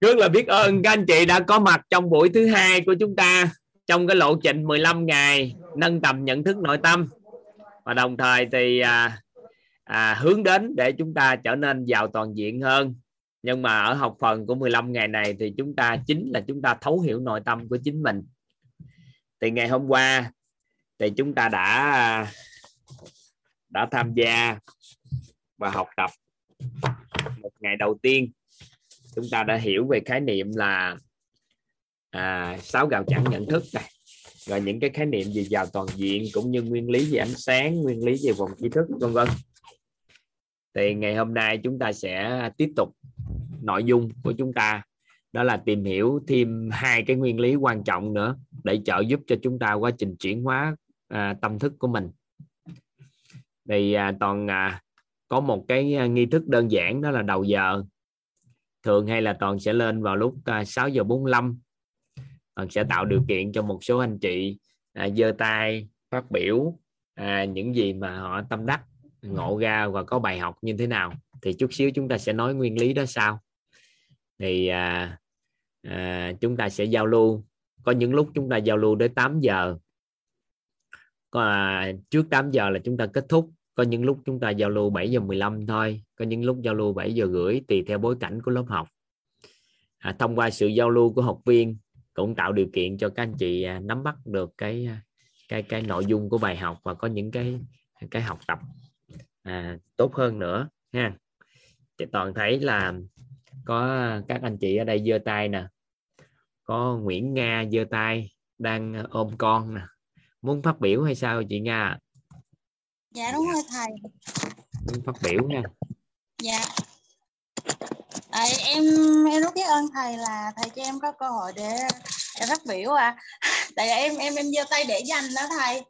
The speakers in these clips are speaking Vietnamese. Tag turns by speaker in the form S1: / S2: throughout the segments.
S1: rất là biết ơn. Các anh chị đã có mặt trong buổi thứ hai của chúng ta trong cái lộ trình 15 ngày nâng tầm nhận thức nội tâm. Và đồng thời thì à, à, hướng đến để chúng ta trở nên giàu toàn diện hơn. Nhưng mà ở học phần của 15 ngày này thì chúng ta chính là chúng ta thấu hiểu nội tâm của chính mình. Thì ngày hôm qua thì chúng ta đã à, đã tham gia và học tập một ngày đầu tiên chúng ta đã hiểu về khái niệm là à, sáu gạo chẳng nhận thức này. Rồi những cái khái niệm gì vào toàn diện cũng như nguyên lý về ánh sáng nguyên lý về vòng tri thức vân vân. Thì ngày hôm nay chúng ta sẽ tiếp tục nội dung của chúng ta. Đó là tìm hiểu thêm hai cái nguyên lý quan trọng nữa để trợ giúp cho chúng ta quá trình chuyển hóa à, tâm thức của mình. Thì à, toàn à, có một cái nghi thức đơn giản đó là đầu giờ thường hay là toàn sẽ lên vào lúc à, 6 giờ 45 toàn sẽ tạo điều kiện cho một số anh chị à, giơ tay phát biểu à, những gì mà họ tâm đắc ngộ ra và có bài học như thế nào. Thì chút xíu chúng ta sẽ nói nguyên lý đó sau. Thì à, à, chúng ta sẽ giao lưu. Có những lúc chúng ta giao lưu đến 8 giờ. Có à, trước 8 giờ là chúng ta kết thúc có những lúc chúng ta giao lưu 7 giờ 15 thôi có những lúc giao lưu 7 giờ rưỡi tùy theo bối cảnh của lớp học. À, thông qua sự giao lưu của học viên cũng tạo điều kiện cho các anh chị à, nắm bắt được cái à, cái cái nội dung của bài học và có những cái cái học tập à, tốt hơn nữa ha. Thì toàn thấy là có các anh chị ở đây giơ tay nè có Nguyễn Nga giơ tay đang ôm con nè. Muốn phát biểu hay sao chị Nga
S2: dạ đúng rồi thầy.
S1: Phát biểu nha.
S2: Dạ. À, em em rất biết ơn thầy là thầy cho em có cơ hội để, để phát biểu à tại em em em giơ tay để dành đó thầy.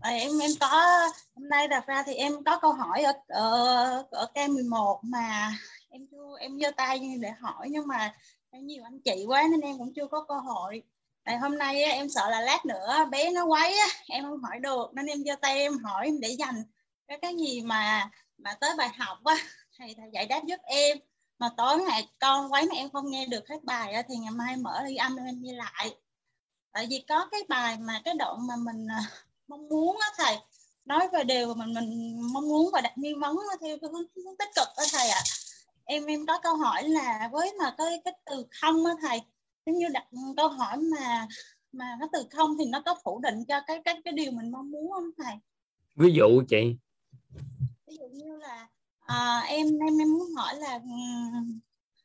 S2: À, em em có hôm nay đặt ra thì em có câu hỏi ở ở ở K11 mà em chưa em giơ tay để hỏi nhưng mà nhiều anh chị quá nên em cũng chưa có cơ hội Tại hôm nay em sợ là lát nữa bé nó quấy em không hỏi được nên em giơ tay em hỏi để dành cái cái gì mà mà tới bài học á thầy thầy giải đáp giúp em mà tối ngày con quấy mà em không nghe được hết bài á, thì ngày mai mở đi âm em đi lại tại vì có cái bài mà cái đoạn mà mình à, mong muốn á thầy nói về điều mà mình mình mong muốn và đặt nghi vấn theo cái hướng, hướng tích cực đó thầy ạ à. em em có câu hỏi là với mà cái cái từ không á thầy giống như đặt câu hỏi mà mà nó từ không thì nó có phủ định cho cái cái cái điều mình mong muốn không thầy?
S1: Ví dụ chị.
S2: Ví dụ như là à, em em em muốn hỏi là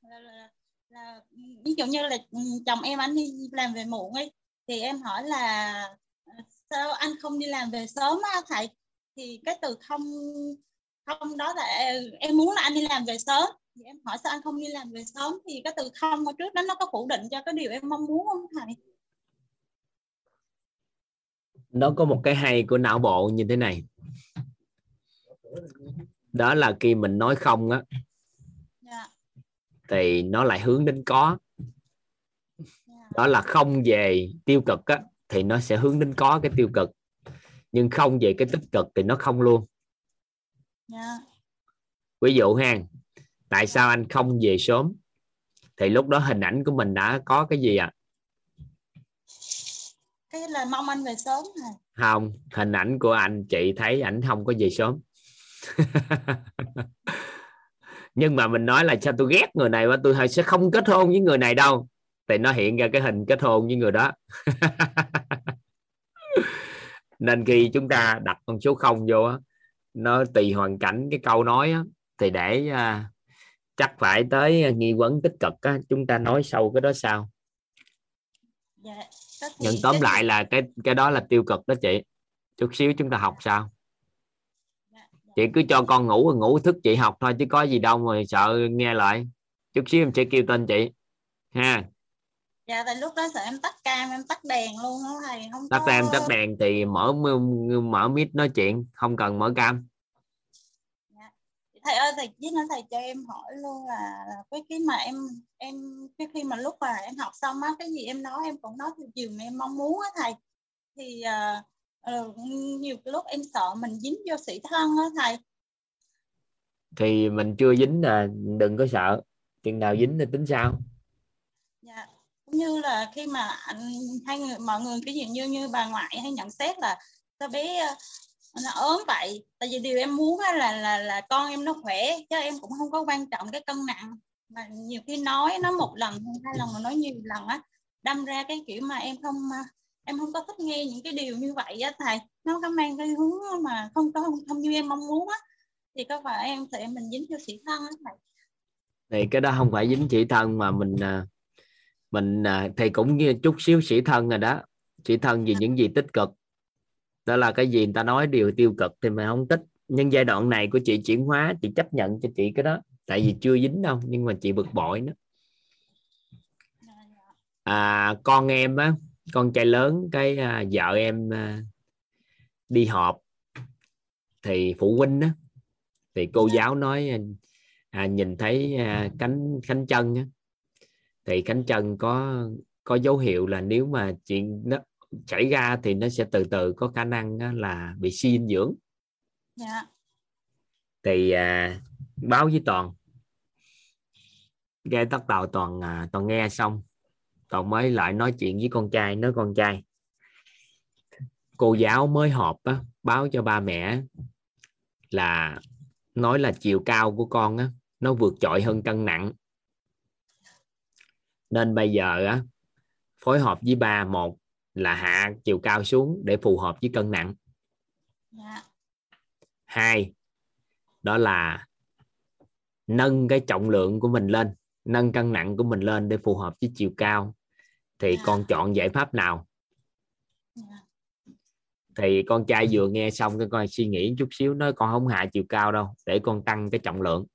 S2: là, là, là ví dụ như là chồng em anh đi làm về muộn ấy thì em hỏi là sao anh không đi làm về sớm á thầy? Thì cái từ không không đó là em muốn là anh đi làm về sớm thì em hỏi sao anh không đi làm về sớm thì cái từ không ở trước đó nó có phủ định cho cái điều em mong muốn không thầy
S1: nó có một cái hay của não bộ như thế này đó là khi mình nói không á yeah. Dạ. thì nó lại hướng đến có yeah. Dạ. đó là không về tiêu cực á thì nó sẽ hướng đến có cái tiêu cực nhưng không về cái tích cực thì nó không luôn yeah. Dạ. ví dụ ha tại sao anh không về sớm thì lúc đó hình ảnh của mình đã có cái gì ạ à?
S2: cái là mong anh về sớm này.
S1: không hình ảnh của anh chị thấy ảnh không có về sớm nhưng mà mình nói là sao tôi ghét người này và tôi sẽ không kết hôn với người này đâu thì nó hiện ra cái hình kết hôn với người đó nên khi chúng ta đặt con số không vô á nó tùy hoàn cảnh cái câu nói á, thì để uh, chắc phải tới nghi vấn tích cực á, chúng ta nói sâu cái đó sau dạ, nhưng tóm cái... lại là cái cái đó là tiêu cực đó chị. Chút xíu chúng ta học sao? Dạ, dạ. chị cứ cho con ngủ ngủ thức chị học thôi chứ có gì đâu mà sợ nghe lại. Chút xíu em sẽ kêu tên chị. Ha.
S2: Dạ tại lúc đó sợ em tắt cam em tắt đèn luôn đó thầy không
S1: tắt có... tắt đèn thì mở mở mic nói chuyện không cần mở cam
S2: thầy ơi thầy với nữa thầy cho em hỏi luôn là cái cái mà em em cái khi mà lúc mà em học xong á cái gì em nói em cũng nói theo chiều mà em mong muốn á thầy. Thì uh, uh, nhiều cái lúc em sợ mình dính vô sĩ thân á thầy.
S1: Thì mình chưa dính là đừng có sợ. Chừng nào dính thì tính sao?
S2: Dạ cũng như là khi mà anh hai người mọi người cái gì như như bà ngoại hay nhận xét là cái bé nó ốm vậy. Tại vì điều em muốn là là là con em nó khỏe chứ em cũng không có quan trọng cái cân nặng. Mà nhiều khi nói nó một lần hai lần mà nói nhiều lần á đâm ra cái kiểu mà em không em không có thích nghe những cái điều như vậy á thầy. Nó có mang cái hướng mà không có không, không như em mong muốn á. Thì có phải em thì mình dính cho sĩ thân á thầy?
S1: Thì cái đó không phải dính sĩ thân mà mình à, mình à, thì cũng như chút xíu sĩ thân rồi đó. Sĩ thân vì những gì tích cực đó là cái gì? Người ta nói điều tiêu cực thì mình không thích. Nhưng giai đoạn này của chị chuyển hóa chị chấp nhận cho chị cái đó. Tại vì chưa dính đâu nhưng mà chị bực bội nữa à, con em á con trai lớn cái à, vợ em à, đi họp. Thì phụ huynh á thì cô giáo nói à, à nhìn thấy à, cánh cánh chân á, thì cánh chân có có dấu hiệu là nếu mà chuyện nó chảy ra thì nó sẽ từ từ có khả năng là bị suy dinh dưỡng.
S2: Dạ.
S1: thì à, báo với toàn. Nghe tắt đầu toàn à, toàn nghe xong. Toàn mới lại nói chuyện với con trai nói con trai. Cô giáo mới họp á, báo cho ba mẹ là nói là chiều cao của con á, nó vượt trội hơn cân nặng. Nên bây giờ á, phối hợp với ba một là hạ chiều cao xuống để phù hợp với cân nặng
S2: dạ.
S1: hai đó là nâng cái trọng lượng của mình lên nâng cân nặng của mình lên để phù hợp với chiều cao thì
S2: dạ.
S1: con chọn giải pháp nào
S2: dạ.
S1: thì con trai vừa nghe xong cái con suy nghĩ chút xíu nói con không hạ chiều cao đâu để con tăng cái trọng lượng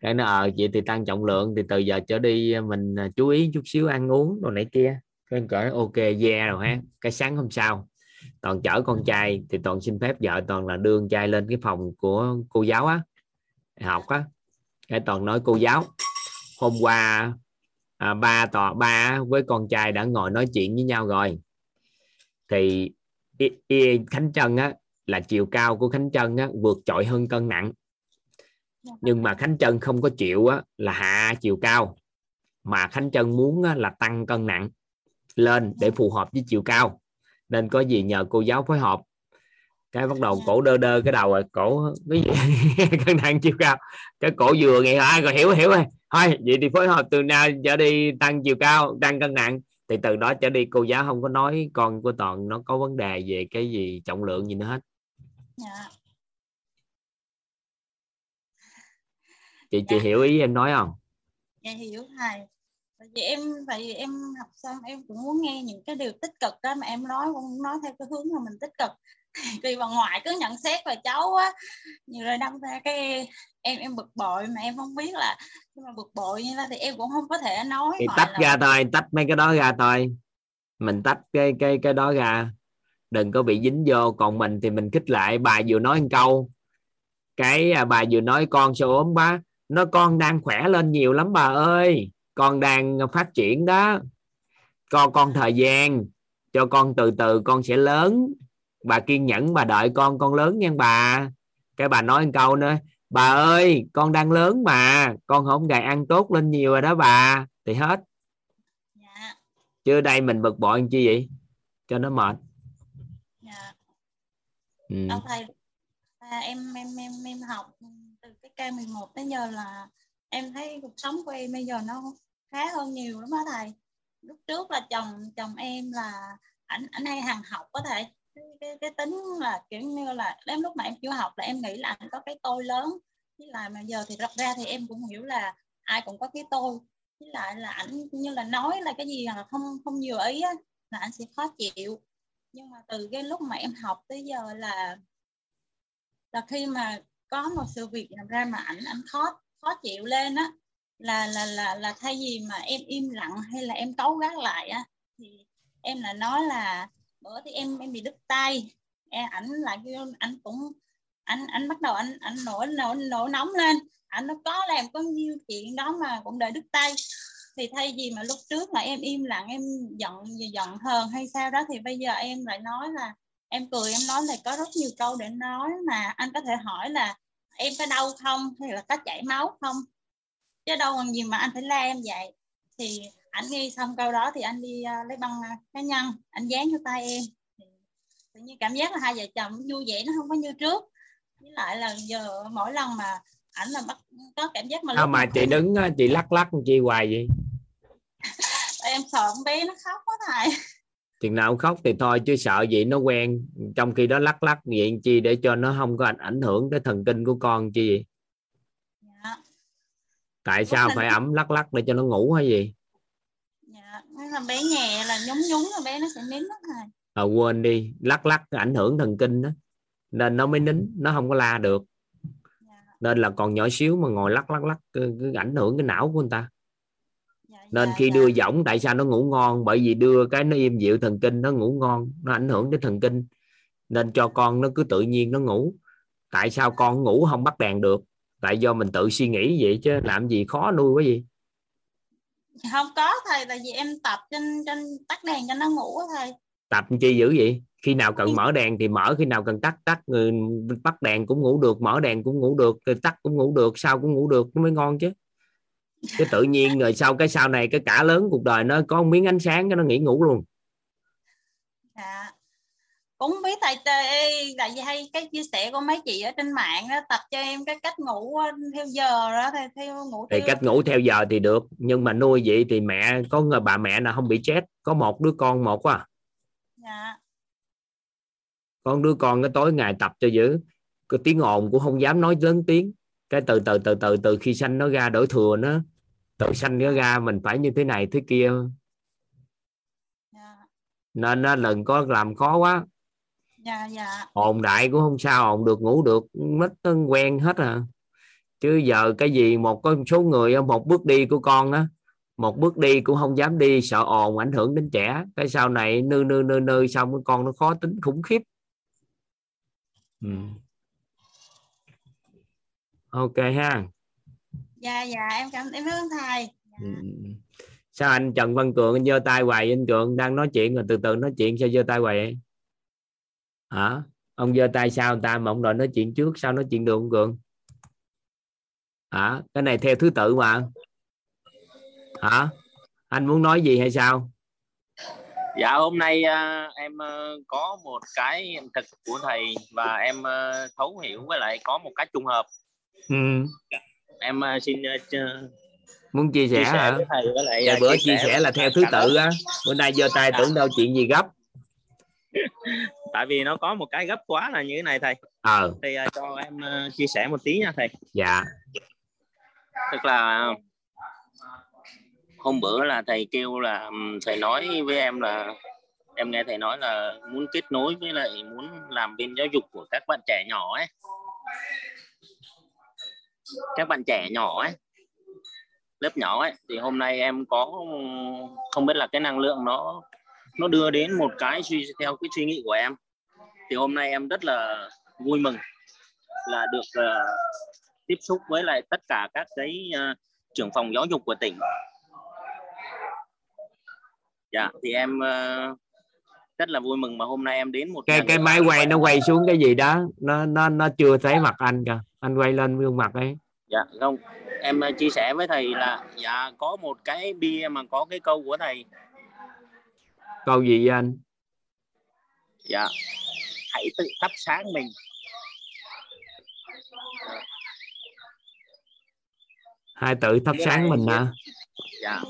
S1: cái nó ờ vậy thì tăng trọng lượng thì từ giờ trở đi mình à, chú ý chút xíu ăn uống đồ này kia cái cỡ ok yeah rồi ha cái sáng hôm sau toàn chở con trai thì toàn xin phép vợ toàn là đưa con trai lên cái phòng của cô giáo á học á. Cái toàn nói cô giáo hôm qua à, ba tòa ba với con trai đã ngồi nói chuyện với nhau rồi. Thì y, y, khánh trân á là chiều cao của khánh trân á vượt trội hơn cân nặng. Nhưng mà khánh trân không có chịu á là hạ chiều cao. Mà khánh trân muốn á, là tăng cân nặng lên để phù hợp với chiều cao. Nên có gì nhờ cô giáo phối hợp. Cái bắt đầu cổ đơ đơ cái đầu rồi cổ cái gì? Cân nặng chiều cao. Cái cổ vừa nghe ai rồi hiểu hiểu rồi. Thôi vậy thì phối hợp từ nào trở đi tăng chiều cao tăng cân nặng. Thì từ đó trở đi cô giáo không có nói con của toàn nó có vấn đề về cái gì trọng lượng gì nữa hết.
S2: Dạ.
S1: chị chị dạ. hiểu ý em nói không?
S2: Dạ hiểu thầy tại vì em tại vì em học xong em cũng muốn nghe những cái điều tích cực đó mà em nói cũng nói theo cái hướng mà mình tích cực. Vì bà ngoại cứ nhận xét về cháu á nhiều rồi đâm ra cái em em bực bội mà em không biết là nhưng mà bực bội như thế thì em cũng không có thể nói
S1: thì tách là... ra thôi tách mấy cái đó ra thôi. Mình tách cái cái cái đó ra. Đừng có bị dính vô. Còn mình thì mình kích lại. Bà vừa nói một câu. Cái à, bà vừa nói con sao ốm quá. Nó con đang khỏe lên nhiều lắm bà ơi con đang phát triển đó. Con con thời gian cho con từ từ con sẽ lớn. Bà kiên nhẫn bà đợi con con lớn nha bà. Cái bà nói câu nữa bà ơi con đang lớn mà con không gầy ăn tốt lên nhiều rồi đó bà. Thì hết.
S2: Dạ.
S1: chưa đây mình bực bội chi vậy? Cho nó mệt.
S2: Dạ. ừ. Thầy à, em em em em học từ cái K11 tới giờ là em thấy cuộc sống của em bây giờ nó khá hơn nhiều lắm đó thầy? Lúc trước là chồng chồng em là ảnh ảnh hay hàng học có thể cái, cái, cái tính là kiểu như là đến lúc mà em chưa học là em nghĩ là anh có cái tôi lớn. Với lại mà giờ thì thật ra thì em cũng hiểu là ai cũng có cái tôi. Với lại là ảnh như là nói là cái gì là không không vừa ý á, là anh sẽ khó chịu. Nhưng mà từ cái lúc mà em học tới giờ là là khi mà có một sự việc làm ra mà ảnh ảnh khó khó chịu lên á là là là là thay vì mà em im lặng hay là em cấu gắt lại á, thì em là nói là, bữa thì em em bị đứt tay. Em ảnh lại kêu anh cũng anh anh bắt đầu anh anh nổi nổi nổi nóng lên. Anh nó có làm có nhiêu chuyện đó mà cũng đợi đứt tay. Thì thay vì mà lúc trước là em im lặng, em giận giận hờn hay sao đó, thì bây giờ em lại nói là, em cười, em nói là có rất nhiều câu để nói mà anh có thể hỏi là, em có đau không? Hay là có chảy máu không? Chứ đâu còn gì mà anh phải la em vậy. Thì anh ghi xong câu đó thì anh đi uh, lấy băng uh, cá nhân anh dán cho tay em. Thì tự nhiên cảm giác là hai vợ chồng vui vẻ nó không có như trước. Với lại là giờ mỗi lần mà ảnh là bắt có cảm giác mà
S1: à, mà chị đứng chị lắc lắc chi hoài vậy?
S2: Em sợ con bé nó khóc quá thầy.
S1: Chừng nào khóc thì thôi chứ sợ vậy nó quen. Trong khi đó lắc lắc vậy chi để cho nó không có ảnh ảnh hưởng tới thần kinh của con chi vậy. Tại sao phải ẩm lắc lắc để cho nó ngủ hay gì?
S2: Dạ là bé nhẹ là nhúng nhúng là bé nó sẽ nín đó thầy
S1: à, quên đi lắc lắc ảnh hưởng thần kinh đó. Nên nó mới nín nó không có la được. Dạ. nên là còn nhỏ xíu mà ngồi lắc lắc lắc cứ, cứ ảnh hưởng cái não của người ta. Nên dạ, khi dạ. đưa giỏng tại sao nó ngủ ngon? Bởi vì đưa cái nó im dịu thần kinh nó ngủ ngon nó ảnh hưởng đến thần kinh. Nên cho con nó cứ tự nhiên nó ngủ. Tại sao con ngủ không bắt đèn được tại do mình tự suy nghĩ vậy chứ làm gì khó nuôi quá gì
S2: không có thầy tại vì em tập trên trên tắt đèn cho nó ngủ thầy.
S1: Tập chi dữ vậy? Khi nào cần mở đèn thì mở khi nào cần tắt tắt bắt đèn cũng ngủ được mở đèn cũng ngủ được tắt cũng ngủ được sao cũng ngủ được nó mới ngon chứ. Cái tự nhiên rồi sau cái sau này cái cả lớn cuộc đời nó có miếng ánh sáng cái nó nghỉ ngủ luôn
S2: cũng biết tại tại vì hay cái chia sẻ của mấy chị ở trên mạng đó tập cho em cái cách ngủ theo giờ đó theo, theo ngủ
S1: thì cách ngủ theo giờ thì được nhưng mà nuôi vậy thì mẹ có người bà mẹ nào không bị chết có một đứa con một quá dạ. con đứa con cái tối ngày tập cho giữ cái tiếng ồn cũng không dám nói lớn tiếng. Cái từ từ từ từ từ khi sanh nó ra đổi thừa nó. Tự sanh nó ra mình phải như thế này thế kia. Dạ. nên nó lần có làm khó quá
S2: dạ dạ.
S1: Ồn đại cũng không sao ồn được ngủ được mất quen hết à. Chứ giờ cái gì một có số người một bước đi của con á một bước đi cũng không dám đi sợ ồn ảnh hưởng đến trẻ. Cái sau này nư nư nư nư xong cái con nó khó tính khủng khiếp. Ừ. ok ha.
S2: Dạ dạ em cảm em ơn thầy. Ừ.
S1: sao anh Trần Văn Cường anh giơ tay hoài anh Cường đang nói chuyện rồi từ từ nói chuyện sao giơ tay hoài vậy hả? Ông giơ tay sao ta mà ông đòi nói chuyện trước sao nói chuyện được ông Cường? Hả? Cái này theo thứ tự mà. Hả? Anh muốn nói gì hay sao?
S3: Dạ hôm nay uh, em uh, có một cái hiện thực của thầy và em uh, thấu hiểu với lại có một cách trùng hợp. Ừ. em uh, xin uh,
S1: muốn chia sẻ, chia sẻ hả? với thầy với lại, dạ, bữa chia, chia sẻ là theo thứ tự á. Bữa nay giơ tay tưởng đâu chuyện gì gấp
S3: tại vì nó có một cái gấp quá là như thế này thầy.
S1: Ờ.
S3: Thì uh, cho em uh, chia sẻ một tí nha thầy.
S1: Dạ.
S3: Tức là hôm bữa là thầy kêu là thầy nói với em là em nghe thầy nói là muốn kết nối với lại muốn làm bên giáo dục của các bạn trẻ nhỏ ấy. Các bạn trẻ nhỏ ấy lớp nhỏ ấy thì hôm nay em có không biết là cái năng lượng nó nó đưa đến một cái suy theo cái suy nghĩ của em thì hôm nay em rất là vui mừng là được uh, tiếp xúc với lại tất cả các cái uh, trưởng phòng giáo dục của tỉnh. Dạ thì em uh, rất là vui mừng mà hôm nay em đến một
S1: cái cái máy quay nó quay xuống cái gì đó nó nó nó chưa thấy mặt anh kìa. Anh quay lên gương mặt ấy.
S3: Dạ không. Em chia sẻ với thầy là dạ có một cái bia mà có cái câu của thầy.
S1: Câu gì vậy anh?
S3: Dạ hãy tự thắp sáng mình.
S1: Hai tự thắp cái sáng mình hả?
S3: Dạ.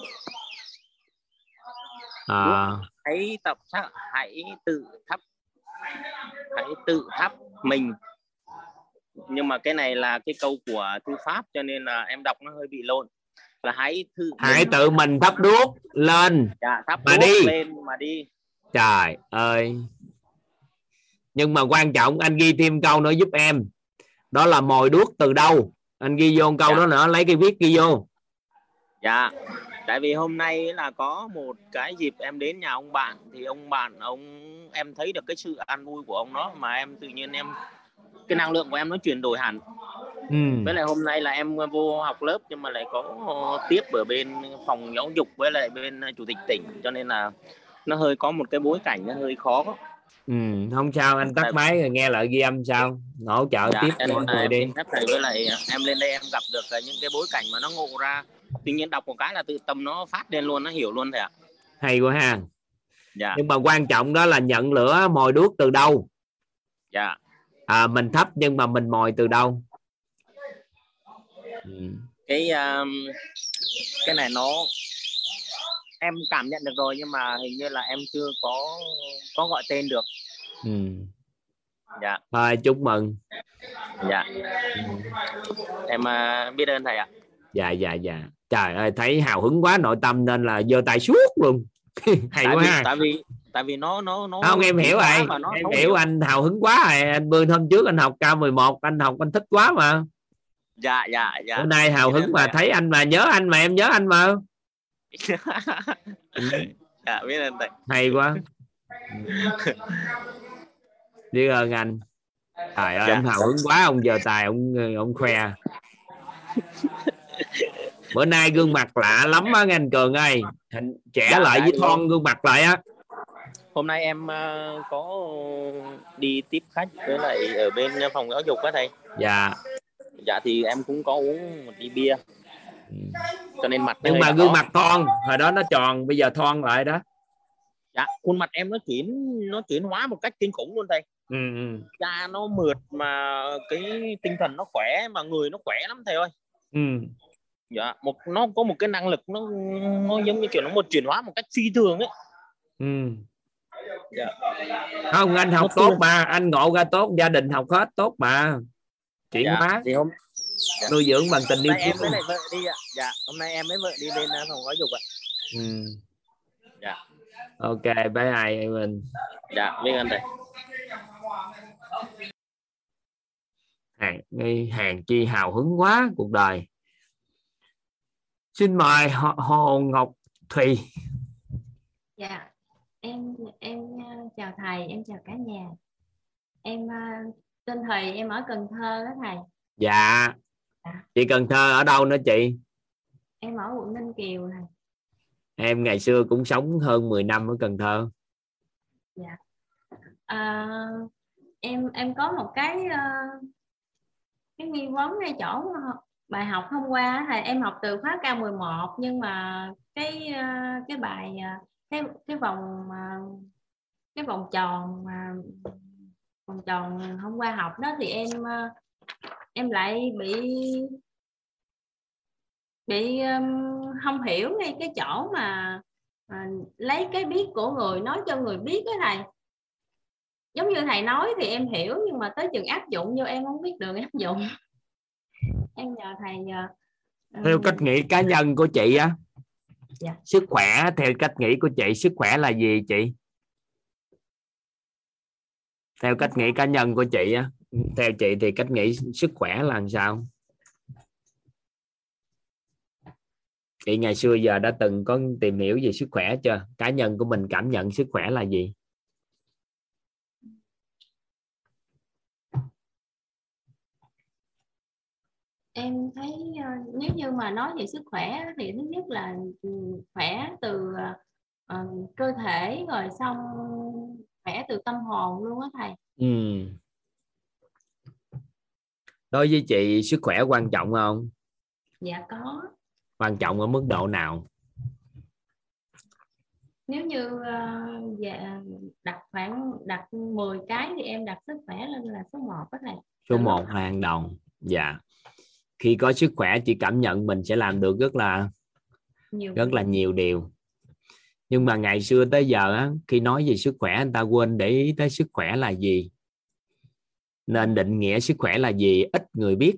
S1: À.
S3: hãy tập hãy tự thắp hãy tự thắp mình. Nhưng mà cái này là cái câu của thư pháp cho nên là em đọc nó hơi bị lộn. Là hãy
S1: thư hãy tự mình thắp đuốc lên
S3: dạ, thắp mà đi. lên mà đi.
S1: Trời ơi nhưng mà quan trọng anh ghi thêm câu nữa giúp em. Đó là mồi đuốc từ đâu? Anh ghi vô câu dạ. đó nữa lấy cái viết ghi vô.
S3: Dạ. Tại vì hôm nay là có một cái dịp em đến nhà ông bạn thì ông bạn ông em thấy được cái sự an vui của ông đó mà em tự nhiên em cái năng lượng của em nó chuyển đổi hẳn. Ừ. với lại hôm nay là em vô học lớp nhưng mà lại có tiếp ở bên phòng giáo dục với lại bên chủ tịch tỉnh cho nên là nó hơi có một cái bối cảnh nó hơi khó
S1: ừ không sao anh tắt máy rồi nghe lại ghi âm sao? Hỗ trợ dạ, tiếp mọi người đi.
S3: thầy với lại em lên đây em gặp được những cái bối cảnh mà nó ngộ ra. Tự nhiên đọc một cái là tự tâm nó phát lên luôn nó hiểu luôn thầy ạ.
S1: Hay quá ha.
S3: Dạ.
S1: Nhưng mà quan trọng đó là nhận lửa mồi đuốc từ đâu?
S3: Dạ.
S1: À, mình thấp nhưng mà mình mồi từ đâu? Ừ.
S3: cái um, cái này nó em cảm nhận được rồi nhưng mà hình như là em chưa có có gọi tên được.
S1: Ừ.
S3: dạ.
S1: Thôi chúc mừng.
S3: Dạ. Em uh, biết ơn thầy ạ.
S1: Dạ dạ dạ. Trời ơi thấy hào hứng quá nội tâm nên là giơ tay suốt luôn. Hay
S3: tại
S1: quá
S3: vì
S1: ha.
S3: tại vì tại vì nó nó nó
S1: không em hiểu rồi.
S3: nó
S1: em hiểu anh hào hứng quá rồi. Anh bữa hôm trước anh học cao 11 anh học anh thích quá mà.
S3: Dạ dạ dạ.
S1: Bữa nay hào hứng mà thấy anh mà nhớ anh mà em nhớ anh mà
S3: dạ biết ơn thầy.
S1: Hay quá. Biết ơn anh trời ơi
S3: Dạ.
S1: ông hào hứng quá ông giờ tài ông ông khoe. Bữa nay gương mặt lạ lắm á anh cường ơi. Hình trẻ
S3: Dạ,
S1: lại
S3: dạ,
S1: với
S3: đúng.
S1: thon gương mặt lại á.
S3: Hôm nay em uh, có đi tiếp khách với lại ở bên phòng giáo dục á thầy.
S1: Dạ.
S3: Dạ thì em cũng có uống một ly bia cho nên mặt
S1: nhưng mà gương mặt thon hồi đó nó tròn bây giờ thon lại đó
S3: dạ khuôn mặt em nó chuyển nó chuyển hóa một cách kinh khủng luôn thầy
S1: ừ, ừ,
S3: da nó mượt mà cái tinh thần nó khỏe mà người nó khỏe lắm thầy ơi
S1: ừ.
S3: dạ một nó có một cái năng lực nó nó giống như kiểu nó một chuyển hóa một cách phi thường ấy
S1: ừ.
S3: dạ.
S1: không anh học
S3: Nó
S1: tốt mà anh ngộ ra tốt gia đình học hết tốt mà chuyển
S3: dạ.
S1: hóa
S3: thì hôm
S1: nuôi dưỡng bằng tình
S3: hôm
S1: yêu
S3: nay em
S1: thương
S3: với lại vợ đi ạ. Dạ hôm nay em với vợ đi bên uh, phòng giáo dục ạ.
S1: Ừ.
S3: dạ.
S1: Ok bye ai em mình.
S3: Dạ biết ơn thầy.
S1: Hàng nghi hàng chi hào hứng quá cuộc đời. Xin mời Hồ, Hồ Ngọc Thùy.
S4: Dạ, em em ờ, chào thầy, em chào cả nhà. Em ờ, tên thầy, em ở Cần Thơ đó thầy.
S1: dạ
S4: Dạ.
S1: chị Cần Thơ ở đâu nữa chị
S4: Em ở quận Ninh Kiều thầy.
S1: em ngày xưa cũng sống hơn 10 năm ở Cần Thơ
S4: À, em em có một cái ờ, cái nghi vấn ngay chỗ bài học hôm qua thầy, em học từ khóa cao 11 nhưng mà cái ờ, cái bài ờ, cái cái vòng cái vòng tròn mà vòng tròn hôm qua học đó thì em em lại bị bị um, không hiểu ngay cái chỗ mà à, lấy cái biết của người nói cho người biết đó thầy giống như thầy nói thì em hiểu nhưng mà tới chừng áp dụng vô em không biết đường áp dụng. Em nhờ thầy nhờ
S1: theo cách nghĩ cá nhân của chị á.
S4: Dạ.
S1: sức khỏe theo cách nghĩ của chị sức khỏe là gì chị? Theo cách nghĩ cá nhân của chị á theo chị thì cách nghĩ sức khỏe là làm sao? Chị ngày xưa giờ đã từng có tìm hiểu về sức khỏe chưa? Cá nhân của mình cảm nhận sức khỏe là gì?
S4: Em thấy ờ, nếu như mà nói về sức khỏe thì thứ nhất là ừ, khỏe từ ờ, cơ thể rồi xong khỏe từ tâm hồn luôn á thầy.
S1: Ừ. đối với chị sức khỏe quan trọng không?
S4: Dạ có.
S1: Quan trọng ở mức độ nào?
S4: Nếu như uh, dạ, đặt khoảng đặt 10 cái thì em đặt sức khỏe lên là số 1 đó thầy.
S1: Số
S4: Dạ.
S1: 1 là hàng đầu dạ. Khi có sức khỏe chị cảm nhận mình sẽ làm được rất là
S4: nhiều
S1: rất là nhiều điều. Nhưng mà ngày xưa tới giờ á, khi nói về sức khỏe anh ta quên để ý tới sức khỏe là gì nên định nghĩa sức khỏe là gì? Ít người biết.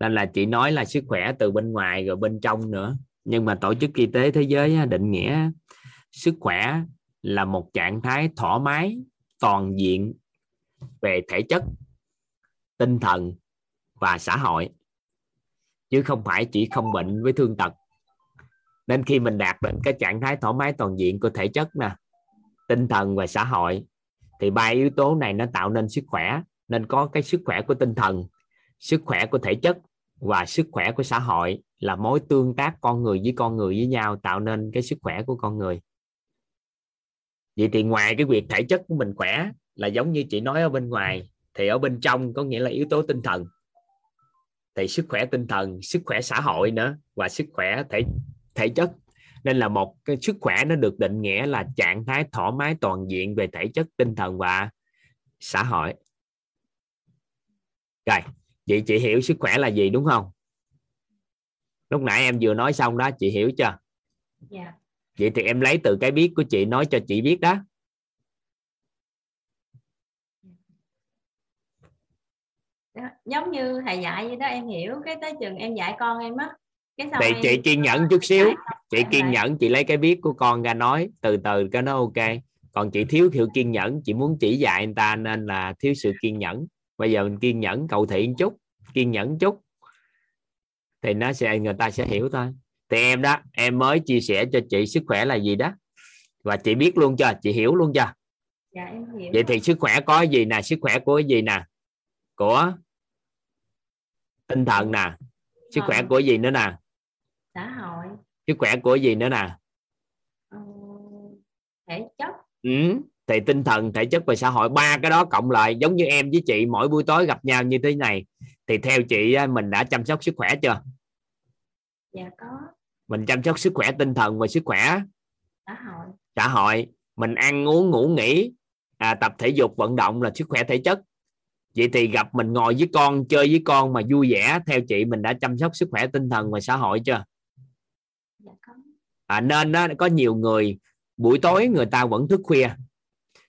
S1: Nên là chị nói là sức khỏe từ bên ngoài rồi bên trong nữa. Nhưng mà tổ chức y tế thế giới định nghĩa sức khỏe là một trạng thái thoải mái, toàn diện về thể chất, tinh thần và xã hội. Chứ không phải chỉ không bệnh với thương tật. Nên khi mình đạt đến cái trạng thái thoải mái toàn diện của thể chất nè, tinh thần và xã hội thì ba yếu tố này nó tạo nên sức khỏe, nên có cái sức khỏe của tinh thần, sức khỏe của thể chất và sức khỏe của xã hội là mối tương tác con người với con người với nhau, tạo nên cái sức khỏe của con người. Vậy thì ngoài cái việc thể chất của mình khỏe là giống như chị nói ở bên ngoài, thì ở bên trong có nghĩa là yếu tố tinh thần. Thì sức khỏe tinh thần, sức khỏe xã hội nữa và sức khỏe thể thể chất nên là một cái sức khỏe nó được định nghĩa là trạng thái thoải mái toàn diện về thể chất tinh thần và xã hội. Rồi chị chị hiểu sức khỏe là gì đúng không? Lúc nãy em vừa nói xong đó chị hiểu chưa?
S4: Dạ.
S1: Vậy thì em lấy từ cái biết của chị nói cho chị biết đó
S4: giống như thầy dạy vậy đó em hiểu. Cái tới chừng em dạy con em á
S1: thì
S4: em-
S1: chị kiên nhẫn chút xíu. chị kiên nhẫn chị lấy cái biết của con ra nói từ từ cái nó ok. Còn chị thiếu sự kiên nhẫn chị muốn chỉ dạy người ta nên là thiếu sự kiên nhẫn. Bây giờ mình kiên nhẫn cầu thị một chút kiên nhẫn chút thì nó sẽ người ta sẽ hiểu thôi. Thì em đó em mới chia sẻ cho chị sức khỏe là gì đó. Và chị biết luôn chưa? Chị hiểu luôn chưa?
S4: Dạ em hiểu
S1: vậy thì sức khỏe có gì nè? Sức khỏe của gì nè? Của tinh thần nè? Sức khỏe
S4: Ờ.
S1: của gì nữa nè sức khỏe của gì nữa nè?
S4: Ờ, thể chất.
S1: Ừ. thì tinh thần thể chất và xã hội. Ba cái đó cộng lại giống như em với chị mỗi buổi tối gặp nhau như thế này. Thì theo chị mình đã chăm sóc sức khỏe chưa?
S4: Dạ có.
S1: Mình chăm sóc sức khỏe tinh thần và sức khỏe
S4: xã hội.
S1: xã hội. Mình ăn uống ngủ nghỉ à, tập thể dục vận động là sức khỏe thể chất. Vậy thì gặp mình ngồi với con chơi với con mà vui vẻ theo chị mình đã chăm sóc sức khỏe tinh thần và xã hội chưa à, nên đó, có nhiều người buổi tối người ta vẫn thức khuya.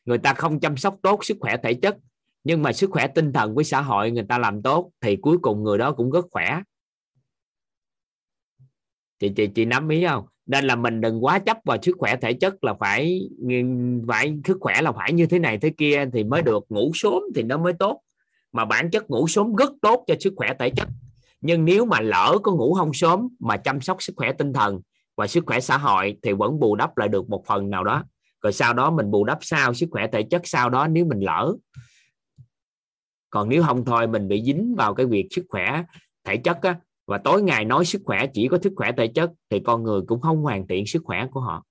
S1: Người ta không chăm sóc tốt sức khỏe thể chất nhưng mà sức khỏe tinh thần với xã hội người ta làm tốt thì cuối cùng người đó cũng rất khỏe. Chị chị chị nắm ý không? Nên là mình đừng quá chấp vào sức khỏe thể chất là phải phải sức khỏe là phải như thế này thế kia thì mới được. Ngủ sớm thì nó mới tốt. Mà bản chất ngủ sớm rất tốt cho sức khỏe thể chất. Nhưng nếu mà lỡ có ngủ không sớm mà chăm sóc sức khỏe tinh thần và sức khỏe xã hội thì vẫn bù đắp lại được một phần nào đó. Rồi sau đó mình bù đắp sau sức khỏe thể chất sau đó nếu mình lỡ. Còn nếu không thôi mình bị dính vào cái việc sức khỏe thể chất á, và tối ngày nói sức khỏe chỉ có sức khỏe thể chất thì con người cũng không hoàn thiện sức khỏe của họ.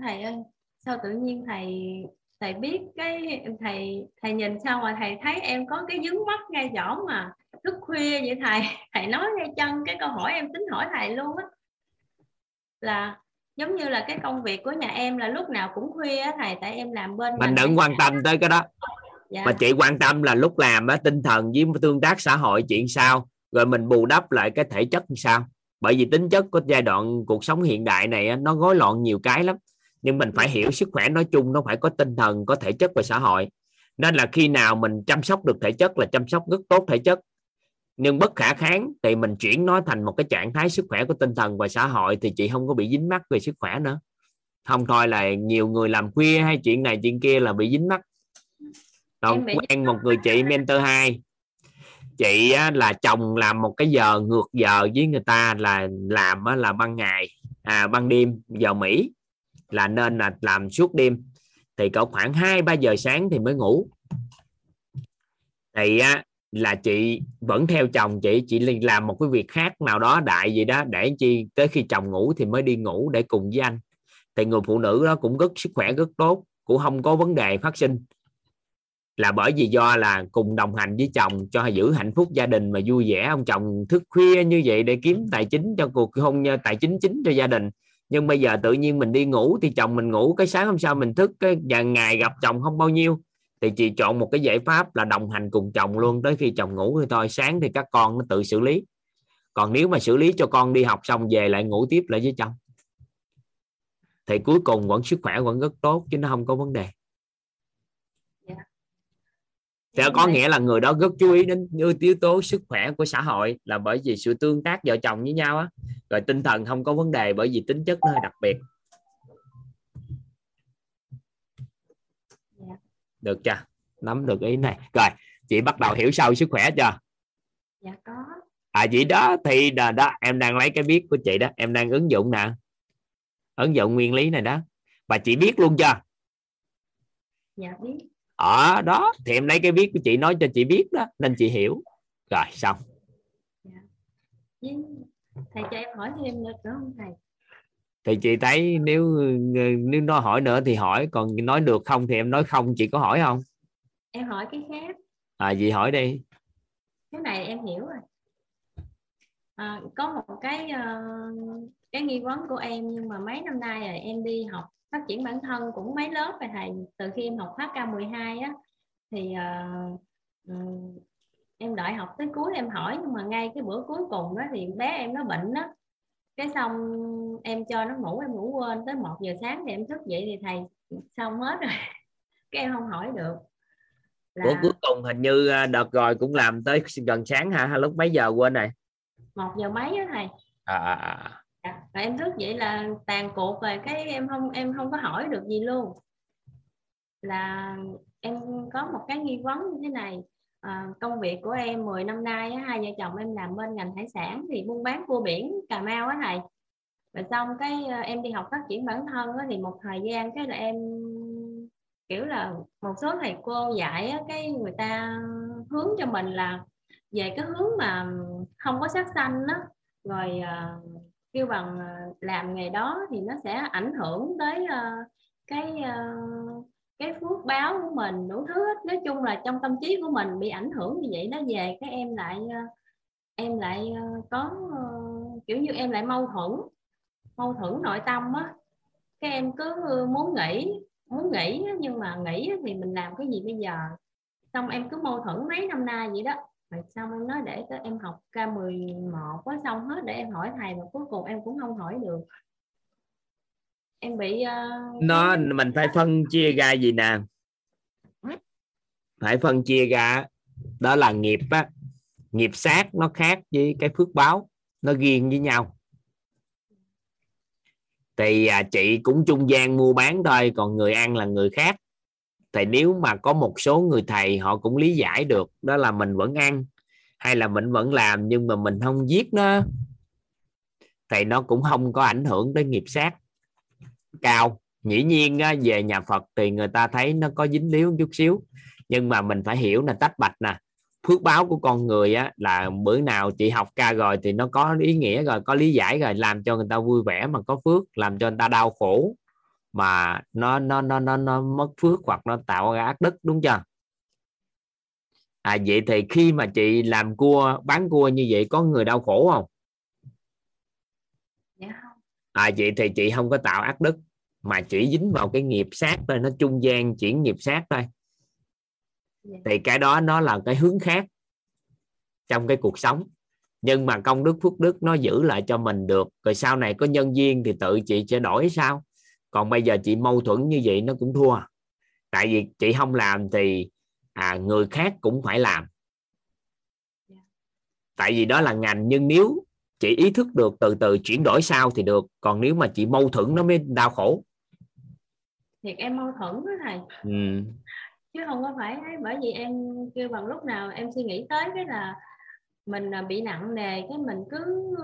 S4: Thầy ơi sao tự nhiên thầy thầy biết cái thầy thầy nhìn sao mà thầy thấy em có cái dướng mắt ngay chỗ mà thức khuya vậy thầy? Thầy nói ngay chân cái câu hỏi em tính hỏi thầy luôn á. Là giống như là cái công việc của nhà em là lúc nào cũng khuya á thầy tại em làm bên
S1: mình đừng quan tâm tới cái đó.
S4: Dạ.
S1: mà chị quan tâm là lúc làm á tinh thần với tương tác xã hội chuyện sao rồi mình bù đắp lại cái thể chất như sao. Bởi vì tính chất của giai đoạn cuộc sống hiện đại này á, nó rối loạn nhiều cái lắm. Nhưng mình phải hiểu sức khỏe nói chung nó phải có tinh thần có thể chất và xã hội. Nên là khi nào mình chăm sóc được thể chất là chăm sóc rất tốt thể chất nhưng bất khả kháng thì mình chuyển nó thành một cái trạng thái sức khỏe của tinh thần và xã hội thì chị không có bị dính mắc về sức khỏe nữa. Không thôi là nhiều người làm khuya hay chuyện này chuyện kia là bị dính mắc. Còn quen một người chị mentor 2 chị á, là chồng làm một cái giờ ngược giờ với người ta là làm á, là ban ngày à ban đêm giờ Mỹ là nên là làm suốt đêm. Thì cỡ khoảng 2 3 giờ sáng thì mới ngủ. Thì á, là chị vẫn theo chồng chị chị liền làm một cái việc khác nào đó đại gì đó, để chi tới khi chồng ngủ thì mới đi ngủ để cùng với anh. Thì người phụ nữ đó cũng rất sức khỏe, rất tốt, cũng không có vấn đề phát sinh. Là bởi vì do là cùng đồng hành với chồng cho giữ hạnh phúc gia đình mà vui vẻ. Ông chồng thức khuya như vậy để kiếm tài chính cho cuộc hôn nhân tài chính chính cho gia đình. Nhưng bây giờ tự nhiên mình đi ngủ thì chồng mình ngủ, cái sáng hôm sau mình thức, cái và ngày gặp chồng không bao nhiêu thì chị chọn một cái giải pháp là đồng hành cùng chồng luôn tới khi chồng ngủ thì thôi sáng thì các con nó tự xử lý. Còn nếu mà xử lý cho con đi học xong về lại ngủ tiếp lại với chồng. Thì cuối cùng vẫn sức khỏe vẫn rất tốt chứ nó không có vấn đề. Sẽ có nghĩa là người đó rất chú ý đến yếu tố sức khỏe của xã hội là bởi vì sự tương tác vợ chồng với nhau á. Rồi tinh thần không có vấn đề bởi vì tính chất nó hơi đặc biệt được chưa? Nắm được ý này. Rồi chị bắt đầu hiểu sâu sức khỏe chưa?
S4: Dạ có.
S1: À chị đó thì đó, đó em đang lấy cái biết của chị đó. Em đang ứng dụng nè. Ứng dụng nguyên lý này đó. Và chị biết luôn chưa?
S4: Dạ biết.
S1: Ở đó thì em lấy cái biết của chị nói cho chị biết đó nên chị hiểu. Rồi xong.
S4: Với thầy cho em hỏi thêm nữa không thầy
S1: thì chị thấy nếu nếu nó hỏi nữa thì hỏi còn nói được không thì em nói không chị có hỏi không?
S4: Em hỏi cái khác.
S1: À chị hỏi đi.
S4: Cái này em hiểu rồi. À, có một cái uh, cái nghi vấn của em nhưng mà mấy năm nay rồi em đi học phát triển bản thân cũng mấy lớp rồi thầy. Từ khi em học khóa K12 á thì uh, um, em đợi học tới cuối em hỏi nhưng mà ngay cái bữa cuối cùng đó thì bé em nó bệnh đó cái xong em cho nó ngủ em ngủ quên tới 1 giờ sáng thì em thức dậy thì thầy xong hết rồi? Cái em không hỏi được.
S1: Là... Ủa cuối cùng hình như à, đợt rồi cũng làm tới gần sáng hả? Hay lúc mấy giờ quên này
S4: một giờ mấy á thầy?
S1: À, à, à.
S4: À, và em thức vậy là tàn cuộc rồi cái em không em không có hỏi được gì luôn. Là em có một cái nghi vấn như thế này à, công việc của em 10 năm nay á, hai vợ chồng em làm bên ngành hải sản thì buôn bán cua biển Cà Mau á thầy rồi xong cái ờ, em đi học phát triển bản thân thì một thời gian cái là em kiểu là một số thầy cô dạy á, cái người ta hướng cho mình là về cái hướng mà không có sát sanh đó rồi uh, kêu bằng ờ, làm nghề đó thì nó sẽ ảnh hưởng tới uh, cái uh, cái phước báo của mình đủ thứ hết. Nói chung là trong tâm trí của mình bị ảnh hưởng như vậy nó về cái em lại uh, em lại uh, có uh, kiểu như em lại mâu thuẫn mâu thuẫn nội tâm á cái em cứ muốn nghỉ muốn nghỉ nhưng mà nghỉ thì mình làm cái gì bây giờ? Xong em cứ mâu thuẫn mấy năm nay vậy đó. Rồi xong em nói để em học K11 có xong hết để em hỏi thầy mà cuối cùng em cũng không hỏi được. Em bị uh,
S1: nó mình phải phân chia ra gì nè? Phải phân chia ra đó là nghiệp á. Nghiệp sát nó khác với cái phước báo nó riêng với nhau thì à, chị cũng trung gian mua bán thôi còn người ăn là người khác. Thì nếu mà có một số người thầy họ cũng lý giải được đó là mình vẫn ăn hay là mình vẫn làm nhưng mà mình không giết nó thì nó cũng không có ảnh hưởng tới nghiệp sát. Cao dĩ nhiên á, về nhà Phật thì người ta thấy nó có dính líu chút xíu nhưng mà mình phải hiểu là tách bạch nè phước báo của con người á là bữa nào chị học ca rồi thì nó có ý nghĩa rồi có lý giải rồi làm cho người ta vui vẻ mà có phước làm cho người ta đau khổ mà nó nó nó nó, nó mất phước hoặc nó tạo ra ác đức đúng chưa? À vậy thì khi mà chị làm cua bán cua như vậy có người đau khổ không?
S4: Dạ
S1: à vậy thì chị không có tạo ác đức mà chỉ dính vào cái nghiệp sát thôi nó trung gian chuyển nghiệp sát thôi. Thì cái đó nó là cái hướng khác trong cái cuộc sống. Nhưng mà công đức phước đức nó giữ lại cho mình được. Rồi sau này có nhân duyên thì tự chị sẽ đổi sao? Còn bây giờ chị mâu thuẫn như vậy nó cũng thua. Tại vì chị không làm thì à, người khác cũng phải làm. Tại vì đó là ngành nhưng nếu chị ý thức được từ từ chuyển đổi sau thì được. Còn nếu mà chị mâu thuẫn nó mới đau khổ.
S4: Thiệt em mâu thuẫn đó thầy.
S1: Ừ.
S4: chứ không có phải bởi vì em kêu bằng lúc nào em suy nghĩ tới cái là mình à, bị nặng nề cái mình cứ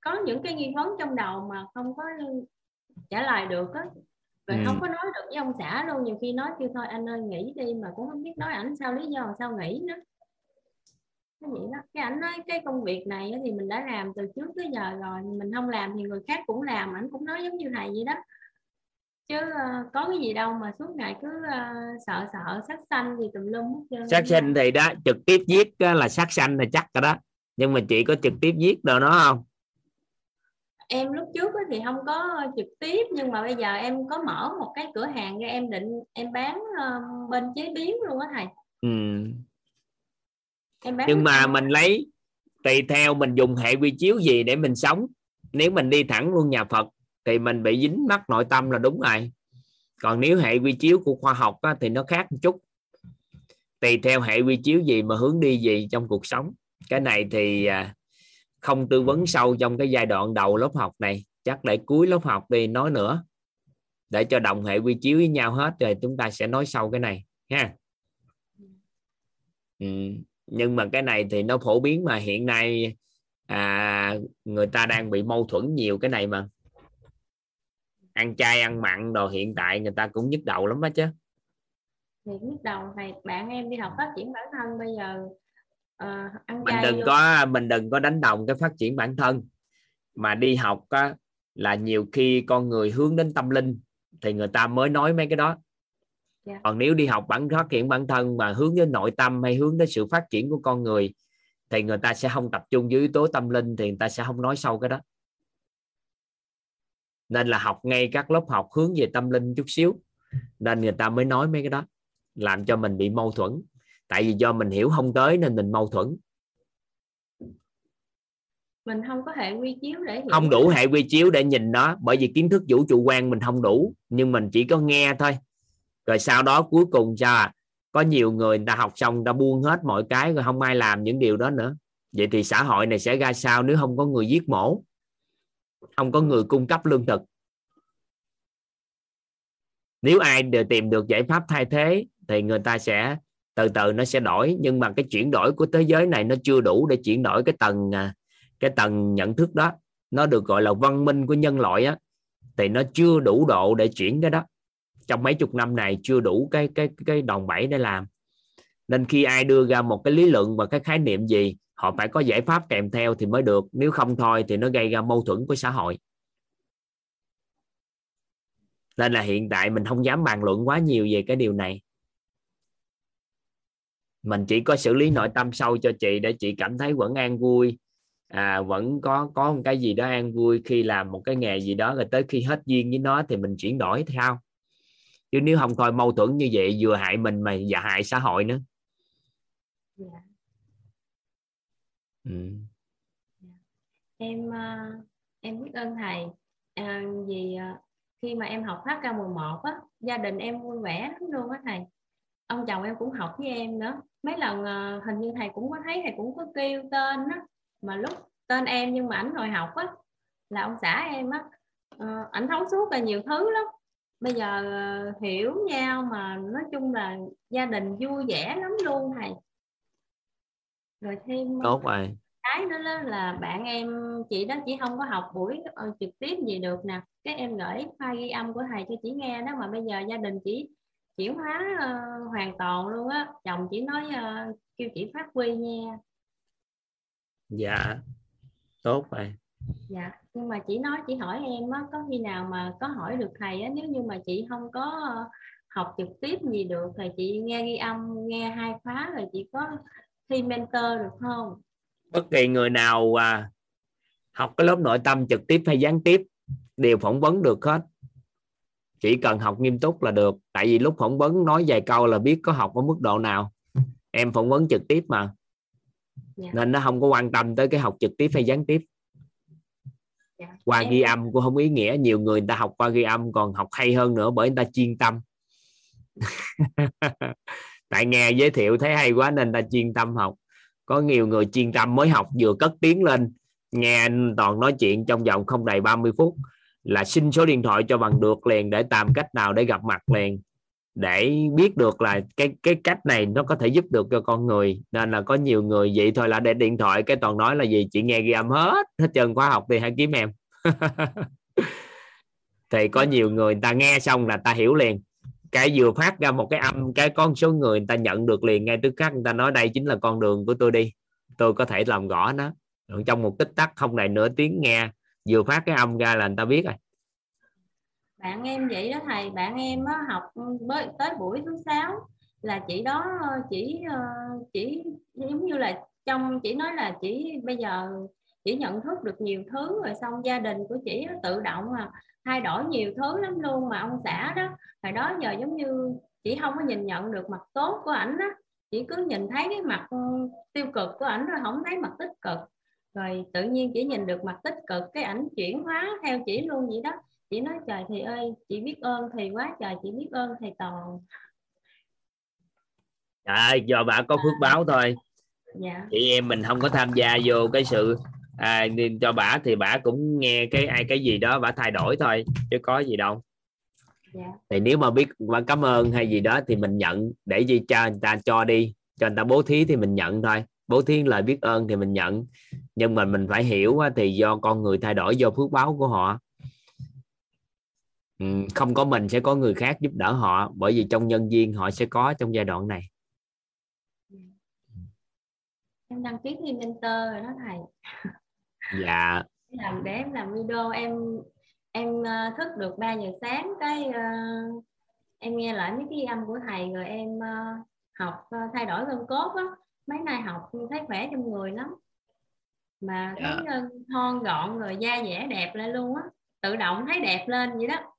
S4: có những cái nghi vấn trong đầu mà không có trả lời được á. Rồi ừ. không có nói được với ông xã luôn nhiều khi nói kêu thôi anh ơi nghỉ đi mà cũng không biết nói ảnh sao lý do sao nghỉ nữa. Cái vậy đó. Cái ảnh nói cái công việc này thì mình đã làm từ trước tới giờ rồi mình không làm thì người khác cũng làm ảnh cũng nói giống như thầy vậy đó chứ uh, có cái gì đâu mà suốt ngày cứ uh, sợ sợ sát sanh gì tùm lum hết
S1: sát sanh thì đó trực tiếp giết là sát sanh là chắc rồi đó. Nhưng mà chị có trực tiếp giết đồ nó không?
S4: Em lúc trước thì không có trực tiếp nhưng mà bây giờ em có mở một cái cửa hàng ra em định em bán uh, bên chế biến luôn á thầy.
S1: Ừ. em bán nhưng mà mình lấy tùy theo mình dùng hệ quy chiếu gì để mình sống. Nếu mình đi thẳng luôn nhà Phật thì mình bị dính mắc nội tâm là đúng rồi. Còn nếu hệ quy chiếu của khoa học á, thì nó khác một chút. Tùy theo hệ quy chiếu gì mà hướng đi gì trong cuộc sống. Cái này thì à, không tư vấn sâu trong cái giai đoạn đầu lớp học này. Chắc để cuối lớp học đi nói nữa. Để cho đồng hệ quy chiếu với nhau hết rồi chúng ta sẽ nói sâu cái này ha. Ừ. nhưng mà cái này thì nó phổ biến mà hiện nay à, người ta đang bị mâu thuẫn nhiều cái này mà ăn chay ăn mặn đồ hiện tại người ta cũng nhức đầu lắm đó chứ
S4: thì nhức đầu này bạn em đi học phát triển bản thân bây giờ
S1: à, mình đừng vô. có mình đừng có đánh đồng cái phát triển bản thân mà đi học á, là nhiều khi con người hướng đến tâm linh thì người ta mới nói mấy cái đó yeah. còn nếu đi học bản phát triển bản thân mà hướng đến nội tâm hay hướng đến sự phát triển của con người thì người ta sẽ không tập trung dưới yếu tố tâm linh thì người ta sẽ không nói sâu cái đó nên là học ngay các lớp học hướng về tâm linh chút xíu. Nên người ta mới nói mấy cái đó làm cho mình bị mâu thuẫn. Tại vì do mình hiểu không tới nên mình mâu thuẫn.
S4: Mình không có hệ quy chiếu để
S1: hiểu. Không đủ hệ quy chiếu để nhìn nó bởi vì kiến thức vũ trụ quan mình không đủ nhưng mình chỉ có nghe thôi. Rồi sau đó cuối cùng sao à? Có nhiều người người ta học xong ta buông hết mọi cái rồi không ai làm những điều đó nữa. Vậy thì xã hội này sẽ ra sao nếu không có người giết mổ không có người cung cấp lương thực. Nếu ai đều tìm được giải pháp thay thế, thì người ta sẽ, từ từ nó sẽ đổi. Nhưng mà cái chuyển đổi của thế giới này nó chưa đủ để chuyển đổi cái tầng à, cái tầng nhận thức đó. Nó được gọi là văn minh của nhân loại á, thì nó chưa đủ độ để chuyển cái đó. Trong mấy chục năm này chưa đủ cái cái cái đòn bẩy để làm. Nên khi ai đưa ra một cái lý luận và cái khái niệm gì họ phải có giải pháp kèm theo thì mới được nếu không thôi thì nó gây ra mâu thuẫn của xã hội. Nên là hiện tại mình không dám bàn luận quá nhiều về cái điều này. Mình chỉ có xử lý nội tâm sâu cho chị để chị cảm thấy vẫn an vui. À, vẫn có có một cái gì đó an vui khi làm một cái nghề gì đó rồi tới khi hết duyên với nó thì mình chuyển đổi theo. Chứ nếu không thôi mâu thuẫn như vậy vừa hại mình mà và hại xã hội nữa. Yeah.
S4: Ừ. Dạ. Em ờ, em biết ơn thầy. À, vì ờ, khi mà em học hết ca 11 á gia đình em vui vẻ lắm luôn á thầy. Ông chồng em cũng học với em nữa. Mấy lần ờ, hình như thầy cũng có thấy thầy cũng có kêu tên á mà lúc tên em nhưng mà ảnh ngồi học á là ông xã em á. Uh, ảnh thấu suốt là nhiều thứ lắm. Bây giờ uh, hiểu nhau mà nói chung là gia đình vui vẻ lắm luôn thầy rồi thêm
S1: tốt rồi.
S4: cái đó là bạn em chị đó chỉ không có học buổi uh, trực tiếp gì được nè. Cái em gửi file ghi âm của thầy cho chị nghe đó mà bây giờ gia đình chỉ chuyển hóa uh, hoàn toàn luôn á. Chồng chỉ nói uh, kêu chị phát huy nha.
S1: Dạ tốt rồi.
S4: Dạ nhưng mà chị nói chị hỏi em á có khi nào mà có hỏi được thầy á nếu như mà chị không có học trực tiếp gì được thì chị nghe ghi âm nghe hai khóa rồi chị có thi mentor được không
S1: bất kỳ người nào à, học cái lớp nội tâm trực tiếp hay gián tiếp đều phỏng vấn được hết chỉ cần học nghiêm túc là được tại vì lúc phỏng vấn nói vài câu là biết có học ở mức độ nào em phỏng vấn trực tiếp mà yeah. Dạ. nên nó không có quan tâm tới cái học trực tiếp hay gián tiếp yeah. Dạ. qua em... ghi âm cũng không ý nghĩa nhiều người, người ta học qua ghi âm còn học hay hơn nữa bởi người ta chuyên tâm tại nghe giới thiệu thấy hay quá nên ta chuyên tâm học. Có nhiều người chuyên tâm mới học vừa cất tiếng lên nghe toàn nói chuyện trong vòng không đầy 30 phút là xin số điện thoại cho bằng được liền để làm cách nào để gặp mặt liền. Để biết được là cái cái cách này nó có thể giúp được cho con người. Nên là có nhiều người vậy thôi là để điện thoại cái toàn nói là gì? Chị nghe ghi âm hết hết trơn khóa học thì hãy kiếm em. Thì có nhiều người, người ta nghe xong là ta hiểu liền cái vừa phát ra một cái âm cái con số người người ta nhận được liền ngay tức khắc người ta nói đây chính là con đường của tôi đi. Tôi có thể làm rõ nó. Trong một tích tắc không đầy nửa tiếng nghe vừa phát cái âm ra là người ta biết rồi.
S4: Bạn em vậy đó thầy bạn em á, học mới tới buổi thứ sáu là chị đó chỉ ờ, chỉ giống như là trong chỉ nói là chỉ bây giờ chỉ nhận thức được nhiều thứ rồi xong gia đình của chị tự động mà thay đổi nhiều thứ lắm luôn mà ông xã đó. Hồi đó giờ giống như chỉ không có nhìn nhận được mặt tốt của ảnh á. Chỉ cứ nhìn thấy cái mặt ừ, tiêu cực của ảnh rồi không thấy mặt tích cực. Rồi tự nhiên chỉ nhìn được mặt tích cực cái ảnh chuyển hóa theo chỉ luôn vậy đó. Chỉ nói trời thầy ơi chị biết ơn thầy quá trời chị biết ơn thầy toàn.
S1: Ơi do bà có phước báo thôi. Dạ. chị em mình không có tham gia vô cái sự à, cho bà thì bà cũng nghe cái ai cái gì đó bà thay đổi thôi chứ có gì đâu. Dạ. thì nếu mà biết bà cảm ơn hay gì đó thì mình nhận để gì cho người ta cho đi cho người ta bố thí thì mình nhận thôi. Bố thí lời biết ơn thì mình nhận. Nhưng mà mình phải hiểu thì do con người thay đổi do phước báo của họ. Không có mình sẽ có người khác giúp đỡ họ bởi vì trong nhân viên họ sẽ có trong giai đoạn này.
S4: Em đăng ký thi mentor rồi đó thầy
S1: dạ.
S4: Làm để em làm video em em uh, thức được 3 giờ sáng cái uh, em nghe lại mấy cái âm của thầy rồi em uh, học uh, thay đổi gân cốt á. Mấy nay học thấy khỏe trong người lắm. Mà thấy yeah. uh, thon gọn rồi da dẻ đẹp lên luôn á. Tự động thấy đẹp lên vậy đó.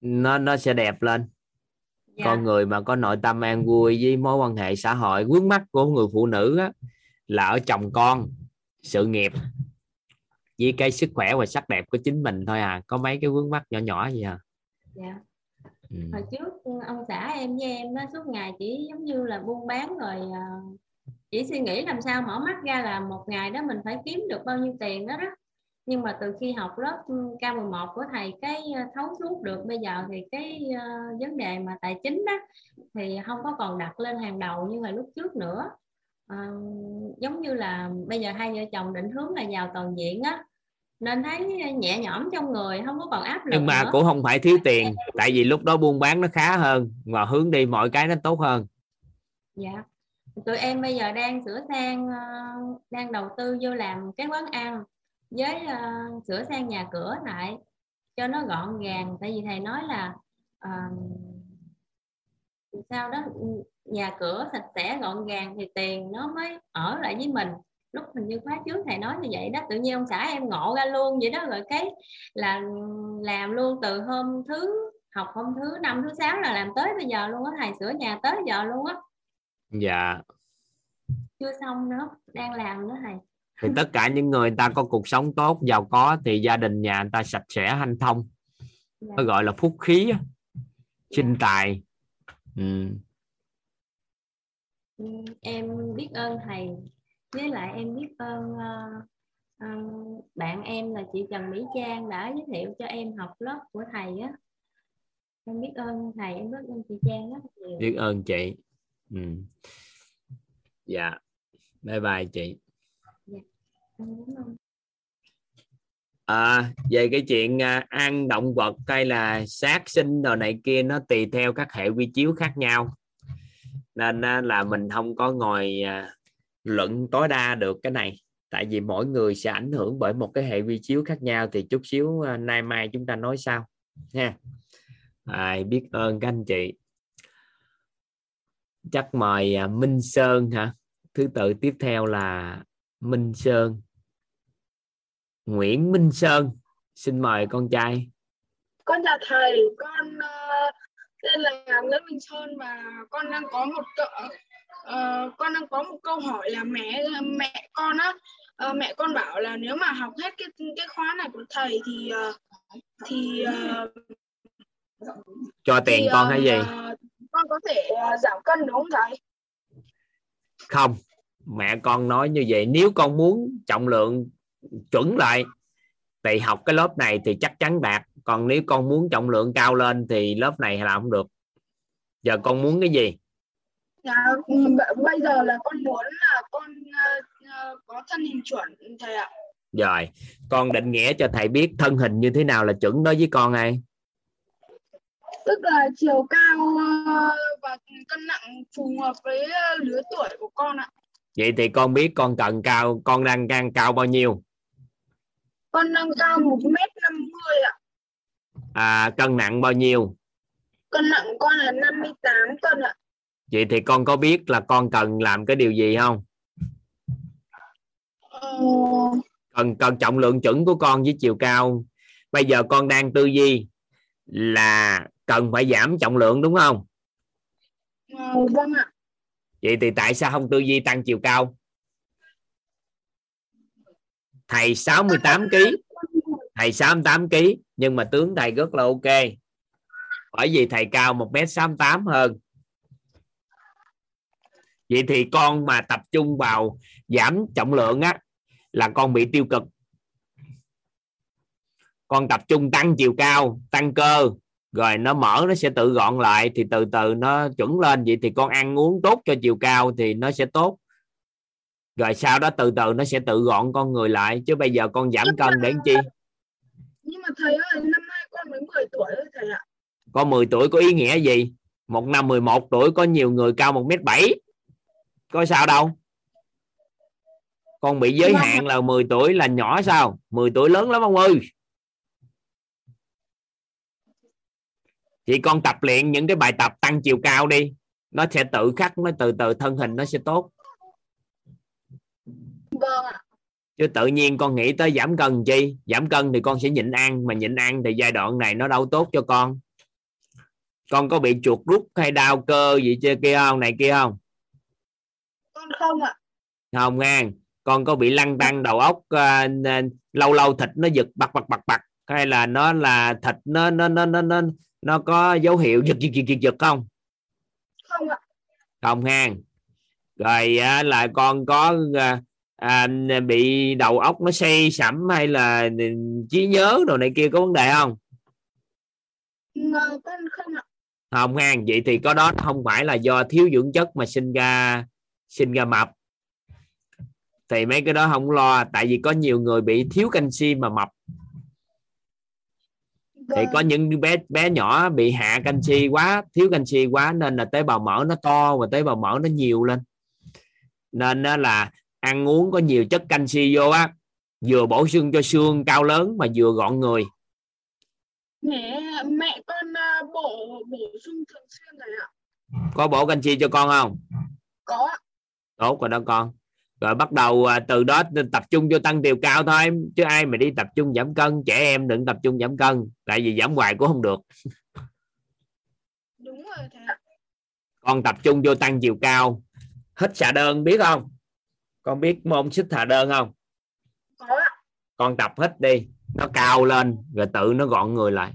S1: Nó nó sẽ đẹp lên dạ. con người mà có nội tâm an vui với mối quan hệ xã hội vướng mắt của người phụ nữ á, là ở chồng con sự nghiệp với cái sức khỏe và sắc đẹp của chính mình thôi à có mấy cái vướng mắt nhỏ nhỏ gì à
S4: dạ. ừ. hồi trước ông xã em với em đó suốt ngày chỉ giống như là buôn bán rồi à, chỉ suy nghĩ làm sao mở mắt ra là một ngày đó mình phải kiếm được bao nhiêu tiền đó đó nhưng mà từ khi học lớp K11 của thầy cái ờ, thấu suốt được bây giờ thì cái uh, vấn đề mà tài chính đó thì không có còn đặt lên hàng đầu như là lúc trước nữa. Uh, giống như là bây giờ hai vợ chồng định hướng là giàu toàn diện á nên thấy nhẹ nhõm trong người không có còn áp lực
S1: nhưng mà
S4: nữa.
S1: cũng không phải thiếu tiền tại vì lúc đó buôn bán nó khá hơn và hướng đi mọi cái nó tốt hơn.
S4: Dạ. Tụi em bây giờ đang sửa sang đang đầu tư vô làm cái quán ăn với uh, sửa sang nhà cửa lại cho nó gọn gàng. Tại vì thầy nói là uh, sao đó nhà cửa sạch sẽ gọn gàng thì tiền nó mới ở lại với mình. Lúc mình như khóa trước thầy nói như vậy đó tự nhiên ông xã em ngộ ra luôn vậy đó. Rồi cái là làm luôn từ hôm thứ học hôm thứ năm thứ sáu là làm tới bây giờ luôn á thầy sửa nhà tới giờ luôn á.
S1: Dạ.
S4: Chưa xong nữa đang làm nữa thầy
S1: thì tất cả những người ta có cuộc sống tốt giàu có thì gia đình nhà người ta sạch sẽ hanh thông nó dạ. gọi là phúc khí sinh tài
S4: ừ. ừ. em biết ơn thầy với lại em biết ơn uh, uh, bạn em là chị Trần Mỹ Trang đã giới thiệu cho em học lớp của thầy á em biết ơn thầy em biết ơn chị Trang rất nhiều
S1: biết ơn chị ừ. dạ bye bye chị à, về cái chuyện à, ăn động vật hay là sát sinh đồ này kia nó tùy theo các hệ quy chiếu khác nhau. Nên à, là mình không có ngồi à, luận tối đa được cái này. Tại vì mỗi người sẽ ảnh hưởng bởi một cái hệ vi chiếu khác nhau. Thì chút xíu nay mai chúng ta nói sau ha. À, biết ơn các anh chị. Chắc mời Minh Sơn hả? Thứ tự tiếp theo là Minh Sơn. Nguyễn Minh Sơn xin mời con trai.
S5: Con chào thầy con uh, tên là Nguyễn Minh Sơn và con đang có một uh, con đang có một câu hỏi là mẹ mẹ con á uh, mẹ con bảo là nếu mà học hết cái cái khóa này của thầy thì uh, thì uh,
S1: cho tiền thì, con hay gì?
S5: uh, con có thể uh, giảm cân đúng không thầy?
S1: Không mẹ con nói như vậy nếu con muốn trọng lượng chuẩn lại thì học cái lớp này thì chắc chắn đạt. Còn nếu con muốn trọng lượng cao lên thì lớp này làm không được. Giờ con muốn cái gì?
S5: Dạ, bây giờ là con muốn là con uh, có thân hình chuẩn thầy ạ.
S1: Rồi con định nghĩa cho thầy biết thân hình như thế nào là chuẩn đối với con ai?
S5: Tức là chiều cao và cân nặng phù hợp với lứa tuổi của con ạ
S1: vậy thì con biết con cần cao con đang đang cao bao nhiêu?
S5: Con đang cao một mét năm mươi ạ.
S1: À cân nặng bao nhiêu?
S5: Cân nặng con là 58 cân ạ.
S1: Vậy thì con có biết là con cần làm cái điều gì không?
S5: Ờ...
S1: cần cần trọng lượng chuẩn của con với chiều cao. Bây giờ con đang tư duy là cần phải giảm trọng lượng đúng không?
S5: Ờ, vâng ạ
S1: vậy thì tại sao không tư duy tăng chiều cao? Thầy 68 kg thầy 68 kg nhưng mà tướng thầy rất là ok. Bởi vì thầy cao 1m68 hơn. Vậy thì con mà tập trung vào giảm trọng lượng á, là con bị tiêu cực. Con tập trung tăng chiều cao, tăng cơ rồi nó mở nó sẽ tự gọn lại thì từ từ nó chuẩn lên. Vậy thì con ăn uống tốt cho chiều cao thì nó sẽ tốt. Rồi sau đó từ từ nó sẽ tự gọn con người lại. Chứ bây giờ con giảm cân để chi?
S5: Nhưng mà thầy ơi năm nay con mới 10 tuổi thôi thầy ạ.
S1: Con 10 tuổi có ý nghĩa gì? Một năm 11 tuổi có nhiều người cao một mét bảy. Có sao đâu. Con bị giới vâng. hạn là 10 tuổi là nhỏ sao? 10 tuổi lớn lắm ông ơi thì con tập luyện những cái bài tập tăng chiều cao đi. Nó sẽ tự khắc nó từ từ thân hình nó sẽ tốt.
S5: Vâng ạ.
S1: Chứ tự nhiên con nghĩ tới giảm cân chi? Giảm cân thì con sẽ nhịn ăn mà nhịn ăn thì giai đoạn này nó đâu tốt cho con. Con có bị chuột rút hay đau cơ gì chưa? Kia không? Này kia không?
S5: Con không ạ.
S1: Không ngang con có bị lăn tăng đầu óc uh, lâu lâu thịt nó giật bật bật bật bật hay là nó là thịt nó nó nó nó nó, nó có dấu hiệu giật giật giật giật, giật không?
S5: Không ạ.
S1: Không ngang rồi uh, là con có uh, à, bị đầu óc nó say sẩm hay là trí nhớ đồ này kia có vấn đề không?
S5: Mà con không ạ.
S1: Không ngang vậy thì có đó không phải là do thiếu dưỡng chất mà sinh ra sinh ra mập. Thì mấy cái đó không lo tại vì có nhiều người bị thiếu canxi mà mập thì có những bé bé nhỏ bị hạ canxi quá thiếu canxi quá nên là tế bào mỡ nó to và tế bào mỡ nó nhiều lên. Nên là ăn uống có nhiều chất canxi vô á vừa bổ sung cho xương cao lớn mà vừa gọn người.
S5: Mẹ mẹ con à, bổ bổ sung thường xuyên rồi ạ?
S1: Có bổ canxi cho con không?
S5: Có
S1: tốt rồi đó con rồi bắt đầu à, từ đó tập trung vô tăng chiều cao thôi chứ ai mà đi tập trung giảm cân trẻ em đừng tập trung giảm cân tại vì giảm hoài cũng không được.
S5: Đúng rồi thầy.
S1: Con tập trung vô tăng chiều cao. Hít xạ đơn biết không? Con biết môn xích xạ đơn không?
S5: Có.
S1: Con tập hít đi nó cao lên rồi tự nó gọn người lại.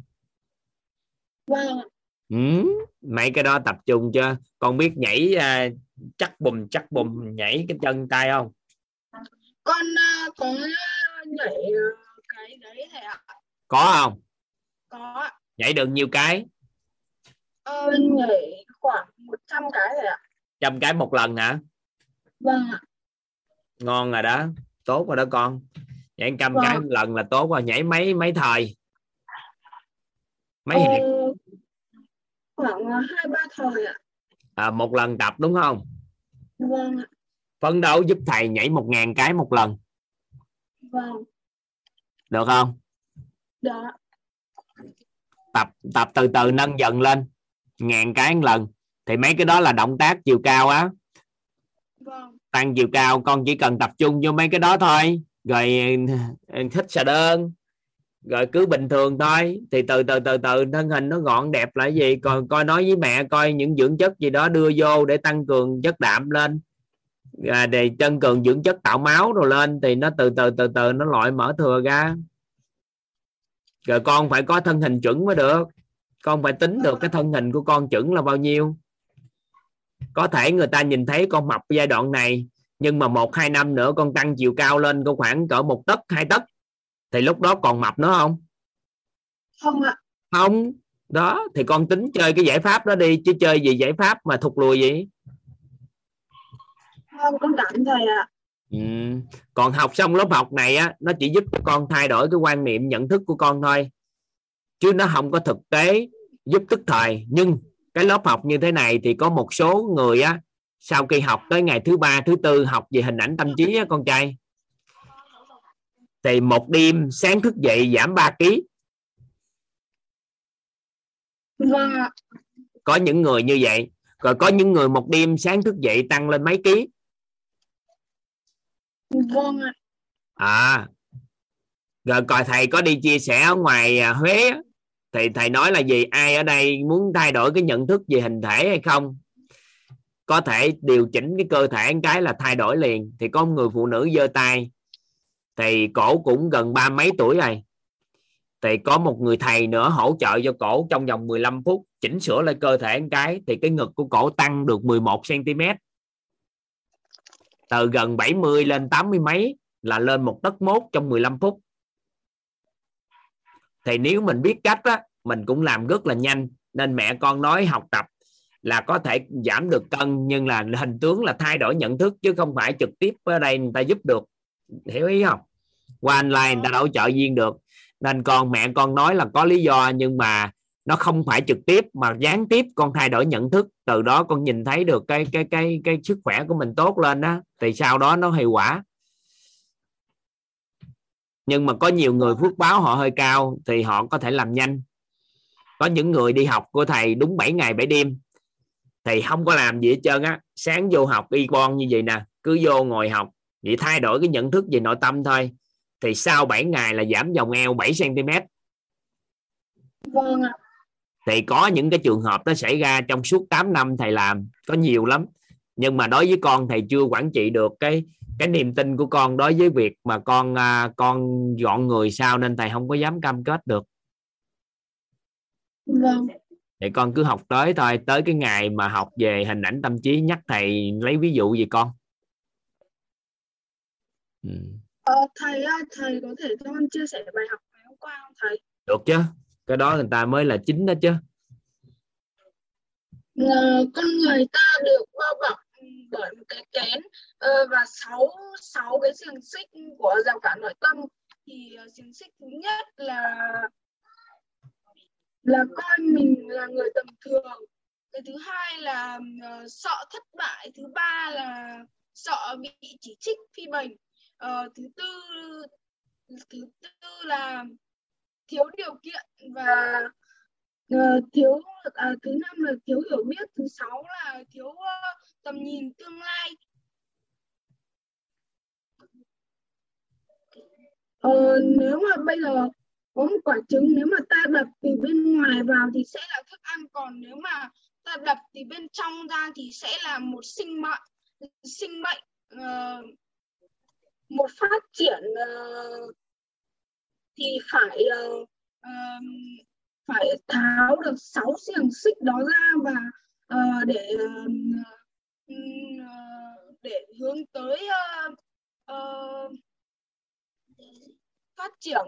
S5: Vâng ạ.
S1: Ừ, mấy cái đó tập trung cho con biết nhảy à, chắc bùm chắc bùm nhảy cái chân tay không?
S5: Con à, có nhảy à, cái đấy thầy ạ.
S1: Có không?
S5: Có
S1: nhảy được nhiều cái?
S5: Ờ, nhảy khoảng 100 cái thầy ạ.
S1: Trăm cái một lần hả?
S5: Vâng ạ.
S1: Ngon rồi đó. Tốt rồi đó con. Nhảy trăm
S5: Vâng.
S1: cái một lần là tốt rồi. Nhảy mấy mấy thời? Mấy
S5: ờ, khoảng hai ba thời ạ
S1: à, một lần tập đúng không?
S5: Vâng.
S1: Phấn đấu giúp thầy nhảy một ngàn cái một lần.
S5: Vâng.
S1: Được không?
S5: Đó ạ.
S1: tập tập từ từ nâng dần lên. Ngàn cái một lần. Thì mấy cái đó là động tác chiều cao á.
S5: Vâng.
S1: Tăng chiều cao con chỉ cần tập trung vô mấy cái đó thôi. Rồi thích xà đơn rồi cứ bình thường thôi. Thì từ từ từ từ thân hình nó gọn đẹp lại gì? Còn coi nói với mẹ coi những dưỡng chất gì đó đưa vô để tăng cường chất đạm lên. À, để tăng cường dưỡng chất tạo máu rồi lên thì nó từ từ từ từ nó loại mở thừa ra. Rồi con phải có thân hình chuẩn mới được. Con phải tính được cái thân hình của con chuẩn là bao nhiêu. Có thể người ta nhìn thấy con mập giai đoạn này nhưng mà một hai năm nữa con tăng chiều cao lên có khoảng cỡ một tấc hai tấc thì lúc đó còn mập nữa không?
S5: Không ạ.
S1: Không. Đó thì con tính chơi cái giải pháp đó đi chứ chơi gì giải pháp mà thụt lùi vậy?
S5: Vâng con cảm thầy ạ.
S1: Ừ. còn học xong lớp học này á nó chỉ giúp cho con thay đổi cái quan niệm nhận thức của con thôi. Chứ nó không có thực tế giúp tức thời. Nhưng cái lớp học như thế này thì có một số người á sau khi học tới ngày thứ ba thứ tư học về hình ảnh tâm trí á, con trai thì một đêm sáng thức dậy giảm 3 kg
S5: vâng ạ.
S1: Có những người như vậy. Rồi có những người một đêm sáng thức dậy tăng lên mấy ký?
S5: Vâng ạ.
S1: À. Rồi coi thầy có đi chia sẻ ở ngoài à, Huế thì thầy nói là gì? Ai ở đây muốn thay đổi cái nhận thức về hình thể hay không? Có thể điều chỉnh cái cơ thể một cái là thay đổi liền. Thì có một người phụ nữ giơ tay thì cổ cũng gần ba mấy tuổi rồi. Thì có một người thầy nữa hỗ trợ cho cổ trong vòng 15 phút, chỉnh sửa lại cơ thể một cái, thì cái ngực của cổ tăng được 11 cm từ gần 70 lên 80 mấy là lên một tấc mốt trong 15 phút. Thì nếu mình biết cách á, mình cũng làm rất là nhanh, nên mẹ con nói học tập là có thể giảm được cân, nhưng là hình tướng là thay đổi nhận thức, chứ không phải trực tiếp ở đây người ta giúp được. Hiểu ý không? Qua online người ta đâu hỗ trợ viên được. Nên con mẹ con nói là có lý do nhưng mà nó không phải trực tiếp mà gián tiếp con thay đổi nhận thức. Từ đó con nhìn thấy được cái cái cái cái sức khỏe của mình tốt lên đó thì sau đó nó hiệu quả. Nhưng mà có nhiều người phước báo họ hơi cao thì họ có thể làm nhanh. Có những người đi học của thầy đúng 7 ngày 7 đêm thì không có làm gì hết trơn á. Sáng vô học y con như vậy nè cứ vô ngồi học vậy thay đổi cái nhận thức về nội tâm thôi thì sau 7 ngày là giảm vòng eo 7 cm
S5: vâng ạ.
S1: Thì có những cái trường hợp nó xảy ra trong suốt 8 năm thầy làm có nhiều lắm. Nhưng mà đối với con thầy chưa quản trị được cái cái niềm tin của con đối với việc mà con à, con dọn người sao nên thầy không có dám cam kết được.
S5: Vâng.
S1: Thì con cứ học tới thôi tới cái ngày mà học về hình ảnh tâm trí nhắc thầy lấy ví dụ gì con. Ừ.
S5: ờ, thầy ơi, thầy có thể cho con chia sẻ bài học ngày hôm qua không thầy?
S1: Được chứ. Cái đó người ta mới là chính đó chứ.
S5: Ờ, con người ta được bao bọc bởi một cái kén ờ, và sáu sáu cái xiềng xích của rào cản nội tâm. Thì ờ, xiềng xích thứ nhất là là coi mình là người tầm thường. Cái thứ hai là ờ, sợ thất bại. Thứ ba là sợ bị chỉ trích phi bình uh, thứ tư thứ tư là thiếu điều kiện và uh, thiếu uh, thứ năm là thiếu hiểu biết thứ sáu là thiếu uh, tầm nhìn tương lai. Ờ, nếu mà bây giờ có một quả trứng nếu mà ta đập từ bên ngoài vào thì sẽ là thức ăn còn nếu mà ta đập từ bên trong ra thì sẽ là một sinh mệnh sinh mệnh uh, một phát triển ờ, thì phải ờ, ờ, phải tháo được sáu xiềng xích đó ra và để ừ, để hướng tới phát triển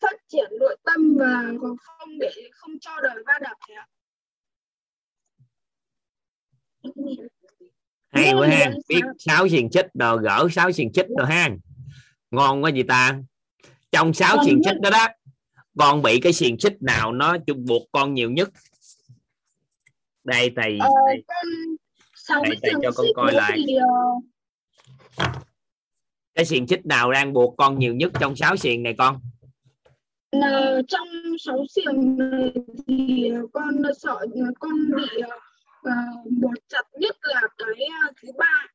S5: phát triển nội tâm và còn không để không cho đời va đập thầy ạ
S1: hay quá ha biết sáu xiềng xích rồi gỡ sáu xiềng xích rồi ha ngon quá gì ta? Trong sáu xiềng xích đó đó con bị cái xiềng xích nào nó chung buộc con nhiều nhất? Đây thầy,
S5: Ờ, con sáu
S1: Thầy- cho con coi lại.
S5: thì ờ,
S1: cái xiềng xích nào đang buộc con nhiều nhất trong sáu xiềng này con?
S5: Là trong sáu xiềng này thì con sợ con bị uh, buộc chặt nhất là cái ờ, thứ ba.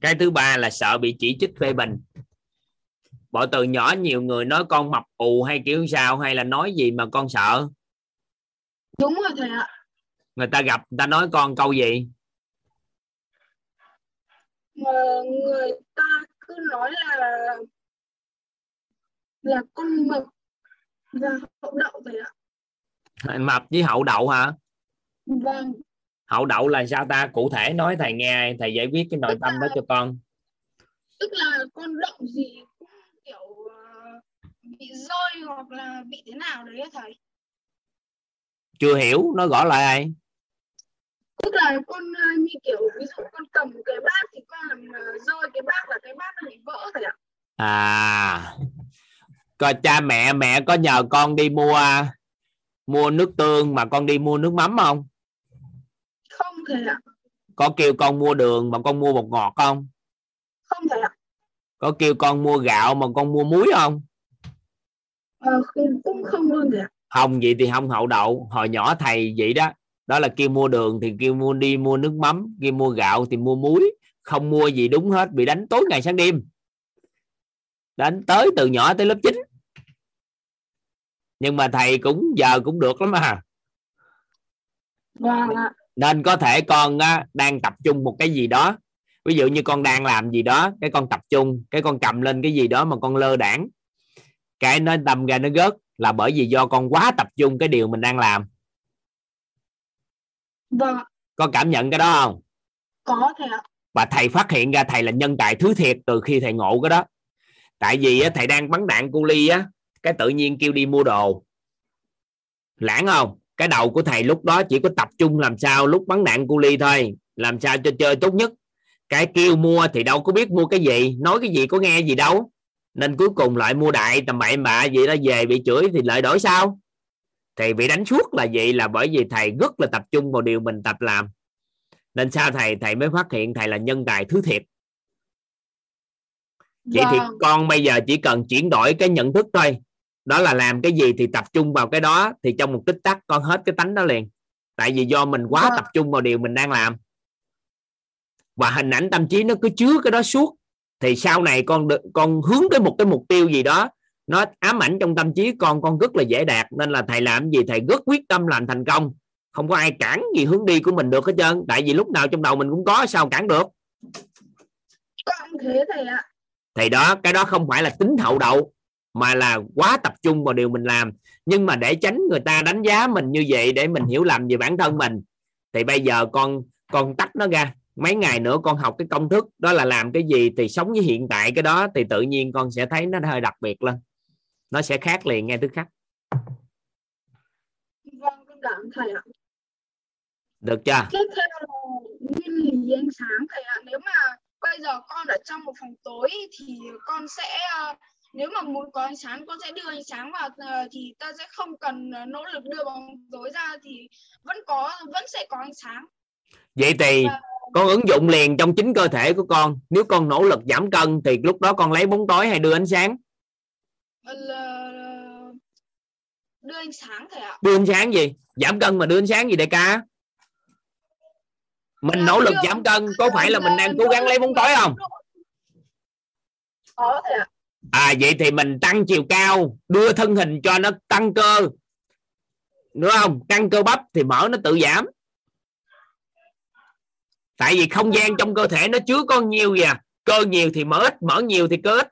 S1: Cái thứ ba là sợ bị chỉ trích phê bình. Bộ từ nhỏ nhiều người nói con mập ù hay kiểu sao hay là nói gì mà con sợ?
S5: Đúng rồi thầy ạ.
S1: Người ta gặp người ta nói con câu gì?
S5: Mà người ta cứ nói là là con mực và hậu đậu thầy ạ.
S1: Mập với hậu đậu hả?
S5: Vâng
S1: hậu đậu là sao ta? Cụ thể nói thầy nghe thầy giải quyết cái nội tâm đó cho con.
S5: tức là con động gì cũng kiểu ờ, bị rơi hoặc là bị thế nào đấy thầy?
S1: Chưa hiểu nó gõ lại ai?
S5: Tức là con ờ, như kiểu ví dụ con cầm cái bát thì con làm ờ, rơi cái bát là cái bát nó bị vỡ thầy ạ.
S1: À coi cha mẹ mẹ có nhờ con đi mua mua nước tương mà con đi mua nước mắm không
S5: thầy ạ
S1: có kêu con mua đường mà con mua bột ngọt không?
S5: Không thầy ạ
S1: có kêu con mua gạo mà con mua muối không?
S5: Ờ, cũng không luôn thầy ạ
S1: không vậy thì không hậu đậu. Hồi nhỏ thầy vậy đó. Đó là kêu mua đường thì kêu mua đi mua nước mắm kêu mua gạo thì mua muối. Không mua gì đúng hết bị đánh tối ngày sáng đêm. Đánh tới từ nhỏ tới lớp 9 nhưng mà thầy cũng giờ cũng được lắm à.
S5: Vâng ạ
S1: nên có thể con á, đang tập trung một cái gì đó. Ví dụ như con đang làm gì đó cái con tập trung cái con cầm lên cái gì đó mà con lơ đảng. Cái nó đâm ra nó gớt là bởi vì do con quá tập trung cái điều mình đang làm.
S5: Vâng
S1: có cảm nhận cái đó không?
S5: Có thầy ạ.
S1: Và thầy phát hiện ra thầy là nhân tài thứ thiệt từ khi thầy ngộ cái đó. Tại vì á, thầy đang bắn đạn cu ly á cái tự nhiên kêu đi mua đồ. Lãng không cái đầu của thầy lúc đó chỉ có tập trung làm sao lúc bắn đạn cu ly thôi làm sao cho chơi tốt nhất. Cái kêu mua thì đâu có biết mua cái gì nói cái gì có nghe gì đâu. Nên cuối cùng lại mua đại tầm bậy bạ vậy đó về bị chửi thì lại đổi sao? Thì bị đánh suốt là vậy là bởi vì thầy rất là tập trung vào điều mình tập làm. Nên sao thầy thầy mới phát hiện thầy là nhân tài thứ thiệt. Vậy thì
S5: vâng.
S1: con bây giờ chỉ cần chuyển đổi cái nhận thức thôi đó là làm cái gì thì tập trung vào cái đó thì trong một tích tắc con hết cái tánh đó liền. Tại vì do mình quá
S5: Vâng.
S1: tập trung vào điều mình đang làm. Và hình ảnh tâm trí nó cứ chứa cái đó suốt. Thì sau này con được con hướng tới một cái mục tiêu gì đó nó ám ảnh trong tâm trí con con rất là dễ đạt. Nên là thầy làm gì? Thầy rất quyết tâm làm thành công. Không có ai cản gì hướng đi của mình được hết trơn. Tại vì lúc nào trong đầu mình cũng có sao cản được?
S5: Con cũng thế thầy ạ.
S1: Thì đó cái đó không phải là tính hậu đậu mà là quá tập trung vào điều mình làm. Nhưng mà để tránh người ta đánh giá mình như vậy để mình hiểu lầm về bản thân mình thì bây giờ con con tách nó ra. Mấy ngày nữa con học cái công thức đó là làm cái gì thì sống với hiện tại cái đó thì tự nhiên con sẽ thấy nó hơi đặc biệt lên. Nó sẽ khác liền ngay tức khắc.
S5: Vâng con cảm ơn thầy ạ.
S1: Được chưa?
S5: Tiếp theo là nguyên lý ánh sáng thầy ạ. Nếu mà bây giờ con ở trong một phòng tối thì con sẽ ờ, nếu mà muốn có ánh sáng con sẽ đưa ánh sáng vào ờ, thì ta sẽ không cần ờ, nỗ lực đưa bóng tối ra thì vẫn có vẫn sẽ có ánh sáng.
S1: Vậy thì
S5: Và-
S1: con ứng dụng liền trong chính cơ thể của con. Nếu con nỗ lực giảm cân thì lúc đó con lấy bóng tối hay đưa ánh sáng?
S5: Ờ, là đưa ánh sáng thầy ạ.
S1: Đưa ánh sáng gì? Giảm cân mà đưa ánh sáng gì đại ca? Mình nỗ lực giảm cân có phải là mình đang cố gắng lấy bóng tối không?
S5: có thầy ạ
S1: à vậy thì mình tăng chiều cao, đưa thân hình cho nó tăng cơ. Đúng không? Tăng cơ bắp thì mỡ nó tự giảm. Tại vì không gian trong cơ thể nó chứa có nhiều gì à cơ nhiều thì mỡ ít mỡ nhiều thì cơ ít.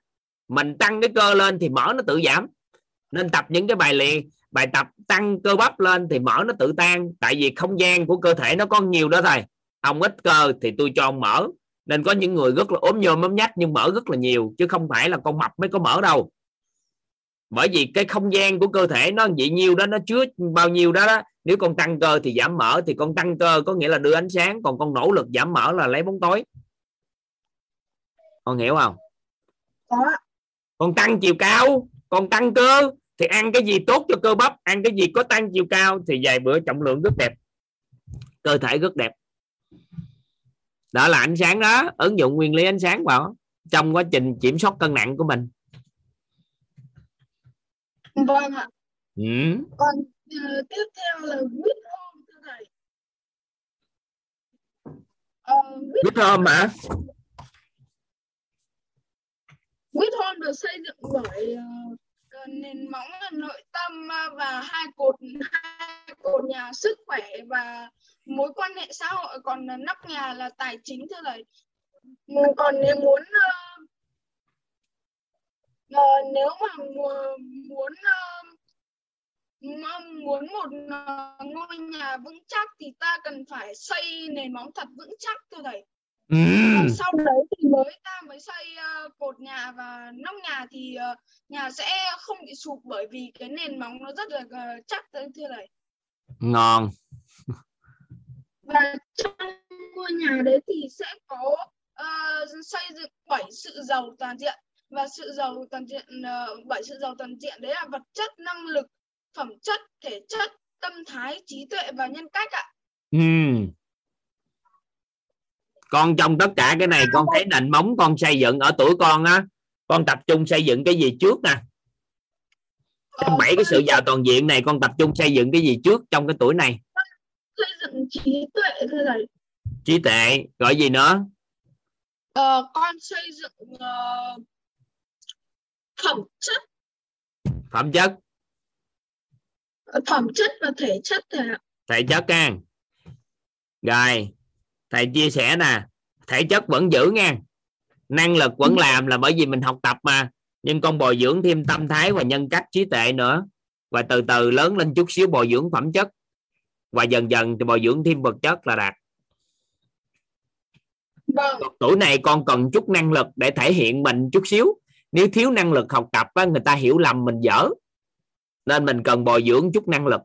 S1: Mình tăng cái cơ lên thì mỡ nó tự giảm. Nên tập những cái bài luyện, bài tập tăng cơ bắp lên thì mỡ nó tự tan. Tại vì không gian của cơ thể nó có nhiều đó thầy. Ông ít cơ thì tôi cho ông mỡ nên có những người rất là ốm nhôm ốm nhách nhưng mỡ rất là nhiều chứ không phải là con mập mới có mỡ đâu. Bởi vì cái không gian của cơ thể nó vậy nhiêu đó nó chứa bao nhiêu đó, đó. Nếu con tăng cơ thì giảm mỡ thì con tăng cơ có nghĩa là đưa ánh sáng còn con nỗ lực giảm mỡ là lấy bóng tối. Con hiểu không?
S5: Ạ.
S1: con tăng chiều cao còn tăng cơ thì ăn cái gì tốt cho cơ bắp ăn cái gì có tăng chiều cao thì vài bữa trọng lượng rất đẹp. Cơ thể rất đẹp đó là ánh sáng đó ứng dụng nguyên lý ánh sáng vào trong quá trình kiểm soát cân nặng của mình.
S5: Vâng ạ.
S1: Ừ.
S5: còn ờ, tiếp theo là huyết home thưa thầy. Huyết
S1: biết không mà
S5: Huyết home được xây dựng bởi ờ, nền móng là nội tâm ờ, và hai cột hai cột nhà sức khỏe và mối quan hệ xã hội còn nóc nhà là tài chính thưa thầy. Còn nếu muốn ờ, ờ, nếu mà mu- muốn mong muốn một ờ, ngôi nhà vững chắc thì ta cần phải xây nền móng thật vững chắc thưa thầy
S1: ừ.
S5: còn sau đấy thì mới ta mới xây ờ, cột nhà và nóc nhà thì ờ, nhà sẽ không bị sụp bởi vì cái nền móng nó rất là ờ, chắc thưa thầy
S1: ngon
S5: và trong ngôi nhà đấy thì sẽ có ờ, xây dựng bảy sự giàu toàn diện. Và sự giàu toàn diện ờ, bảy sự giàu toàn diện đấy là vật chất năng lực phẩm chất thể chất tâm thái trí tuệ và nhân cách ạ.
S1: Ừ. con trong tất cả cái này con thấy nền móng con xây dựng ở tuổi con á con tập trung xây dựng cái gì trước nè. Trong
S5: Ờ,
S1: bảy cái sự giàu toàn diện này con tập trung xây dựng cái gì trước trong cái tuổi này
S5: trí tuệ thưa thầy.
S1: Trí tuệ gọi gì nữa?
S5: Ờ, con xây dựng ờ, phẩm chất.
S1: Phẩm chất.
S5: Phẩm chất và thể chất thầy ạ.
S1: Thể chất nha rồi thầy chia sẻ nè. Thể chất vẫn giữ nha. Năng lực vẫn làm là bởi vì mình học tập mà. Nhưng con bồi dưỡng thêm tâm thái và nhân cách trí tuệ nữa. Và từ từ lớn lên chút xíu bồi dưỡng phẩm chất và dần dần thì bồi dưỡng thêm vật chất là đạt.
S5: Vâng.
S1: Tuổi này con cần chút năng lực để thể hiện mình chút xíu. Nếu thiếu năng lực học tập á, người ta hiểu lầm mình dở. Nên mình cần bồi dưỡng chút năng lực.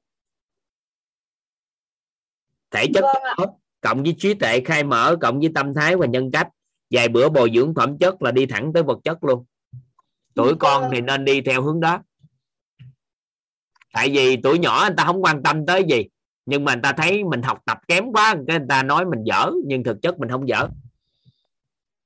S1: Thể chất
S5: Vâng
S1: cộng với trí tuệ khai mở cộng với tâm thái và nhân cách. Vài bữa bồi dưỡng phẩm chất là đi thẳng tới vật chất luôn. Tuổi con
S5: Vâng.
S1: thì nên đi theo hướng đó. Tại vì tuổi nhỏ người ta không quan tâm tới gì nhưng mà người ta thấy mình học tập kém quá cái người ta nói mình dở nhưng thực chất mình không dở.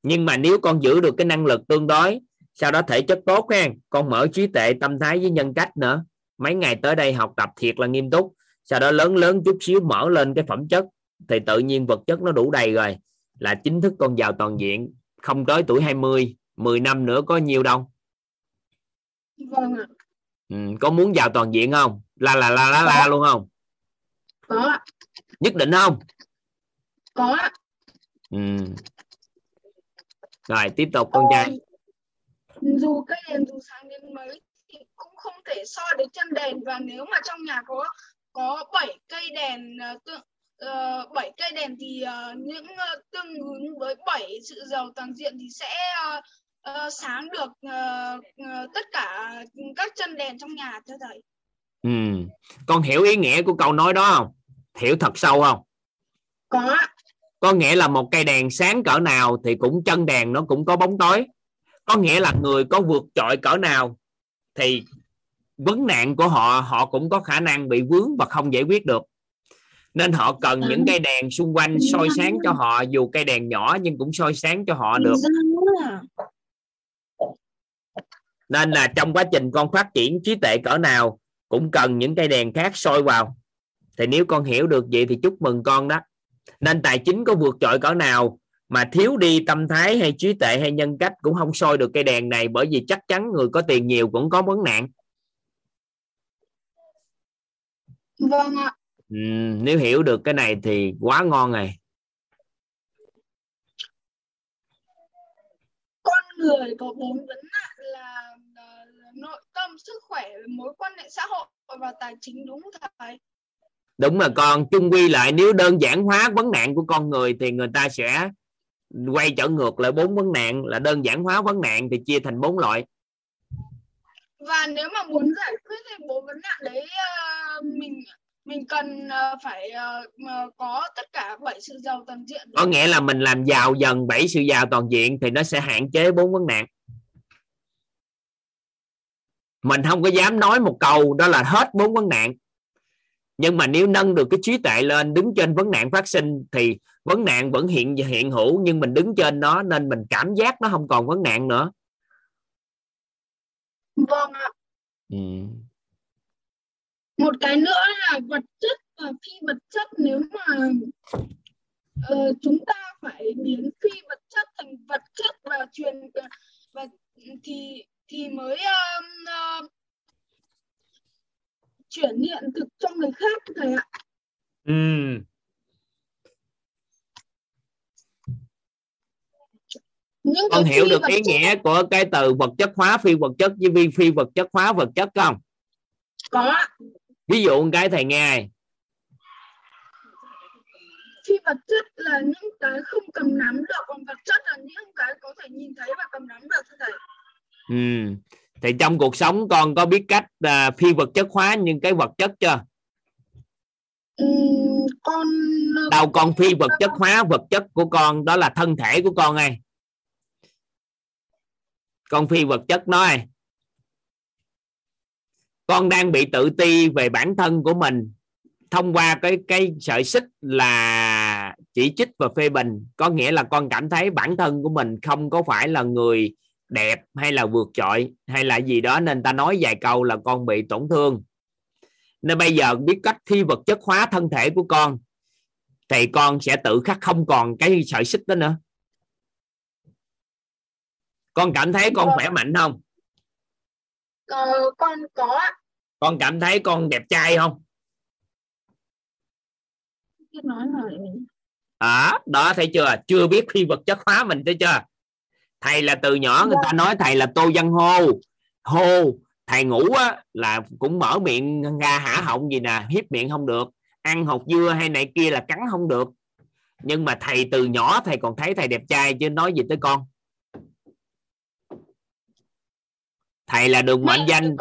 S1: Nhưng mà nếu con giữ được cái năng lực tương đối sau đó thể chất tốt ha con mở trí tuệ tâm thái với nhân cách nữa. Mấy ngày tới đây học tập thiệt là nghiêm túc. Sau đó lớn lớn chút xíu mở lên cái phẩm chất thì tự nhiên vật chất nó đủ đầy rồi. Là chính thức con vào toàn diện. Không tới tuổi 20 10 năm nữa có nhiều đâu.
S5: Vâng ạ.
S1: Ừ, có muốn vào toàn diện không? La la la la la luôn không
S5: có
S1: nhất định không
S5: có
S1: ừ. rồi tiếp tục con trai
S5: dù cây đèn dù sáng đến mấy thì cũng không thể so đến chân đèn và nếu mà trong nhà có có 7 cây đèn ờ, tương uh, 7 cây đèn thì uh, những uh, tương ứng với 7 sự giàu toàn diện thì sẽ uh, uh, sáng được uh, uh, tất cả các chân đèn trong nhà thưa thầy.
S1: ừ. con hiểu ý nghĩa của câu nói đó không hiểu thật sâu không?
S5: Có.
S1: Có nghĩa là một cây đèn sáng cỡ nào thì cũng chân đèn nó cũng có bóng tối. Có nghĩa là người có vượt trội cỡ nào thì vấn nạn của họ họ cũng có khả năng bị vướng và không giải quyết được. Nên họ cần những cây đèn xung quanh soi sáng cho họ dù cây đèn nhỏ nhưng cũng soi sáng cho họ được. Nên là trong quá trình con phát triển trí tuệ cỡ nào cũng cần những cây đèn khác soi vào thì nếu con hiểu được vậy thì chúc mừng con đó nên tài chính có vượt trội cỡ nào mà thiếu đi tâm thái hay trí tuệ hay nhân cách cũng không soi được cây đèn này bởi vì chắc chắn người có tiền nhiều cũng có vấn nạn
S5: Vâng ạ.
S1: ừ, nếu hiểu được cái này thì quá ngon rồi
S5: Con người có bốn vấn nạn là, nội tâm, sức khỏe, mối quan hệ xã hội và tài chính đúng không thầy?
S1: Đúng là con chung quy lại nếu đơn giản hóa vấn nạn của con người thì người ta sẽ quay trở ngược lại bốn vấn nạn. Là đơn giản hóa vấn nạn thì chia thành bốn loại.
S5: Và nếu mà muốn giải quyết thì bốn vấn nạn đấy ờ, mình mình cần ờ, phải ờ, mà có tất cả bảy sự giàu toàn diện.
S1: có nghĩa là mình làm giàu dần bảy sự giàu toàn diện thì nó sẽ hạn chế bốn vấn nạn. Mình không có dám nói một câu đó là hết bốn vấn nạn nhưng mà nếu nâng được cái trí tuệ lên đứng trên vấn nạn phát sinh thì vấn nạn vẫn hiện hiện hữu nhưng mình đứng trên nó nên mình cảm giác nó không còn vấn nạn nữa
S5: Vâng ạ.
S1: ừ.
S5: Một cái nữa là vật chất và phi vật chất nếu mà ờ, chúng ta phải biến phi vật chất thành vật chất và truyền và thì thì mới ờ, ờ, chuyển hiện thực cho người khác thầy ạ.
S1: Ừ.
S5: Những
S1: con hiểu được ý
S5: chất-
S1: nghĩa của cái từ vật chất hóa phi vật chất với vi phi vật chất hóa vật chất không
S5: có
S1: ví dụ cái thầy nghe
S5: phi vật chất là những cái không cầm nắm được còn vật chất là những cái có thể nhìn thấy và cầm nắm được thưa thầy
S1: ừ. Thì trong cuộc sống con có biết cách à, phi vật chất hóa những cái vật chất chưa?
S5: Ừm, con
S1: đâu con phi vật chất hóa vật chất của con đó là thân thể của con ai? Con phi vật chất nói con đang bị tự ti về bản thân của mình thông qua cái cái sợi xích là chỉ trích và phê bình. Có nghĩa là con cảm thấy bản thân của mình không có phải là người đẹp hay là vượt trội hay là gì đó nên ta nói vài câu là con bị tổn thương. Nên bây giờ biết cách phi vật chất hóa thân thể của con thì con sẽ tự khắc không còn cái sợi xích đó nữa. Con cảm thấy con khỏe mạnh không?
S5: Ờ, con có
S1: con cảm thấy con đẹp trai không? À, đó thấy chưa? Chưa biết phi vật chất hóa mình thấy chưa thầy là từ nhỏ người ta nói thầy là tô văn hô. Hô thầy ngủ á, là cũng mở miệng ra hả họng gì nè hiếp miệng không được. Ăn hột dưa hay này kia là cắn không được. Nhưng mà thầy từ nhỏ thầy còn thấy thầy đẹp trai chứ nói gì tới con. Thầy là đường mệnh danh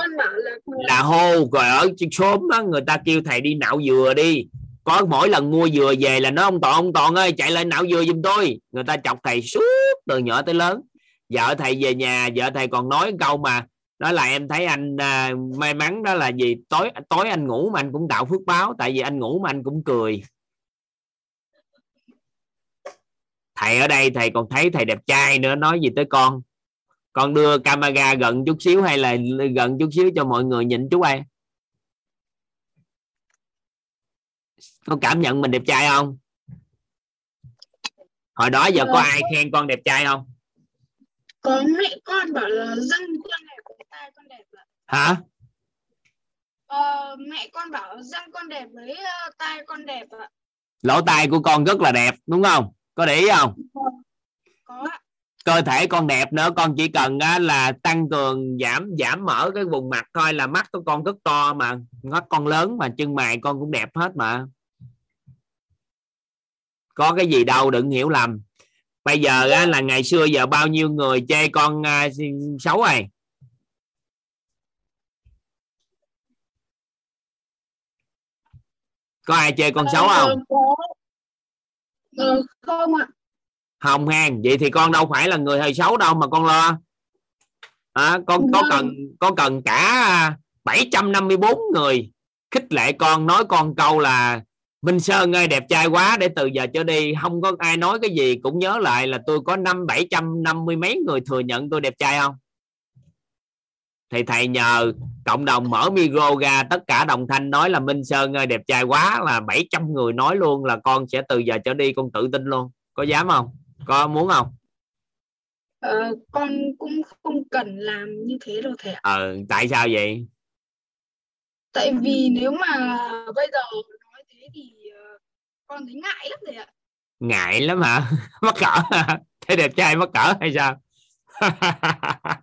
S5: là
S1: hô rồi ở trên xóm đó người ta kêu thầy đi nạo dừa đi có mỗi lần mua dừa về là nó ông toàn ông toàn ơi chạy lên não dừa giùm tôi. Người ta chọc thầy suốt từ nhỏ tới lớn. Vợ thầy về nhà vợ thầy còn nói câu mà đó là em thấy anh à, may mắn đó là gì tối tối anh ngủ mà anh cũng tạo phước báo tại vì anh ngủ mà anh cũng cười. Thầy ở đây thầy còn thấy thầy đẹp trai nữa nói gì tới con. Con đưa camera gần chút xíu hay là gần chút xíu cho mọi người nhìn chút ai? Có cảm nhận mình đẹp trai không? Hồi đó giờ có ai khen con đẹp trai không?
S5: có mẹ con bảo là răng con đẹp tai con đẹp ạ.
S1: Hả?
S5: Ờ, mẹ con bảo răng con đẹp với uh, tai con đẹp ạ.
S1: Lỗ tai của con rất là đẹp đúng không? Có để ý không?
S5: Có ạ.
S1: Cơ thể con đẹp nữa con chỉ cần á, là tăng cường giảm giảm mở cái vùng mặt thôi là mắt của con rất to mà mắt con lớn mà chân mày con cũng đẹp hết mà có cái gì đâu đừng hiểu lầm. Bây giờ á, là ngày xưa giờ bao nhiêu người chê con à, xấu rồi có ai chê con xấu không?
S5: Ờ, có. Ờ, không ạ.
S1: Không han vậy thì con đâu phải là người hơi xấu đâu mà con lo. À, con có
S5: Vâng.
S1: cần có cần cả 754 người khích lệ con nói con câu là Minh Sơn ơi đẹp trai quá để từ giờ trở đi. Không có ai nói cái gì cũng nhớ lại là tôi có năm bảy trăm năm mươi mấy người thừa nhận tôi đẹp trai không? Thì thầy nhờ cộng đồng mở micro ra tất cả đồng thanh nói là Minh Sơn ơi đẹp trai quá là 700 người nói luôn là con sẽ từ giờ trở đi con tự tin luôn. Có dám không? Có muốn không?
S5: Ờ, con cũng không cần làm như thế đâu thầy ạ.
S1: Ờ tại sao vậy?
S5: Tại vì nếu mà bây giờ nói thế thì ờ, con thấy ngại lắm thầy ạ.
S1: Ngại lắm hả? Mắc cỡ hả? thấy đẹp trai mắc cỡ hay sao?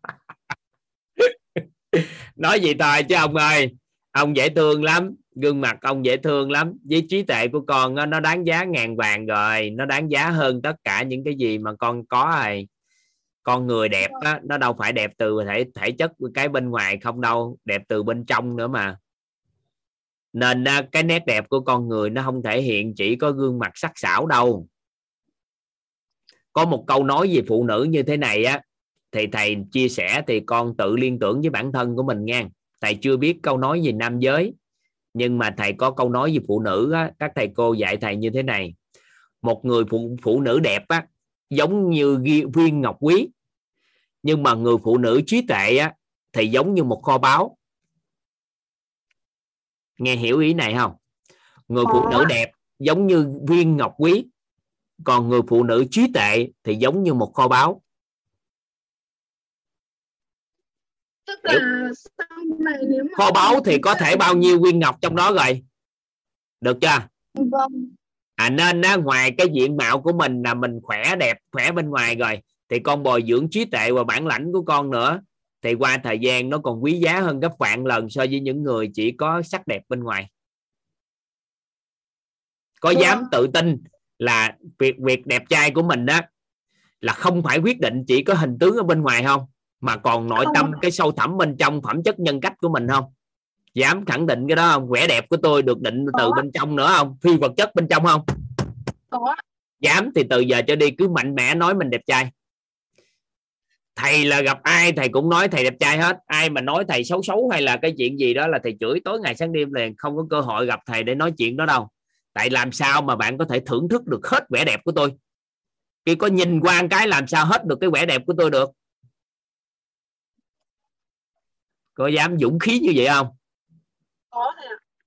S1: Nói gì thôi chứ ông ơi? Ông dễ thương lắm gương mặt ông dễ thương lắm. Với trí tuệ của con nó đáng giá ngàn vàng rồi. Nó đáng giá hơn tất cả những cái gì mà con có rồi. Con người đẹp á, nó đâu phải đẹp từ thể thể chất cái bên ngoài không đâu đẹp từ bên trong nữa mà nên cái nét đẹp của con người nó không thể hiện chỉ có gương mặt sắc sảo đâu. Có một câu nói về phụ nữ như thế này á thì thầy chia sẻ thì con tự liên tưởng với bản thân của mình nha. Thầy chưa biết câu nói về nam giới nhưng mà thầy có câu nói về phụ nữ á, các thầy cô dạy thầy như thế này. Một người phụ phụ nữ đẹp á giống như viên ngọc quý nhưng mà người phụ nữ trí tuệ á thì giống như một kho báu nghe hiểu ý này không? Người phụ nữ đẹp giống như viên ngọc quý còn người phụ nữ trí tuệ thì giống như một kho báu.
S5: Tức là sau này nếu mà
S1: kho báu thì có thể bao nhiêu viên ngọc trong đó rồi? Được chưa?
S5: Vâng.
S1: À nên á, ngoài cái diện mạo của mình là mình khỏe đẹp khỏe bên ngoài rồi thì con bồi dưỡng trí tuệ và bản lãnh của con nữa thì qua thời gian nó còn quý giá hơn gấp vạn lần so với những người chỉ có sắc đẹp bên ngoài. Có dám tự tin là việc việc đẹp trai của mình đó là không phải quyết định chỉ có hình tướng ở bên ngoài không mà còn nội tâm cái sâu thẳm bên trong phẩm chất nhân cách của mình không? Dám khẳng định cái đó không? Vẻ đẹp của tôi được định từ bên trong nữa không? Phi vật chất bên trong không?
S5: Có
S1: dám thì từ giờ trở đi cứ mạnh mẽ nói mình đẹp trai thầy là gặp ai thầy cũng nói thầy đẹp trai hết. Ai mà nói thầy xấu xấu hay là cái chuyện gì đó là thầy chửi tối ngày sáng đêm liền không có cơ hội gặp thầy để nói chuyện đó đâu. Tại làm sao mà bạn có thể thưởng thức được hết vẻ đẹp của tôi? Khi có nhìn qua cái làm sao hết được cái vẻ đẹp của tôi được? Có dám dũng khí như vậy không?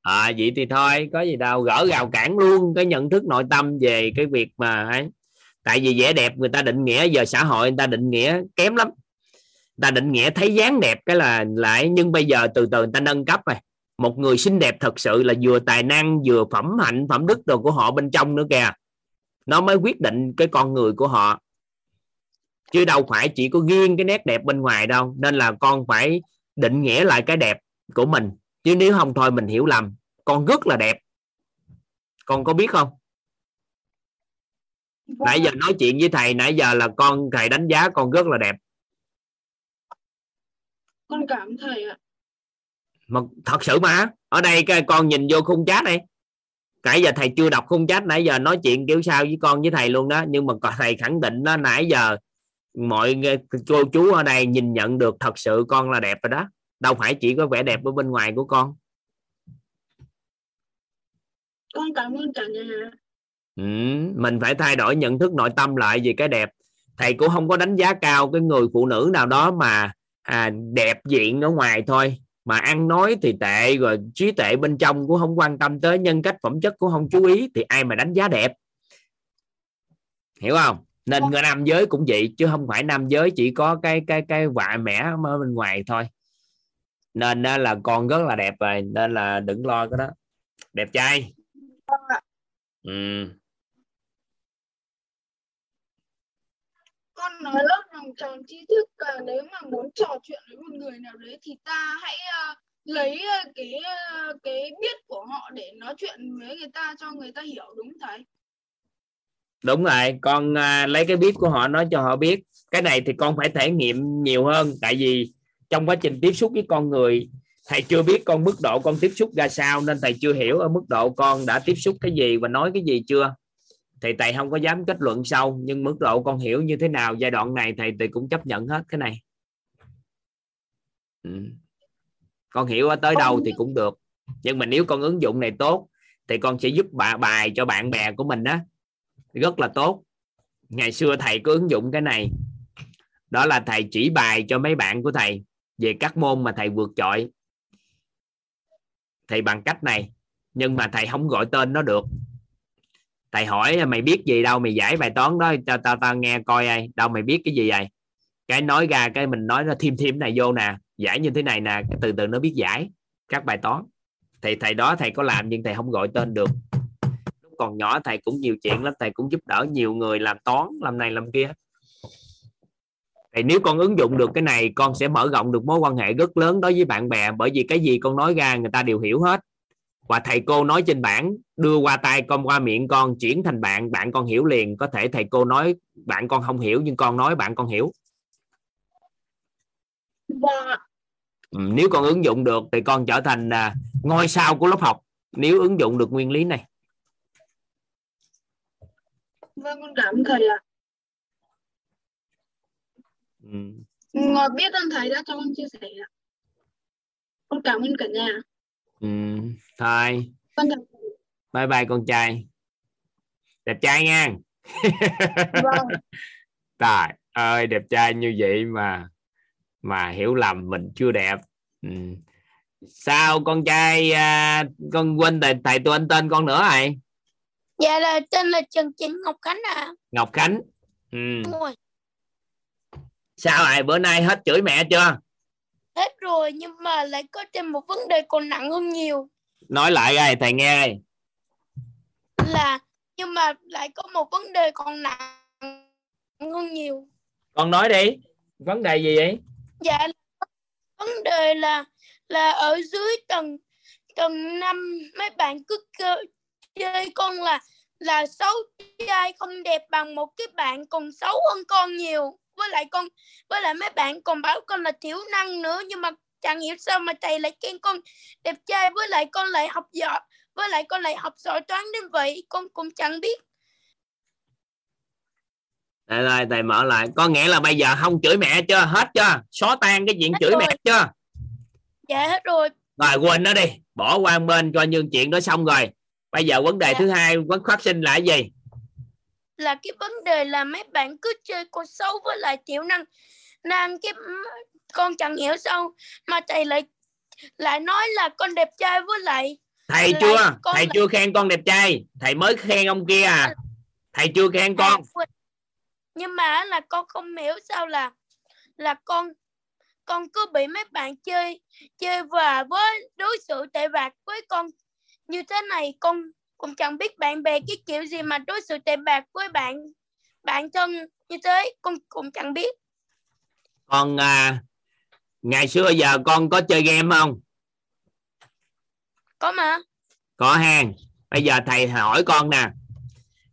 S1: À vậy thì thôi có gì đâu. Gỡ rào cản luôn cái nhận thức nội tâm về cái việc mà ấy tại vì vẻ đẹp người ta định nghĩa, giờ xã hội người ta định nghĩa kém lắm. Người ta định nghĩa thấy dáng đẹp cái là lại nhưng bây giờ từ từ người ta nâng cấp rồi. Một người xinh đẹp thật sự là vừa tài năng, vừa phẩm hạnh, phẩm đức đồ của họ bên trong nữa kìa. Nó mới quyết định cái con người của họ. Chứ đâu phải chỉ có riêng cái nét đẹp bên ngoài đâu. Nên là con phải định nghĩa lại cái đẹp của mình. Chứ nếu không thôi mình hiểu lầm. Con rất là đẹp. Con có biết không? Nãy giờ nói chuyện với thầy nãy giờ là con thầy đánh giá con rất là đẹp.
S5: Con cảm thầy ạ.
S1: Mà thật sự mà ở đây cái con nhìn vô khung chat này. Nãy giờ thầy chưa đọc khung chat nãy giờ nói chuyện kiểu sao với con với thầy luôn đó. Nhưng mà thầy khẳng định đó nãy giờ mọi cô chú ở đây nhìn nhận được thật sự con là đẹp rồi đó. Đâu phải chỉ có vẻ đẹp ở bên ngoài của con.
S5: Con cảm ơn cả nhà
S1: ừ, mình phải thay đổi nhận thức nội tâm lại về cái đẹp. Thầy cũng không có đánh giá cao cái người phụ nữ nào đó mà à, đẹp diện ở ngoài thôi. Mà ăn nói thì tệ rồi trí tuệ bên trong cũng không quan tâm tới nhân cách phẩm chất cũng không chú ý thì ai mà đánh giá đẹp? Hiểu không? Nên người nam giới cũng vậy chứ không phải nam giới chỉ có cái cái cái vạ mẻ ở bên ngoài thôi. Nên là con rất là đẹp rồi nên là đừng lo cái đó. Đẹp trai. Ừ.
S5: nói lớp vòng tròn tri thức à, nếu mà muốn trò chuyện với một người nào đấy thì ta hãy uh, lấy uh, cái uh, cái biết của họ để nói chuyện với người ta cho người ta hiểu đúng thầy?
S1: Đúng rồi con uh, lấy cái biết của họ nói cho họ biết. Cái này thì con phải thể nghiệm nhiều hơn tại vì trong quá trình tiếp xúc với con người thầy chưa biết con mức độ con tiếp xúc ra sao nên thầy chưa hiểu ở mức độ con đã tiếp xúc cái gì và nói cái gì chưa thì thầy không có dám kết luận sâu nhưng mức độ con hiểu như thế nào giai đoạn này thầy thì cũng chấp nhận hết cái này. Ừ. con hiểu tới đâu thì cũng được. Nhưng mà nếu con ứng dụng này tốt thì con sẽ giúp bà bài cho bạn bè của mình đó rất là tốt. Ngày xưa thầy có ứng dụng cái này. Đó là thầy chỉ bài cho mấy bạn của thầy về các môn mà thầy vượt trội thầy bằng cách này nhưng mà thầy không gọi tên nó được thầy hỏi à, mày biết gì đâu, mày giải bài toán đó tao tao tao nghe coi ai, đâu mày biết cái gì vậy? Cái nói ra, cái mình nói nó thêm thêm này vô nè, giải như thế này nè từ từ nó biết giải các bài toán. Thì thầy đó thầy có làm nhưng thầy không gọi tên được. Lúc còn nhỏ thầy cũng nhiều chuyện lắm, thầy cũng giúp đỡ nhiều người làm toán, làm này làm kia. Thì nếu con ứng dụng được cái này, con sẽ mở rộng được mối quan hệ rất lớn đối với bạn bè, bởi vì cái gì con nói ra người ta đều hiểu hết và thầy cô nói trên bảng đưa qua tay con qua miệng con chuyển thành bạn bạn con hiểu liền có thể thầy cô nói bạn con không hiểu nhưng con nói bạn con hiểu
S5: Dạ.
S1: ừ, nếu con ứng dụng được thì con trở thành à, ngôi sao của lớp học nếu ứng dụng được nguyên lý này
S5: Vâng, con cảm thầy ạ.
S1: ừ.
S5: Ngọt biết ơn thầy đã cho con chia sẻ ạ. Con cảm ơn cả nhà.
S1: Ừ. thôi
S5: thầy.
S1: bye bye con trai đẹp trai nha
S5: Vâng.
S1: trời ơi đẹp trai như vậy mà mà hiểu lầm mình chưa đẹp ừ. sao con trai à, con quên thầy thầy tên tên con nữa rồi
S6: Dạ là tên là Trần Trịnh Ngọc Khánh à.
S1: Ngọc Khánh ừ.
S6: Đúng rồi.
S1: sao rồi bữa nay hết chửi mẹ chưa
S6: Hết rồi nhưng mà lại có thêm một vấn đề còn nặng hơn nhiều
S1: nói lại coi thầy nghe coi.
S6: là nhưng mà lại có một vấn đề còn nặng hơn nhiều.
S1: con nói đi vấn đề gì vậy
S6: Dạ vấn đề là là ở dưới tầng tầng năm mấy bạn cứ chơi con là là xấu trai không đẹp bằng một cái bạn còn xấu hơn con nhiều với lại con với lại mấy bạn còn bảo con là thiểu năng nữa nhưng mà chẳng hiểu sao mà thầy lại khen con đẹp trai với lại con lại học giỏi với lại con lại học giỏi toán đến vậy con cũng chẳng biết.
S1: Đây rồi thầy mở lại. Có nghĩa là bây giờ không chửi mẹ chưa? Hết chưa? Xóa tan cái chuyện
S6: Hết
S1: chửi
S6: rồi.
S1: mẹ chưa?
S6: Dạ hết rồi.
S1: Rồi quên nó đi. Bỏ qua bên coi như chuyện đó xong rồi. Bây giờ vấn đề
S6: Dạ.
S1: thứ hai vấn phát sinh là cái gì?
S6: Là cái vấn đề là mấy bạn cứ chơi con xấu với lại thiểu năng. Năng cái con chẳng hiểu sao mà thầy lại lại nói là con đẹp trai với lại
S1: thầy
S6: Lại
S1: chưa? thầy
S6: lại-
S1: chưa khen con đẹp trai. Thầy mới khen ông kia à? Thầy chưa khen con?
S6: Nhưng mà là con không hiểu sao là là con con cứ bị mấy bạn chơi chơi và với đối xử tệ bạc với con như thế này. Con cũng chẳng biết bạn bè cái kiểu gì mà đối xử tệ bạc với bạn bạn thân như thế. Con cũng chẳng biết.
S1: Con à, ngày xưa giờ con có chơi game không?
S6: Có mà.
S1: Có hàng bây giờ thầy hỏi con nè.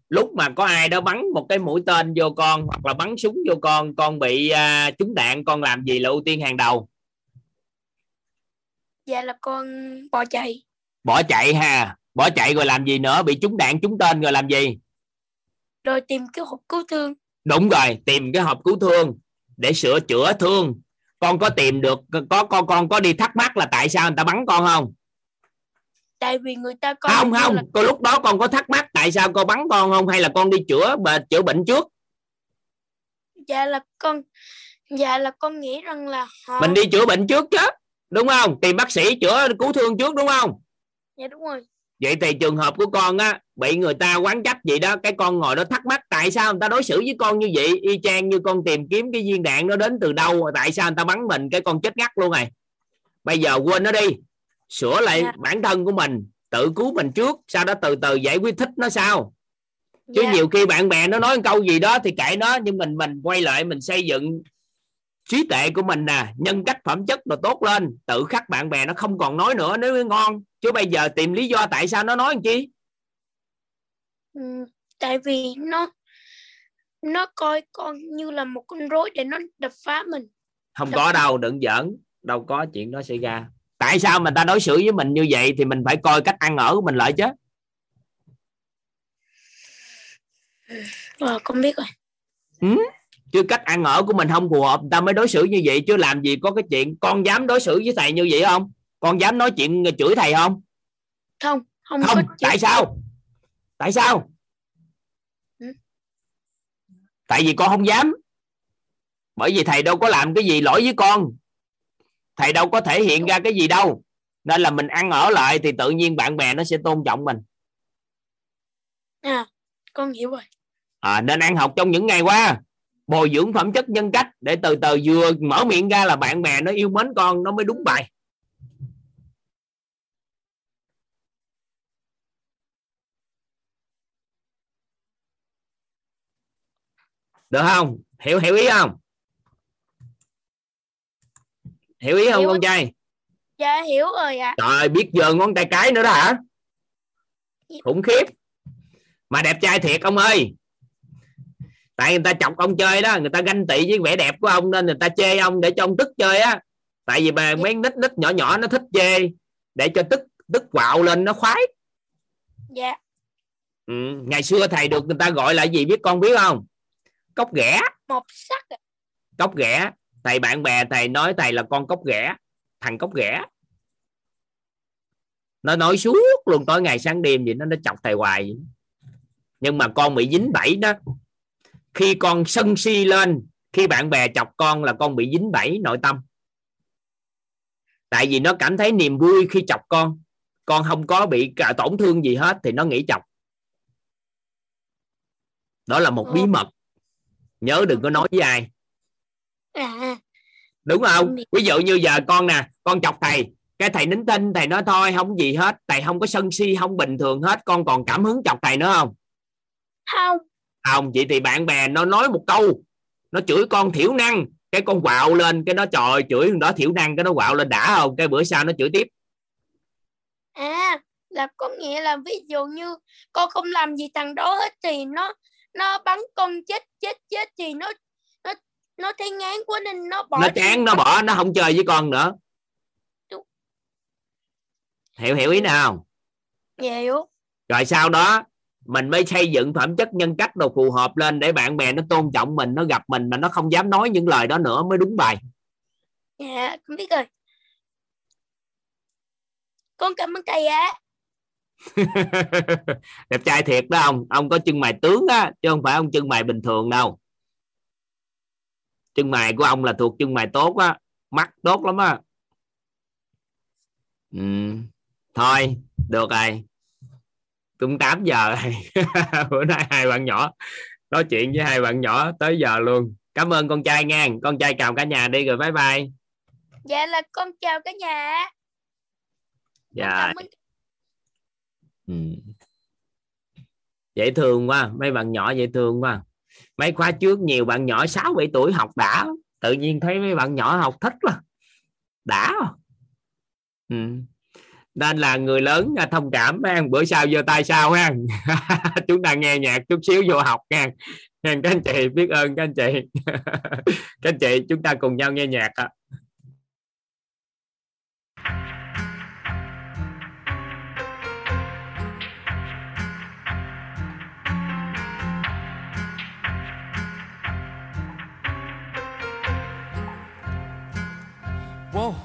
S1: Lúc mà có ai đó bắn một cái mũi tên vô con hoặc là bắn súng vô con con bị à, trúng đạn con làm gì là ưu tiên hàng đầu?
S6: Dạ là con bỏ chạy.
S1: Bỏ chạy ha. Bỏ chạy rồi làm gì nữa? Bị trúng đạn trúng tên rồi làm gì?
S6: Rồi tìm cái hộp cứu thương.
S1: Đúng rồi tìm cái hộp cứu thương để sửa chữa thương con có tìm được có con con có đi thắc mắc là tại sao người ta bắn con không?
S6: Tại vì người ta coi
S1: không không.
S6: là
S1: con lúc đó con có thắc mắc tại sao con bắn con không hay là con đi chữa bệnh chữa bệnh trước?
S6: Dạ là con dạ là con nghĩ rằng là họ
S1: mình đi chữa bệnh trước chứ đúng không? Tìm bác sĩ chữa cứu thương trước đúng không?
S6: Dạ đúng rồi
S1: vậy thì trường hợp của con á bị người ta quán trách gì đó cái con ngồi đó thắc mắc tại sao người ta đối xử với con như vậy? Y chang như con tìm kiếm cái viên đạn nó đến từ đâu tại sao người ta bắn mình cái con chết ngắt luôn rồi bây giờ quên nó đi sửa lại
S6: Dạ.
S1: bản thân của mình tự cứu mình trước sau đó từ từ giải quyết thích nó sao chứ
S6: dạ,
S1: nhiều khi bạn bè nó nói một câu gì đó thì kệ nó nhưng mình mình quay lại mình xây dựng trí tuệ của mình nè nhân cách phẩm chất rồi tốt lên tự khắc bạn bè nó không còn nói nữa nếu ngon. Chứ bây giờ tìm lý do tại sao nó nói làm chi?
S6: Ừ, tại vì nó nó coi con như là một con rối để nó đập phá mình.
S1: Không có đâu đừng giỡn. Đâu có chuyện đó xảy ra. Tại sao mà ta đối xử với mình như vậy thì mình phải coi cách ăn ở của mình lại chứ.
S6: Ờ, con biết rồi
S1: chứ cách ăn ở của mình không phù hợp. Ta mới đối xử như vậy chứ làm gì có cái chuyện con dám đối xử với thầy như vậy không? Con dám nói chuyện chửi thầy không?
S6: Không không,
S1: không
S6: có
S1: tại
S6: chuyện-
S1: sao? Tại sao?
S6: Ừ.
S1: tại vì con không dám. Bởi vì thầy đâu có làm cái gì lỗi với con. Thầy đâu có thể hiện ra cái gì đâu. Nên là mình ăn ở lại thì tự nhiên bạn bè nó sẽ tôn trọng mình.
S6: À con hiểu rồi.
S1: À, nên ăn học trong những ngày qua bồi dưỡng phẩm chất nhân cách để từ từ vừa mở miệng ra là bạn bè nó yêu mến con nó mới đúng bài. Được không? Hiểu hiểu ý không? Hiểu ý không
S6: Hiểu.
S1: con trai?
S6: Dạ hiểu rồi ạ.
S1: Trời ơi, biết giờ ngón tay cái nữa đó hả? Khủng khiếp. Mà đẹp trai thiệt ông ơi tại người ta chọc ông chơi đó người ta ganh tị với vẻ đẹp của ông nên người ta chê ông để cho ông tức chơi á. Tại vì bà mấy nít nít nhỏ nhỏ nó thích chê để cho tức tức quạo lên nó khoái.
S6: Dạ.
S1: Ừ. ngày xưa thầy được người ta gọi là gì biết con biết không? Cốc ghẻ.
S6: Một sắc
S1: cốc ghẻ. Thầy bạn bè thầy nói thầy là con cốc ghẻ thằng cốc ghẻ. Nó nói suốt luôn tối ngày sáng đêm vậy nó nó chọc thầy hoài vậy. nhưng mà con bị dính bẫy đó khi con sân si lên khi bạn bè chọc con là con bị dính bẫy nội tâm. Tại vì nó cảm thấy niềm vui khi chọc con. Con không có bị tổn thương gì hết thì nó nghĩ chọc. Đó là một bí
S6: Ồ.
S1: mật. Nhớ đừng có nói với ai.
S6: À.
S1: Đúng không? Ví dụ như giờ con nè con chọc thầy. Cái thầy nín tinh thầy nói thôi không gì hết. Thầy không có sân si không bình thường hết. Con còn cảm hứng chọc thầy nữa không?
S6: Không
S1: không chị thì bạn bè nó nói một câu. Nó chửi con thiểu năng cái con quạo lên cái nó trời chửi đó thiểu năng cái nó quạo lên đã không? Cái bữa sau nó chửi tiếp.
S6: À là có nghĩa là ví dụ như con không làm gì thằng đó hết thì nó nó bắn con chết chết chết thì nó nó nó thấy ngán quá nên nó bỏ
S1: nó chán nó bỏ nó không chơi với con nữa.
S6: Đúng.
S1: hiểu hiểu ý nào
S6: hiểu.
S1: Rồi sau đó mình mới xây dựng phẩm chất nhân cách đồ phù hợp lên để bạn bè nó tôn trọng mình nó gặp mình mà nó không dám nói những lời đó nữa mới đúng bài.
S6: Dạ con biết rồi. Con cảm ơn thầy ạ.
S1: Đẹp trai thiệt đó ông. Ông có chân mày tướng á chứ không phải ông chân mày bình thường đâu. Chân mày của ông là thuộc chân mày tốt á mắt tốt lắm á. Ừ. thôi được rồi cũng 8 giờ rồi. Bữa nay hai bạn nhỏ nói chuyện với hai bạn nhỏ tới giờ luôn. Cảm ơn con trai nha con trai chào cả nhà đi rồi bye bye.
S6: Dạ là con chào cả nhà.
S1: Dạ. Ừ. dễ thương quá. Mấy bạn nhỏ dễ thương quá. Mấy khóa trước nhiều bạn nhỏ 6 7 tuổi học đã. Tự nhiên thấy mấy bạn nhỏ học thích quá. Đã. Ừ nên là người lớn à, thông cảm, ha, bữa sau giơ tay sau, ha. Chúng ta nghe nhạc chút xíu vô học nha các anh chị biết ơn các anh chị. Các anh chị, chúng ta cùng nhau nghe nhạc ạ.
S7: Whoa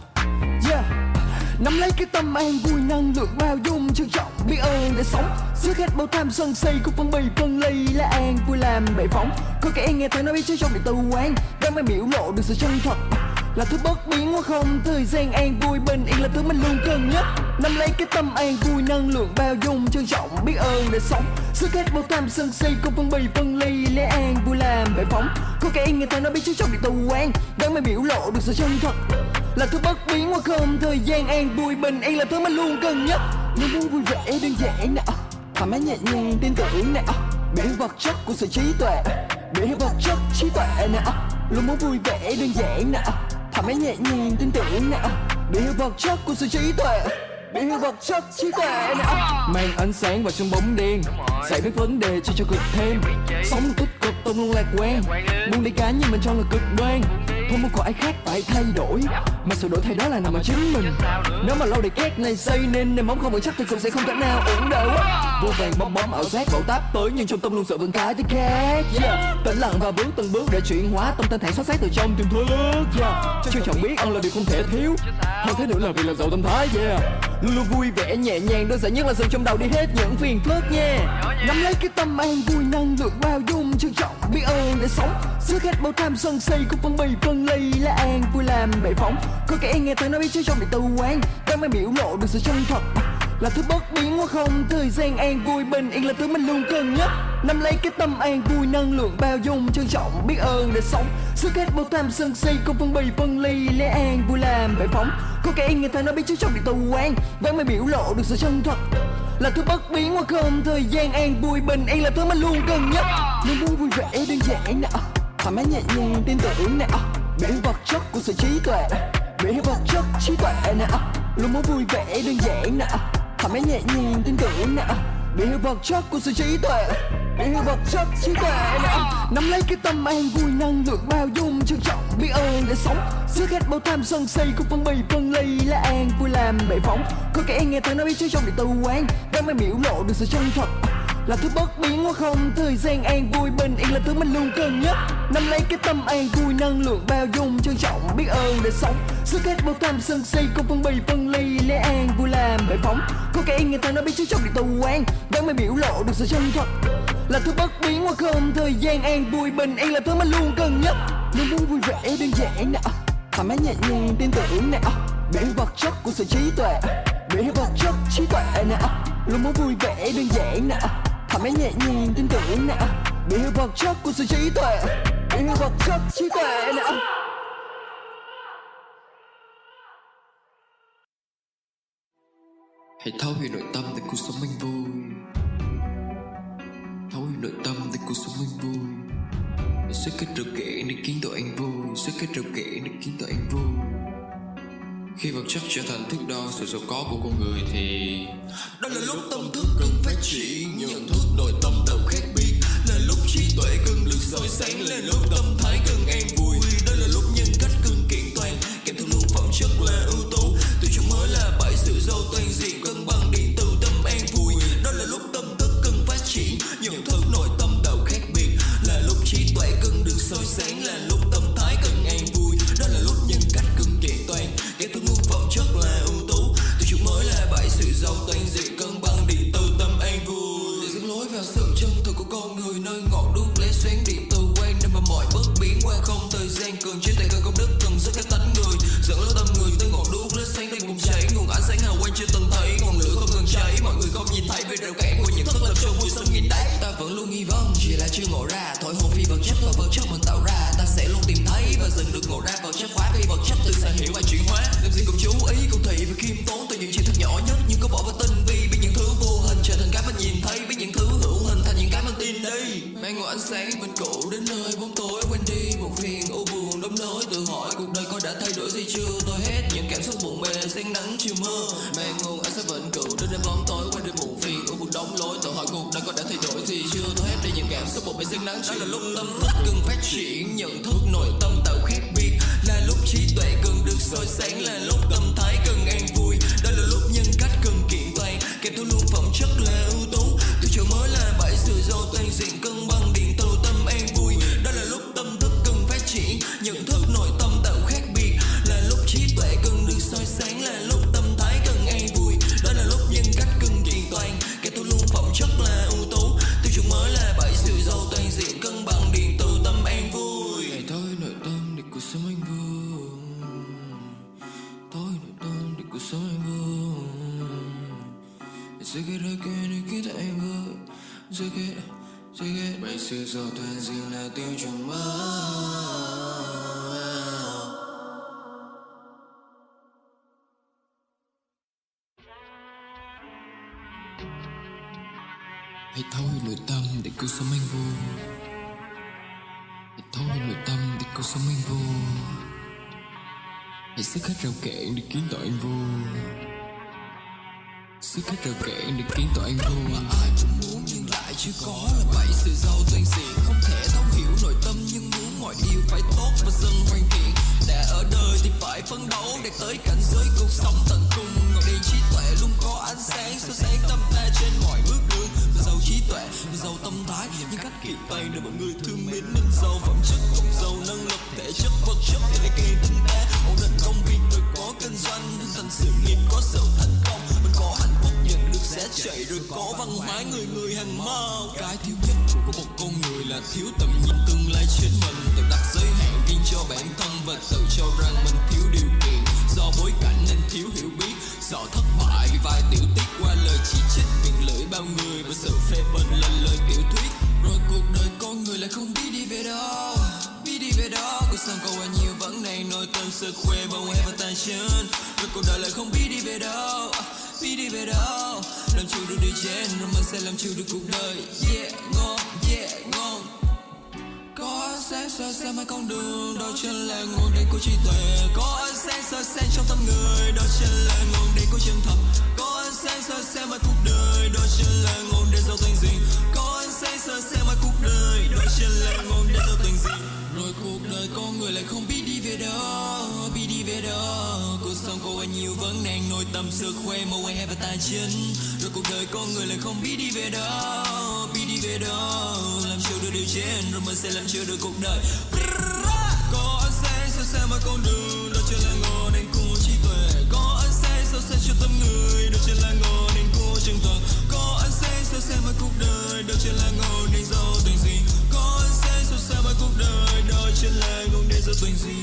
S7: nắm lấy cái tâm an vui năng lượng bao dung trân trọng biết ơn để sống. Xứ hết bao tham sân si cũng phân bì phân ly là an vui làm bệ phóng. Có kẻ nghe thấy nói biết chứ trong điện tư quán đang mới biểu lộ được sự chân thật. Là thứ bất biến quá không, thời gian an vui bình yên là thứ mình luôn cần nhất nắm lấy cái tâm an vui năng lượng bao dung trân trọng biết ơn để sống. Sức hết bao tham sân si không phân bì phân ly lẽ an vui làm bệ phóng. Có kẻ nghe thấy nói biết chứ trong điện tù quán đang mới biểu lộ được sự chân thật là thứ bất biến qua không thời gian an vui bình yên là thứ mình luôn cần nhất. Nếu muốn vui vẻ đơn giản nè. Thoải mái nhẹ nhàng tin tưởng nè. Bị vật chất của sự trí tuệ. Bị vật chất trí tuệ nè. Luôn muốn vui vẻ đơn giản nè. Thoải mái nhẹ nhàng tin tưởng nè. Bị vật chất của sự trí tuệ. Bị vật chất trí tuệ nè. Mang ánh sáng vào trong bóng đêm. Giải quyết vấn đề cho cho cực thêm. Sống tích cực tôi luôn lạc quan. Muốn đi cá nhưng mình cho là cực đoan không muốn có ai khác phải thay đổi. Mà sự đổi thay đó là nằm ở chính mình. Nếu mà lâu để két này xây nên nền móng không vững chắc thì cũng sẽ không thể nào ổn định vô vàng bong bóng ảo giác bão táp tới nhưng trong tâm luôn sợ vững cái tới khác, yeah. tĩnh lặng và bước từng bước để chuyển hóa tâm thanh thản xuất phát từ trong tiềm thức, yeah. chưa chọn biết ơn là điều không thể thiếu. Hơn thế nữa là vì làm giàu tâm thái, yeah luôn luôn vui vẻ nhẹ nhàng đơn giản nhất là sự trong đầu đi hết những phiền phức nha. Nắm lấy cái tâm an vui năng lượng bao dung trân trọng biết ơn để sống. Sức hết bao tham sân si cũng phân bì phân ly là an vui làm bệ phóng. Có kẻ nghe thấy nói biết chứ trong điện tư quán đang mới biểu lộ được sự chân thật là thứ bất biến quá không, thời gian an vui, bình yên là thứ mình luôn cần nhất. Nắm lấy cái tâm an vui, năng lượng bao dung, trân trọng, biết ơn để sống. Sức hết bao tham sân si, không phân bì phân ly lấy an vui làm bệ phóng. Có kẻ người ta nói biết chứ trong điện tù quan vẫn mới biểu lộ được sự chân thật. Là thứ bất biến quá không, thời gian an vui, bình yên là thứ mình luôn cần nhất. Luôn muốn vui vẻ, đơn giản nè thoải mái nhẹ nhàng, tin tưởng nè biểu vật chất của sự trí tuệ biểu vật chất trí tuệ nè luôn muốn vui vẻ, đơn giản nè thoải mái nhẹ nhàng tin tưởng nè. Bị vật chất của sự trí tuệ. Bị vật chất trí tuệ nè. Nắm lấy cái tâm an vui năng lượng bao dung trân trọng. Biết ơn để sống. Sức hết bao tham sân si cũng phân bì phân ly là an vui làm bệ phóng. Có kẻ nghe thấy nói biết chứ trong để tư quán. Đang mới biểu lộ được sự chân thật là thứ bất biến quá không? Thời gian an vui, bình yên là thứ mình luôn cần nhất. Nắm lấy cái tâm an vui, năng lượng bao dung, trân trọng, biết ơn để sống. Sức hết bao tâm sân si, không phân bì phân ly lấy an vui làm bệ phóng. Có kẻ người ta nói biết chứ trong điện tù quan đáng mới biểu lộ được sự chân thật. Là thứ bất biến quá không? Thời gian an vui, bình yên là thứ mình luôn cần nhất. Luôn muốn vui vẻ, đơn giản nè. Thoải mái nhẹ nhàng, tin tưởng nè. Biểu vật chất của sự trí tuệ. Biểu vật chất trí tuệ nè. Luôn muốn vui vẻ, đơn giản nè thoải mái nhẹ nhàng, tin tưởng nè. Bị vật chất của sự trí tuệ. Bị vật chất trí tuệ nè.
S8: Hãy thấu hiểu nội tâm để cuộc sống anh vui. Thấu hiểu nội tâm để cuộc sống anh vui. Sẽ kết rượu kể để khiến tội anh vui. Sẽ kết rượu kể để khiến tội anh vui khi vật chất trở thành thước đo sự giàu có của con người thì đó là lúc tâm thức cần phát triển, nhận thức nội tâm tạo khác biệt. Là lúc trí tuệ cần được soi sáng, là lúc tâm thái cần an vui. Đó là lúc nhân cách cần kiện toàn, kèm theo luôn phẩm chất là ưu tố từ chúng mới là bảy sự giàu toàn diện, cân bằng điện từ tâm an vui. Đó là lúc tâm thức cần phát triển, nhận thức nội tâm tạo khác biệt. Là lúc trí tuệ cần được soi sáng, là lúc không nhìn thấy của những thức làm cho vui sống nghìn đấy. Ta vẫn luôn nghi vấn, chỉ là chưa ngộ ra. Thổi hồn phi vật chất và vật chất mình tạo ra. Ta sẽ luôn tìm thấy và dần được ngộ ra vật chất. Hóa phi vật chất từ sở hiểu và chuyển hóa. Làm gì cũng chú ý cụ thị và khiêm tốn từ những chuyện thật nhỏ nhất. Nhưng có vỏ và tinh vi biến những thứ vô hình. Trở thành cái mình nhìn thấy biến những thứ hữu hình. Thành những cái mình tin đi. Mang ngọn ánh sáng ta có đã thay đổi gì? Chưa tôi hết đi những cảm xúc một bề riêng nắng đó là lúc tâm thức cần phát triển, nhận thức nội tâm tạo khác biệt. Là lúc trí tuệ cần được soi sáng, là lúc tâm kết giờ toàn gì là tiêu chuẩn mơ Hãy thôi nội tâm để cứu sống anh vô. Hãy thôi nội tâm để cứu sống anh vô. Hãy sức hết rào cản để kiến tội anh vô. Sức hết rào cản để kiến tội anh vô Mà ai chưa có là bảy sự giàu toàn diện Không thể thấu hiểu nội tâm, nhưng muốn mọi điều phải tốt và dần hoàn thiện. Đã ở đời thì phải phấn đấu để tới cảnh giới cuộc sống tận cùng trí tuệ luôn có ánh sáng soi sáng tâm ta trên mọi bước đường. Mình giàu trí tuệ, mình giàu tâm thái Nhưng cách kiện tay để mọi người thương mến. Mình giàu phẩm chất, cũng giàu năng lực Thể chất, vật chất để lại càng tinh tế. Ổn định công việc rồi có kinh doanh Hình thành sự nghiệp có sự thành công. Mình có hạnh phúc nhận được sẽ chạy Rồi có văn hóa người người hàng mau. Cái thiếu nhất của một con người là thiếu tầm nhìn. Tương lai trên mình Tự đặt giới hạn riêng cho bản thân Và tự cho rằng mình thiếu điều kiện. Do bối cảnh nên thiếu hiểu biết. Sợ thất bại vì vài tiểu tiết qua lời chỉ trích. Miệng lưỡi bao người và sự phê bình là lời tiểu thuyết. Rồi cuộc đời con người lại không biết đi về đâu Biết đi về đâu. Cuộc sống có quá nhiều vấn đề Nội tâm sự khuê bông hè và tàn chân. Rồi cuộc đời lại không biết đi về đâu Biết đi về đâu. Làm chủ được đi trên Rồi mình sẽ làm chủ được cuộc đời. Yeah, ngon, yeah, ngon có ánh sáng soi sáng mai con đường đó chính là nguồn điện của trí tuệ. Có ánh sáng soi sáng trong tâm người đó chính là nguồn điện của chân thật. Có ánh sáng soi sáng mai cuộc đời đó chính là nguồn điện giàu toàn diện có ánh sáng soi sáng mai cuộc đời đó chính là nguồn điện giàu toàn diện rồi cuộc đời con người lại không biết đi về đâu, biết đi về đâu. Cuộc sống có quá nhiều vấn nạn, nội tâm sức khỏe màu hay và tài chính rồi cuộc đời con người lại không biết đi về đâu, biết đi về đâu làm chiều được điều trên, rồi mình sẽ làm chiều được cuộc đời. Có ánh sáng soi sáng mọi con đường đó chỉ là ngọn đèn của trí tuệ. Có ánh sáng soi sáng cho tâm người đó chỉ là ngọn đèn của chân thật có ánh sáng soi sáng mọi cuộc đời đó chỉ là ngọn đèn giàu tình gì có ánh sáng soi sáng mọi cuộc đời đó chỉ là ngọn đèn giàu toàn gì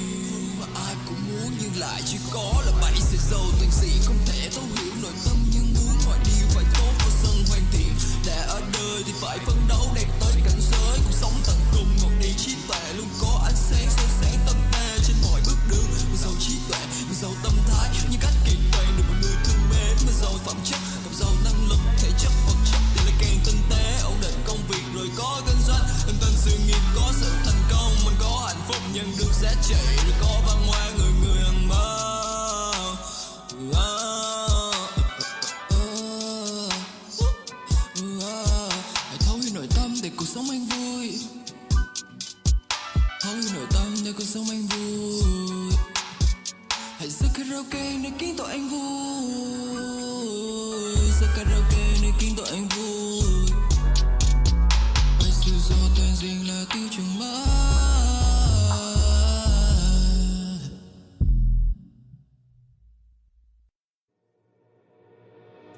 S8: mà ai cũng muốn nhưng lại chỉ có là bảy sẽ giàu tình gì không thể thấu hiểu. Phải phấn đấu để tới cảnh giới. Cuộc sống tận cùng, ngọn đèn trí tuệ luôn có ánh sáng soi sáng tâm ta trên mọi bước đường. Mình giàu trí tuệ, mình giàu tâm thái. Như cách kiện quay được mọi người thương mến. Mình giàu phẩm chất còn giàu năng lực, thể chất, vật chất. Thì lại càng tinh tế, ổn định công việc rồi có kinh doanh. Hình thành sự nghiệp có sự thành công, mình có hạnh phúc nhận được giá trị rồi có văn tội anh vui. Giơ karaoke để kinh tội anh vui. Anh sự do toàn dinh là tiêu chuẩn mất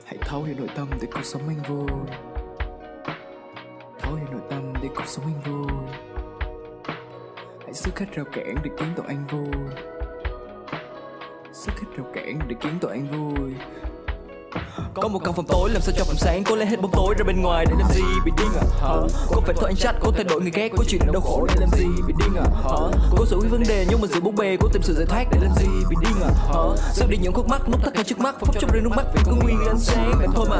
S8: Hãy thấu hiểu nội tâm để cuộc sống anh vui. Thấu hiểu nội tâm để cuộc sống anh vui. Hãy sức khách rào cản để kiến tội anh vui rào cản để kiếm tụi anh vui. Có một căn phòng tối làm sao cho phòng sáng Cố lấy hết bóng tối ra bên ngoài để làm gì? Bị điên à hả? Có phải thôi anh trách cố thay đổi người khác? Có chuyện đau khổ để làm gì? Bị điên à hả? Cố xử lý vấn đề nhưng mà giữ bóng bề Cố tìm sự giải thoát để làm gì? Bị điên à hả? Sao đi những khúc mắt, nút thắt ngay trước mắt phóng trong rơi nước mắt vì có nguyên ánh sáng. Vậy thôi mà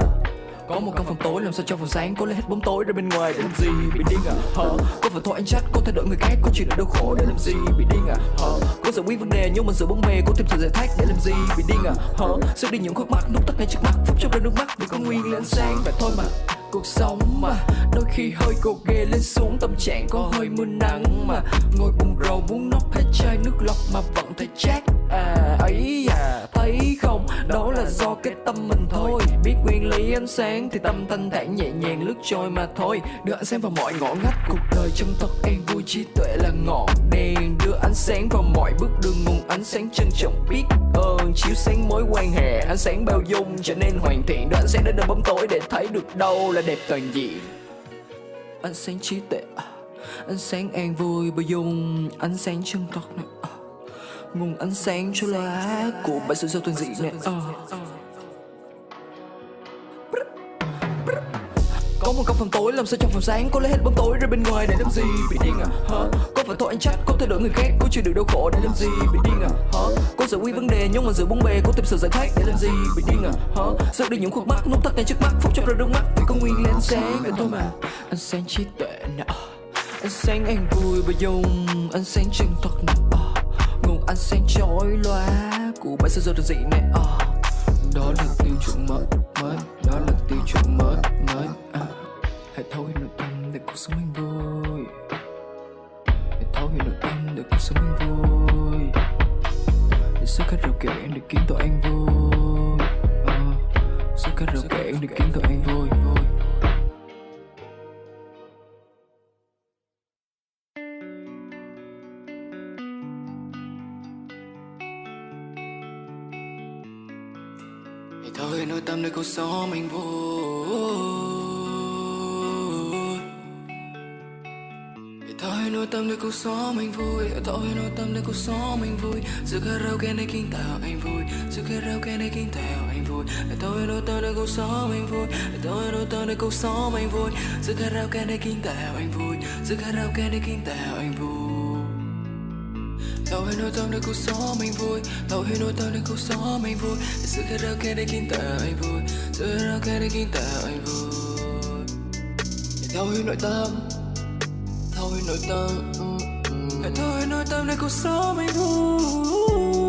S8: có một căn phòng tối làm sao cho phòng sáng, có lấy hết bóng tối ra bên ngoài để làm gì? Bị điên à? Hả? Có phải thôi anh chắc có thay đổi người khác, Có chuyện đau khổ để làm gì? Bị điên à? Hả? Có giải quyết vấn đề, nhưng mà sự bóng bề có tìm sự giải thoát để làm gì? Bị điên à? Hả? Sẽ đi những khúc mắt nút tắt ngay trước mắt, phút chốc rơi nước mắt, vì có nguyên lên sáng. Vậy thôi mà cuộc sống mà. Đôi khi hơi gồ ghề lên xuống, tâm trạng có hơi mưa nắng mà. Ngồi buồn rầu muốn nốc hết chai nước lọc mà vẫn thấy chát. À ấy à thấy không? Đó là do cái tâm mình thôi. Biết nguyên lý ánh sáng thì tâm thanh thản nhẹ nhàng lướt trôi mà thôi. Đưa ánh sáng vào mọi ngõ ngách cuộc đời chân thật, em vui trí tuệ là ngọn đèn đưa ánh sáng vào mọi bước đường nguồn ánh sáng trân trọng biết ơn. Chiếu sáng mối quan hệ, ánh sáng bao dung, trở nên hoàn thiện. Đưa ánh sáng đến nơi bóng tối để thấy được đâu là đẹp toàn diện. Ánh sáng trí tuệ, ánh sáng an vui bao dung, ánh sáng chân thật này.
S9: Nguồn ánh sáng cho lá của bản sự sao toàn diện nè uh. Ờ. Có một căn phòng tối làm sao trong phòng sáng? Có lấy hết bóng tối ra bên ngoài để làm gì? Bị điên à? Hả? Có phải thôi anh trách Có thay đổi người khác Có chịu được đau khổ để làm gì? Bị điên à? Hả? Có giải quyết vấn đề, nhưng mà giữa bốn bề Có tìm sự giải thoát để làm gì? Bị điên à? Hả? Sợ đi những khuất mắt, Nút tắt ngay trước mắt, phút cho ra đôi mắt, Vì có nguyên lên sáng. Vậy thôi mà. Anh sáng trí tuệ nè. Anh sáng anh vui và dùng Anh sáng chân thật nè. À, nguồn anh sáng chói lóa Của bạn sẽ do được dị nè. À, đó là tiêu chuẩn mới mới, Đó là tiêu chuẩn mới. Hãy thấu hiểu nội tâm để cuộc sống mình vui. Hãy thấu hiểu nội tâm để cuộc sống mình vui. Để sức hết rượu kể để kiếm tụi anh vui. Ờ, sức hết rượu kể để kiếm tụi anh vui vui Hãy thấu hiểu nội tâm để cuộc sống mình vui. Hãy nội tâm để cuộc sống anh vui Hãy thấu nội tâm để cuộc sống anh vui Sự karaoke này kinh tạo anh vui Sự karaoke này kinh tạo anh vui Hãy thấu nội tâm để cuộc sống anh vui Hãy thấu nội tâm để cuộc sống anh vui Sự karaoke này kinh tạo anh vui Sự karaoke này kinh tạo anh vui Thấu hiểu nội tâm để cuộc sống anh vui Thấu hiểu nội tâm để cuộc sống anh vui Sự karaoke để khiến tạo anh vui Sự karaoke để khiến tạo anh vui Thấu hiểu nội tâm Hiểu nội tâm. Hãy hiểu nội tâm để cuộc sống anh vui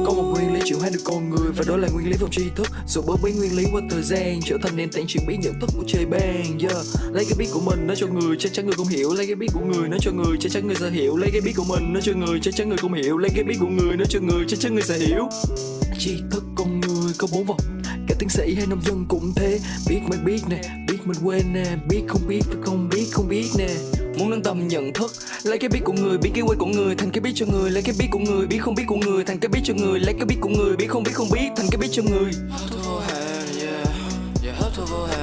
S9: có một nguyên lý chịu hai được con người và đó là nguyên lý vòng tri thức. Rồi bớt biến nguyên lý qua thời gian trở thành nền tảng chuyển biến nhận thức của chơi band yeah. lấy cái biết của mình nói cho người chắc chắn người không hiểu. Lấy cái biết của người nói cho người chắc chắn người sẽ hiểu. Lấy cái biết của mình nói cho người chắc chắn người không hiểu. Lấy cái biết của người nói cho người chắc chắn người sẽ hiểu. Tri thức con người có bốn vòng. Cả tiến sĩ hay nông dân cũng thế. Biết mình biết nè biết mình quên nè. Biết không biết và không biết không biết nè muốn nâng tầm nhận thức, lấy cái biết của người, biết cái quên của người, thành cái biết cho người, lấy cái biết của người, biết không biết của người, thành cái biết cho người, lấy cái biết của người, biết không biết không biết, thành cái biết cho người. Hấp thu vô hạn yeah yeah hấp thu vô hạn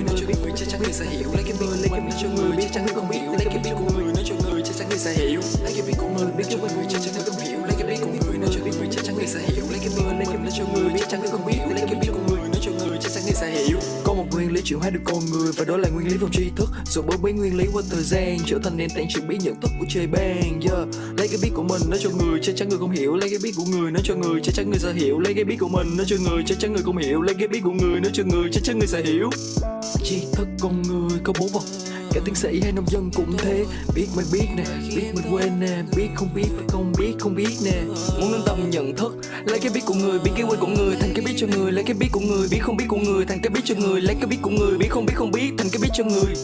S9: người nói cho người chắc chắn người sẽ hiểu. Lấy cái biết lấy cái biết cho người, chắc chắn người không hiểu. Lấy cái biết của người nói cho người chắc chắn người sẽ hiểu. Lấy cái biết của người biết cho người, chắc chắn người không hiểu. Lấy cái biết của người nói cho người chắc chắn người sẽ hiểu. Lấy cái biết lấy cái biết cho người chắc chắn người không hiểu. Lấy cái biết của người nói cho người chắc chắn người sẽ hiểu nguyên lý chuyển hóa được con người và đó là nguyên lý vào tri thức. Rồi bớt biến nguyên lý qua thời gian trở thành nền tảng sự bí nhận thức của chơi band yeah. lấy cái biết của mình nói cho người, chắc chắn người không hiểu. Lấy cái biết của người nói cho người, chắc chắn người sẽ hiểu. Lấy cái biết của mình nói cho người, chắc chắn người không hiểu. Lấy cái biết của người nói cho người, chắc chắn người sẽ hiểu. Tri thức con người có bốn vòng cả tiến sĩ hay nông dân cũng thế. Biết mình biết nè biết mình quên nè. Biết không biết và không biết không biết nè. Muốn nâng tầm nhận thức lấy cái biết của người biết cái quên của người thành cái biết cho người. Lấy cái biết của người biết không biết của người thành cái biết cho người. Lấy cái biết của người biết không biết không biết thành cái biết cho người.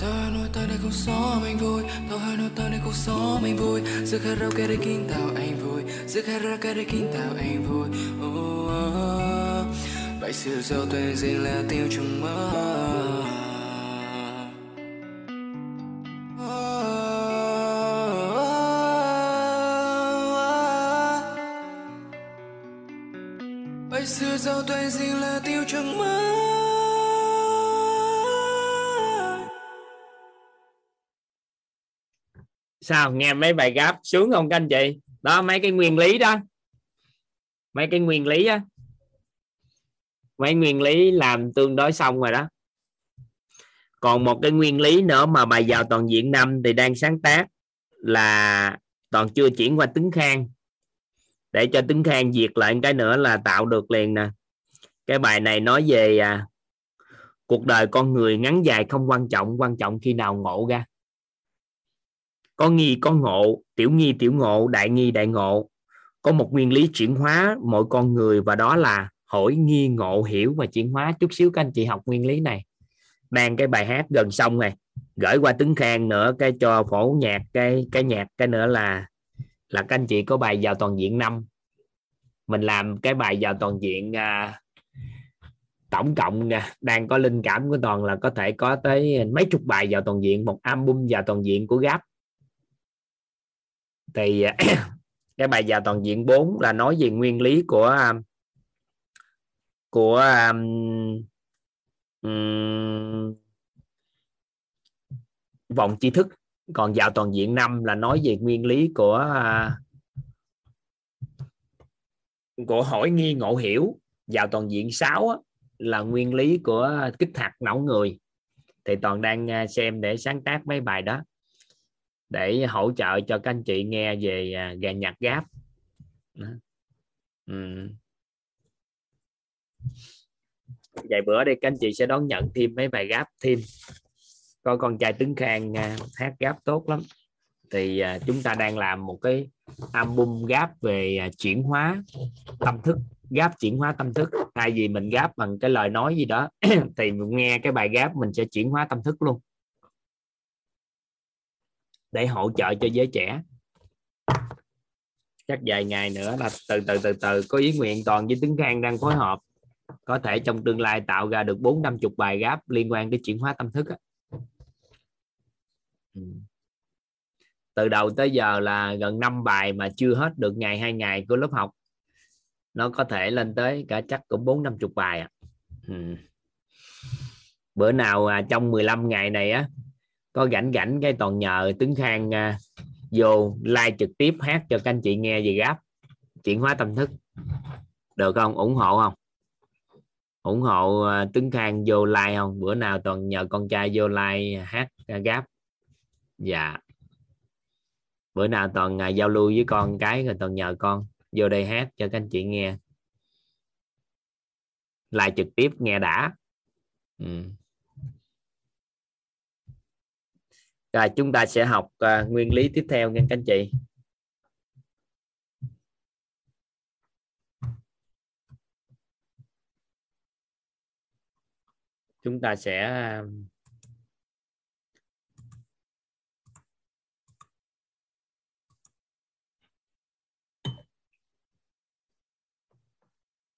S9: Hãy nói ta để cuộc sống anh vui. Tao hơi nói ta đây cuộc sống anh vui. Giữa karaoke để kinh tạo anh vui. Giữa karaoke để kinh tạo anh vui. Oh, oh, oh. Bài sự giàu tuệ diện là tiêu chuẩn mơ Bài xưa giàu tuệ diện là tiêu chuẩn mơ
S1: sao, nghe mấy bài gáp sướng không các anh chị? Đó, mấy cái nguyên lý đó. Mấy cái nguyên lý á mấy nguyên lý làm tương đối xong rồi đó. Còn một cái nguyên lý nữa mà bài vào toàn diện năm thì đang sáng tác là toàn chưa chuyển qua tính khang. Để cho tính khang diệt lại cái nữa là tạo được liền nè. Cái bài này nói về à, cuộc đời con người ngắn dài không quan trọng quan trọng khi nào ngộ ra. Có nghi có ngộ tiểu nghi tiểu ngộ đại nghi đại ngộ. Có một nguyên lý chuyển hóa mọi con người và đó là hỏi nghi ngộ hiểu và chuyển hóa chút xíu các anh chị học nguyên lý này. Mang cái bài hát gần xong này gửi qua tướng khang nữa cái cho phổ nhạc cái cái nhạc cái nữa là là các anh chị có bài vào toàn diện năm. Mình làm cái bài vào toàn diện à, tổng cộng à, đang có linh cảm của toàn là có thể có tới mấy chục bài vào toàn diện một album vào toàn diện của gáp. Thì à, cái bài vào toàn diện 4 là nói về nguyên lý của à, của um, um, vòng tri thức. Còn vào toàn diện năm là nói về nguyên lý của uh, của hỏi nghi ngộ hiểu. Vào toàn diện 6 á, là nguyên lý của kích hoạt não người. Thì toàn đang à, xem để sáng tác mấy bài đó để hỗ trợ cho các anh chị nghe về à, gà nhạc gáp. Ừ vài bữa đây các anh chị sẽ đón nhận thêm mấy bài gáp thêm. Coi con trai tướng khang à, hát gáp tốt lắm. Thì à, chúng ta đang làm một cái album gáp về à, chuyển hóa tâm thức gáp chuyển hóa tâm thức. Thay vì mình gáp bằng cái lời nói gì đó, thì mình nghe cái bài gáp mình sẽ chuyển hóa tâm thức luôn. Để hỗ trợ cho giới trẻ. Chắc vài ngày nữa là từ từ từ từ, có ý nguyện toàn với tướng khang đang phối hợp có thể trong tương lai tạo ra được bốn năm chục bài gáp liên quan đến chuyển hóa tâm thức á. Ừ. Từ đầu tới giờ là gần 5 bài mà chưa hết được ngày hai ngày của lớp học. Nó có thể lên tới cả chắc cũng bốn năm chục bài à. ừ. bữa nào à, trong 15 ngày này á có rảnh rảnh cái toàn nhờ tướng khang à, vô like trực tiếp hát cho các anh chị nghe về gáp chuyển hóa tâm thức. Được không? Ủng hộ không? Ủng hộ à, Tuấn khang vô like không? Bữa nào toàn nhờ con trai vô like hát gáp. Dạ. Bữa nào toàn à, giao lưu với con cái rồi toàn nhờ con vô đây hát cho các anh chị nghe. Lại trực tiếp nghe đã. Ừ. rồi chúng ta sẽ học uh, nguyên lý tiếp theo nha các anh chị. Chúng ta sẽ à,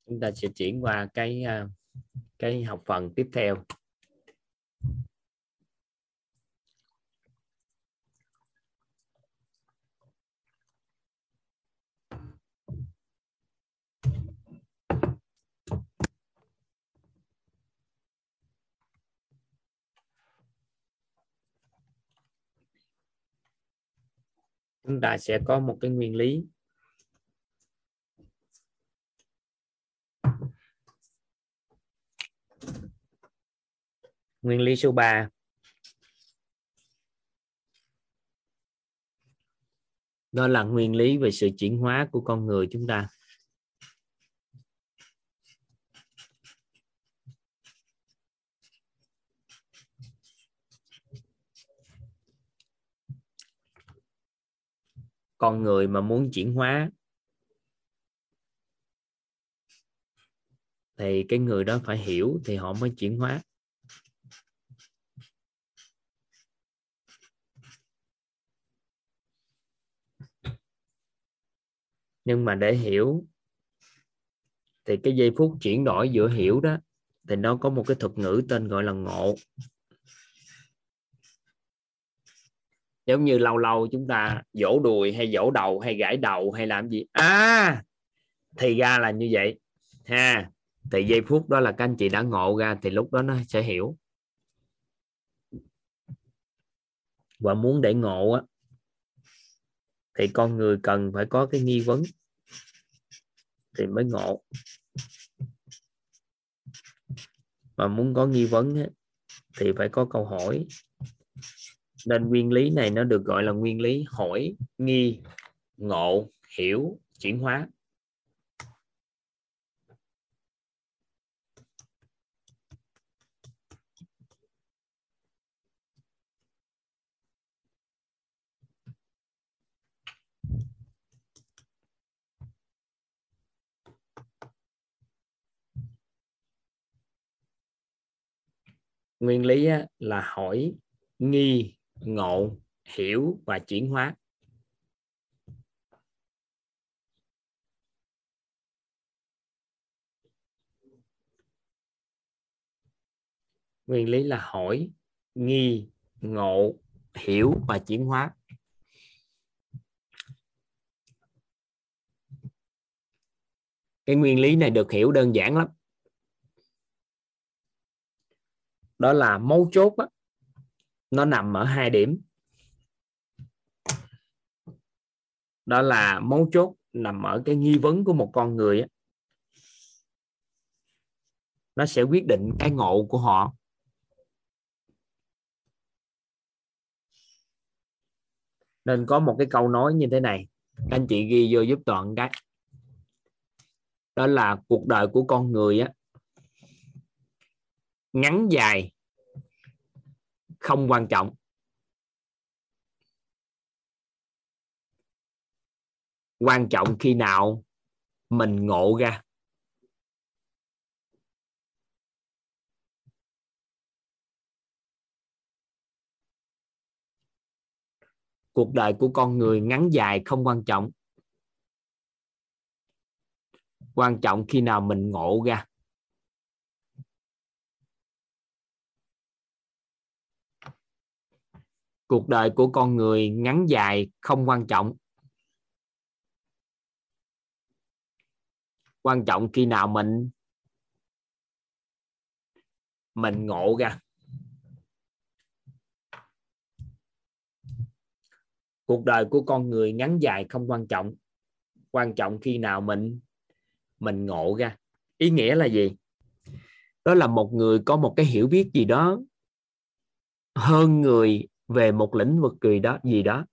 S1: chúng ta sẽ chuyển qua cái à, cái học phần tiếp theo. Chúng ta sẽ có một cái nguyên lý. Nguyên lý số 3 đó là nguyên lý về sự chuyển hóa của con người chúng ta. Con người mà muốn chuyển hóa. Thì cái người đó phải hiểu thì họ mới chuyển hóa. Nhưng mà để hiểu, thì cái giây phút chuyển đổi giữa hiểu đó, thì nó có một cái thuật ngữ tên gọi là ngộ. Giống như lâu lâu chúng ta vỗ đùi hay vỗ đầu hay gãi đầu hay làm gì. À thì ra là như vậy. Ha, thì giây phút đó là các anh chị đã ngộ ra thì lúc đó nó sẽ hiểu. Và muốn để ngộ á, thì con người cần phải có cái nghi vấn thì mới ngộ. Mà muốn có nghi vấn thì phải có câu hỏi nên nguyên lý này nó được gọi là nguyên lý hỏi, nghi, ngộ, hiểu, chuyển hóa. Nguyên lý là hỏi, nghi ngộ hiểu và chuyển hóa. Nguyên lý là hỏi nghi ngộ hiểu và chuyển hóa. Cái nguyên lý này được hiểu đơn giản lắm. Đó là mấu chốt đó, nó nằm ở hai điểm. Đó là mấu chốt nằm ở cái nghi vấn của một con người nó sẽ quyết định cái ngộ của họ. Nên có một cái câu nói như thế này. Anh chị ghi vô giúp toàn cái. Đó là cuộc đời của con người á, ngắn dài không quan trọng. Quan trọng khi nào mình ngộ ra. Cuộc đời của con người ngắn dài không quan trọng. Quan trọng khi nào mình ngộ ra. Cuộc đời của con người ngắn dài không quan trọng. Quan trọng khi nào mình mình ngộ ra. Cuộc đời của con người ngắn dài không quan trọng. Quan trọng khi nào mình mình ngộ ra. Ý nghĩa là gì? Đó là một người có một cái hiểu biết gì đó hơn người về một lĩnh vực gì đó gì đó.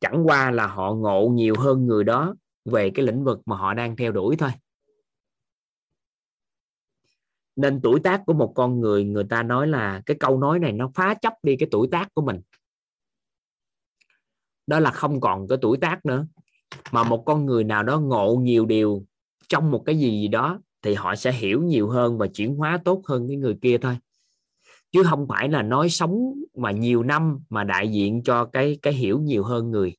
S1: Chẳng qua là họ ngộ nhiều hơn người đó về cái lĩnh vực mà họ đang theo đuổi thôi. Nên tuổi tác của một con người người ta nói là cái câu nói này nó phá chấp đi cái tuổi tác của mình. Đó là không còn cái tuổi tác nữa. Mà một con người nào đó ngộ nhiều điều trong một cái gì, gì đó thì họ sẽ hiểu nhiều hơn và chuyển hóa tốt hơn cái người kia thôi chứ không phải là nói sống mà nhiều năm mà đại diện cho cái cái hiểu nhiều hơn người.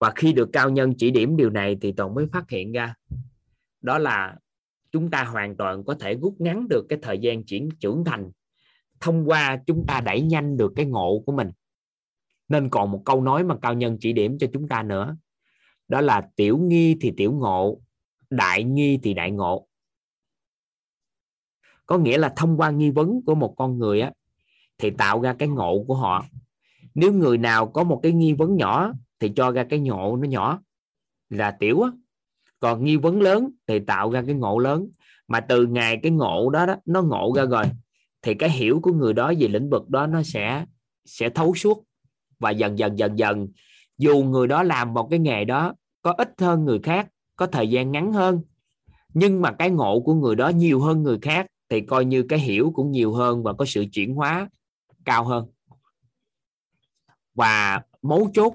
S1: Và khi được cao nhân chỉ điểm điều này thì toàn mới phát hiện ra, đó là chúng ta hoàn toàn có thể rút ngắn được cái thời gian chuyển, trưởng thành thông qua chúng ta đẩy nhanh được cái ngộ của mình. Nên còn một câu nói mà cao nhân chỉ điểm cho chúng ta nữa, đó là tiểu nghi thì tiểu ngộ, đại nghi thì đại ngộ có nghĩa là thông qua nghi vấn của một con người á thì tạo ra cái ngộ của họ. Nếu người nào có một cái nghi vấn nhỏ thì cho ra cái ngộ nó nhỏ là tiểu á. Còn nghi vấn lớn thì tạo ra cái ngộ lớn. Mà từ ngày cái ngộ đó, đó nó ngộ ra rồi thì cái hiểu của người đó về lĩnh vực đó nó sẽ sẽ thấu suốt. Và dần dần dần dần dù người đó làm một cái nghề đó có ít hơn người khác có thời gian ngắn hơn nhưng mà cái ngộ của người đó nhiều hơn người khác thì coi như cái hiểu cũng nhiều hơn và có sự chuyển hóa cao hơn. Và mấu chốt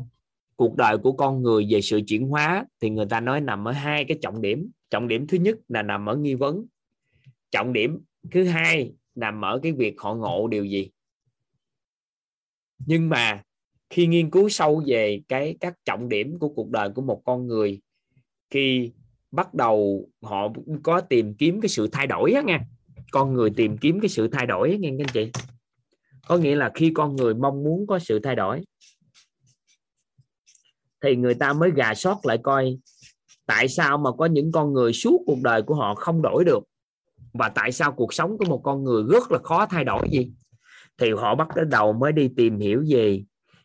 S1: cuộc đời của con người về sự chuyển hóa thì người ta nói nằm ở hai cái trọng điểm. Trọng điểm thứ nhất là nằm ở nghi vấn. Trọng điểm thứ hai nằm ở cái việc họ ngộ điều gì. Nhưng mà khi nghiên cứu sâu về cái, các trọng điểm của cuộc đời của một con người, khi bắt đầu họ có tìm kiếm cái sự thay đổi á nha con người tìm kiếm cái sự thay đổi, nghe các anh chị. Có nghĩa là khi con người mong muốn có sự thay đổi, thì người ta mới gà sót lại coi tại sao mà có những con người suốt cuộc đời của họ không đổi được và tại sao cuộc sống của một con người rất là khó thay đổi gì. Thì họ bắt đầu mới đi tìm hiểu về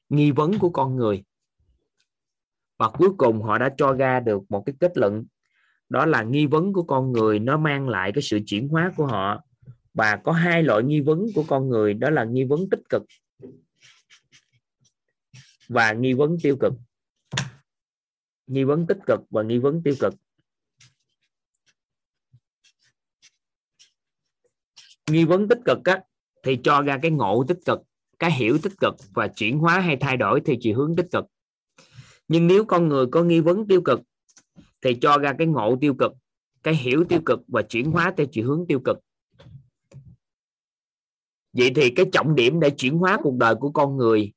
S1: nghi vấn của con người. Và cuối cùng họ đã cho ra được một cái kết luận đó là nghi vấn của con người nó mang lại cái sự chuyển hóa của họ. Và có hai loại nghi vấn của con người đó là nghi vấn tích cực và nghi vấn tiêu cực. Nghi vấn tích cực và nghi vấn tiêu cực. Nghi vấn tích cực á, thì cho ra cái ngộ tích cực cái hiểu tích cực và chuyển hóa hay thay đổi theo chiều hướng tích cực. Nhưng nếu con người có nghi vấn tiêu cực thì cho ra cái ngộ tiêu cực, cái hiểu tiêu cực và chuyển hóa theo chiều hướng tiêu cực. Vậy thì cái trọng điểm để chuyển hóa cuộc đời của con người,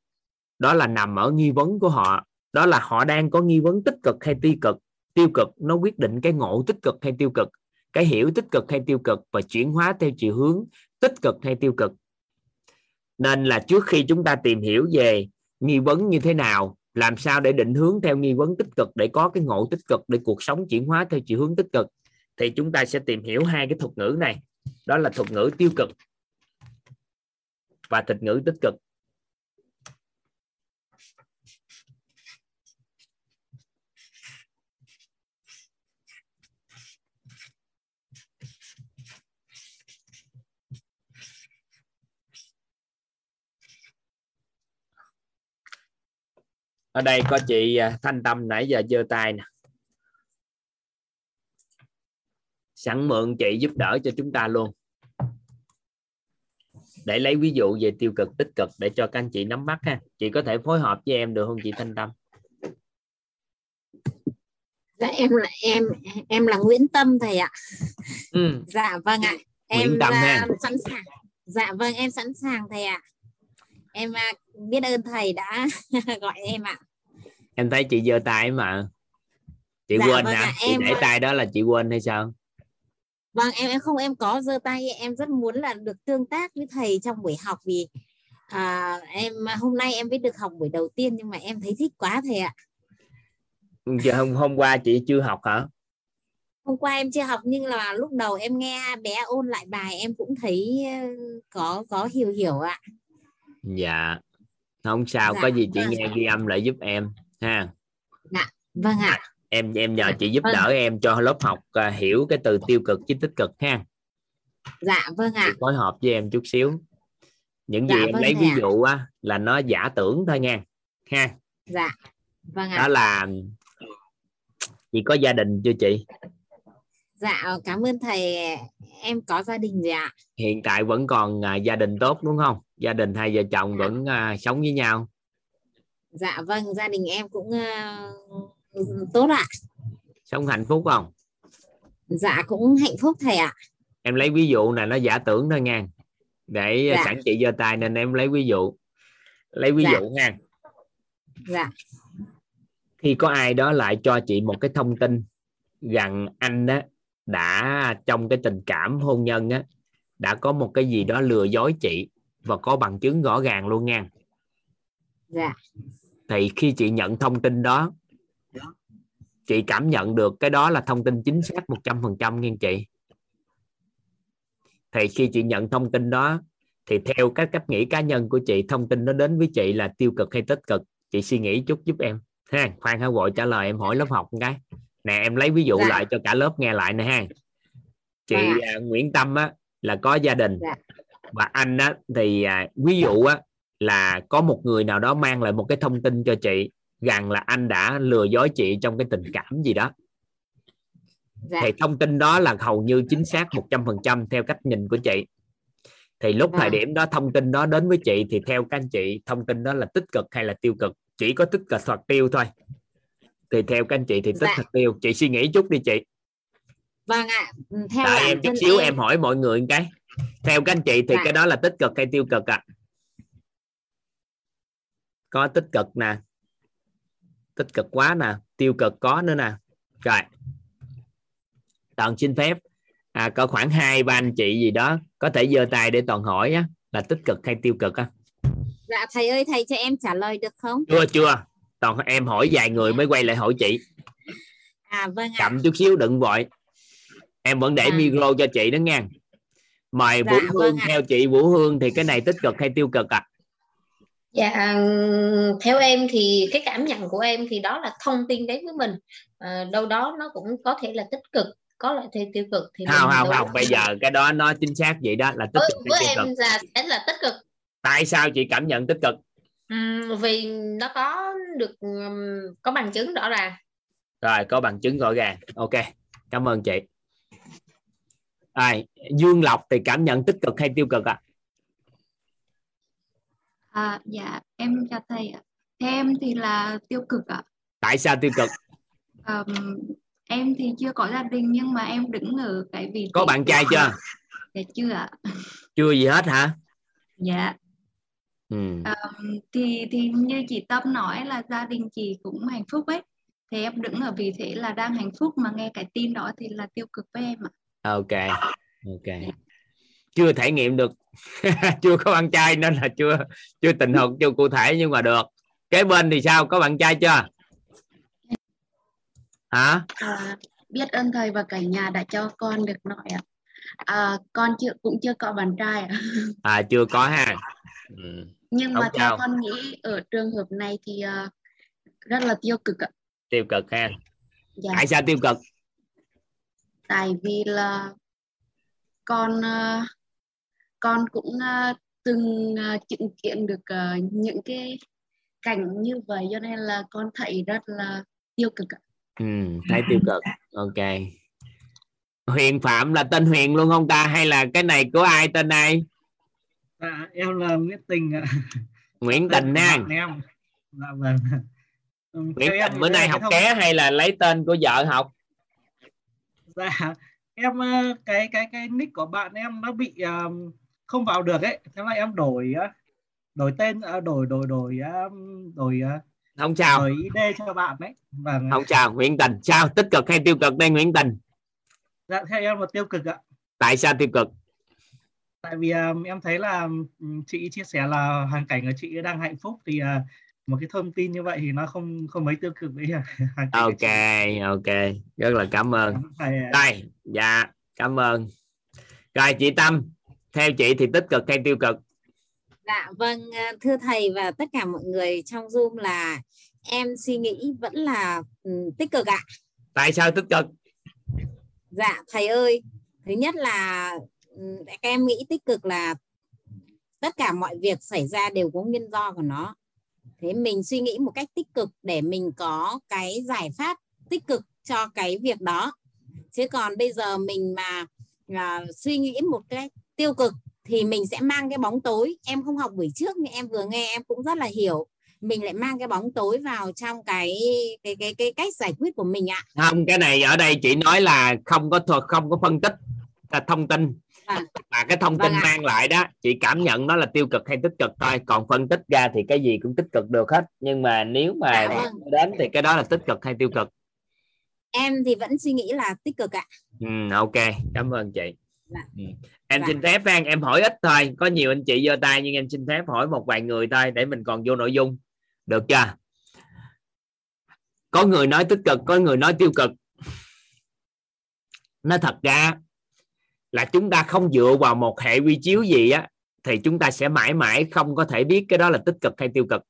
S1: đó là nằm ở nghi vấn của họ. Đó là họ đang có nghi vấn tích cực hay tiêu cực. Tiêu cực, nó quyết định cái ngộ tích cực hay tiêu cực, cái hiểu tích cực hay tiêu cực và chuyển hóa theo chiều hướng tích cực hay tiêu cực. Nên là trước khi chúng ta tìm hiểu về nghi vấn như thế nào làm sao để định hướng theo nghi vấn tích cực, để có cái ngộ tích cực, để cuộc sống chuyển hóa theo chiều hướng tích cực? Thì chúng ta sẽ tìm hiểu hai cái thuật ngữ này. Đó là thuật ngữ tiêu cực và thuật ngữ tích cực. Ở đây có chị à, Thanh Tâm nãy giờ giơ tay nè. Sẵn mượn chị giúp đỡ cho chúng ta luôn. Để lấy ví dụ về tiêu cực tích cực để cho các anh chị nắm bắt ha. Chị có thể phối hợp với em được không chị Thanh Tâm?
S10: Dạ em là em em là Nguyễn Tâm thầy ạ.
S1: Ừ.
S10: dạ vâng ạ. Em
S1: Nguyễn Tâm ha.
S10: sẵn sàng. Dạ vâng em sẵn sàng thầy ạ. Em à, biết ơn thầy đã gọi em ạ
S1: em thấy chị giơ tay mà chị
S10: Dạ,
S1: quên
S10: vâng ạ,
S1: chị
S10: em-
S1: để tay đó là chị quên hay sao
S10: Vâng em em không em có giơ tay em rất muốn là được tương tác với thầy trong buổi học vì à, em hôm nay em mới được học buổi đầu tiên nhưng mà em thấy thích quá thầy ạ.
S1: giờ hôm hôm qua chị chưa học hả
S10: Hôm qua em chưa học nhưng là lúc đầu em nghe bé ôn lại bài em cũng thấy ờ, có có hiểu hiểu ạ.
S1: dạ không sao
S10: Dạ,
S1: có gì chị
S10: vâng.
S1: nghe ghi âm lại giúp em ha
S10: Vâng ạ.
S1: em em nhờ chị giúp
S10: Vâng.
S1: đỡ em cho lớp học à, hiểu cái từ tiêu cực với tích cực ha
S10: Dạ vâng
S1: chị
S10: ạ.
S1: phối hợp với em chút xíu những
S10: Dạ,
S1: gì em
S10: vâng
S1: lấy ví dụ á là nó giả tưởng thôi nha ha
S10: Dạ. Vâng
S1: đó
S10: ạ.
S1: là chị có gia đình chưa chị
S10: Dạ cảm ơn thầy em có gia đình rồi ạ.
S1: hiện tại vẫn còn à, gia đình tốt đúng không gia đình hai vợ chồng vẫn à, sống với nhau
S10: Dạ vâng gia đình em cũng ờ, tốt ạ.
S1: sống hạnh phúc không
S10: Dạ cũng hạnh phúc thầy ạ.
S1: em lấy ví dụ này nó giả tưởng thôi nha để
S10: Dạ.
S1: sẵn chị giơ tay nên em lấy ví dụ lấy ví
S10: Dạ.
S1: dụ nha
S10: Dạ.
S1: khi có ai đó lại cho chị một cái thông tin rằng anh á đã trong cái tình cảm hôn nhân á đã có một cái gì đó lừa dối chị và có bằng chứng rõ ràng luôn nha
S10: Dạ.
S1: Thì khi chị nhận thông tin đó chị cảm nhận được cái đó là thông tin chính xác 100% nha chị. Thì khi chị nhận thông tin đó thì theo các cách nghĩ cá nhân của chị thông tin nó đến với chị là tiêu cực hay tích cực chị suy nghĩ chút giúp em. Ha khoan hả vội trả lời em hỏi lớp học một cái. Nè em lấy ví dụ
S10: Dạ.
S1: lại cho cả lớp nghe lại nè ha. Chị
S10: Vâng
S1: à, Nguyễn Tâm á là có gia đình.
S10: Dạ.
S1: và anh á thì à, ví dụ á là có một người nào đó mang lại một cái thông tin cho chị rằng là anh đã lừa dối chị trong cái tình cảm gì đó
S10: Dạ.
S1: thì thông tin đó là hầu như chính xác 100% theo cách nhìn của chị thì lúc thời
S10: Vâng.
S1: điểm đó thông tin đó đến với chị thì theo các anh chị thông tin đó là tích cực hay là tiêu cực chỉ có tích cực hoặc tiêu thôi thì theo các anh chị thì tích
S10: Dạ.
S1: hoặc tiêu chị suy nghĩ chút đi chị
S10: Vâng ạ. Ừ, Theo
S1: đợi em chút xíu em hỏi mọi người một cái theo các anh chị thì
S10: Dạ.
S1: cái đó là tích cực hay tiêu cực ạ có tích cực nè. Tích cực quá nè. Tiêu cực có nữa nè. Rồi. Toàn xin phép. À, có khoảng hai ba anh chị gì đó có thể giơ tay để toàn hỏi á, là tích cực hay tiêu cực á?
S10: Dạ thầy ơi thầy cho em trả lời được không?
S1: chưa chưa. Toàn em hỏi vài người mới quay lại hỏi chị.
S10: À vâng
S1: chậm chút xíu đừng vội. Em vẫn để
S10: À.
S1: micro cho chị đó nha. Mời
S10: Dạ,
S1: Vũ
S10: vâng
S1: Hương
S10: ạ.
S1: theo chị. Vũ Hương thì cái này tích cực hay tiêu cực ạ
S11: Dạ, theo em thì cái cảm nhận của em thì đó là thông tin đến với mình. À, đâu đó nó cũng có thể là tích cực có lại thêm tiêu cực thì
S1: không không không bây giờ cái đó nó chính xác vậy đó là tích
S11: với,
S1: cực
S11: với em
S1: cực?
S11: là sẽ là tích cực.
S1: Tại sao chị cảm nhận tích cực?
S11: Ừm, vì nó có được có bằng chứng rõ ràng.
S1: Rồi có bằng chứng rõ ràng. Ok cảm ơn chị. Rồi Dương Lộc thì cảm nhận tích cực hay tiêu cực ạ?
S12: À, dạ em chào thầy ạ. Theo em thì là tiêu cực ạ.
S1: tại sao tiêu cực
S12: Ờm, em thì chưa có gia đình nhưng mà em đứng ở cái vị
S1: có bạn trai chưa
S12: Dạ chưa ạ.
S1: chưa gì hết hả
S12: dạ
S1: ừ.
S12: Ờm, thì thì như chị Tâm nói là gia đình chị cũng hạnh phúc ấy thì em đứng ở vị thế là đang hạnh phúc mà nghe cái tin đó thì là tiêu cực với em ạ
S1: ok ok chưa trải nghiệm được chưa có bạn trai nên là chưa chưa tình huống chưa cụ thể nhưng mà được kế bên thì sao có bạn trai chưa hả
S12: À, biết ơn thầy và cả nhà đã cho con được nội ạ. À, con chưa cũng chưa có bạn trai ạ.
S1: à chưa có ha ừ.
S12: Nhưng
S1: Không
S12: mà theo
S1: sao.
S12: con nghĩ ở trường hợp này thì à, rất là tiêu cực ạ.
S1: tiêu cực ha
S12: Dạ,
S1: tại sao tiêu cực
S12: tại vì là con à, con cũng à, từng à, chứng kiến được à, những cái cảnh như vậy cho nên là con thấy rất là tiêu cực ạ.
S1: ừ, thấy tiêu cực ok huyền phạm là tên huyền luôn không ta hay là cái này của ai tên ai
S13: Dạ, em là Nguyễn Tình ạ.
S1: nguyễn tình
S13: của
S1: ha
S13: bạn em. Dạ vâng. Ừ,
S1: nguyễn
S13: em
S1: tình
S13: thì
S1: bữa
S13: là
S1: nay học ké hay là lấy tên của vợ học
S13: Dạ, em ờ, cái cái cái nick của bạn em nó bị um, không vào được ấy, thế là em đổi ờ, đổi tên ờ, đổi đổi đổi um, đổi ờ,
S1: không sao
S13: đổi ID cho bạn đấy. Vâng.
S1: không sao nguyễn tình sao tích cực hay tiêu cực đây nguyễn tình
S13: Dạ theo em là tiêu cực ạ.
S1: tại sao tiêu cực?
S13: Tại vì um, em thấy là um, chị chia sẻ là hoàn cảnh của chị đang hạnh phúc thì uh, một cái thông tin như vậy thì nó không không mấy tiêu cực của
S1: ok ok. Rất là cảm ơn. Đây dạ cảm ơn. Rồi chị tâm theo chị thì tích cực hay tiêu cực
S10: Dạ vâng à, thưa thầy và tất cả mọi người trong Zoom là em suy nghĩ vẫn là ừ, tích cực ạ.
S1: tại sao tích cực
S10: Dạ thầy ơi, thứ nhất là ừ, các em nghĩ tích cực là tất cả mọi việc xảy ra đều có nguyên do của nó. Thế mình suy nghĩ một cách tích cực để mình có cái giải pháp tích cực cho cái việc đó. Chứ còn bây giờ mình mà à, suy nghĩ một cách tiêu cực thì mình sẽ mang cái bóng tối. Em không học buổi trước nhưng em vừa nghe em cũng rất là hiểu. Mình lại mang cái bóng tối vào trong cái cái cái cái cách giải quyết của mình ạ.
S1: không cái này ở đây chị nói là không có thuật không có phân tích là thông tin
S10: À.
S1: mà cái thông tin
S10: Vâng
S1: mang lại đó chị cảm nhận nó là tiêu cực hay tích cực thôi còn phân tích ra thì cái gì cũng tích cực được hết nhưng mà nếu mà
S10: vâng.
S1: đến thì cái đó là tích cực hay tiêu cực
S10: Em thì vẫn suy nghĩ là tích cực ạ.
S1: ừ, ok cảm ơn chị
S10: Dạ.
S1: Em
S10: Dạ.
S1: xin phép Phan em hỏi ít thôi. Có nhiều anh chị giơ tay nhưng em xin phép hỏi một vài người thôi để mình còn vô nội dung. Được chưa? Có người nói tích cực có người nói tiêu cực. Nó thật ra là chúng ta không dựa vào một hệ quy chiếu gì á thì chúng ta sẽ mãi mãi không có thể biết cái đó là tích cực hay tiêu cực.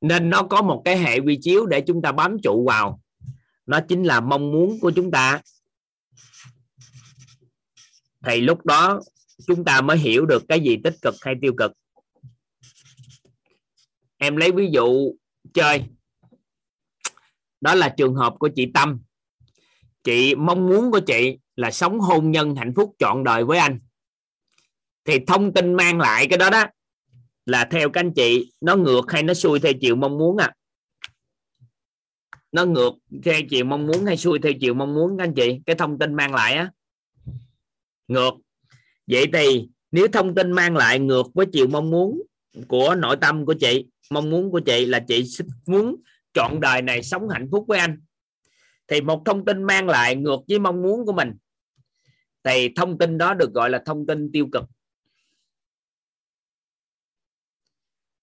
S1: Nên nó có một cái hệ quy chiếu để chúng ta bám trụ vào. Nó chính là mong muốn của chúng ta thì lúc đó chúng ta mới hiểu được cái gì tích cực hay tiêu cực. Em lấy ví dụ chơi. Đó là trường hợp của chị Tâm. Chị mong muốn của chị là sống hôn nhân hạnh phúc trọn đời với anh. Thì thông tin mang lại cái đó đó là theo các anh chị, nó ngược hay nó xuôi theo chiều mong muốn à nó ngược theo chiều mong muốn hay xuôi theo chiều mong muốn các anh chị? Cái thông tin mang lại á ngược. Vậy thì, nếu thông tin mang lại ngược với chiều mong muốn của nội tâm của chị, mong muốn của chị là chị muốn chọn đời này sống hạnh phúc với anh, thì một thông tin mang lại ngược với mong muốn của mình, thì thông tin đó được gọi là thông tin tiêu cực.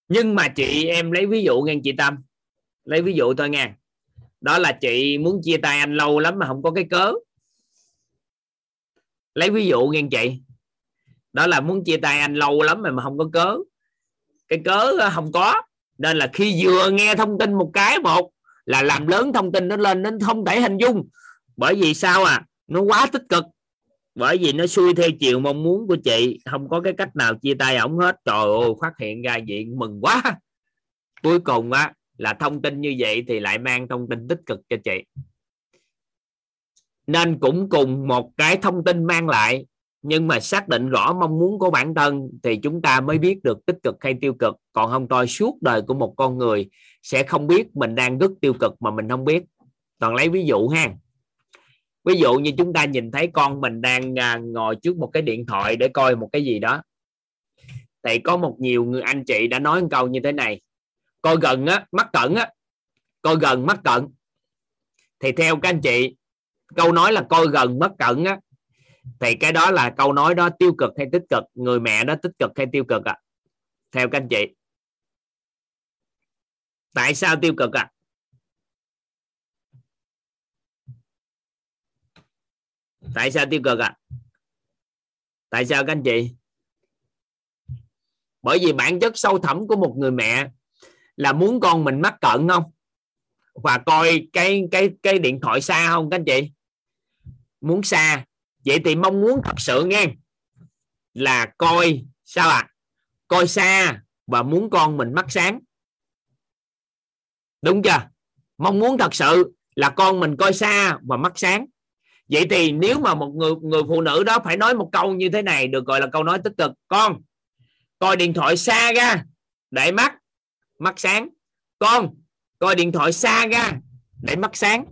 S1: Nhưng mà chị em lấy ví dụ nghe chị Tâm. Lấy ví dụ thôi nghe đó là chị muốn chia tay anh lâu lắm mà không có cái cớ lấy ví dụ nghe chị. Đó là muốn chia tay anh lâu lắm mà mà không có cớ. Cái cớ ờ, không có. Nên là khi vừa nghe thông tin một cái một, là làm lớn thông tin nó lên nên không thể hình dung. Bởi vì sao à? Nó quá tích cực. Bởi vì nó xuôi theo chiều mong muốn của chị. Không có cái cách nào chia tay ổng hết. Trời ơi, phát hiện ra diện mừng quá. Cuối cùng á, là thông tin như vậy thì lại mang thông tin tích cực cho chị nên cũng cùng một cái thông tin mang lại, nhưng mà xác định rõ mong muốn của bản thân thì chúng ta mới biết được tích cực hay tiêu cực. Còn không thôi, suốt đời của một con người sẽ không biết mình đang rất tiêu cực mà mình không biết. Toàn lấy ví dụ ha. Ví dụ như chúng ta nhìn thấy con mình đang à, ngồi trước một cái điện thoại để coi một cái gì đó. Thì có một nhiều người anh chị đã nói một câu như thế này. Coi gần á mắt cận á. Coi gần mắt cận thì theo các anh chị câu nói là coi gần mất cận á thì cái đó là câu nói đó tiêu cực hay tích cực người mẹ đó tích cực hay tiêu cực ạ à? theo các anh chị tại sao tiêu cực ạ à? tại sao tiêu cực ạ à? tại sao các anh chị bởi vì bản chất sâu thẳm của một người mẹ là muốn con mình mắc cận không và coi cái cái cái điện thoại xa không các anh chị muốn xa. Vậy thì mong muốn thật sự nghe. Là coi, sao ạ? À? coi xa và muốn con mình mắt sáng. Đúng chưa? Mong muốn thật sự là con mình coi xa và mắt sáng. Vậy thì nếu mà một người người phụ nữ đó phải nói một câu như thế này, được gọi là câu nói tích cực. Con, coi điện thoại xa ra để mắt mắt sáng. Con, coi điện thoại xa ra để mắt sáng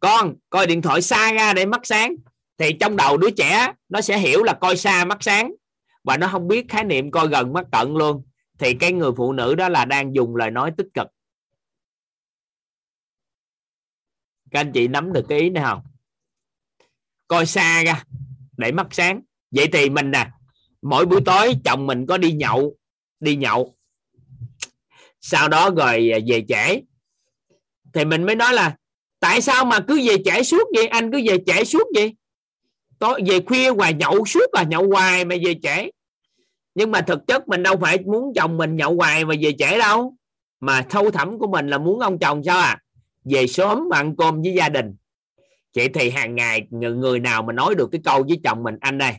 S1: con, coi điện thoại xa ra để mắt sáng. Thì trong đầu đứa trẻ, nó sẽ hiểu là coi xa mắt sáng. Và nó không biết khái niệm coi gần mắt cận luôn. Thì cái người phụ nữ đó là đang dùng lời nói tích cực. Các anh chị nắm được cái ý này không? Coi xa ra để mắt sáng. Vậy thì mình nè, mỗi buổi tối chồng mình có đi nhậu đi nhậu. Sau đó rồi về trễ. Thì mình mới nói là tại sao mà cứ về trễ suốt vậy? Anh cứ về trễ suốt vậy? Tối về khuya hoài, nhậu suốt là nhậu hoài mà về trễ. Nhưng mà thực chất mình đâu phải muốn chồng mình nhậu hoài mà về trễ đâu. Mà thâu thẳm của mình là muốn ông chồng sao à? Về sớm mà ăn cơm với gia đình. Vậy thì hàng ngày người nào mà nói được cái câu với chồng mình, anh đây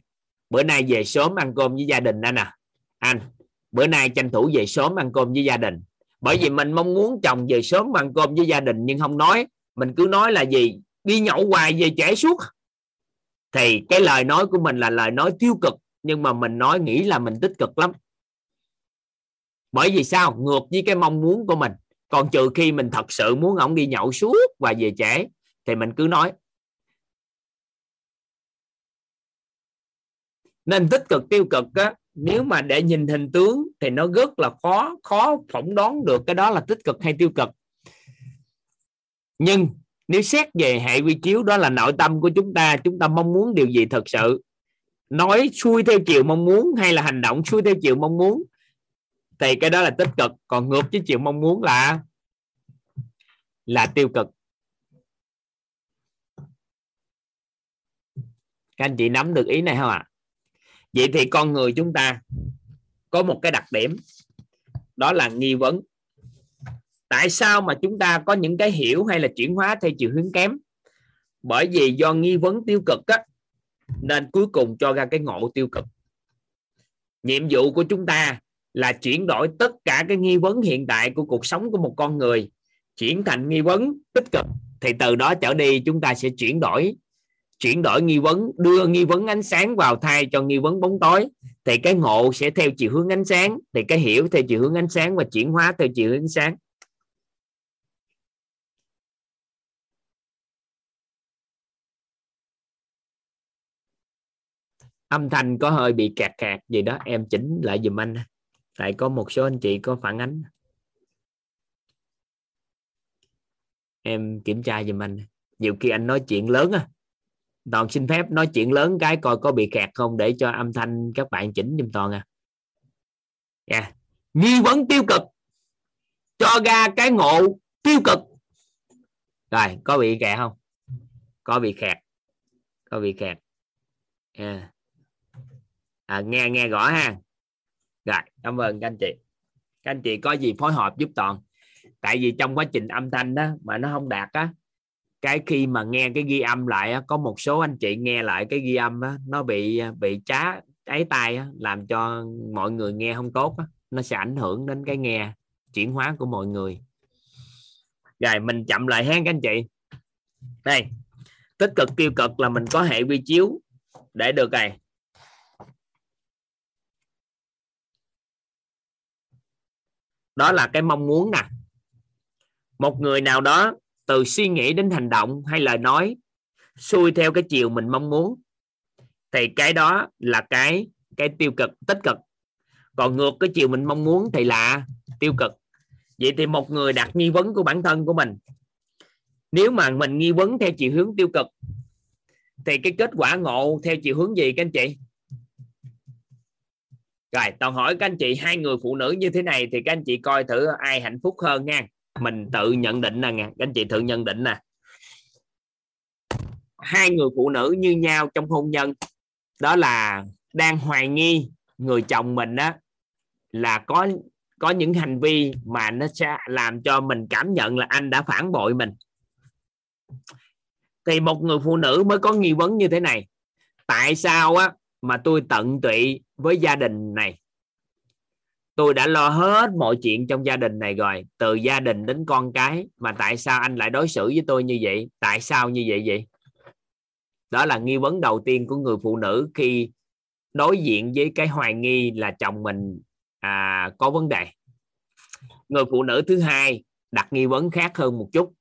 S1: bữa nay về sớm ăn cơm với gia đình anh à. Anh, bữa nay tranh thủ về sớm ăn cơm với gia đình. Bởi vì mình mong muốn chồng về sớm ăn cơm với gia đình nhưng không nói mình cứ nói là gì? Đi nhậu hoài về trễ suốt. Thì cái lời nói của mình là lời nói tiêu cực nhưng mà mình nói nghĩ là mình tích cực lắm. Bởi vì sao? Ngược với cái mong muốn của mình. Còn trừ khi mình thật sự muốn ổng đi nhậu suốt và về trễ thì mình cứ nói. Nên tích cực tiêu cực á, nếu mà để nhìn hình tướng thì nó rất là khó khó phỏng đoán được cái đó là tích cực hay tiêu cực nhưng nếu xét về hệ quy chiếu, đó là nội tâm của chúng ta chúng ta mong muốn điều gì thật sự? Nói xuôi theo chiều mong muốn hay là hành động xuôi theo chiều mong muốn? Thì cái đó là tích cực, còn ngược với chiều mong muốn là là tiêu cực. Các anh chị nắm được ý này không ạ? À? vậy thì con người chúng ta có một cái đặc điểm, đó là nghi vấn tại sao mà chúng ta có những cái hiểu hay là chuyển hóa theo chiều hướng kém? Bởi vì do nghi vấn tiêu cực á, nên cuối cùng cho ra cái ngộ tiêu cực. Nhiệm vụ của chúng ta là chuyển đổi tất cả cái nghi vấn hiện tại của cuộc sống của một con người chuyển thành nghi vấn tích cực. Thì từ đó trở đi chúng ta sẽ chuyển đổi chuyển đổi nghi vấn đưa nghi vấn ánh sáng vào thay cho nghi vấn bóng tối. Thì cái ngộ sẽ theo chiều hướng ánh sáng thì cái hiểu theo chiều hướng ánh sáng và chuyển hóa theo chiều hướng ánh sáng. Âm thanh có hơi bị kẹt kẹt gì đó, em chỉnh lại dùm anh. Tại có một số anh chị có phản ánh. Em kiểm tra dùm anh. Nhiều khi anh nói chuyện lớn á. Toàn xin phép nói chuyện lớn, cái coi có bị kẹt không để cho âm thanh các bạn chỉnh dùm toàn à. Yeah. Nghi vấn tiêu cực. Cho ra cái ngộ tiêu cực. Rồi, có bị kẹt không? Có bị kẹt. Có bị kẹt. Yeah. À, nghe nghe rõ ha. Rồi cảm ơn các anh chị. Các anh chị có gì phối hợp giúp toàn? Tại vì trong quá trình âm thanh đó mà nó không đạt á cái khi mà nghe cái ghi âm lại á, có một số anh chị nghe lại cái ghi âm á, nó bị bị trá ấy tai á, làm cho mọi người nghe không tốt á. nó sẽ ảnh hưởng đến cái nghe chuyển hóa của mọi người. Rồi mình chậm lại hen các anh chị. Đây tích cực tiêu cực là mình có hệ quy chiếu để được này. Đó là cái mong muốn nè. Một người nào đó từ suy nghĩ đến hành động hay lời nói xuôi theo cái chiều mình mong muốn, thì cái đó là cái cái tiêu cực, tích cực. Còn ngược cái chiều mình mong muốn thì là tiêu cực. Vậy thì một người đặt nghi vấn của bản thân của mình, nếu mà mình nghi vấn theo chiều hướng tiêu cực, thì cái kết quả ngộ theo chiều hướng gì các anh chị? Rồi, toàn hỏi các anh chị hai người phụ nữ như thế này thì các anh chị coi thử ai hạnh phúc hơn nha. Mình tự nhận định nè, các anh chị tự nhận định nè. Hai người phụ nữ như nhau trong hôn nhân. Đó là đang hoài nghi người chồng mình á, là có có những hành vi mà nó sẽ làm cho mình cảm nhận là anh đã phản bội mình. Thì một người phụ nữ mới có nghi vấn như thế này. Tại sao á mà tôi tận tụy với gia đình này. Tôi đã lo hết mọi chuyện trong gia đình này rồi từ gia đình đến con cái. Mà tại sao anh lại đối xử với tôi như vậy? Tại sao như vậy vậy? Đó là nghi vấn đầu tiên của người phụ nữ khi đối diện với cái hoài nghi là chồng mình à, có vấn đề. Người phụ nữ thứ hai đặt nghi vấn khác hơn một chút.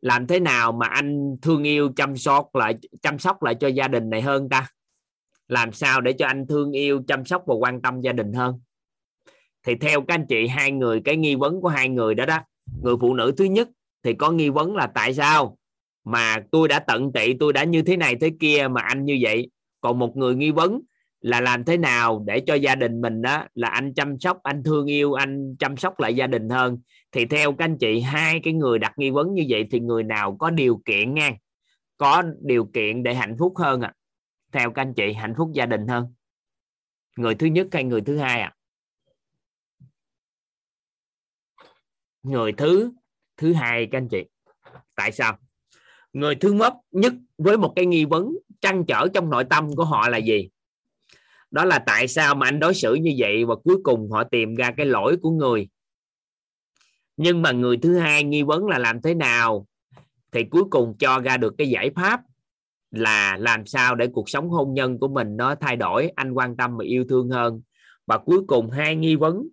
S1: Làm thế nào mà anh thương yêu chăm sóc lại chăm sóc lại cho gia đình này hơn ta? Làm sao để cho anh thương yêu, chăm sóc và quan tâm gia đình hơn? Thì theo các anh chị, hai người, cái nghi vấn của hai người đó đó, người phụ nữ thứ nhất thì có nghi vấn là tại sao mà tôi đã tận tị tôi đã như thế này thế kia mà anh như vậy? Còn một người nghi vấn là làm thế nào để cho gia đình mình đó là anh chăm sóc, anh thương yêu, anh chăm sóc lại gia đình hơn? Thì theo các anh chị, hai cái người đặt nghi vấn như vậy thì người nào có điều kiện nha có điều kiện để hạnh phúc hơn à theo các anh chị, hạnh phúc gia đình hơn. Người thứ nhất hay người thứ hai à người thứ thứ hai các anh chị. Tại sao? Người thứ mất nhất với một cái nghi vấn trăn trở trong nội tâm của họ là gì? Đó là tại sao mà anh đối xử như vậy và cuối cùng họ tìm ra cái lỗi của người? Nhưng mà người thứ hai nghi vấn là làm thế nào thì cuối cùng cho ra được cái giải pháp là làm sao để cuộc sống hôn nhân của mình nó thay đổi, anh quan tâm và yêu thương hơn. Và cuối cùng hai nghi vấn.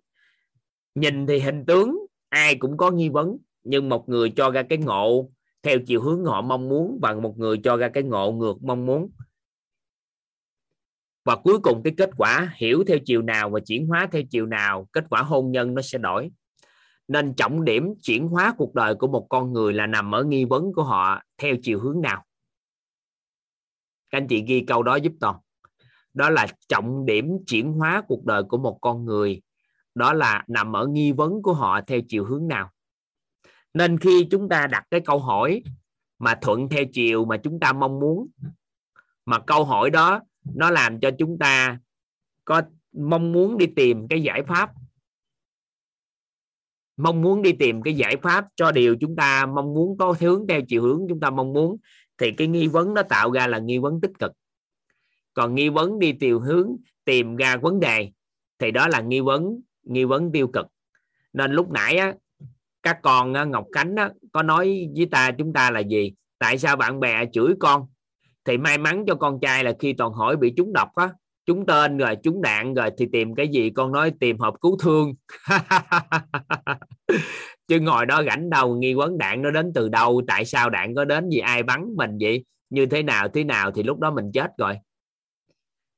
S1: Nhìn thì hình tướng, ai cũng có nghi vấn, nhưng một người cho ra cái ngộ theo chiều hướng họ mong muốn và một người cho ra cái ngộ ngược mong muốn. Và cuối cùng cái kết quả, hiểu theo chiều nào và chuyển hóa theo chiều nào, kết quả hôn nhân nó sẽ đổi. Nên trọng điểm chuyển hóa cuộc đời của một con người là nằm ở nghi vấn của họ theo chiều hướng nào? Các anh chị ghi câu đó giúp toàn đó là trọng điểm chuyển hóa cuộc đời của một con người. Đó là nằm ở nghi vấn của họ theo chiều hướng nào. Nên khi chúng ta đặt cái câu hỏi mà thuận theo chiều mà chúng ta mong muốn, mà câu hỏi đó nó làm cho chúng ta có mong muốn đi tìm cái giải pháp, mong muốn đi tìm cái giải pháp cho điều chúng ta mong muốn, có hướng theo chiều hướng chúng ta mong muốn thì cái nghi vấn nó tạo ra là nghi vấn tích cực. Còn nghi vấn đi tìm hướng tìm ra vấn đề thì đó là nghi vấn nghi vấn tiêu cực. Nên lúc nãy á, các con á, Ngọc Khánh á, có nói với ta chúng ta là gì? Tại sao bạn bè chửi con? Thì may mắn cho con trai là khi toàn hỏi bị trúng độc á trúng tên rồi trúng đạn rồi thì tìm cái gì? Con nói tìm hộp cứu thương. chứ ngồi đó rảnh đầu nghi vấn đạn nó đến từ đâu, tại sao đạn có đến vì ai bắn mình vậy, như thế nào thế nào thì lúc đó mình chết rồi.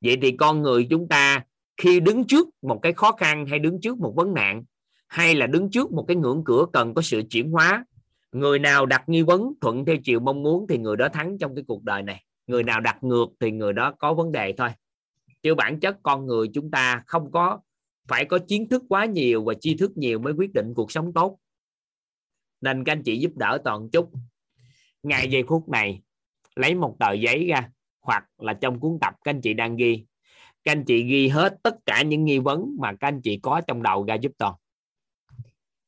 S1: Vậy thì con người chúng ta khi đứng trước một cái khó khăn hay đứng trước một vấn nạn, hay là đứng trước một cái ngưỡng cửa cần có sự chuyển hóa, người nào đặt nghi vấn thuận theo chiều mong muốn thì người đó thắng trong cái cuộc đời này. Người nào đặt ngược thì người đó có vấn đề thôi. Chứ bản chất con người chúng ta không có, phải có kiến thức quá nhiều và tri thức nhiều mới quyết định cuộc sống tốt nên các anh chị giúp đỡ toàn chút. Ngay giây phút này lấy một tờ giấy ra hoặc là trong cuốn tập các anh chị đang ghi. Các anh chị ghi hết tất cả những nghi vấn mà các anh chị có trong đầu ra giúp toàn.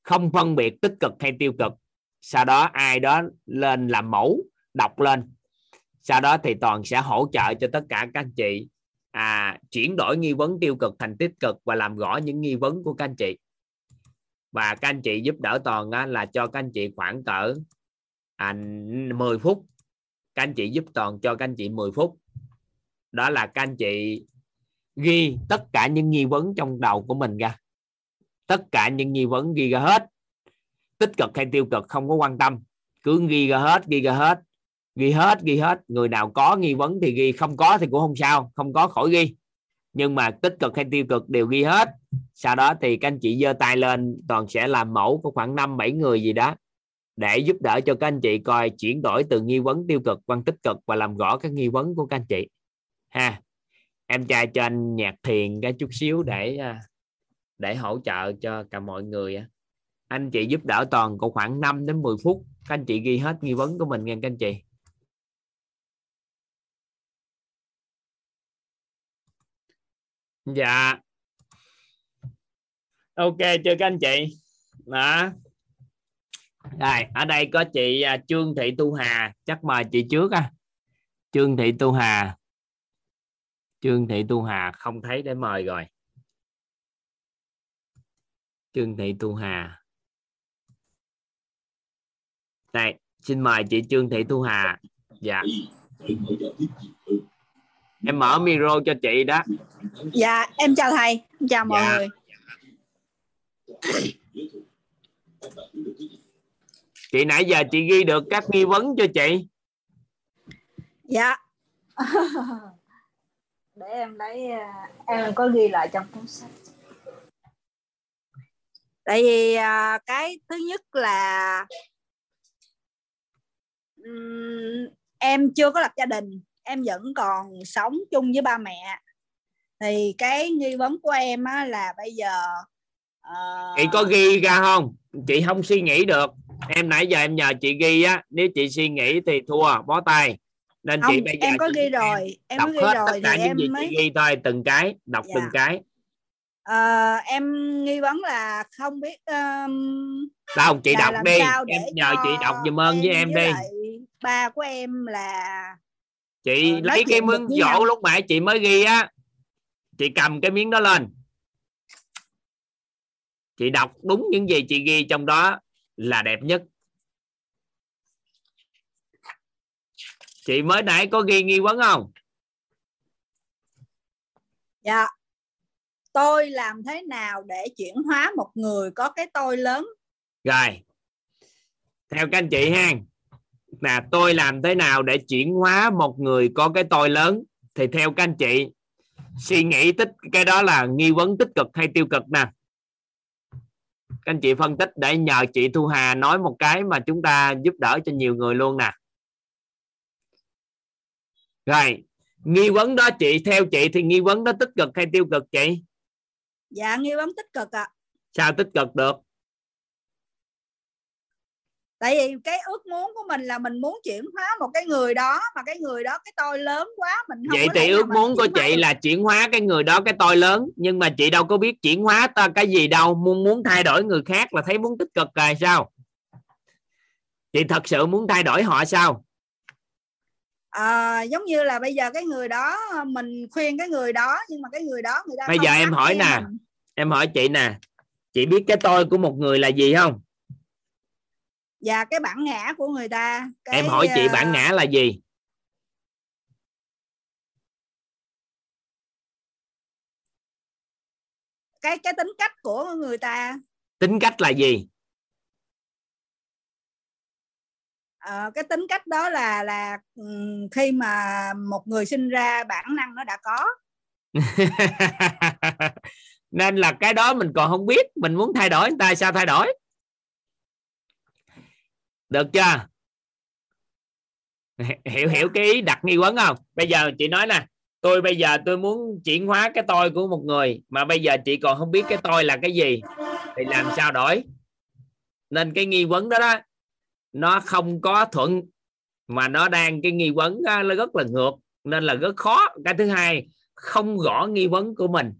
S1: Không phân biệt tích cực hay tiêu cực. Sau đó ai đó lên làm mẫu đọc lên. Sau đó thì toàn sẽ hỗ trợ cho tất cả các anh chị à, chuyển đổi nghi vấn tiêu cực thành tích cực và làm rõ những nghi vấn của các anh chị và các anh chị giúp đỡ toàn á, là cho các anh chị khoảng cỡ à, 10 phút. Các anh chị giúp toàn cho các anh chị 10 phút. Đó là các anh chị ghi tất cả những nghi vấn trong đầu của mình ra. Tất cả những nghi vấn ghi ra hết. Tích cực hay tiêu cực không có quan tâm. Cứ ghi ra hết ghi ra hết. Ghi hết ghi hết. Người nào có nghi vấn thì ghi không có thì cũng không sao. Không có khỏi ghi nhưng mà tích cực hay tiêu cực đều ghi hết. Sau đó thì các anh chị giơ tay lên, toàn sẽ làm mẫu của khoảng 5 7 người gì đó để giúp đỡ cho các anh chị coi chuyển đổi từ nghi vấn tiêu cực qua tích cực và làm rõ các nghi vấn của các anh chị. Ha, em trai cho anh nhạc thiền cái chút xíu để à, để hỗ trợ cho cả mọi người anh chị giúp đỡ toàn có khoảng 5 đến 10 phút, các anh chị ghi hết nghi vấn của mình nghe các anh chị. Dạ. Ok, chưa các anh chị? Đó. Rồi, ở đây có chị à, Trương Thị Tu Hà. Chắc mời chị trước á. Trương Thị Tu Hà. Trương Thị Tu Hà, không thấy để mời rồi. Trương Thị Tu Hà. Này xin mời chị Trương Thị Tu Hà. Dạ em mở micro cho chị đó.
S14: Dạ em chào thầy chào mọi dạ. người.
S1: Chị nãy giờ chị ghi được các nghi vấn cho chị.
S14: Dạ. Để em lấy à, em có ghi lại trong cuốn sách. Tại vì à, cái thứ nhất là em chưa có lập gia đình em vẫn còn sống chung với ba mẹ. Thì cái nghi vấn của em á, là bây giờ
S1: uh... chị có ghi ra không? Chị không suy nghĩ được. Em nãy giờ em nhờ chị ghi á. Nếu chị suy nghĩ thì thua bó tay. Nên
S14: không,
S1: chị bây giờ
S14: em có ghi rồi. Em
S1: đọc
S14: có ghi
S1: hết
S14: rồi
S1: tất cả những
S14: em
S1: gì
S14: mới
S1: chị ghi thôi. Từng cái đọc
S14: Dạ.
S1: từng cái.
S14: Ờ, em nghi vấn là không biết um,
S1: đâu chị đọc đi. em nhờ chị đọc giùm ơn với em
S14: với
S1: đi.
S14: lại ba của em là
S1: chị
S14: Ờ,
S1: lấy cái miếng dỗ lúc nãy chị mới ghi á chị cầm cái miếng đó lên. Chị đọc đúng những gì chị ghi trong đó là đẹp nhất. Chị mới nãy có ghi nghi vấn không?
S14: Dạ. Tôi làm thế nào để chuyển hóa một người có cái tôi lớn?
S1: Rồi. Theo các anh chị ha là tôi làm thế nào để chuyển hóa một người có cái tôi lớn? Thì theo các anh chị suy nghĩ tích cái đó là nghi vấn tích cực hay tiêu cực nè. Các anh chị phân tích để nhờ chị Thu Hà nói một cái mà chúng ta giúp đỡ cho nhiều người luôn nè. Rồi nghi vấn đó chị theo chị thì nghi vấn đó tích cực hay tiêu cực chị?
S14: Dạ nghi vấn tích cực ạ.
S1: Sao tích cực được
S14: tại vì cái ước muốn của mình là mình muốn chuyển hóa một cái người đó mà cái người đó cái tôi lớn quá mình không
S1: vậy
S14: có
S1: thì ước muốn của
S14: hóa
S1: chị
S14: được.
S1: là chuyển hóa cái người đó cái tôi lớn nhưng mà chị đâu có biết chuyển hóa ta cái gì đâu muốn muốn thay đổi người khác là thấy muốn tích cực rồi sao chị thật sự muốn thay đổi họ sao
S14: à, giống như là bây giờ cái người đó mình khuyên cái người đó nhưng mà cái người đó người ta
S1: bây giờ em hỏi nè
S14: mình.
S1: em hỏi chị nè chị biết cái tôi của một người là gì không
S14: và cái bản ngã của người ta cái,
S1: em hỏi chị
S14: ờ,
S1: bản ngã là gì?
S14: Cái cái tính cách của người ta.
S1: Tính cách là gì?
S14: Ờ, cái tính cách đó là là ừm, khi mà một người sinh ra bản năng nó đã có.
S1: Nên là cái đó mình còn không biết mình muốn thay đổi người ta sao thay đổi được chưa? Hiểu hiểu cái ý đặt nghi vấn không? Bây giờ chị nói nè tôi bây giờ tôi muốn chuyển hóa cái tôi của một người mà bây giờ chị còn không biết cái tôi là cái gì thì làm sao đổi? Nên cái nghi vấn đó đó nó không có thuận mà nó đang cái nghi vấn á, nó rất là ngược nên là rất khó. Cái thứ hai không rõ nghi vấn của mình.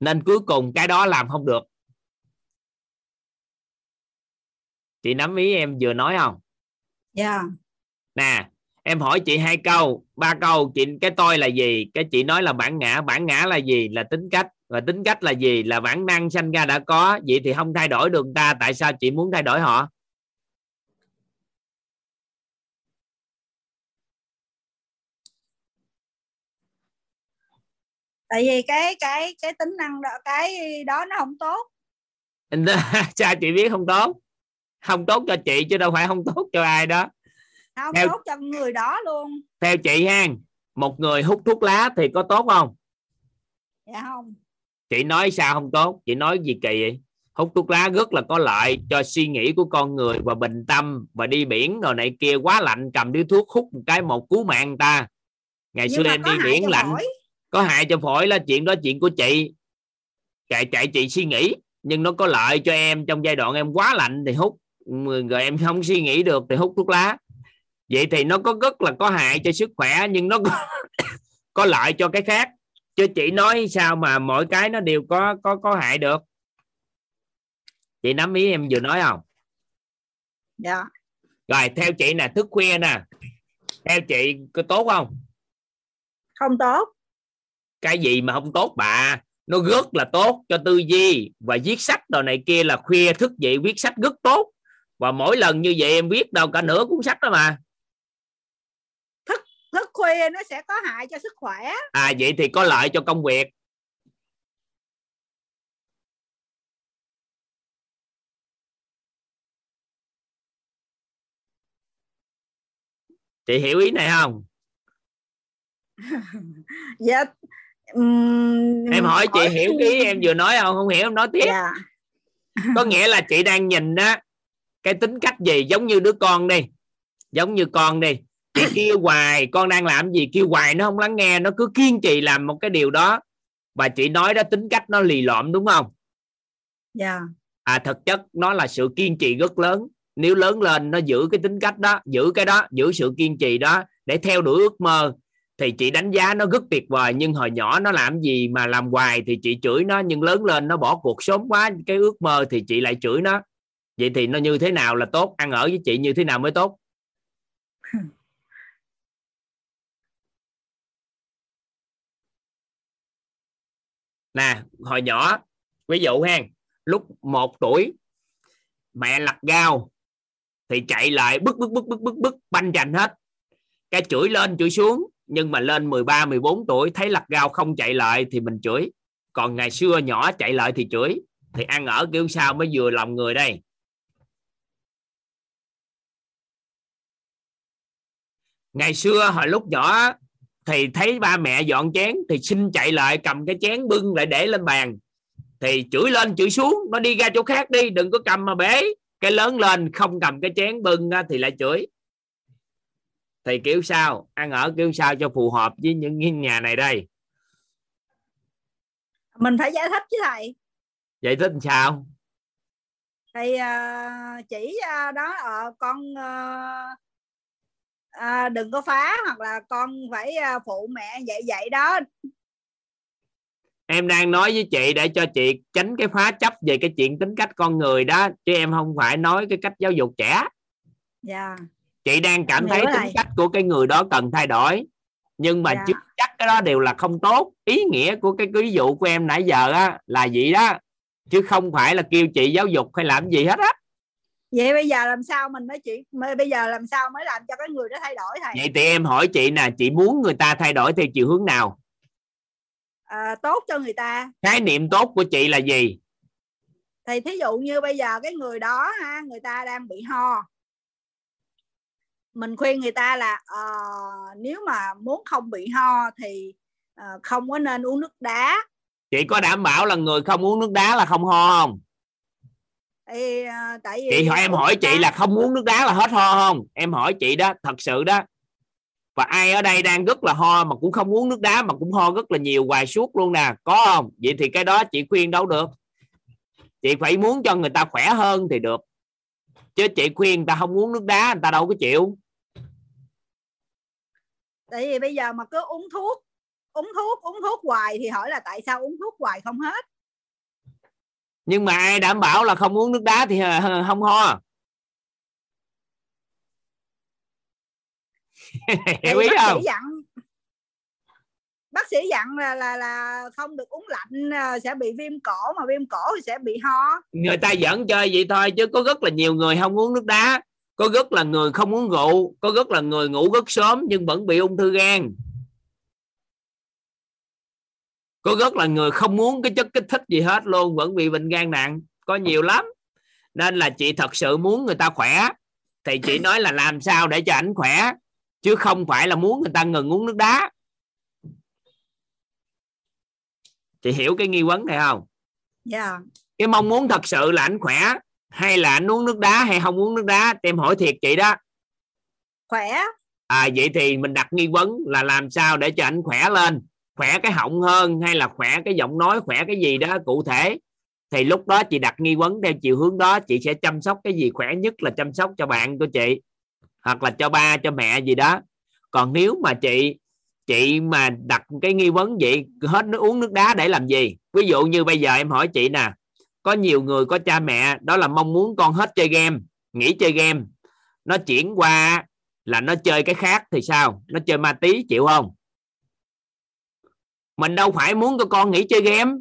S1: Nên cuối cùng cái đó làm không được chị nắm ý em vừa nói không?
S14: Dạ.
S1: Nè em hỏi chị hai câu ba câu chị cái tôi là gì? Cái chị nói là bản ngã bản ngã là gì? Là tính cách. Và tính cách là gì? Là bản năng sanh ra đã có. Vậy thì không thay đổi được ta tại sao chị muốn thay đổi họ?
S14: Tại vì cái cái cái tính năng đó cái đó nó không tốt.
S1: Sao chị biết không tốt không tốt cho chị chứ đâu phải không tốt cho ai đó.
S14: Không
S1: Theo-
S14: tốt cho người đó luôn.
S1: Theo chị ha một người hút thuốc lá thì có tốt không?
S14: Dạ không.
S1: Chị nói sao không tốt? Chị nói gì kỳ vậy? Hút thuốc lá rất là có lợi cho suy nghĩ của con người và bình tâm và đi biển rồi này kia. Quá lạnh cầm điếu thuốc hút một cái một cứu mạng ta. Ngày
S14: Nhưng
S1: xưa em đi biển lạnh.
S14: phổi.
S1: có hại cho phổi là chuyện đó chuyện của chị. Chạy chạy chị suy nghĩ. Nhưng nó có lợi cho em trong giai đoạn em quá lạnh thì hút rồi em không suy nghĩ được thì hút thuốc lá. Vậy thì nó có rất là có hại cho sức khỏe nhưng nó có, có lợi cho cái khác. Chứ chị nói sao mà mỗi cái nó đều có có có hại được. Chị nắm ý em vừa nói không?
S14: Dạ.
S1: Rồi theo chị nè thức khuya nè. Theo chị có tốt không?
S14: Không tốt.
S1: Cái gì mà không tốt bà? Nó rất là tốt cho tư duy và viết sách đồ này kia là khuya thức dậy viết sách rất tốt và mỗi lần như vậy em viết đâu cả nửa cuốn sách đó mà.
S14: Thức khuya nó sẽ có hại cho sức khỏe.
S1: À vậy thì có lợi cho công việc. Chị hiểu ý này không?
S14: Dạ ừm,
S1: em hỏi chị hiểu ý em vừa nói không? Không hiểu em nói tiếp.
S14: Dạ.
S1: Có nghĩa là chị đang nhìn á cái tính cách gì? Giống như đứa con đi. Giống như con đi. Chị kêu hoài con đang làm gì? Kêu hoài nó không lắng nghe nó cứ kiên trì làm một cái điều đó. Và chị nói đó tính cách nó lì lợm đúng không?
S14: Dạ.
S1: À thực chất nó là sự kiên trì rất lớn. Nếu lớn lên nó giữ cái tính cách đó giữ cái đó giữ sự kiên trì đó để theo đuổi ước mơ thì chị đánh giá nó rất tuyệt vời. Nhưng hồi nhỏ nó làm gì mà làm hoài thì chị chửi nó. Nhưng lớn lên nó bỏ cuộc sớm quá cái ước mơ thì chị lại chửi nó vậy thì nó như thế nào là tốt? Ăn ở với chị như thế nào mới tốt? Nè hồi nhỏ ví dụ ha lúc một tuổi mẹ lặt gao thì chạy lại bức bức bức bức bức bức banh chành hết. Cái chửi lên chửi xuống nhưng mà lên 13 14 tuổi thấy lặt gao không chạy lại thì mình chửi. Còn ngày xưa nhỏ chạy lại thì chửi. Thì ăn ở kiểu sao mới vừa lòng người đây ngày xưa hồi lúc nhỏ thì thấy ba mẹ dọn chén thì xin chạy lại cầm cái chén bưng lại để lên bàn. Thì chửi lên chửi xuống nó đi ra chỗ khác đi đừng có cầm mà bể cái lớn lên không cầm cái chén bưng thì lại chửi. Thì kiểu sao? Ăn ở kiểu sao cho phù hợp với những nhà này đây?
S14: Mình phải giải thích chứ thầy
S1: giải thích sao?
S14: Thì à, chỉ à, đó ở con à, à, đừng có phá hoặc là con phải à, phụ mẹ vậy vậy đó.
S1: Em đang nói với chị để cho chị tránh cái phá chấp về cái chuyện tính cách con người đó chứ em không phải nói cái cách giáo dục trẻ.
S14: Dạ.
S1: Chị đang cảm thấy tính cách của cái người đó cần thay đổi nhưng mà
S14: Dạ.
S1: chưa chắc cái đó đều là không tốt. Ý nghĩa của cái ví dụ của em nãy giờ á là vậy đó chứ không phải là kêu chị giáo dục hay làm gì hết á
S14: vậy bây giờ làm sao mình mới chỉ mới- bây giờ làm sao mới làm cho cái người đó thay đổi thầy?
S1: Vậy thì em hỏi chị nè chị muốn người ta thay đổi theo chiều hướng nào?
S14: À, tốt cho người ta.
S1: Khái niệm tốt của chị là gì?
S14: Thì thí dụ như bây giờ cái người đó ha người ta đang bị ho. Mình khuyên người ta là ờ, nếu mà muốn không bị ho thì ờ, không có nên uống nước đá.
S1: Chị có đảm bảo là người không uống nước đá là không ho không
S14: ờ, tại vì
S1: chị hỏi em hỏi chị là không uống nước đá là hết ho không? Em hỏi chị đó thật sự đó. Và ai ở đây đang rất là ho mà cũng không uống nước đá mà cũng ho rất là nhiều hoài suốt luôn nè. Có không? Vậy thì cái đó chị khuyên đâu được? Chị phải muốn cho người ta khỏe hơn thì được. Chứ chị khuyên người ta không uống nước đá người ta đâu có chịu.
S14: Tại vì bây giờ mà cứ uống thuốc uống thuốc uống thuốc hoài thì hỏi là tại sao uống thuốc hoài không hết
S1: nhưng mà ai đảm bảo là không uống nước đá thì ờ, không ho? Hiểu ý không?
S14: dặn bác sĩ dặn là là là không được uống lạnh ờ, sẽ bị viêm cổ mà viêm cổ thì sẽ bị ho.
S1: Người ta giỡn chơi vậy thôi chứ có rất là nhiều người không uống nước đá. Có rất là người không uống rượu có rất là người ngủ rất sớm nhưng vẫn bị ung thư gan có rất là người không muốn cái chất kích thích gì hết luôn vẫn bị bệnh gan nặng. Có nhiều lắm. Nên là chị thật sự muốn người ta khỏe. Thì chị nói là làm sao để cho ảnh khỏe chứ không phải là muốn người ta ngừng uống nước đá. Chị hiểu cái nghi vấn này không?
S14: Yeah.
S1: cái mong muốn thật sự là ảnh khỏe hay là ảnh uống nước đá hay không uống nước đá em hỏi thiệt chị đó.
S14: Khỏe.
S1: À vậy thì mình đặt nghi vấn là làm sao để cho ảnh khỏe lên khỏe cái họng hơn hay là khỏe cái giọng nói, khỏe cái gì đó cụ thể, thì lúc đó chị đặt nghi vấn theo chiều hướng đó, chị sẽ chăm sóc cái gì khỏe nhất là chăm sóc cho bạn của chị, hoặc là cho ba, cho mẹ gì đó. Còn nếu mà chị chị mà đặt cái nghi vấn vậy, hết nước uống nước đá để làm gì? Ví dụ như bây giờ em hỏi chị nè, có nhiều người có cha mẹ, đó là mong muốn con hết chơi game, nghỉ chơi game, nó chuyển qua là nó chơi cái khác thì sao? Nó chơi ma tí, chịu không? Mình đâu phải muốn cho con nghỉ chơi game.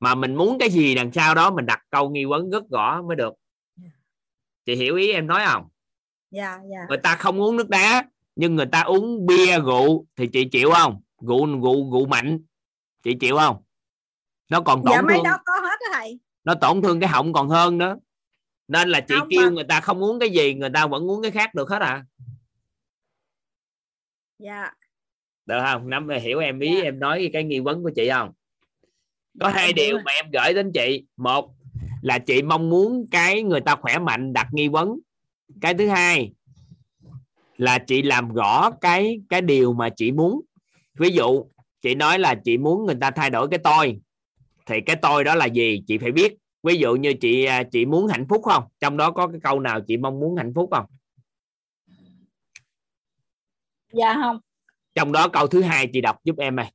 S1: Mà mình muốn cái gì đằng sau đó mình đặt câu nghi vấn rất rõ mới được. Chị hiểu ý em nói không?
S14: Dạ dạ
S1: người ta không uống nước đá nhưng người ta uống bia rượu thì chị chịu không? Rượu rượu rượu mạnh. Chị chịu không? Nó còn tổn
S14: dạ mấy
S1: thương.
S14: đó có hết đó thầy.
S1: Nó tổn thương cái họng còn hơn nữa. Nên là chị
S14: Không
S1: kêu
S14: mà-
S1: người ta không uống cái gì người ta vẫn uống cái khác được hết à.
S14: Dạ
S1: được không? Nắm hiểu em ý em nói cái nghi vấn của chị không? Có
S14: Dạ,
S1: hai
S14: em
S1: điều mà em gửi đến chị. Một là chị mong muốn cái người ta khỏe mạnh đặt nghi vấn. Cái thứ hai là chị làm rõ cái cái điều mà chị muốn. Ví dụ chị nói là chị muốn người ta thay đổi cái tôi. Thì cái tôi đó là gì? Chị phải biết. Ví dụ như chị à, chị muốn hạnh phúc không? Trong đó có cái câu nào chị mong muốn hạnh phúc không?
S14: Dạ không
S1: trong đó câu thứ hai chị đọc giúp em này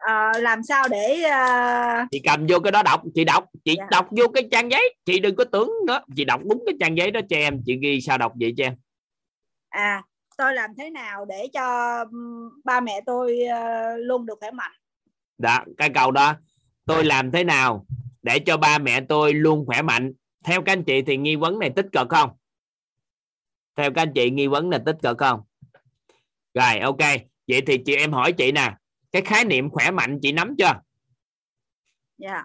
S14: Ờ, làm sao để ờ,
S1: chị cầm vô cái đó đọc chị đọc chị
S14: Dạ.
S1: đọc vô cái trang giấy. Chị đừng có tưởng nữa chị đọc đúng cái trang giấy đó cho em. Chị ghi sao đọc vậy cho em?
S14: À tôi làm thế nào để cho ba mẹ tôi ờ, luôn được khỏe mạnh?
S1: Đó cái câu đó. Tôi làm thế nào để cho ba mẹ tôi luôn khỏe mạnh theo các anh chị thì nghi vấn này tích cực không? Theo các anh chị nghi vấn này tích cực không? Rồi ok. Vậy thì chị em hỏi chị nè. Cái khái niệm khỏe mạnh chị nắm chưa?
S14: Dạ.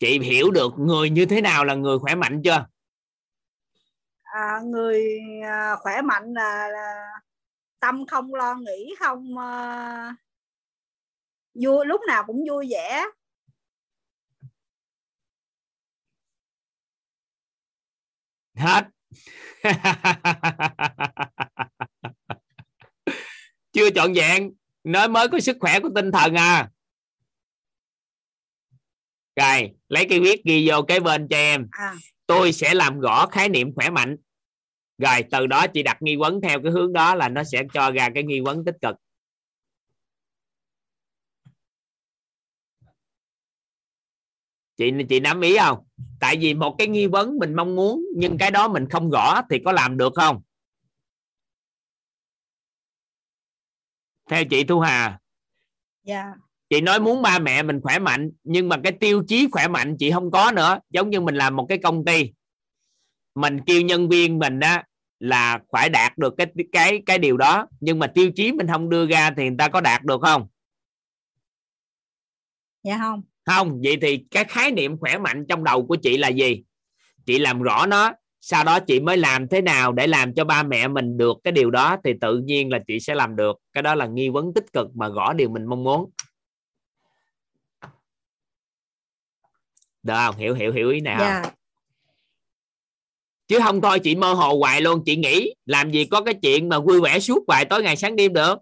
S1: Chị hiểu được người như thế nào là người khỏe mạnh chưa?
S14: À, người à, khỏe mạnh là, là tâm không lo nghĩ không ờ, vui lúc nào cũng vui vẻ
S1: hết. Chưa trọn vẹn. Nói mới có sức khỏe của tinh thần à. Rồi lấy cái viết ghi vô cái bên cho em.
S14: À.
S1: Tôi sẽ làm rõ khái niệm khỏe mạnh. Rồi từ đó chị đặt nghi vấn theo cái hướng đó là nó sẽ cho ra cái nghi vấn tích cực. Chị chị nắm ý không tại vì một cái nghi vấn mình mong muốn nhưng cái đó mình không rõ thì có làm được không? Theo chị thu hà.
S14: Dạ.
S1: Chị nói muốn ba mẹ mình khỏe mạnh nhưng mà cái tiêu chí khỏe mạnh chị không có nữa. Giống như mình làm một cái công ty. Mình kêu nhân viên mình đó là phải đạt được cái cái cái điều đó. Nhưng mà tiêu chí mình không đưa ra thì người ta có đạt được không?
S14: Dạ không
S1: không vậy thì cái khái niệm khỏe mạnh trong đầu của chị là gì? Chị làm rõ nó sau đó chị mới làm thế nào để làm cho ba mẹ mình được cái điều đó thì tự nhiên là chị sẽ làm được. Cái đó là nghi vấn tích cực mà gõ điều mình mong muốn. Được không? Hiểu hiểu hiểu ý này không
S14: dạ.
S1: Chứ không thôi chị mơ hồ hoài luôn. Chị nghĩ làm gì có cái chuyện mà vui vẻ suốt vài tối ngày sáng đêm được.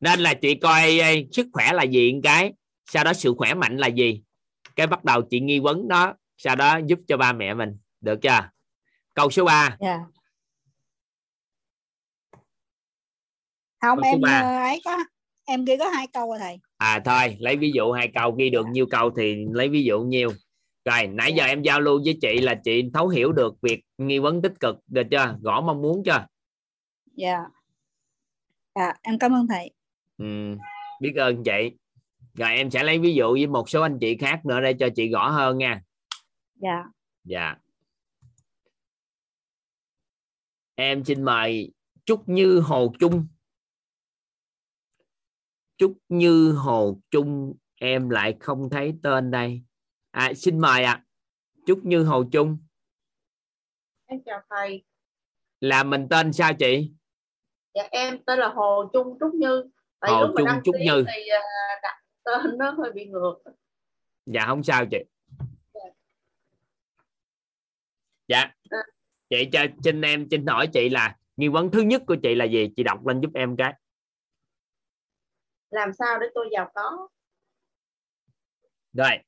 S1: Nên là chị coi sức khỏe là gì cái sau đó sự khỏe mạnh là gì? Cái bắt đầu chị nghi vấn đó sau đó giúp cho ba mẹ mình. Được chưa? Câu số 3
S14: dạ. Không
S1: Câu
S14: em ờ, ấy có em ghi có hai câu rồi thầy.
S1: À thôi lấy ví dụ hai câu ghi được nhiêu câu thì lấy ví dụ nhiêu. Rồi nãy giờ em giao lưu với chị là chị thấu hiểu được việc nghi vấn tích cực được chưa? Gõ mong muốn chưa?
S14: Dạ. Dạ em cảm ơn thầy.
S1: Ừ, biết ơn chị rồi em sẽ lấy ví dụ với một số anh chị khác nữa để cho chị gõ hơn nha.
S14: Dạ.
S1: Dạ. Em xin mời Trúc Như Hồ Trung Trúc Như Hồ Trung em lại không thấy tên đây. À, xin mời ạ. Trúc Như Hồ Trung
S15: em chào thầy.
S1: Là mình tên sao chị?
S15: Dạ em tên là Hồ Trung Trúc Như. Tại
S1: Hồ Trung
S15: đăng
S1: Trúc Như.
S15: thì à, đặt tên nó hơi bị ngược.
S1: Dạ không sao chị. Dạ. Chị cho xin em xin hỏi chị là nghi vấn thứ nhất của chị là gì? Chị đọc lên giúp em cái.
S15: Làm sao để tôi giàu có?
S1: Rồi.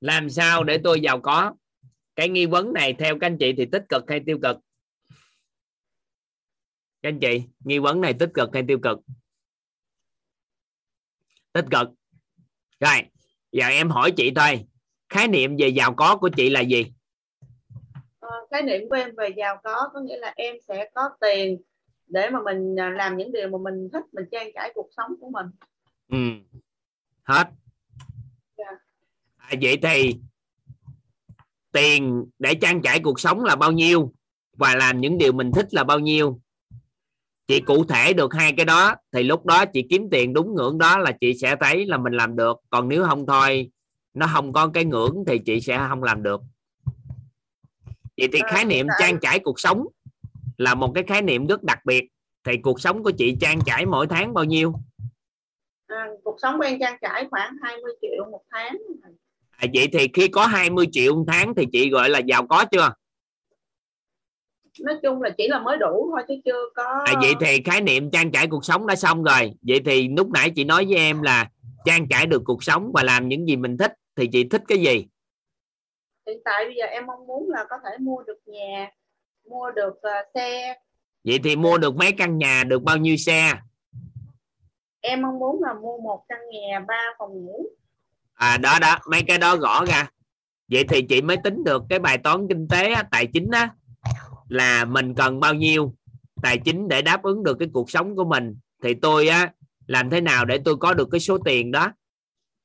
S1: Làm sao để tôi giàu có? Cái nghi vấn này theo các anh chị thì tích cực hay tiêu cực? Các anh chị nghi vấn này tích cực hay tiêu cực? Tích cực rồi giờ em hỏi chị thôi khái niệm về giàu có của chị là gì
S15: Ờ, cái niệm của em về giàu có có nghĩa là em sẽ có tiền để mà mình à, làm những điều mà mình thích mình trang trải cuộc sống của mình
S1: ừ. hết
S15: Dạ.
S1: à, vậy thì tiền để trang trải cuộc sống là bao nhiêu và làm những điều mình thích là bao nhiêu chị cụ thể được hai cái đó thì lúc đó chị kiếm tiền đúng ngưỡng đó là chị sẽ thấy là mình làm được. Còn nếu không thôi nó không có cái ngưỡng thì chị sẽ không làm được. Vậy thì
S15: À,
S1: khái niệm trang trải cuộc sống là một cái khái niệm rất đặc biệt. Thì cuộc sống của chị trang trải mỗi tháng bao nhiêu?
S15: À, cuộc sống của em trang trải khoảng 20 triệu một tháng.
S1: À, vậy thì khi có 20 triệu một tháng thì chị gọi là giàu có chưa
S15: nói chung là chỉ là mới đủ thôi chứ chưa có
S1: à, vậy thì khái niệm trang trải cuộc sống đã xong rồi. Vậy thì lúc nãy chị nói với em là trang trải được cuộc sống và làm những gì mình thích thì chị thích cái gì?
S15: Hiện tại bây giờ em mong muốn là có thể mua được nhà mua được ờ, xe.
S1: Vậy thì mua được mấy căn nhà được bao nhiêu xe?
S15: Em mong muốn là mua một căn nhà ba phòng ngủ.
S1: À đó đó mấy cái đó gõ ra. Vậy thì chị mới tính được cái bài toán kinh tế tài chính á là mình cần bao nhiêu tài chính để đáp ứng được cái cuộc sống của mình thì tôi á làm thế nào để tôi có được cái số tiền đó?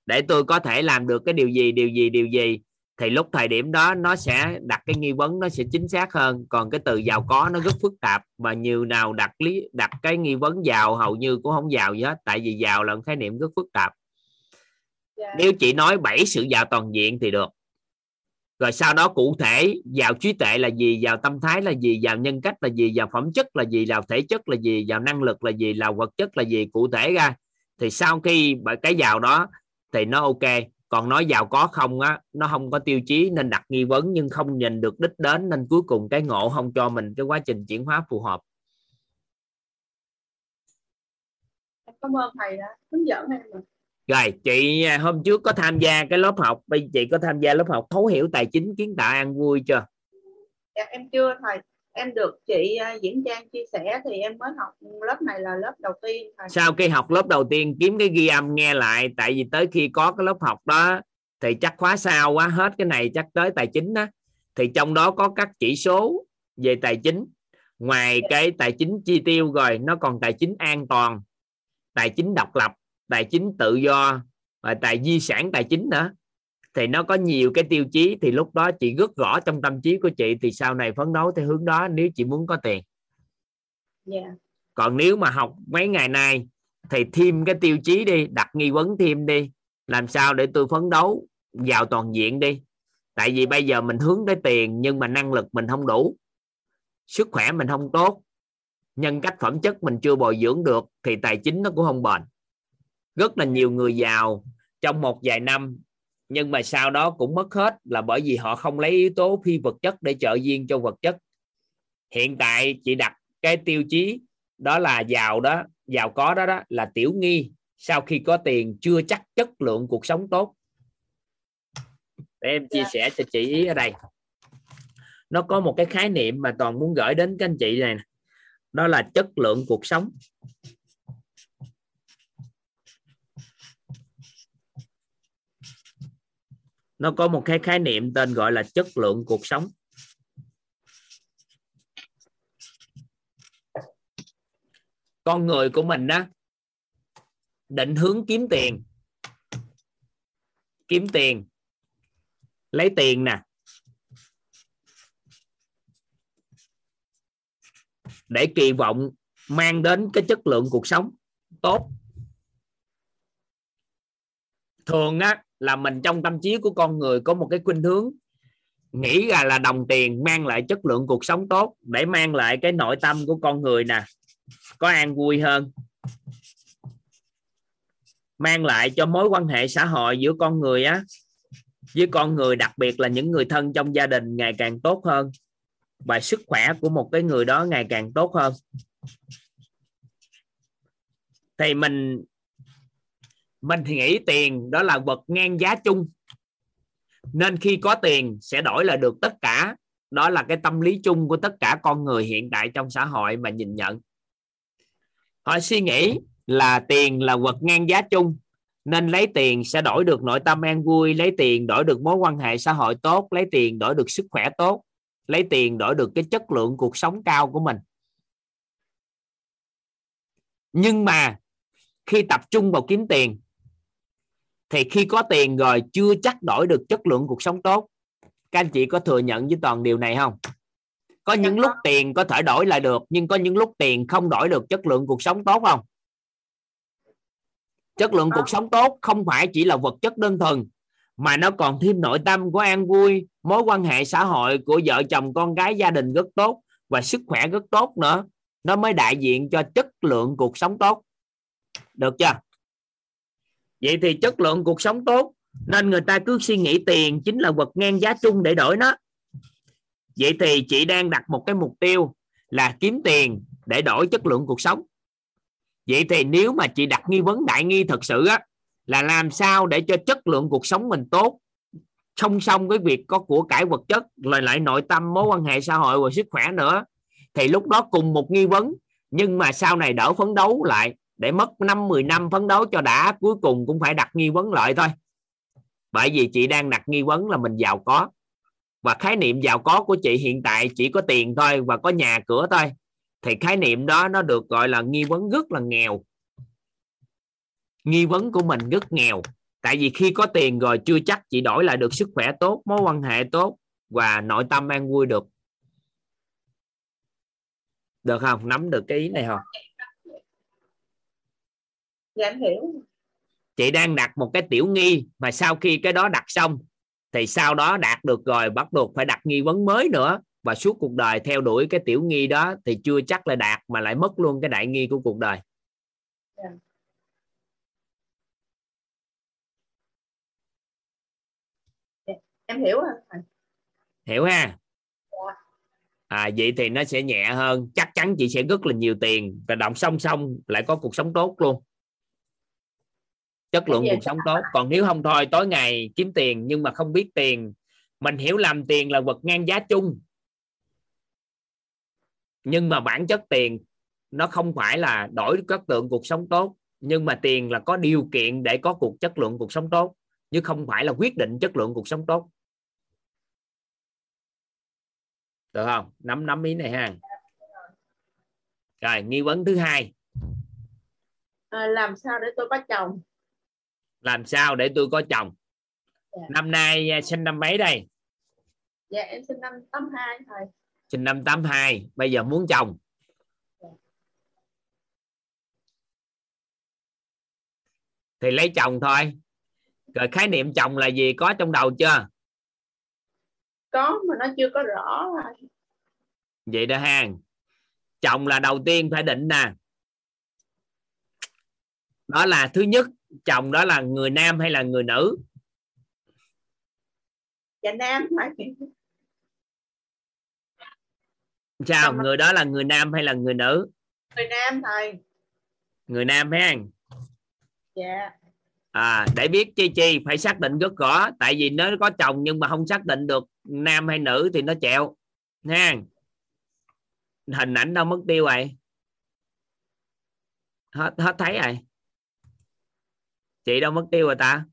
S1: Để tôi có thể làm được cái điều gì điều gì điều gì? Thì lúc thời điểm đó nó sẽ đặt cái nghi vấn nó sẽ chính xác hơn. Còn cái từ giàu có nó rất phức tạp mà nhiều nào đặt lý đặt cái nghi vấn giàu hầu như cũng không giàu gì hết tại vì giàu là một khái niệm rất phức tạp.
S15: Dạ.
S1: nếu chị nói bảy sự giàu toàn diện thì được rồi sau đó cụ thể vào trí tuệ là gì, vào tâm thái là gì, vào nhân cách là gì, vào phẩm chất là gì, vào thể chất là gì, vào năng lực là gì, vào vật chất là gì, cụ thể ra. Thì sau khi bởi cái giàu đó thì nó ok. Còn nói giàu có không á, nó không có tiêu chí nên đặt nghi vấn nhưng không nhìn được đích đến nên cuối cùng cái ngộ không cho mình, cái quá trình chuyển hóa phù hợp.
S15: Em cảm ơn thầy đã hướng dẫn em rồi.
S1: chị à, hôm trước có tham gia cái lớp học bây chị có tham gia lớp học thấu hiểu tài chính kiến tạo ăn vui chưa?
S15: Dạ, em chưa thầy. Em được chị à, Diễn Trang chia sẻ thì em mới học lớp này là lớp đầu tiên thầy.
S1: Sau khi học lớp đầu tiên kiếm cái ghi âm nghe lại tại vì tới khi có cái lớp học đó thì chắc khóa sau quá hết cái này chắc tới tài chính đó. Thì trong đó có các chỉ số về tài chính. Ngoài cái tài chính chi tiêu rồi nó còn tài chính an toàn tài chính độc lập tài chính tự do và tài di sản tài chính nữa thì nó có nhiều cái tiêu chí thì lúc đó chị rất rõ trong tâm trí của chị thì sau này phấn đấu theo hướng đó nếu chị muốn có tiền.
S15: Dạ.
S1: Còn nếu mà học mấy ngày nay thì thêm cái tiêu chí đi đặt nghi vấn thêm đi làm sao để tôi phấn đấu vào toàn diện đi. Tại vì bây giờ mình hướng tới tiền nhưng mà năng lực mình không đủ sức khỏe mình không tốt nhân cách phẩm chất mình chưa bồi dưỡng được thì tài chính nó cũng không bền rất là nhiều người giàu trong một vài năm. Nhưng mà sau đó cũng mất hết là bởi vì họ không lấy yếu tố phi vật chất để trợ duyên cho vật chất. Hiện tại chị đặt cái tiêu chí đó là giàu đó giàu có đó đó là tiểu nghi. Sau khi có tiền chưa chắc chất lượng cuộc sống tốt. Để em chia sẻ cho chị ý ở đây. Nó có một cái khái niệm mà toàn muốn gửi đến các anh chị này đó là chất lượng cuộc sống nó có một cái khái niệm tên gọi là chất lượng cuộc sống. Con người của mình đó định hướng kiếm tiền. Kiếm tiền, lấy tiền nè. Để kỳ vọng mang đến cái chất lượng cuộc sống tốt. Thường á là mình trong tâm trí của con người có một cái khuynh hướng nghĩ ra là đồng tiền mang lại chất lượng cuộc sống tốt để mang lại cái nội tâm của con người nè có an vui hơn mang lại cho mối quan hệ xã hội giữa con người á với con người đặc biệt là những người thân trong gia đình ngày càng tốt hơn và sức khỏe của một cái người đó ngày càng tốt hơn. Thì mình mình thì nghĩ tiền đó là vật ngang giá chung. Nên khi có tiền sẽ đổi lại được tất cả. Đó là cái tâm lý chung của tất cả con người hiện tại trong xã hội mà nhìn nhận. Họ suy nghĩ là tiền là vật ngang giá chung. Nên lấy tiền sẽ đổi được nội tâm an vui, lấy tiền đổi được mối quan hệ xã hội tốt, lấy tiền đổi được sức khỏe tốt, lấy tiền đổi được cái chất lượng cuộc sống cao của mình. Nhưng mà khi tập trung vào kiếm tiền thì khi có tiền rồi chưa chắc đổi được chất lượng cuộc sống tốt. Các anh chị có thừa nhận với toàn điều này không? Có những lúc tiền có thể đổi lại được nhưng có những lúc tiền không đổi được chất lượng cuộc sống tốt không? Chất lượng cuộc sống tốt không phải chỉ là vật chất đơn thuần mà nó còn thêm nội tâm của an vui mối quan hệ xã hội của vợ chồng con gái gia đình rất tốt và sức khỏe rất tốt nữa. Nó mới đại diện cho chất lượng cuộc sống tốt. Được chưa vậy thì chất lượng cuộc sống tốt, nên người ta cứ suy nghĩ tiền chính là vật ngang giá chung để đổi nó. Vậy thì chị đang đặt một cái mục tiêu là kiếm tiền để đổi chất lượng cuộc sống. Vậy thì nếu mà chị đặt nghi vấn đại nghi thật sự á, là làm sao để cho chất lượng cuộc sống mình tốt, song song với việc có của cải vật chất lời lại nội tâm, mối quan hệ xã hội và sức khỏe nữa, thì lúc đó cùng một nghi vấn, nhưng mà sau này đỡ phấn đấu lại để mất năm 10 năm phấn đấu cho đã, cuối cùng cũng phải đặt nghi vấn lại thôi. Bởi vì chị đang đặt nghi vấn là mình giàu có. Và khái niệm giàu có của chị hiện tại chỉ có tiền thôi và có nhà cửa thôi. Thì khái niệm đó nó được gọi là nghi vấn rất là nghèo. Nghi vấn của mình rất nghèo. Tại vì khi có tiền rồi chưa chắc chị đổi lại được sức khỏe tốt, mối quan hệ tốt và nội tâm an vui được. Được không? Nắm được cái ý này không?
S15: Dạ em hiểu.
S1: Chị đang đặt một cái tiểu nghi mà sau khi cái đó đặt xong thì sau đó đạt được rồi bắt buộc phải đặt nghi vấn mới nữa. Và suốt cuộc đời theo đuổi cái tiểu nghi đó thì chưa chắc là đạt mà lại mất luôn cái đại nghi của cuộc đời.
S15: Yeah. Dạ. em hiểu rồi.
S1: Hiểu ha? À, vậy thì nó sẽ nhẹ hơn. Chắc chắn chị sẽ rất là nhiều tiền. Và động song song lại có cuộc sống tốt luôn chất lượng cuộc sống tốt. Còn nếu không thôi tối ngày kiếm tiền nhưng mà không biết tiền. Mình hiểu làm tiền là vật ngang giá chung. Nhưng mà bản chất tiền nó không phải là đổi chất lượng cuộc sống tốt. Nhưng mà tiền là có điều kiện để có cuộc chất lượng cuộc sống tốt. Chứ không phải là quyết định chất lượng cuộc sống tốt. Được không? Nắm nắm ý này ha. Rồi nghi vấn thứ hai.
S15: À, làm sao để tôi có chồng
S1: làm sao để tôi có chồng?
S15: Dạ.
S1: năm nay à, sinh năm mấy đây?
S15: Dạ em sinh năm 82 thầy
S1: sinh năm 82 bây giờ muốn chồng.
S15: Dạ.
S1: thì lấy chồng thôi. Rồi khái niệm chồng là gì? Có trong đầu chưa?
S15: Có mà nó chưa có rõ.
S1: Vậy đó ha. Chồng là đầu tiên phải định nè. Đó là thứ nhất chồng đó là người nam hay là người nữ?
S15: Dạ nam.
S1: Sao người đó là người nam hay là người nữ?
S15: Người nam thầy
S1: người nam ha.
S15: Dạ.
S1: À để biết chi chi phải xác định rất rõ tại vì nó có chồng nhưng mà không xác định được nam hay nữ thì nó chẹo. Nha hình ảnh đâu mất tiêu rồi hết hết thấy rồi chị đâu mất tiêu rồi ta?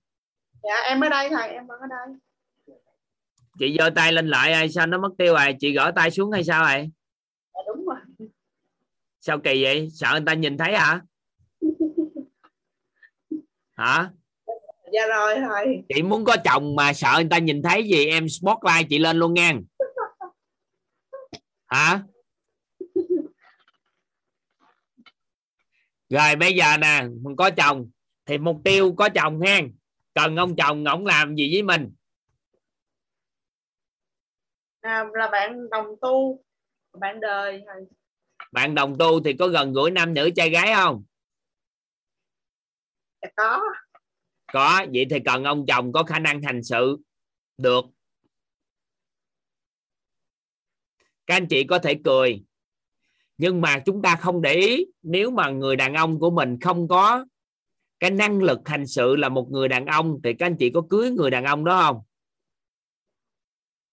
S15: Dạ em ở đây thầy em vẫn ở đây.
S1: Chị giơ tay lên lại ai sao nó mất tiêu rồi? Chị gỡ tay xuống hay sao rồi
S15: dạ, đúng rồi.
S1: Sao kỳ vậy? Sợ người ta nhìn thấy hả? Hả?
S15: Dạ rồi thầy.
S1: Chị muốn có chồng mà sợ người ta nhìn thấy gì em spotlight chị lên luôn nha. Hả? Rồi bây giờ nè mình có chồng thì mục tiêu có chồng ha cần ông chồng ông làm gì với mình?
S15: À, là bạn đồng tu bạn đời.
S1: Bạn đồng tu thì có gần gũi nam nữ trai gái không?
S15: Dạ có.
S1: Có. Vậy thì cần ông chồng có khả năng hành sự. Được. Các anh chị có thể cười. Nhưng mà chúng ta không để ý nếu mà người đàn ông của mình không có cái năng lực hành sự là một người đàn ông thì các anh chị có cưới người đàn ông đó không?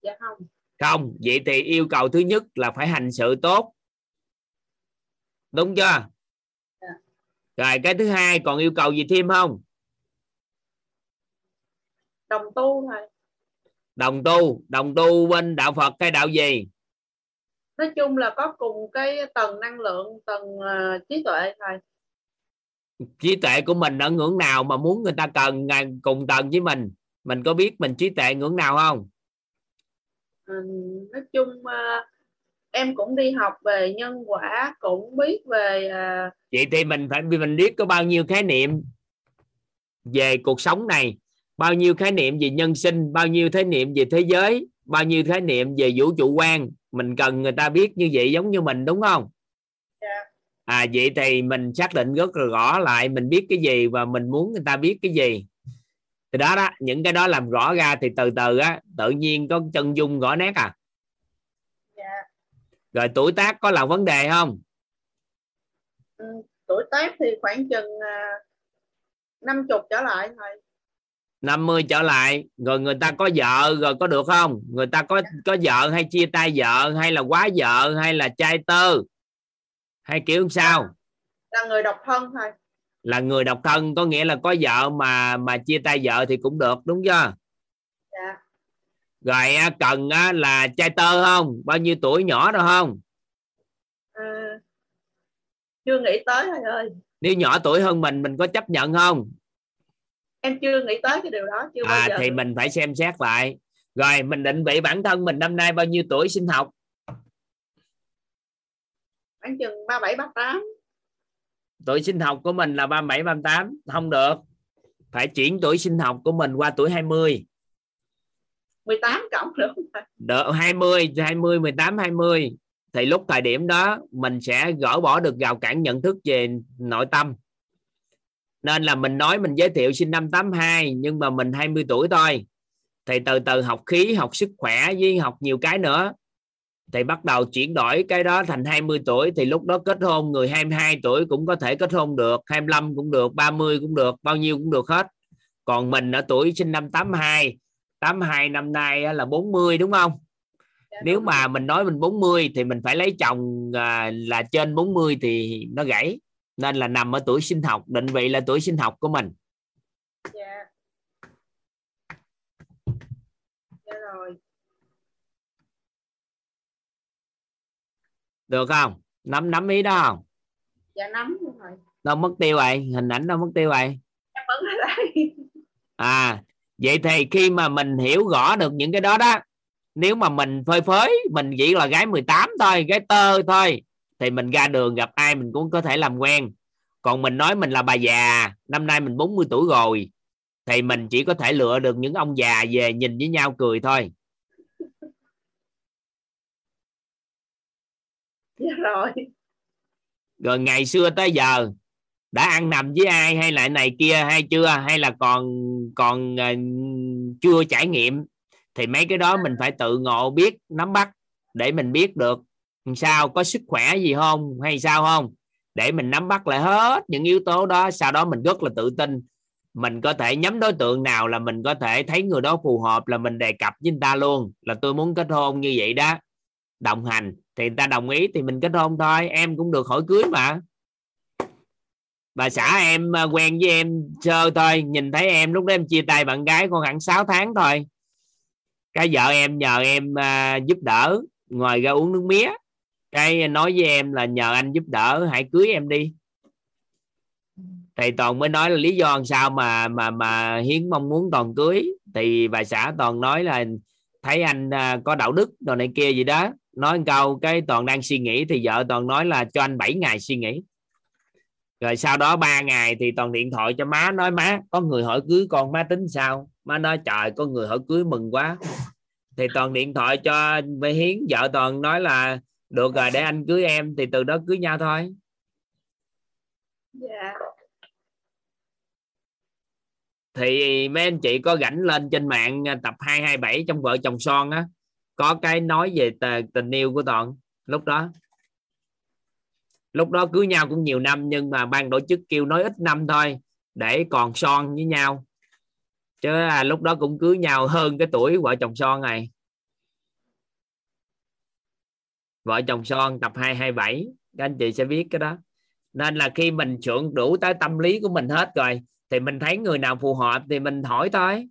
S15: Dạ không.
S1: Không. Vậy thì yêu cầu thứ nhất là phải hành sự tốt. Đúng chưa?
S15: Dạ.
S1: rồi cái thứ hai còn yêu cầu gì thêm không?
S15: Đồng tu thầy
S1: đồng tu. Đồng tu bên đạo phật hay đạo gì?
S15: Nói chung là có cùng cái tầng năng lượng tầng uh, trí tuệ thầy
S1: trí tuệ của mình ở ngưỡng nào mà muốn người ta cần cùng tầng với mình? Mình có biết mình trí tuệ ngưỡng nào không?
S15: Ừ, nói chung uh, em cũng đi học về nhân quả cũng biết về uh...
S1: vậy thì mình phải mình biết có bao nhiêu khái niệm về cuộc sống này bao nhiêu khái niệm về nhân sinh bao nhiêu khái niệm về thế giới bao nhiêu khái niệm về vũ trụ quan. Mình cần người ta biết như vậy giống như mình đúng không. À vậy thì mình xác định rất là rõ lại mình biết cái gì và mình muốn người ta biết cái gì. Thì đó đó những cái đó làm rõ ra thì từ từ á tự nhiên có chân dung rõ nét à.
S15: Yeah.
S1: rồi tuổi tác có là vấn đề không?
S15: Ừ, tuổi tác thì khoảng chừng năm uh, chục trở lại thôi.
S1: 50 trở lại rồi người ta có vợ rồi có được không? Người ta có có vợ hay chia tay vợ hay là quá vợ hay là trai tơ hay kiểu sao?
S15: Là người độc thân thôi.
S1: Là người độc thân có nghĩa là có vợ mà mà chia tay vợ thì cũng được đúng chưa?
S15: Dạ.
S1: rồi cần là trai tơ không? Bao nhiêu tuổi nhỏ đâu không?
S15: À, chưa nghĩ tới thôi ơi.
S1: Nếu nhỏ tuổi hơn mình mình có chấp nhận không?
S15: Em chưa nghĩ tới cái điều đó chưa
S1: à,
S15: bao giờ
S1: thì mình phải xem xét lại. Rồi mình định vị bản thân mình năm nay bao nhiêu tuổi sinh học
S15: khoảng chừng ba bảy ba tám.
S1: Tuổi sinh học của mình là ba bảy ba tám. Không được. Phải chuyển tuổi sinh học của mình qua tuổi 20
S15: 18 cộng được
S1: được 20 20 18 20 thì lúc thời điểm đó mình sẽ gỡ bỏ được rào cản nhận thức về nội tâm. Nên là mình nói mình giới thiệu sinh năm 82 nhưng mà mình 20 tuổi thôi. Thì từ từ học khí học sức khỏe với học nhiều cái nữa thì bắt đầu chuyển đổi cái đó thành 20 tuổi thì lúc đó kết hôn người 22 tuổi cũng có thể kết hôn được 25 cũng được 30 cũng được bao nhiêu cũng được hết. Còn mình ở tuổi sinh năm 82 82 năm nay là 40 đúng không? Dạ, nếu mà mình nói mình 40 thì mình phải lấy chồng à, là trên 40 thì nó gãy. Nên là nằm ở tuổi sinh học định vị là tuổi sinh học của mình.
S15: Dạ. Dạ rồi
S1: được không? Nắm nắm ý đó không?
S15: Dạ nắm rồi.
S1: Đâu mất tiêu vậy? Hình ảnh đâu mất tiêu vậy? À vậy thì khi mà mình hiểu rõ được những cái đó đó nếu mà mình phơi phới mình chỉ là gái 18 thôi gái tơ thôi thì mình ra đường gặp ai mình cũng có thể làm quen. Còn mình nói mình là bà già năm nay mình 40 tuổi rồi thì mình chỉ có thể lựa được những ông già về nhìn với nhau cười thôi
S15: dạ rồi.
S1: Rồi ngày xưa tới giờ đã ăn nằm với ai hay lại này kia hay chưa? Hay là còn còn uh, chưa trải nghiệm? Thì mấy cái đó mình phải tự ngộ biết nắm bắt để mình biết được sao có sức khỏe gì không hay sao không? Để mình nắm bắt lại hết những yếu tố đó sau đó mình rất là tự tin. Mình có thể nhắm đối tượng nào là mình có thể thấy người đó phù hợp là mình đề cập với người ta luôn là tôi muốn kết hôn như vậy đó đồng hành thì người ta đồng ý thì mình kết hôn thôi em cũng được hỏi cưới mà. Bà xã em à, quen với em sơ thôi nhìn thấy em lúc đó em chia tay bạn gái còn hẳn 6 tháng thôi. Cái vợ em nhờ em uh, giúp đỡ ngoài ra uống nước mía. Cái nói với em là nhờ anh giúp đỡ hãy cưới em đi. Thầy toàn mới nói là lý do sao mà mà mà hiến mong muốn toàn cưới. Thì bà xã toàn nói là thấy anh uh, có đạo đức đồ này kia gì đó nói câu cái toàn đang suy nghĩ thì vợ toàn nói là cho anh 7 ngày suy nghĩ. Rồi sau đó ba ngày thì toàn điện thoại cho má nói má có người hỏi cưới con má tính sao? Má nói trời có người hỏi cưới mừng quá. Thì toàn điện thoại cho với hiến vợ toàn nói là được rồi để anh cưới em. Thì từ đó cưới nhau thôi.
S15: Dạ.
S1: Thì mấy anh chị có rảnh lên trên mạng tập 227 trong vợ chồng son á có cái nói về tình yêu của toàn. Lúc đó. Lúc đó cưới nhau cũng nhiều năm nhưng mà ban tổ chức kêu nói ít năm thôi để còn son với nhau. Chứ à, lúc đó cũng cưới nhau hơn cái tuổi vợ chồng son này. Vợ chồng son tập 227 các anh chị sẽ biết cái đó. Nên là khi mình trưởng đủ tới tâm lý của mình hết rồi thì mình thấy người nào phù hợp thì mình hỏi thôi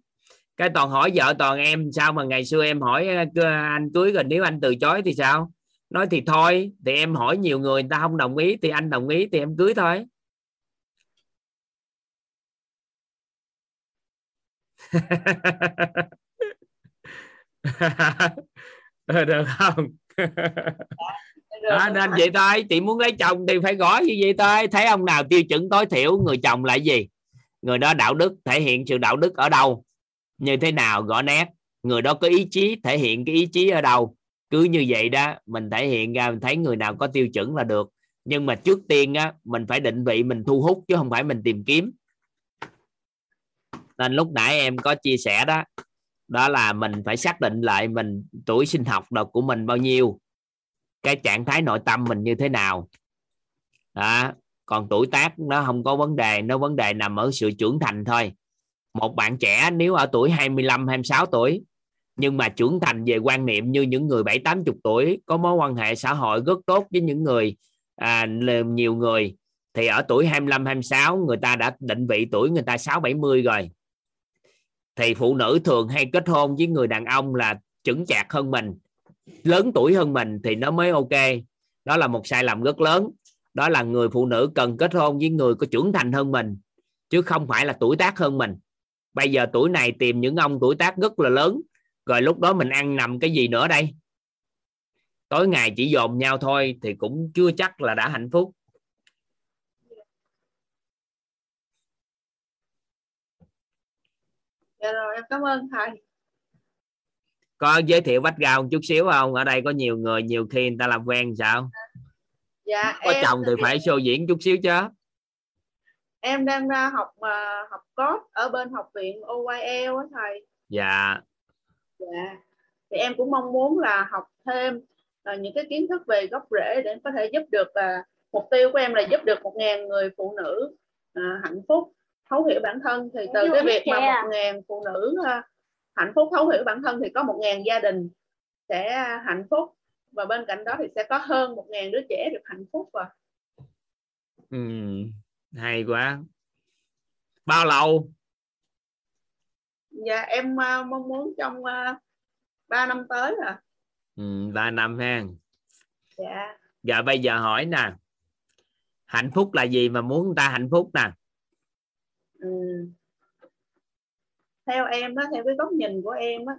S1: cái toàn hỏi vợ toàn em sao mà ngày xưa em hỏi anh cưới rồi nếu anh từ chối thì sao? Nói thì thôi thì em hỏi nhiều người người ta không đồng ý thì anh đồng ý thì em cưới thôi. Được không? Đó, nên vậy thôi chị muốn lấy chồng thì phải gõ như vậy thôi. Thấy ông nào tiêu chuẩn tối thiểu người chồng là gì? Người đó đạo đức thể hiện sự đạo đức ở đâu như thế nào gõ nét? Người đó có ý chí thể hiện cái ý chí ở đâu? Cứ như vậy đó, mình thể hiện ra, mình thấy người nào có tiêu chuẩn là được. Nhưng mà trước tiên á, mình phải định vị, mình thu hút, chứ không phải mình tìm kiếm. Nên lúc nãy em có chia sẻ đó đó là mình phải xác định lại mình tuổi sinh học đợt của mình bao nhiêu, cái trạng thái nội tâm mình như thế nào. Đó, còn tuổi tác nó không có vấn đề, nó vấn đề nằm ở sự trưởng thành thôi một bạn trẻ nếu ở tuổi 25 26 tuổi nhưng mà trưởng thành về quan niệm như những người bảy tám chục tuổi có mối quan hệ xã hội rất tốt với những người à, nhiều người thì ở tuổi 25 26 người ta đã định vị tuổi người ta 6 70 rồi. Thì phụ nữ thường hay kết hôn với người đàn ông là chững chạc hơn mình lớn tuổi hơn mình thì nó mới ok. Đó là một sai lầm rất lớn. Đó là người phụ nữ cần kết hôn với người có trưởng thành hơn mình chứ không phải là tuổi tác hơn mình bây giờ tuổi này tìm những ông tuổi tác rất là lớn. Rồi lúc đó mình ăn nằm cái gì nữa đây? Tối ngày chỉ dồn nhau thôi thì cũng chưa chắc là đã hạnh phúc.
S15: Dạ rồi em cảm ơn thầy.
S1: Có giới thiệu background một chút xíu không? Ở đây có nhiều người nhiều khi người ta làm quen sao?
S15: Dạ
S1: có
S15: em
S1: chồng thì phải show diễn chút xíu chứ
S15: em đang ra học uh, học code ở bên học viện OYL á thầy.
S1: Dạ.
S15: Dạ. Thì em cũng mong muốn là học thêm uh, những cái kiến thức về gốc rễ để có thể giúp được uh, mục tiêu của em là giúp được một ngàn người phụ nữ uh, hạnh phúc thấu hiểu bản thân. Thì từ cái việc mà một ngàn phụ nữ uh, hạnh phúc thấu hiểu bản thân thì có một ngàn gia đình sẽ hạnh phúc. Và bên cạnh đó thì sẽ có hơn một ngàn đứa trẻ được hạnh phúc và
S1: ừ, hay quá. Bao lâu?
S15: Dạ em uh, mong muốn trong uh, 3 năm tới à.
S1: Ừ, 3 năm ha.
S15: Dạ.
S1: Giờ bây giờ hỏi nè. Hạnh phúc là gì mà muốn người ta hạnh phúc nè?
S15: Ừ. theo em đó theo cái góc nhìn của em á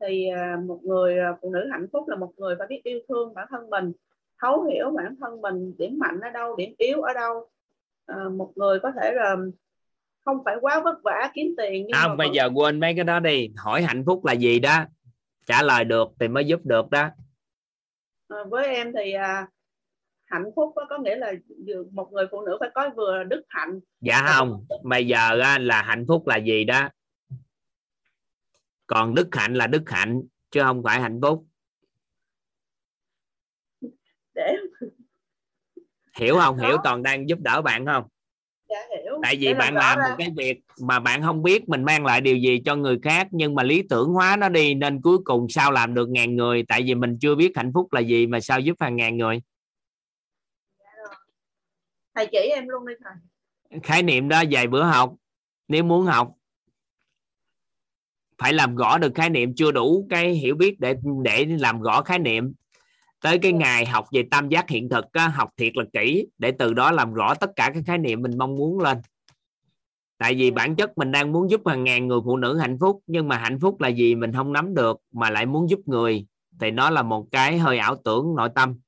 S15: thì một người phụ nữ hạnh phúc là một người phải biết yêu thương bản thân mình thấu hiểu bản thân mình điểm mạnh ở đâu điểm yếu ở đâu à, một người có thể là không phải quá vất vả kiếm tiền nhưng
S1: à,
S15: mà
S1: bây
S15: vẫn...
S1: giờ quên mấy cái đó đi. Hỏi hạnh phúc là gì đó? Trả lời được thì mới giúp được đó.
S15: À, với em thì à, hạnh phúc đó có nghĩa là một người phụ nữ phải có vừa đức hạnh
S1: dạ không bây giờ là hạnh phúc là gì đó? Còn đức hạnh là đức hạnh chứ không phải hạnh phúc
S15: để
S1: hiểu không? Hiểu toàn đang giúp đỡ bạn không?
S15: Dạ, hiểu.
S1: tại vì
S15: để
S1: bạn
S15: rõ
S1: làm
S15: ra.
S1: một cái việc mà bạn không biết mình mang lại điều gì cho người khác nhưng mà lý tưởng hóa nó đi nên cuối cùng sao làm được ngàn người? Tại vì mình chưa biết hạnh phúc là gì mà sao giúp hàng ngàn người?
S15: Thầy chỉ em luôn đi thầy.
S1: Khái niệm đó vài bữa học. Nếu muốn học phải làm rõ được khái niệm chưa đủ cái hiểu biết để để làm rõ khái niệm tới cái ngày học về tam giác hiện thực á, học thiệt là kỹ để từ đó làm rõ tất cả các khái niệm mình mong muốn lên. Tại vì bản chất mình đang muốn giúp hàng ngàn người phụ nữ hạnh phúc nhưng mà hạnh phúc là gì mình không nắm được mà lại muốn giúp người thì nó là một cái hơi ảo tưởng nội tâm.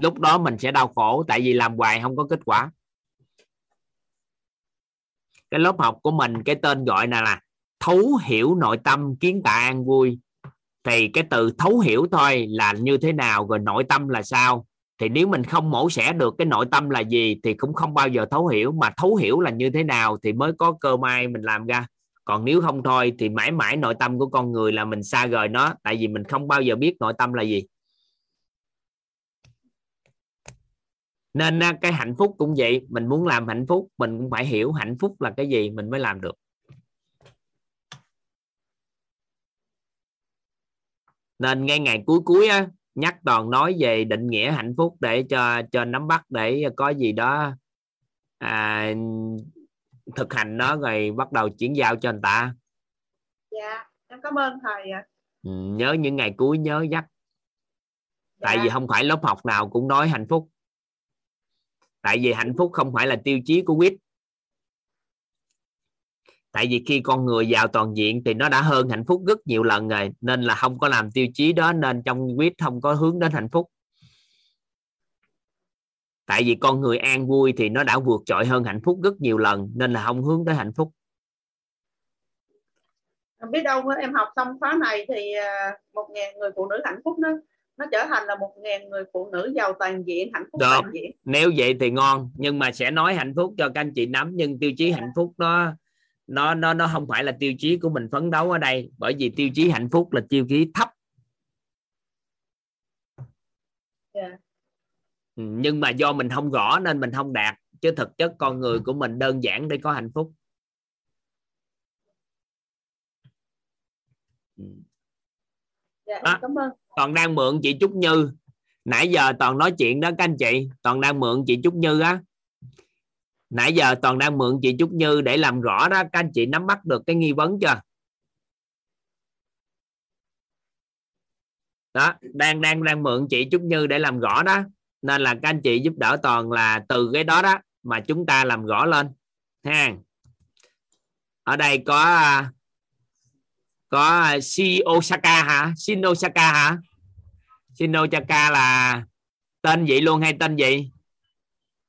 S1: Lúc đó mình sẽ đau khổ tại vì làm hoài không có kết quả. Cái lớp học của mình cái tên gọi là là thấu hiểu nội tâm kiến tạo an vui thì cái từ thấu hiểu thôi là như thế nào rồi nội tâm là sao? Thì nếu mình không mổ xẻ được cái nội tâm là gì thì cũng không bao giờ thấu hiểu, mà thấu hiểu là như thế nào thì mới có cơ may mình làm ra. Còn nếu không thôi thì mãi mãi nội tâm của con người là mình xa rời nó, tại vì mình không bao giờ biết nội tâm là gì. Nên cái hạnh phúc cũng vậy, mình muốn làm hạnh phúc, mình cũng phải hiểu hạnh phúc là cái gì mình mới làm được. Nên ngay ngày cuối cuối á nhắc toàn nói về định nghĩa hạnh phúc để cho cho nắm bắt để có gì đó à, thực hành nó rồi bắt đầu chuyển giao cho người ta.
S15: Dạ em cảm ơn thầy ạ.
S1: Ừ, nhớ những ngày cuối nhớ dắt dạ. tại vì không phải lớp học nào cũng nói hạnh phúc. Tại vì hạnh phúc không phải là tiêu chí của quýt tại vì khi con người giàu toàn diện thì nó đã hơn hạnh phúc rất nhiều lần rồi nên là không có làm tiêu chí đó nên trong quýt không có hướng đến hạnh phúc. Tại vì con người an vui thì nó đã vượt trội hơn hạnh phúc rất nhiều lần nên là không hướng tới hạnh phúc.
S15: Biết đâu em học xong khóa này thì à, một ngàn người phụ nữ hạnh phúc nó nó trở thành là một ngàn người phụ nữ giàu toàn diện hạnh phúc
S1: Được.
S15: toàn diện.
S1: Nếu vậy thì ngon nhưng mà sẽ nói hạnh phúc cho các anh chị nắm nhưng tiêu chí hạnh phúc nó nó nó nó không phải là tiêu chí của mình phấn đấu ở đây bởi vì tiêu chí hạnh phúc là tiêu chí thấp.
S15: Yeah.
S1: Ừ, nhưng mà do mình không rõ nên mình không đạt chứ thực chất con người của mình đơn giản để có hạnh phúc. Ừ.
S15: dạ, cảm ơn.
S1: Toàn đang mượn chị Trúc Như. Nãy giờ toàn nói chuyện đó các anh chị. Toàn đang mượn chị Trúc Như á nãy giờ toàn đang mượn chị Trúc Như để làm rõ đó. Các anh chị nắm bắt được cái nghi vấn chưa? Đó, đang đang đang mượn chị Trúc Như để làm rõ đó. Nên là các anh chị giúp đỡ toàn là từ cái đó đó mà chúng ta làm rõ lên. Ha. Ở đây có à, có si Osaka hả? Shin Osaka hả? Shin Osaka là tên vậy luôn hay tên gì?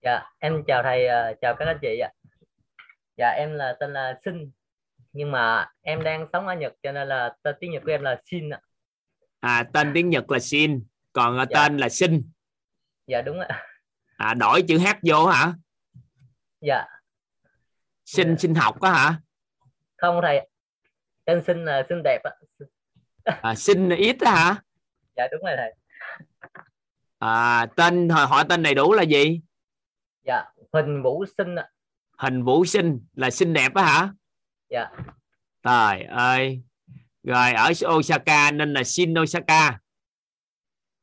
S16: Dạ em chào thầy uh, chào các anh chị ạ. Dạ em là tên là Sinh nhưng mà em đang sống ở Nhật cho nên là tên tiếng Nhật của em là Shin ạ.
S1: À tên tiếng Nhật là Shin còn dạ. tên là Sinh.
S16: Dạ đúng ạ.
S1: À đổi chữ H vô hả?
S16: Dạ.
S1: Sinh dạ. sinh học đó hả?
S16: Không thầy tên sinh là xinh đẹp á
S1: à, sinh ít đó hả?
S16: Dạ đúng rồi thầy.
S1: À tên họ, họ tên đầy đủ là gì
S16: dạ hình vũ sinh ạ.
S1: Hình vũ sinh là xinh đẹp á hả?
S16: Dạ.
S1: Trời ơi rồi ở Osaka nên là Shin Osaka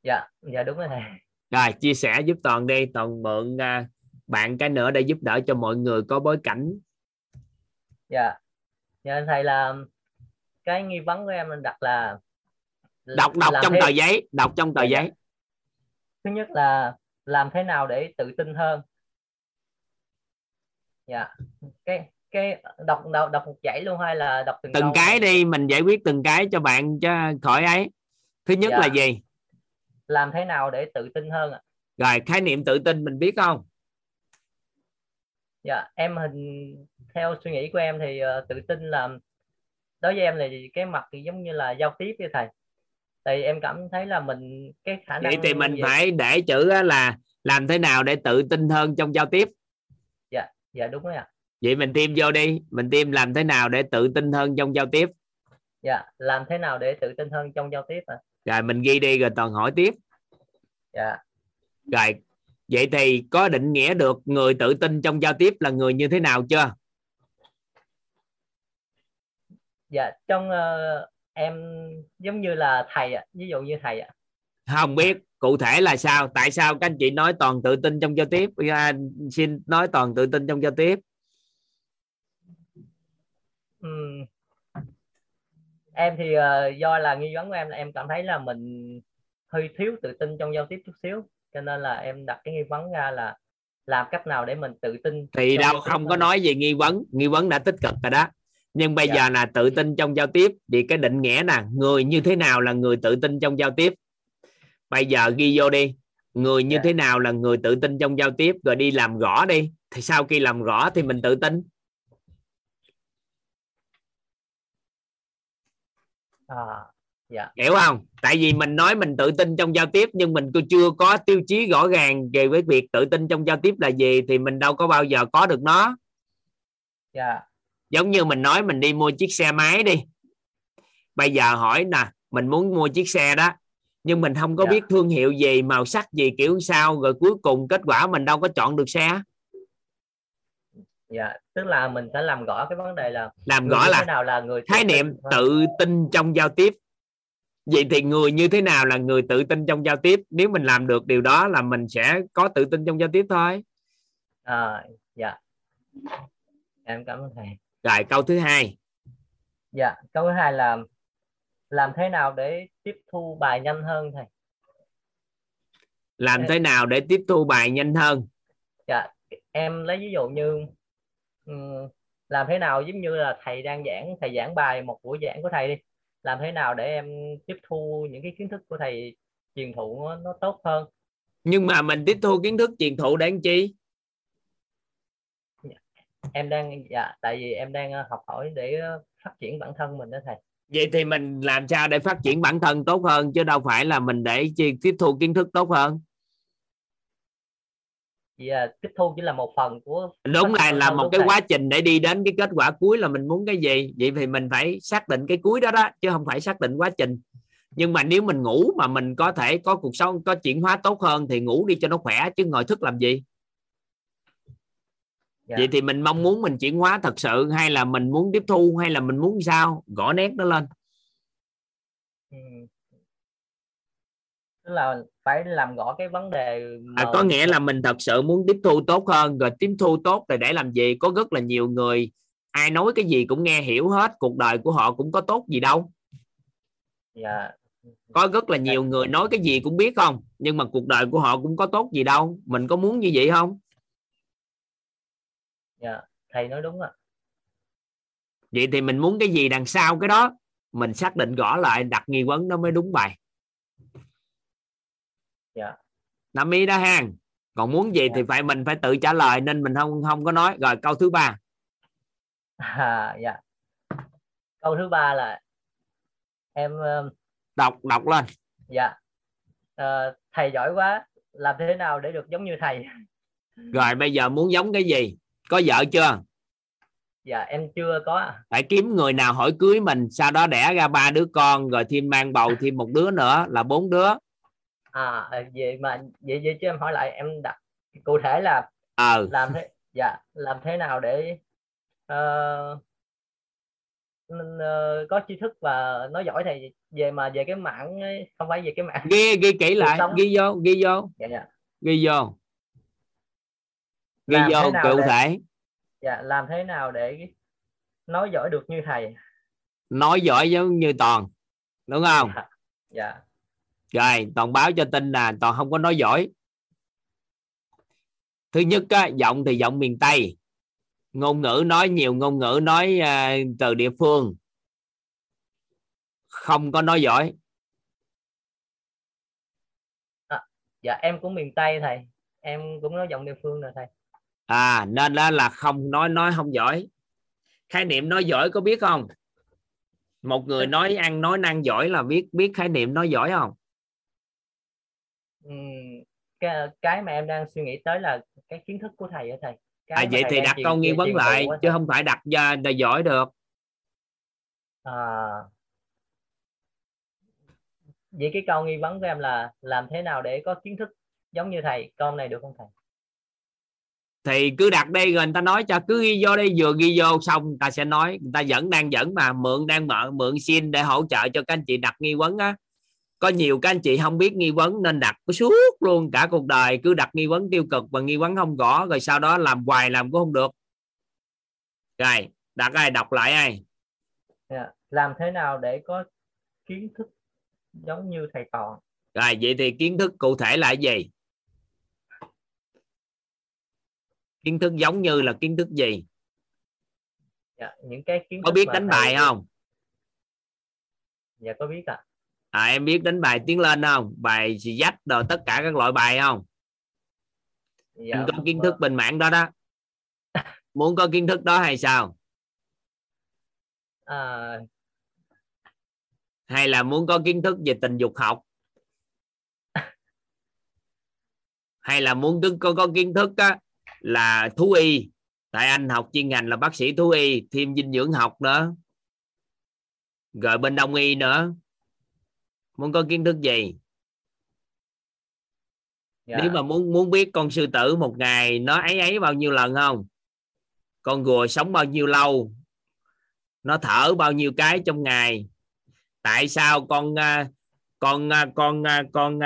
S16: dạ dạ đúng rồi. Thầy
S1: rồi chia sẻ giúp toàn đi toàn mượn uh, bạn cái nữa để giúp đỡ cho mọi người có bối cảnh.
S16: Dạ. Dạ thầy là cái nghi vấn của em đặt là
S1: đọc đọc trong tờ giấy đọc trong tờ dạ, giấy.
S16: Thứ nhất là làm thế nào để tự tin hơn dạ. Cái cái đọc đọc đọc một dãy luôn hay là đọc từng,
S1: từng cái đi mình giải quyết từng cái cho bạn cho khỏi ấy. Thứ nhất dạ. là gì?
S16: Làm thế nào để tự tin hơn ạ?
S1: Rồi khái niệm tự tin mình biết không?
S16: Dạ em hình theo suy nghĩ của em thì uh, tự tin là đối với em là cái mặt thì giống như là giao tiếp với thầy. Thì em cảm thấy là mình cái khả năng
S1: vậy thì mình vậy... phải để chữ là làm thế nào để tự tin hơn trong giao tiếp
S16: dạ đúng rồi ạ.
S1: Vậy mình tìm vô đi. Mình tìm làm thế nào để tự tin hơn trong giao tiếp?
S16: Dạ làm thế nào để tự tin hơn trong giao tiếp à?
S1: rồi mình ghi đi rồi toàn hỏi tiếp.
S16: Dạ.
S1: Rồi vậy thì có định nghĩa được người tự tin trong giao tiếp là người như thế nào chưa?
S16: Dạ trong uh, em giống như là thầy ạ ví dụ như thầy ạ.
S1: Không biết cụ thể là sao? Tại sao các anh chị nói toàn tự tin trong giao tiếp? À, xin nói toàn tự tin trong giao tiếp.
S16: Uhm. em thì uh, do là nghi vấn của em là em cảm thấy là mình hơi thiếu tự tin trong giao tiếp chút xíu. Cho nên là em đặt cái nghi vấn ra là làm cách nào để mình tự tin
S1: thì đâu không có nói về nghi vấn. Nghi vấn đã tích cực rồi đó. Nhưng bây dạ. giờ là tự tin trong giao tiếp thì cái định nghĩa nè người như thế nào là người tự tin trong giao tiếp bây giờ ghi vô đi. Người như dạ. thế nào là người tự tin trong giao tiếp? Rồi đi làm rõ đi. Thì sau khi làm rõ thì mình tự tin.
S16: À, dạ.
S1: Hiểu không? Tại vì mình nói mình tự tin trong giao tiếp nhưng mình chưa có tiêu chí rõ ràng về với việc tự tin trong giao tiếp là gì thì mình đâu có bao giờ có được nó.
S16: Dạ.
S1: Giống như mình nói mình đi mua chiếc xe máy đi. Bây giờ hỏi nè mình muốn mua chiếc xe đó nhưng mình không có
S16: Dạ.
S1: biết thương hiệu gì màu sắc gì kiểu sao rồi cuối cùng kết quả mình đâu có chọn được xe
S16: dạ tức là mình sẽ làm rõ cái vấn đề là
S1: làm rõ là
S16: thế nào là người
S1: khái
S16: tin.
S1: niệm
S16: Vâng.
S1: tự tin trong giao tiếp vậy thì người như thế nào là người tự tin trong giao tiếp nếu mình làm được điều đó là mình sẽ có tự tin trong giao tiếp thôi
S16: à, dạ em cảm ơn thầy
S1: rồi câu thứ hai
S16: dạ câu thứ hai là làm thế nào để tiếp thu bài nhanh hơn thầy?
S1: Làm thế nào để tiếp thu bài nhanh hơn?
S16: Dạ em lấy ví dụ như ừm, làm thế nào giống như là thầy đang giảng thầy giảng bài một buổi giảng của thầy đi. Làm thế nào để em tiếp thu những cái kiến thức của thầy truyền thụ nó, nó tốt hơn?
S1: Nhưng mà mình tiếp thu kiến thức truyền thụ để làm chi?
S16: Em đang dạ tại vì em đang ờ, học hỏi để phát triển bản thân mình đó thầy
S1: vậy thì mình làm sao để phát triển bản thân tốt hơn chứ đâu phải là mình để chi tiếp thu kiến thức tốt hơn?
S16: Chỉ là tiếp thu chỉ là một phần của
S1: đúng là là một cái
S16: thầy.
S1: quá trình để đi đến cái kết quả cuối là mình muốn cái gì. Vậy thì mình phải xác định cái cuối đó đó chứ không phải xác định quá trình. Nhưng mà nếu mình ngủ mà mình có thể có cuộc sống có chuyển hóa tốt hơn thì ngủ đi cho nó khỏe chứ ngồi thức làm gì
S16: Dạ.
S1: vậy thì mình mong muốn mình chuyển hóa thật sự hay là mình muốn tiếp thu hay là mình muốn sao? Gõ nét nó lên.
S16: Ừ. tức là phải làm rõ cái vấn đề
S1: à,
S16: mà
S1: có nghĩa là mình thật sự muốn tiếp thu tốt hơn rồi tiếp thu tốt rồi để làm gì? Có rất là nhiều người ai nói cái gì cũng nghe hiểu hết cuộc đời của họ cũng có tốt gì đâu.
S16: Dạ.
S1: Có rất là nhiều người nói cái gì cũng biết không nhưng mà cuộc đời của họ cũng có tốt gì đâu. Mình có muốn như vậy không
S16: dạ thầy nói đúng ạ.
S1: Vậy thì mình muốn cái gì đằng sau cái đó mình xác định rõ lại đặt nghi vấn nó mới đúng bài.
S16: Dạ.
S1: Nắm ý đó ha còn muốn gì thì phải mình phải tự trả lời nên mình không không có nói. Rồi câu thứ ba.
S16: À, dạ. Câu thứ ba là em ờ,
S1: đọc đọc lên.
S16: dạ. Ờ, thầy giỏi quá làm thế nào để được giống như thầy?
S1: Rồi bây giờ muốn giống cái gì có vợ chưa?
S16: Dạ em chưa có
S1: phải kiếm người nào hỏi cưới mình sau đó đẻ ra ba đứa con rồi thêm mang bầu thêm một đứa nữa là bốn đứa.
S16: À ờ, vậy mà vậy vậy chứ em hỏi lại em đặt cụ thể là
S1: ờ.
S16: làm thế dạ làm thế nào để ờ, mình, ờ, có tri thức và nói giỏi thầy về mà về cái mảng ấy, không phải về cái mảng
S1: ghi ghi kỹ lại
S16: sống.
S1: ghi vô ghi vô.
S16: Dạ dạ.
S1: Ghi vô ghi
S16: Làm
S1: vô cụ
S16: để-
S1: thể.
S16: Dạ làm thế nào để nói giỏi được như thầy?
S1: Nói giỏi giống như toàn đúng không?
S16: Dạ
S1: rồi toàn báo cho tin là toàn không có nói giỏi. Thứ nhất á, giọng thì giọng miền tây. Ngôn ngữ nói nhiều ngôn ngữ nói à, từ địa phương. Không có nói giỏi.
S16: Dạ em cũng miền tây thầy. Em cũng nói giọng địa phương rồi thầy
S1: à nên đó là không nói nói không giỏi. Khái niệm nói giỏi có biết không? Một người nói ăn nói năng giỏi là biết biết khái niệm nói giỏi không?
S16: Cái cái mà em đang suy nghĩ tới là cái kiến thức của thầy ở thầy. Cái
S1: à vậy
S16: thầy
S1: thì đặt câu nghi vấn lại chứ không phải đặt ra là giỏi được.
S16: À, vậy cái câu nghi vấn của em là làm thế nào để có kiến thức giống như thầy? Câu này được không thầy
S1: thì cứ đặt đây rồi người ta nói cho cứ ghi vô đây vừa ghi vô xong người ta sẽ nói. Người ta vẫn đang dẫn mà mượn đang mượn mượn xin để hỗ trợ cho các anh chị đặt nghi vấn á. Có nhiều các anh chị không biết nghi vấn nên đặt suốt luôn cả cuộc đời cứ đặt nghi vấn tiêu cực và nghi vấn không rõ rồi sau đó làm hoài làm cũng không được. Rồi đặt ai đọc lại ai?
S16: Dạ. làm thế nào để có kiến thức giống như thầy toàn?
S1: Rồi vậy thì kiến thức cụ thể là gì kiến thức giống như là kiến thức gì?
S16: Dạ, những cái kiến
S1: có
S16: thức
S1: biết
S16: mà
S1: đánh
S16: thầy-
S1: bài không?
S16: Dạ có biết ạ.
S1: À, em biết đánh bài tiến lên không? Bài xì dách rồi tất cả các loại bài không?
S16: Dạ,
S1: có kiến thức bên mảng đó đó. Muốn có kiến thức đó hay sao?
S16: À,
S1: hay là muốn có kiến thức về tình dục học? Hay là muốn có, có kiến thức á, là thú y. Tại anh học chuyên ngành là bác sĩ thú y thêm dinh dưỡng học nữa rồi bên đông y nữa. Muốn có kiến thức gì? Dạ. nếu mà muốn muốn biết con sư tử một ngày nó ấy ấy bao nhiêu lần không? Con rùa sống bao nhiêu lâu? Nó thở bao nhiêu cái trong ngày? Tại sao con à, con à, con à, con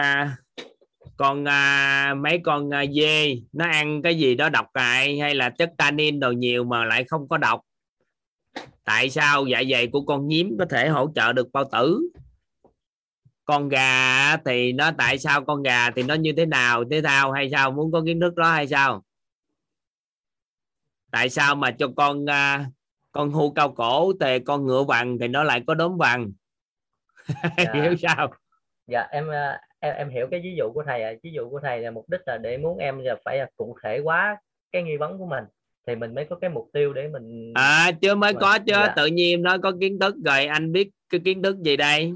S1: con, con mấy con dê nó ăn cái gì đó độc hại hay là chất tannin đồ nhiều mà lại không có độc? Tại sao dạ dày của con nhím có thể hỗ trợ được bao tử? Con gà thì nó tại sao con gà thì nó như thế nào thế nào hay sao muốn có kiến thức đó hay sao? Tại sao mà cho con uh, con hưu cao cổ thì con ngựa vàng thì nó lại có đốm vàng dạ. hiểu sao?
S16: Dạ em à, em em hiểu cái ví dụ của thầy à. ví dụ của thầy là mục đích là để muốn em là phải cụ thể hóa cái nghi vấn của mình thì mình mới có cái mục tiêu để mình
S1: à chưa mới mà, có chứ dạ. tự nhiên nó có kiến thức rồi anh biết cái kiến thức gì đây?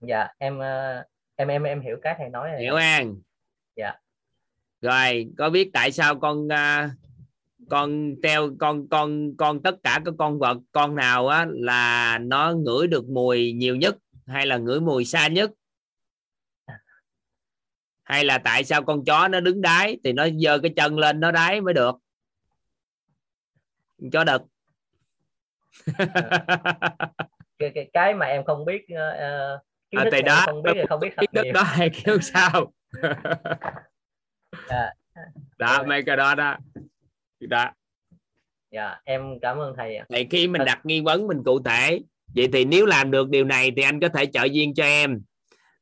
S16: Dạ em à, em em em hiểu cái thầy nói
S1: hiểu an
S16: dạ.
S1: Rồi có biết tại sao con uh, con treo con con con tất cả các con vật con nào á là nó ngửi được mùi nhiều nhất hay là ngửi mùi xa nhất hay là tại sao con chó nó đứng đáy thì nó giơ cái chân lên nó đáy mới được? Chó đực.
S16: Cái, cái cái mà em không biết uh,
S1: kiến à, thì đó. không biết không biết thức đó hay kêu sao? À. đó mấy cái đó đó. Đó.
S16: Dạ em cảm ơn thầy
S1: thì khi mình đặt nghi vấn mình cụ thể vậy thì nếu làm được điều này thì anh có thể trợ duyên cho em.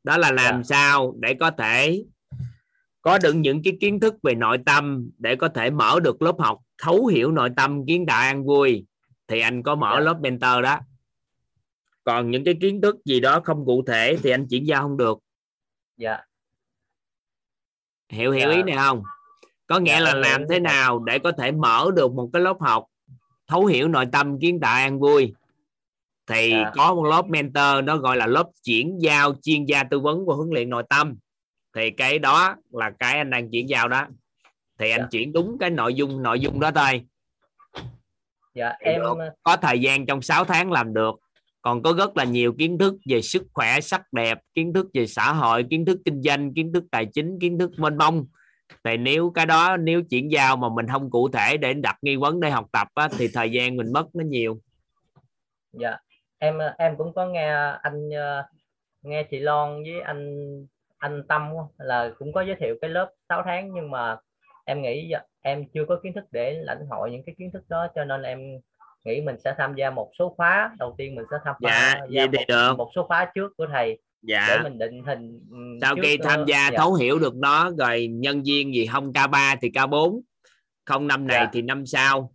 S1: Đó là làm dạ. sao để có thể có được những cái kiến thức về nội tâm để có thể mở được lớp học thấu hiểu nội tâm kiến tạo an vui thì anh có mở dạ. lớp mentor đó. Còn những cái kiến thức gì đó không cụ thể thì anh chuyển giao không được.
S16: Dạ.
S1: Hiểu hiểu dạ. ý này không? Có nghĩa dạ, là làm thế nào để có thể mở được một cái lớp học thấu hiểu nội tâm kiến tạo an vui? Thì dạ. có một lớp mentor nó gọi là lớp chuyển giao chuyên gia tư vấn và huấn luyện nội tâm thì cái đó là cái anh đang chuyển giao đó. Thì anh dạ. chuyển đúng cái nội dung nội dung đó thôi.
S16: Dạ em
S1: có thời gian trong 6 tháng làm được. Còn có rất là nhiều kiến thức về sức khỏe sắc đẹp kiến thức về xã hội kiến thức kinh doanh kiến thức tài chính kiến thức mênh mông. Thì nếu cái đó nếu chuyển giao mà mình không cụ thể để đặt nghi vấn để học tập á, thì thời gian mình mất nó nhiều.
S16: Dạ. Em em cũng có nghe anh ờ, nghe chị Loan với anh anh Tâm là cũng có giới thiệu cái lớp 6 tháng nhưng mà em nghĩ em chưa có kiến thức để lãnh hội những cái kiến thức đó cho nên em nghĩ mình sẽ tham gia một số khóa đầu tiên mình sẽ tham
S1: dạ,
S16: gia
S1: một, được.
S16: một số khóa trước của thầy
S1: dạ.
S16: để mình định hình
S1: sau khi tham gia dạ. thấu hiểu được nó rồi nhân viên gì không K3 thì K4 không năm này dạ. thì năm sau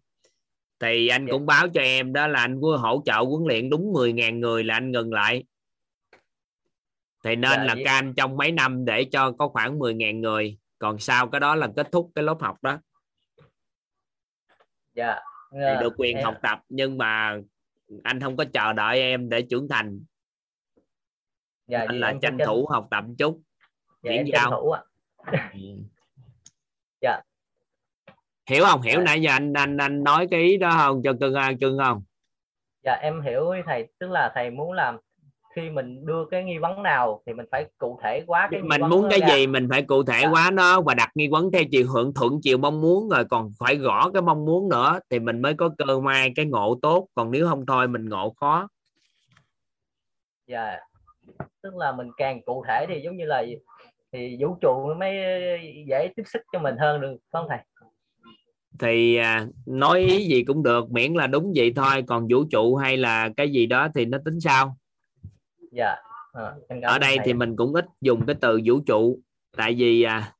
S1: thì anh dạ. cũng báo cho em đó là anh hỗ trợ huấn luyện đúng 10.000 người là anh ngừng lại thì nên dạ, là vậy. cam trong mấy năm để cho có khoảng 10.000 người còn sau cái đó là kết thúc cái lớp học đó
S16: dạ
S1: thì được quyền em... học tập nhưng mà anh không có chờ đợi em để trưởng thành dạ, anh là tranh thủ học tập chút
S16: dạ, thủ ạ. Ừ. dạ
S1: hiểu không hiểu dạ. nãy giờ anh anh anh nói cái ý đó không cho cưng an cưng không
S16: dạ em hiểu thầy tức là thầy muốn làm khi mình đưa cái nghi vấn nào thì mình phải cụ thể quá cái
S1: mình muốn cái ra. gì mình phải cụ thể dạ. quá nó và đặt nghi vấn theo chiều hưởng thuận chiều mong muốn rồi còn phải rõ cái mong muốn nữa thì mình mới có cơ may cái ngộ tốt. Còn nếu không thôi mình ngộ khó.
S16: Dạ. Tức là mình càng cụ thể thì giống như là thì vũ trụ mới dễ tiếp xúc cho mình hơn được không thầy?
S1: Thì à, nói ý gì cũng được miễn là đúng vậy thôi. Còn vũ trụ hay là cái gì đó thì nó tính sao
S16: dạ. À,
S1: ở đây thì mình cũng ít dùng cái từ vũ trụ tại vì à,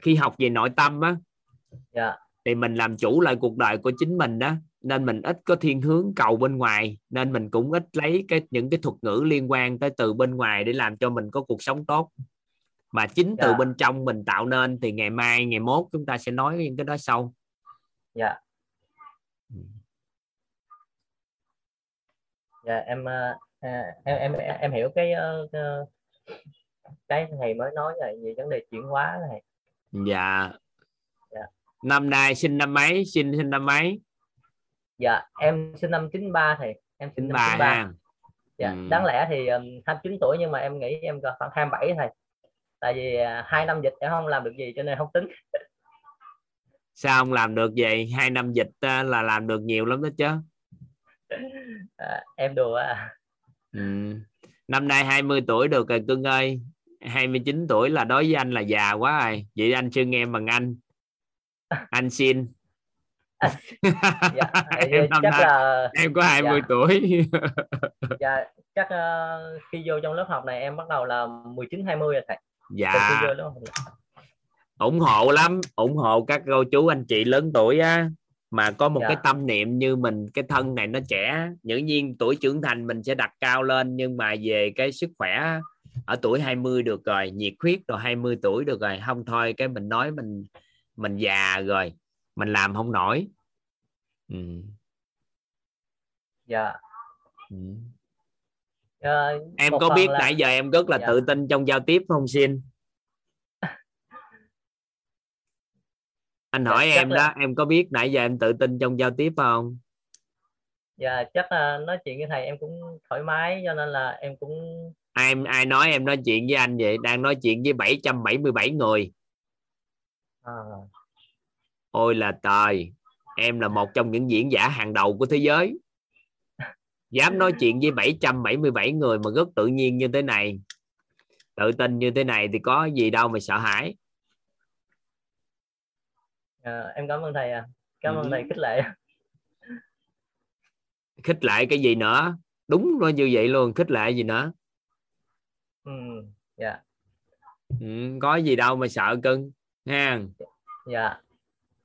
S1: khi học về nội tâm á
S16: dạ.
S1: thì mình làm chủ lại cuộc đời của chính mình đó nên mình ít có thiên hướng cầu bên ngoài nên mình cũng ít lấy cái những cái thuật ngữ liên quan tới từ bên ngoài để làm cho mình có cuộc sống tốt. Mà chính từ dạ. bên trong mình tạo nên thì ngày mai ngày mốt chúng ta sẽ nói những cái đó sau.
S16: Dạ. Dạ em ờ, à, em em em hiểu cái uh, cái thầy mới nói là về vấn đề chuyển hóa này
S1: dạ.
S16: Dạ.
S1: Năm nay sinh năm mấy? Sinh sinh năm mấy?
S16: Dạ em sinh năm 93 thầy. Em sinh năm
S1: 93
S16: 93
S1: ha.
S16: Dạ
S1: Ừ.
S16: đáng lẽ thì um, 29 tuổi nhưng mà em nghĩ em còn khoảng 27 thầy. Tại vì à, hai năm dịch em không làm được gì cho nên không tính.
S1: Sao không làm được vậy? Hai năm dịch á, là làm được nhiều lắm đó chứ.
S16: À, em đùa à.
S1: Ừ. năm nay 20 tuổi được rồi cưng ơi. 29 tuổi là đối với anh là già quá rồi. Vậy anh xưng em bằng anh. Anh xin.
S16: Dạ,
S1: em năm
S16: chắc
S1: nay
S16: là
S1: em có 20
S16: dạ,
S1: tuổi.
S16: Dạ chắc ờ, khi vô trong lớp học này em bắt đầu là 19 20 rồi thầy.
S1: Dạ. Ủng hộ lắm. Ủng hộ các cô chú anh chị lớn tuổi á mà có một
S16: Dạ.
S1: cái tâm niệm như mình cái thân này nó trẻ dĩ nhiên tuổi trưởng thành mình sẽ đặt cao lên nhưng mà về cái sức khỏe ở tuổi 20 được rồi nhiệt huyết rồi 20 tuổi được rồi không thôi cái mình nói mình mình già rồi mình làm không nổi ừ.
S16: dạ
S1: Ừ.
S16: Ờ,
S1: em có biết
S16: là-
S1: nãy giờ em rất là
S16: Dạ.
S1: tự tin trong giao tiếp không xin anh hỏi
S16: chắc
S1: em
S16: là-
S1: đó em có biết nãy giờ em tự tin trong giao tiếp không?
S16: Dạ chắc là nói chuyện với thầy em cũng thoải mái cho nên là em cũng
S1: ai ai nói em nói chuyện với anh vậy? Đang nói chuyện với 777 người.
S16: À,
S1: ôi là trời em là một trong những diễn giả hàng đầu của thế giới. Dám nói chuyện với 777 người mà rất tự nhiên như thế này. Tự tin như thế này thì có gì đâu mà sợ hãi
S16: à, em cảm ơn thầy à cảm ơn
S1: Ừ.
S16: thầy khích lệ.
S1: Khích lệ cái gì nữa? Đúng nó như vậy luôn. Khích lệ gì nữa?
S16: Ừ, dạ.
S1: Ừ, có gì đâu mà sợ cưng ha?
S16: Dạ.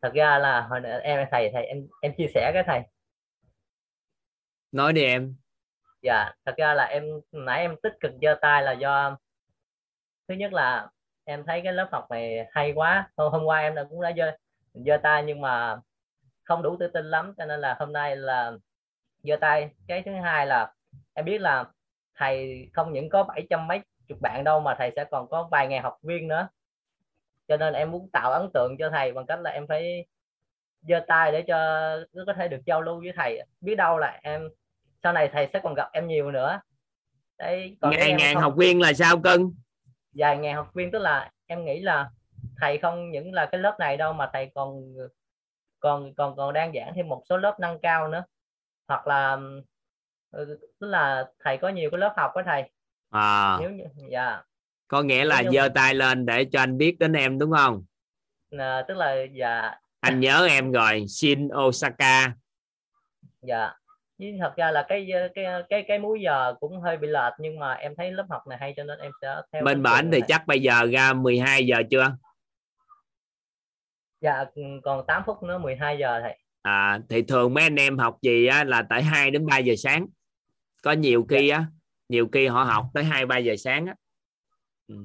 S16: Thật ra là hồi nãy em thầy thầy em em chia sẻ cái thầy.
S1: Nói đi em.
S16: Dạ thật ra là em nãy em tích cực giơ tay là do thứ nhất là em thấy cái lớp học này hay quá. Hôm, hôm qua em đã cũng đã giơ giơ tay nhưng mà không đủ tự tin lắm cho nên là hôm nay là giơ tay. Cái thứ hai là em biết là thầy không những có 700 mấy chục bạn đâu mà thầy sẽ còn có vài ngàn học viên nữa. Cho nên em muốn tạo ấn tượng cho thầy bằng cách là em phải giơ tay để cho nó có thể được giao lưu với thầy. Biết đâu là em sau này thầy sẽ còn gặp em nhiều nữa. Đấy còn em
S1: ngàn
S16: không-
S1: học viên là sao cưng
S16: vài ngàn học viên tức là em nghĩ là thầy không những là cái lớp này đâu mà thầy còn còn còn còn đang giảng thêm một số lớp nâng cao nữa. Hoặc là ừ, tức là thầy có nhiều cái lớp học với thầy.
S1: À.
S16: Nếu như dạ.
S1: Có nghĩa là giơ tay lên để cho anh biết đến em đúng không?
S16: À, tức là dạ.
S1: Anh nhớ em rồi Shin Osaka.
S16: Dạ. Nhưng thật ra là cái cái cái cái múi giờ cũng hơi bị lệch nhưng mà em thấy lớp học này hay cho nên em sẽ theo
S1: bên bển thì
S16: này.
S1: chắc bây giờ ra 12 giờ chưa
S16: dạ còn 8 phút nữa 12 giờ thầy
S1: à, thì thường mấy anh em học gì á, là tới 2 đến 3 giờ sáng có nhiều khi á nhiều khi họ học tới 2 3 giờ sáng á Ừ.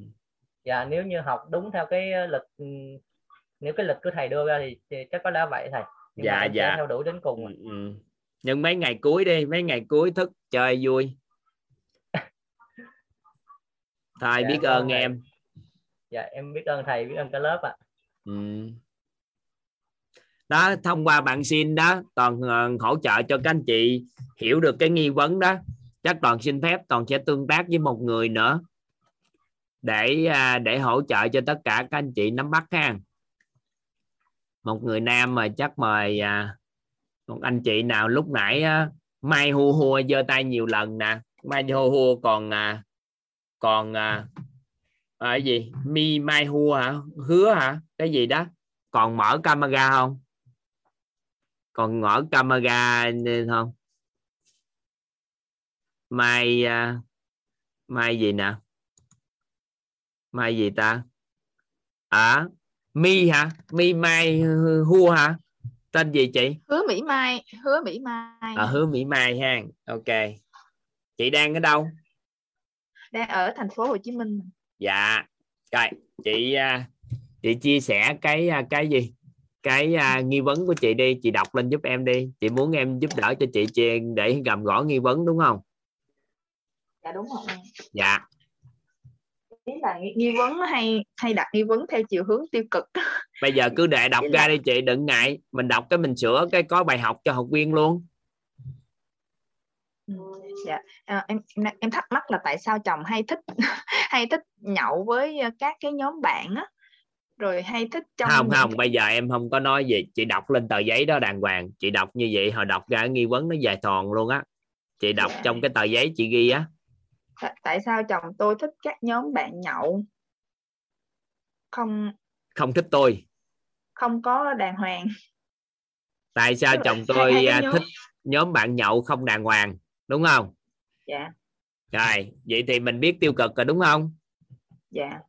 S16: dạ nếu như học đúng theo cái lịch ừ, nếu cái lịch của thầy đưa ra thì, thì chắc có lẽ vậy thầy nhưng
S1: Dạ, dạ.
S16: theo đuổi đến cùng
S1: Ừ. nhưng mấy ngày cuối đi mấy ngày cuối thức chơi vui thôi
S16: Dạ,
S1: biết ơn
S16: thầy.
S1: em
S16: dạ em biết ơn thầy biết ơn cả lớp ạ
S1: Ừ đó thông qua bạn xin đó toàn uh, hỗ trợ cho các anh chị hiểu được cái nghi vấn đó. Chắc toàn xin phép toàn sẽ tương tác với một người nữa để uh, để hỗ trợ cho tất cả các anh chị nắm bắt ha. Một người nam mà chắc mời uh, một anh chị nào lúc nãy uh, mai hua hua giơ tay nhiều lần nè. Mai hua hua còn uh, còn uh, à, cái gì? Mi mai hua hả? Hứa hả? Cái gì đó? Còn mở camera không? Còn mở camera nên không? Mai à, mai gì nè? Mai gì ta? À mi hả? Mi mai hua hả? Tên gì chị?
S17: Hứa Mỹ Mai hứa Mỹ Mai.
S1: À, hứa mỹ mai ha. Ok. Chị đang ở đâu?
S17: Đang ở thành phố Hồ Chí Minh.
S1: Dạ. Rồi chị à, chị chia sẻ cái à, cái gì cái à, nghi vấn của chị đi chị đọc lên giúp em đi. Chị muốn em giúp đỡ cho chị chị để làm rõ nghi vấn đúng không?
S17: Dạ đúng rồi.
S1: Dạ.
S17: Ý là nghi, nghi vấn hay hay đặt nghi vấn theo chiều hướng tiêu cực.
S1: Bây giờ cứ để đọc ra đi chị đừng ngại. Mình đọc cái mình sửa cái có bài học cho học viên luôn.
S17: Dạ. À, em em thắc mắc là tại sao chồng hay thích hay thích nhậu với ờ, các cái nhóm bạn á rồi hay thích trong
S1: không không bây giờ em không có nói gì. Chị đọc lên tờ giấy đó đàng hoàng. Chị đọc như vậy hồi đọc ra nghi vấn nó dài thòn luôn á. Chị đọc
S17: Dạ.
S1: trong cái tờ giấy chị ghi á.
S17: Tại- tại sao chồng tôi thích các nhóm bạn nhậu? Không.
S1: Không thích tôi.
S17: Không có đàng hoàng.
S1: Tại sao chồng tôi
S17: cái
S1: à,
S17: nhóm.
S1: thích nhóm bạn nhậu không đàng hoàng đúng không?
S17: Dạ.
S1: Rồi vậy thì mình biết tiêu cực rồi đúng không?
S17: Dạ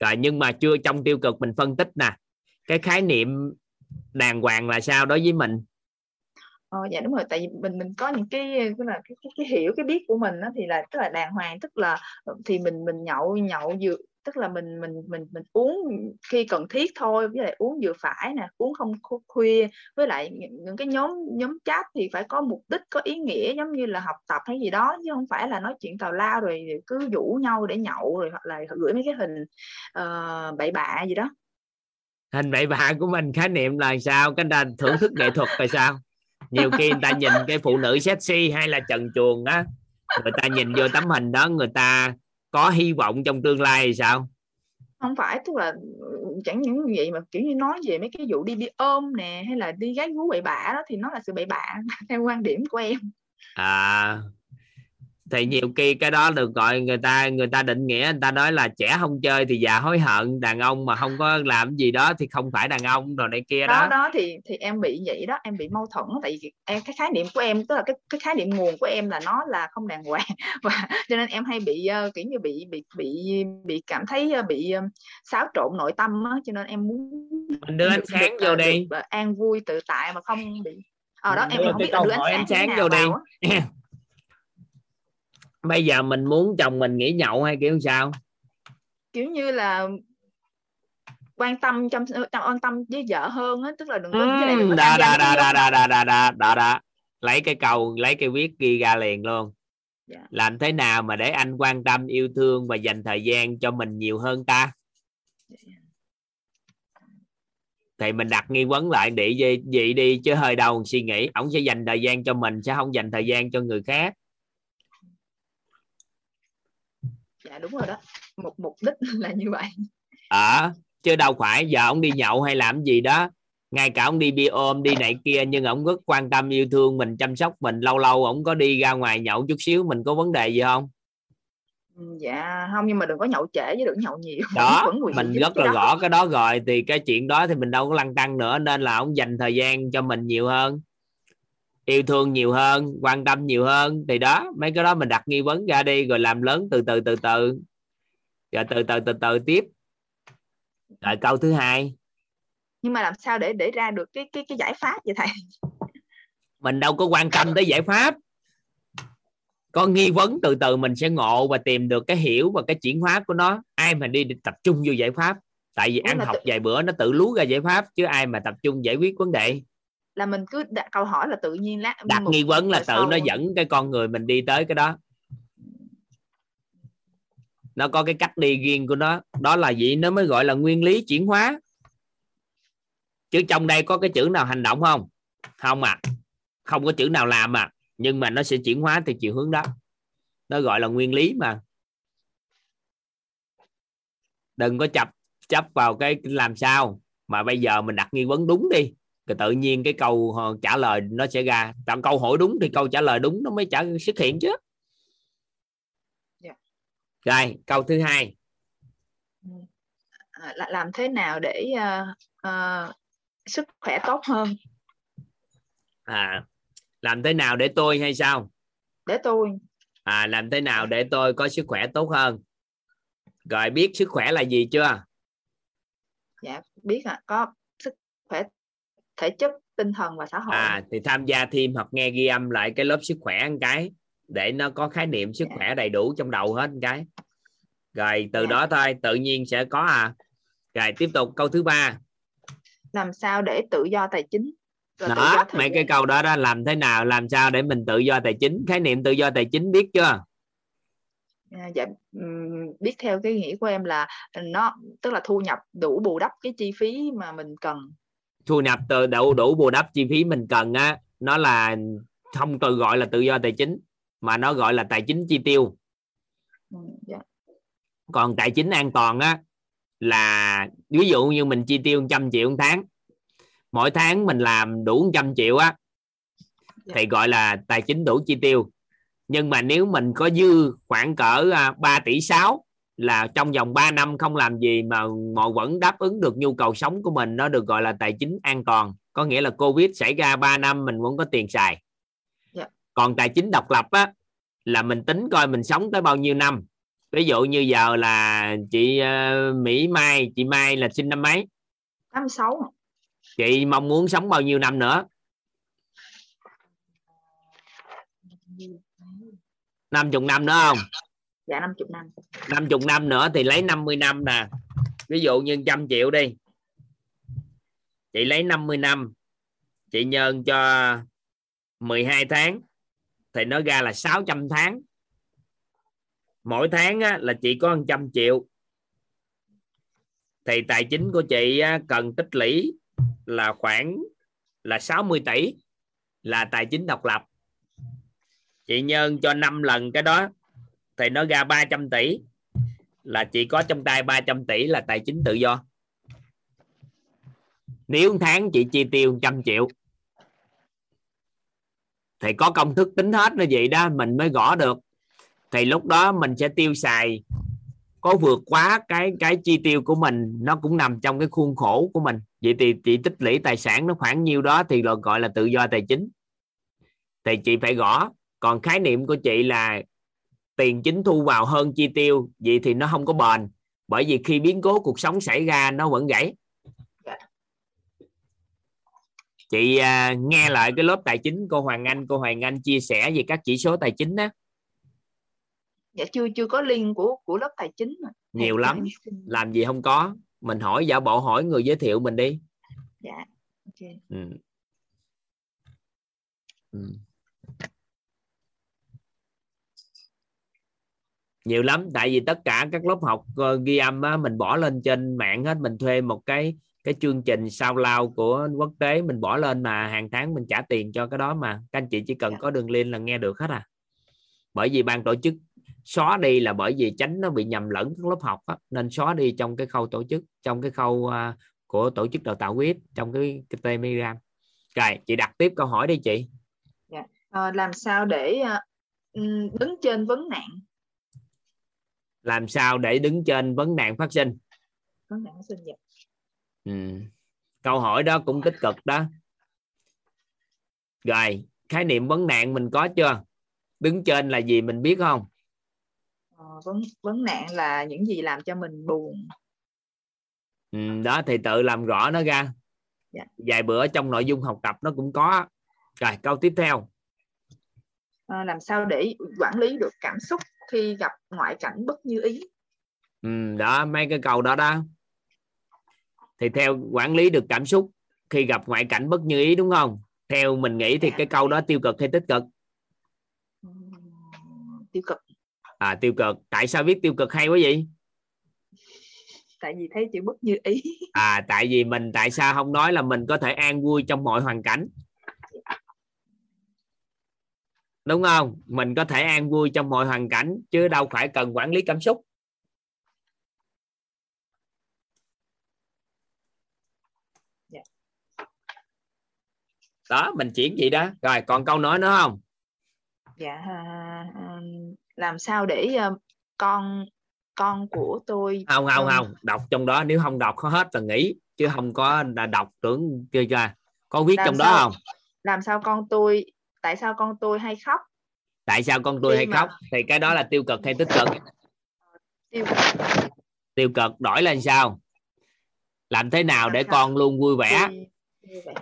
S1: rồi nhưng mà chưa trong tiêu cực mình phân tích nè cái khái niệm đàng hoàng là sao đối với mình?
S17: Ờ, dạ đúng rồi tại vì mình mình có những cái cái là cái, cái, cái hiểu cái biết của mình đó thì là tức là đàng hoàng tức là ờ, thì mình mình nhậu nhậu dược tức là mình mình mình mình uống khi cần thiết thôi với lại uống vừa phải nè uống không khuya. Với lại những, những cái nhóm nhóm chat thì phải có mục đích có ý nghĩa giống như là học tập hay gì đó chứ không phải là nói chuyện tào lao rồi cứ rủ nhau để nhậu rồi hoặc là gửi mấy cái hình uh, bậy bạ gì đó.
S1: Hình bậy bạ của mình khái niệm là sao? Cái đàn thưởng thức nghệ thuật là sao? Nhiều khi người ta nhìn cái phụ nữ sexy hay là trần chuồng á người ta nhìn vô tấm hình đó người ta có hy vọng trong tương lai thì sao?
S17: Không phải tức là chẳng những vậy mà kiểu như nói về mấy cái vụ đi đi ôm nè hay là đi gái gú bậy bạ đó thì nó là sự bậy bạ theo quan điểm của em.
S1: À thì nhiều khi cái đó được gọi người ta người ta định nghĩa người ta nói là trẻ không chơi thì già hối hận đàn ông mà không có làm gì đó thì không phải đàn ông rồi này kia
S17: đó
S1: đó.
S17: đó thì thì em bị vậy đó em bị mâu thuẫn tại vì em cái khái niệm của em tức là cái cái khái niệm nguồn của em là nó là không đàng hoàng và cho nên em hay bị ờ, kiểu như bị bị bị bị cảm thấy ờ, bị ờ, xáo trộn nội tâm á cho nên em muốn
S1: mình đưa ánh
S17: được-
S1: sáng vô đi.
S17: an vui tự tại mà không bị. Ờ đó
S1: Mình
S17: em không biết đưa ánh
S1: ánh
S17: sáng,
S1: vô đi. Bây giờ mình muốn chồng mình nghỉ nhậu hay kiểu sao?
S17: Kiểu như là quan tâm chăm chăm- quan tâm với vợ hơn á tức là đừng có với lại đừng
S1: Ừm,
S17: có
S1: đó
S17: tham gia
S1: đó
S17: mấy
S1: đó
S17: cái
S1: đó.
S17: nhóm
S1: đó đó đó đó đó lấy cái câu lấy cái viết ghi ra liền luôn.
S17: Dạ.
S1: làm thế nào mà để anh quan tâm yêu thương và dành thời gian cho mình nhiều hơn ta? Thì mình đặt nghi vấn lại để vậy, vậy đi chứ hơi đầu suy nghĩ. Ổng sẽ dành thời gian cho mình sẽ không dành thời gian cho người khác
S17: dạ đúng rồi đó. Một mục đích là như vậy.
S1: Ở chứ đâu phải giờ ông đi nhậu hay làm gì đó. Ngay cả ông đi bia ôm đi này kia nhưng ông rất quan tâm yêu thương mình chăm sóc mình. Lâu lâu ông có đi ra ngoài nhậu chút xíu mình có vấn đề gì không?
S17: Ừ, dạ không nhưng mà đừng có nhậu trễ với đừng nhậu nhiều.
S1: Đó mình rất là
S17: đó.
S1: rõ cái đó rồi. Thì cái chuyện đó thì mình đâu có lăn tăng nữa nên là ông dành thời gian cho mình nhiều hơn yêu thương nhiều hơn quan tâm nhiều hơn. Thì đó mấy cái đó mình đặt nghi vấn ra đi rồi làm lớn từ từ từ từ. Rồi từ từ từ từ tiếp. Rồi câu thứ hai.
S17: Nhưng mà làm sao để để ra được cái cái cái giải pháp vậy thầy?
S1: Mình đâu có quan tâm tới giải pháp. Có nghi vấn từ từ mình sẽ ngộ và tìm được cái hiểu và cái chuyển hóa của nó. Ai mà đi tập trung vô giải pháp? Tại vì
S17: Ủa
S1: ăn học
S17: tự-
S1: vài bữa nó tự lú ra giải pháp chứ ai mà tập trung giải quyết vấn đề
S17: là mình cứ đặt câu hỏi là tự nhiên lát
S1: đặt
S17: một-
S1: nghi vấn là tự
S17: sau-
S1: nó dẫn cái con người mình đi tới cái đó. Nó có cái cách đi riêng của nó. Đó là gì? Nó mới gọi là nguyên lý chuyển hóa. Chứ trong đây có cái chữ nào hành động không? Không à. Không có chữ nào làm à. Nhưng mà nó sẽ chuyển hóa theo chiều hướng đó. Nó gọi là nguyên lý mà. Đừng có chấp chấp vào cái làm sao. Mà bây giờ mình đặt nghi vấn đúng đi thì tự nhiên cái câu ờ, trả lời nó sẽ ra. Tạo câu hỏi đúng thì câu trả lời đúng nó mới trả xuất hiện chứ.
S17: Dạ.
S1: rồi câu thứ hai.
S17: À, là- làm thế nào để ờ, ờ, sức khỏe tốt hơn?
S1: À làm thế nào để tôi hay sao?
S17: Để tôi.
S1: À làm thế nào để tôi có sức khỏe tốt hơn? Rồi biết sức khỏe là gì chưa?
S17: Dạ biết à, có thể chất tinh thần và xã hội.
S1: À thì tham gia thêm hoặc nghe ghi âm lại cái lớp sức khỏe một cái để nó có khái niệm sức khỏe đầy đủ trong đầu hết một cái. Rồi từ đó thôi tự nhiên sẽ có à. Rồi tiếp tục câu thứ ba.
S17: Làm sao để tự do tài chính?
S1: Đó mấy cái câu đó đó làm thế nào làm sao để mình tự do tài chính? Khái niệm tự do tài chính biết chưa?
S17: À, dạ biết theo cái nghĩa của em là nó tức là thu nhập đủ bù đắp cái chi phí mà mình cần
S1: thu nhập từ đủ đủ bù đắp chi phí mình cần á nó là không từ gọi là tự do tài chính mà nó gọi là tài chính chi tiêu.
S17: Ừ, dạ.
S1: còn tài chính an toàn á là ví dụ như mình chi tiêu 100 triệu một tháng mỗi tháng mình làm đủ 100 triệu á thì gọi là tài chính đủ chi tiêu. Nhưng mà nếu mình có dư khoảng cỡ à, 3 tỷ 6 là trong vòng 3 năm không làm gì mà mà vẫn đáp ứng được nhu cầu sống của mình nó được gọi là tài chính an toàn. Có nghĩa là covid xảy ra 3 năm mình vẫn có tiền xài.
S17: Dạ.
S1: còn tài chính độc lập á là mình tính coi mình sống tới bao nhiêu năm. Ví dụ như giờ là chị ờ, Mỹ Mai chị Mai là sinh năm mấy?
S17: 86
S1: chị mong muốn sống bao nhiêu năm nữa? 50 năm nữa không
S17: dạ 50 năm.
S1: 50 năm nữa thì lấy 50 năm nè. Ví dụ như trăm triệu đi. Chị lấy 50 năm. Chị nhân cho 12 tháng. Thì nó ra là 600 tháng. Mỗi tháng á, là chị có 100 triệu. Thì tài chính của chị á, cần tích lũy là khoảng là 60 tỷ là tài chính độc lập. Chị nhân cho 5 lần cái đó thì nó ra 300 tỷ. Là chị có trong tay 300 tỷ là tài chính tự do. Nếu tháng chị chi tiêu 100 triệu, thì có công thức tính hết nó vậy đó, mình mới gõ được. Thì lúc đó mình sẽ tiêu xài, có vượt quá cái cái chi tiêu của mình. Nó cũng nằm trong cái khuôn khổ của mình. Vậy thì chị tích lũy tài sản nó khoảng nhiêu đó thì gọi là tự do tài chính. Thì chị phải gõ. Còn khái niệm của chị là tiền chính thu vào hơn chi tiêu vậy thì nó không có bền. Bởi vì khi biến cố cuộc sống xảy ra nó vẫn gãy. Chị à, nghe lại cái lớp tài chính cô Hoàng Anh cô Hoàng Anh chia sẻ về các chỉ số tài chính đó
S17: dạ chưa chưa có link của của lớp tài chính mà.
S1: nhiều
S17: Dạ,
S1: lắm
S17: xin-
S1: làm gì không có. Mình hỏi giả bộ hỏi người giới thiệu mình đi.
S17: Dạ ok.
S1: Ừ. Ừ. nhiều lắm tại vì tất cả các lớp học ờ, ghi âm á, mình bỏ lên trên mạng hết mình thuê một cái cái chương trình sao lao của quốc tế mình bỏ lên mà hàng tháng mình trả tiền cho cái đó mà. Các anh chị chỉ cần có đường link là nghe được hết à. Bởi vì ban tổ chức xóa đi là bởi vì tránh nó bị nhầm lẫn các lớp học á, nên xóa đi trong cái khâu tổ chức trong cái khâu à, của tổ chức đào tạo quyết trong cái, cái telegram. Rồi chị đặt tiếp câu hỏi đi chị.
S17: Dạ. Ờ, làm sao để ừm, đứng trên vấn nạn
S1: làm sao để đứng trên vấn nạn phát sinh?
S17: Vấn nạn sinh dạ.
S1: ừ. câu hỏi đó cũng tích cực đó. Rồi khái niệm vấn nạn mình có chưa? Đứng trên là gì mình biết không?
S17: Ờ, vấn vấn nạn là những gì làm cho mình buồn.
S1: Ừ, đó thì tự làm rõ nó ra.
S17: Dạ.
S1: vài bữa trong nội dung học tập nó cũng có. Rồi câu tiếp theo.
S17: Ờ, làm sao để quản lý được cảm xúc khi gặp ngoại cảnh bất như ý.
S1: Ừ, đó mấy cái câu đó đó. Thì theo quản lý được cảm xúc khi gặp ngoại cảnh bất như ý đúng không? Theo mình nghĩ thì cái câu đó tiêu cực hay tích cực?
S17: Tiêu cực.
S1: À tiêu cực. Tại sao viết tiêu cực hay quá vậy?
S17: Tại vì thấy chữ bất như ý.
S1: À tại vì mình tại sao không nói là mình có thể an vui trong mọi hoàn cảnh đúng không? Mình có thể an vui trong mọi hoàn cảnh chứ đâu phải cần quản lý cảm xúc.
S17: Dạ.
S1: đó mình chuyển gì đó. Rồi còn câu nói nữa không?
S17: Dạ à, à, làm sao để ờ, con con của tôi
S1: không không không. Đọc trong đó nếu không đọc hết là nghỉ chứ không có là đọc tưởng chưa ra. Có viết
S17: làm
S1: trong đó
S17: sao-
S1: không?
S17: làm sao con tôi tại sao con tôi hay khóc?
S1: Tại sao con tôi
S17: Khi
S1: hay
S17: mà-
S1: khóc? Thì cái đó là tiêu cực hay tích cực?
S17: Tiêu
S1: tiêu cực đổi lên sao? Làm thế nào để con luôn vui vẻ?
S17: Dạ.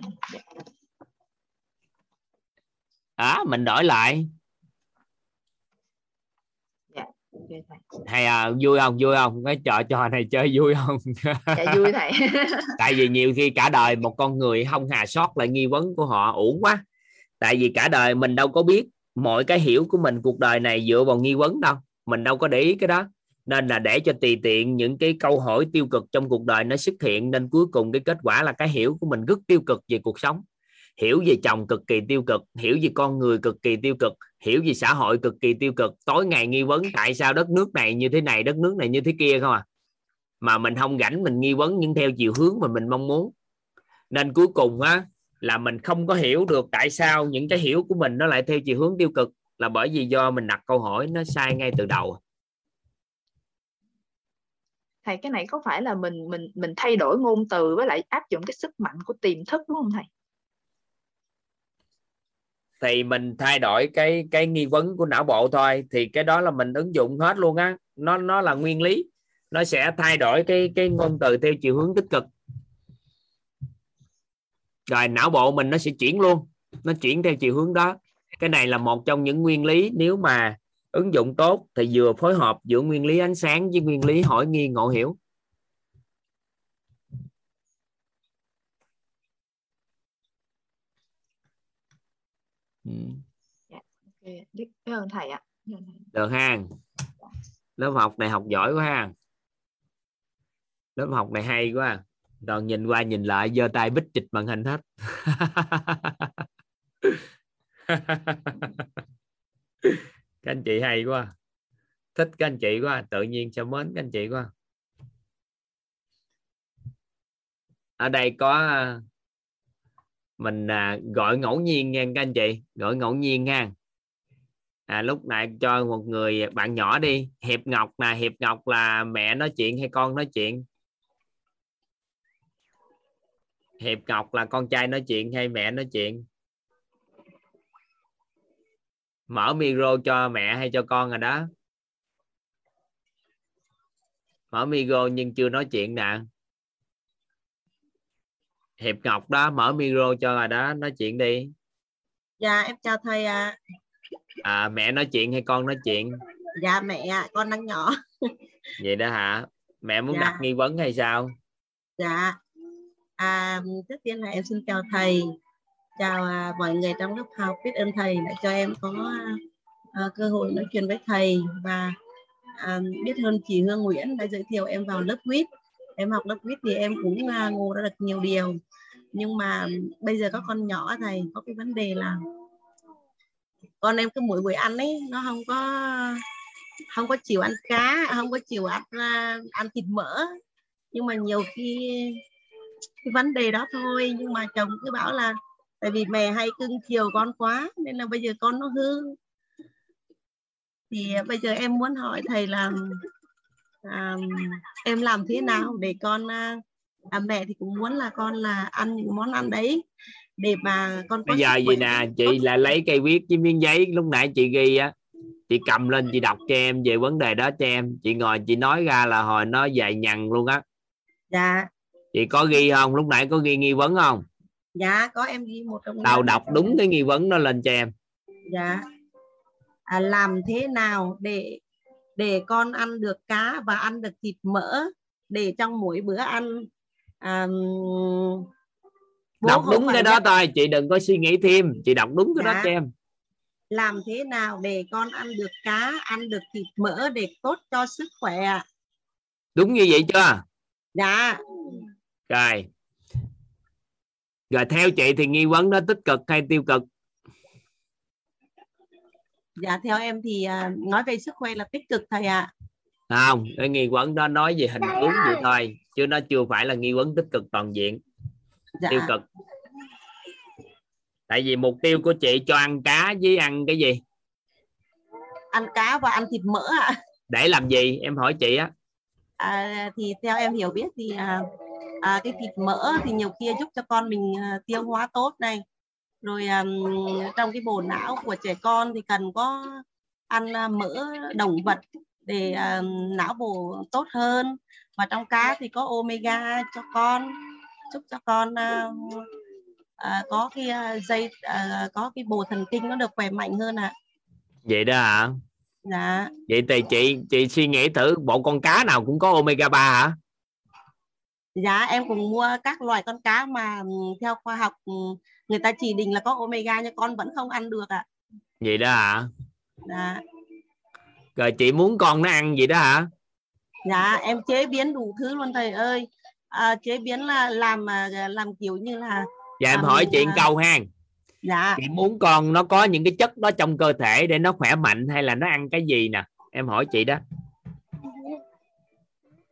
S1: đó mình đổi lại.
S17: Dạ thầy.
S1: hay à, vui không? Vui không? Cái trò trò này chơi vui không?
S17: Dạ vui thầy.
S1: Tại vì nhiều khi cả đời một con người không hà sót lại nghi vấn của họ uổng quá tại vì cả đời mình đâu có biết mọi cái hiểu của mình cuộc đời này dựa vào nghi vấn đâu. Mình đâu có để ý cái đó. Nên là để cho tùy tiện những cái câu hỏi tiêu cực trong cuộc đời nó xuất hiện, nên cuối cùng cái kết quả là cái hiểu của mình rất tiêu cực về cuộc sống. Hiểu về chồng cực kỳ tiêu cực, hiểu về con người cực kỳ tiêu cực, hiểu về xã hội cực kỳ tiêu cực. Tối ngày nghi vấn tại sao đất nước này như thế này, đất nước này như thế kia không à? Mà mình không rảnh mình nghi vấn nhưng theo chiều hướng mà mình mong muốn. Nên cuối cùng á là mình không có hiểu được tại sao những cái hiểu của mình nó lại theo chiều hướng tiêu cực là bởi vì do mình đặt câu hỏi nó sai ngay từ đầu.
S17: Thầy cái này có phải là mình mình mình thay đổi ngôn từ với lại áp dụng cái sức mạnh của tiềm thức đúng không thầy?
S1: Thì mình thay đổi cái cái nghi vấn của não bộ thôi thì cái đó là mình ứng dụng hết luôn á. Nó nó là nguyên lý. Nó sẽ thay đổi cái cái ngôn từ theo chiều hướng tích cực rồi não bộ mình nó sẽ chuyển luôn. Nó chuyển theo chiều hướng đó. Cái này là một trong những nguyên lý nếu mà ứng dụng tốt thì vừa phối hợp giữa nguyên lý ánh sáng với nguyên lý hỏi nghi ngộ hiểu.
S17: Ừ. okay. biết ơn thầy ạ
S1: được ha. Lớp học này học giỏi quá ha. Lớp học này hay quá toàn nhìn qua nhìn lại giơ tay bích chịch màn hình hết. Các anh chị hay quá. Thích các anh chị quá tự nhiên sẽ mến các anh chị quá. Ở đây có à, mình à, gọi ngẫu nhiên nha các anh chị gọi ngẫu nhiên nha à, lúc này cho một người bạn nhỏ đi hiệp ngọc nè hiệp ngọc là mẹ nói chuyện hay con nói chuyện? Hiệp ngọc là con trai nói chuyện hay mẹ nói chuyện? Mở micro cho mẹ hay cho con rồi đó. Mở micro nhưng chưa nói chuyện nè. Hiệp ngọc đó mở micro cho rồi đó nói chuyện đi.
S18: Dạ em chào thầy ạ.
S1: À. à mẹ nói chuyện hay con nói chuyện?
S18: Dạ mẹ con đang nhỏ.
S1: Vậy đó hả? Mẹ muốn
S18: dạ.
S1: đặt nghi vấn hay sao?
S18: Dạ à, trước tiên là em xin chào thầy. Chào à, mọi người trong lớp học. Biết ơn thầy đã cho em có à, cơ hội nói chuyện với thầy. Và à, biết hơn chị Hương Nguyễn đã giới thiệu em vào lớp quýt. Em học lớp quýt thì em cũng à, ngộ ra được nhiều điều. Nhưng mà bây giờ có con nhỏ thầy có cái vấn đề là con em cứ mỗi buổi ăn ấy nó không có không có chịu ăn cá không có chịu ăn à, ăn thịt mỡ. Nhưng mà nhiều khi cái vấn đề đó thôi. Nhưng mà chồng cứ bảo là tại vì mẹ hay cưng chiều con quá nên là bây giờ con nó hư. Thì bây giờ em muốn hỏi thầy là à, em làm thế nào để con à, à, mẹ thì cũng muốn là con là ăn những món ăn đấy để mà con
S1: bây giờ gì nè chị lại lấy cây viết với miếng giấy. Lúc nãy chị ghi á chị cầm lên chị đọc cho em về vấn đề đó cho em. Chị ngồi chị nói ra là hồi nó dài nhằn luôn á.
S18: Dạ
S1: chị có ghi không? Lúc nãy có ghi nghi vấn không?
S18: Dạ có em ghi một trong
S1: tao đọc đúng cái nghi vấn đó lên cho em.
S18: Dạ. À, làm thế nào để để con ăn được cá và ăn được thịt mỡ để trong mỗi bữa ăn à,
S1: đọc đúng cái đó thôi chị đừng có suy nghĩ thêm. Chị đọc đúng cái dạ. đó cho em.
S18: Làm thế nào để con ăn được cá ăn được thịt mỡ để tốt cho sức khỏe
S1: đúng như vậy chưa?
S18: Dạ
S1: rồi. Rồi theo chị thì nghi vấn đó tích cực hay tiêu cực?
S18: Dạ theo em thì uh, nói về sức khỏe là tích cực thầy ạ.
S1: À. không cái nghi vấn đó nói về hình tướng vậy thôi chứ nó chưa phải là nghi vấn tích cực toàn diện. Dạ. tiêu cực. Tại vì mục tiêu của chị cho ăn cá với ăn cái gì?
S18: Ăn cá và ăn thịt mỡ ạ.
S1: Để làm gì? Em hỏi chị á.
S18: À, thì theo em hiểu biết thì à, à, cái thịt mỡ thì nhiều khi giúp cho con mình à, tiêu hóa tốt này. Rồi um, trong cái bồn não của trẻ con thì cần có ăn uh, mỡ động vật để uh, não bộ tốt hơn. Và trong cá thì có omega cho con giúp cho con uh, uh, có cái uh, dây uh, có cái bồ thần kinh nó được khỏe mạnh hơn ạ. À.
S1: vậy đó hả?
S18: Dạ.
S1: Vậy thì chị chị suy nghĩ thử bộ con cá nào cũng có omega 3 hả
S18: dạ em cũng mua các loại con cá mà theo khoa học người ta chỉ định là có omega nhưng con vẫn không ăn được ạ. À.
S1: vậy đó hả?
S18: Dạ.
S1: Rồi chị muốn con nó ăn gì đó hả?
S18: Dạ em chế biến đủ thứ luôn thầy ơi. À, chế biến là làm à, làm kiểu như là
S1: dạ em
S18: làm
S1: hỏi chị
S18: à,
S1: câu ha.
S18: Dạ.
S1: Chị muốn con nó có những cái chất đó trong cơ thể để nó khỏe mạnh hay là nó ăn cái gì nè? Em hỏi chị đó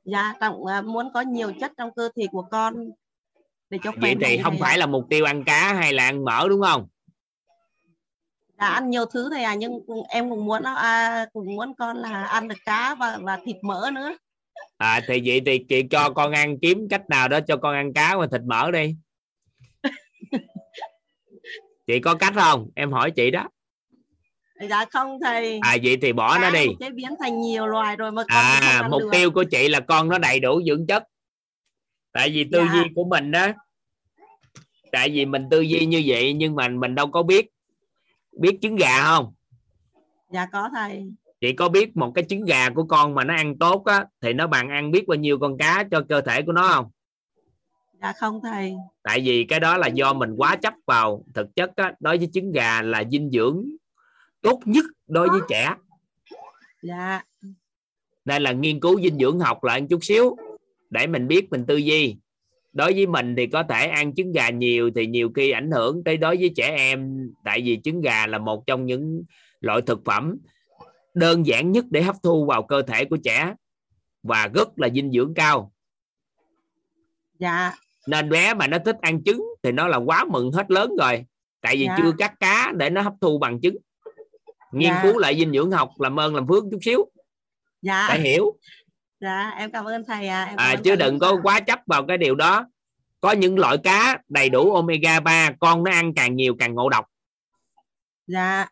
S18: dạ trọng à, muốn có nhiều chất trong cơ thể của con để cho khỏe
S1: vậy thì không
S18: thầy
S1: phải là mục tiêu ăn cá hay là ăn mỡ đúng không?
S18: Đã ăn nhiều thứ thầy à nhưng em cũng muốn à, cũng muốn con là ăn được cá và và thịt mỡ nữa.
S1: À thì vậy thì chị cho con ăn kiếm cách nào đó cho con ăn cá và thịt mỡ đi. Chị có cách không? Em hỏi chị đó
S18: dạ không thầy
S1: à vậy thì bỏ nó
S18: cá
S1: đi.
S18: cũng chế biến thành nhiều loài rồi mà con
S1: à mục
S18: được.
S1: tiêu của chị là con nó đầy đủ dưỡng chất. Tại vì tư
S18: Dạ.
S1: duy của mình đó tại vì mình tư duy như vậy nhưng mà mình đâu có biết biết trứng gà không?
S18: Dạ có thầy.
S1: Chị có biết một cái trứng gà của con mà nó ăn tốt á thì nó bằng ăn biết bao nhiêu con cá cho cơ thể của nó không?
S18: Dạ không thầy.
S1: Tại vì cái đó là do mình quá chấp vào thực chất á, đối với trứng gà là dinh dưỡng tốt nhất đối với trẻ.
S18: Dạ.
S1: Nên là nghiên cứu dinh dưỡng học lại một chút xíu để mình biết mình tư duy. Đối với mình thì có thể ăn trứng gà nhiều thì nhiều khi ảnh hưởng tới đối với trẻ em tại vì trứng gà là một trong những loại thực phẩm đơn giản nhất để hấp thu vào cơ thể của trẻ và rất là dinh dưỡng cao.
S18: Dạ.
S1: Nên bé mà nó thích ăn trứng thì nó là quá mừng hết lớn rồi tại vì
S18: Dạ.
S1: chưa cắt cá để nó hấp thu bằng trứng nghiên
S18: Dạ.
S1: cứu lại dinh dưỡng học làm ơn làm phước chút xíu.
S18: Dạ.
S1: Để hiểu.
S18: Dạ em cảm ơn thầy à, em
S1: à, chứ đừng có quá chấp vào cái điều đó. Có những loại cá đầy đủ omega 3 con nó ăn càng nhiều càng ngộ độc.
S18: Dạ.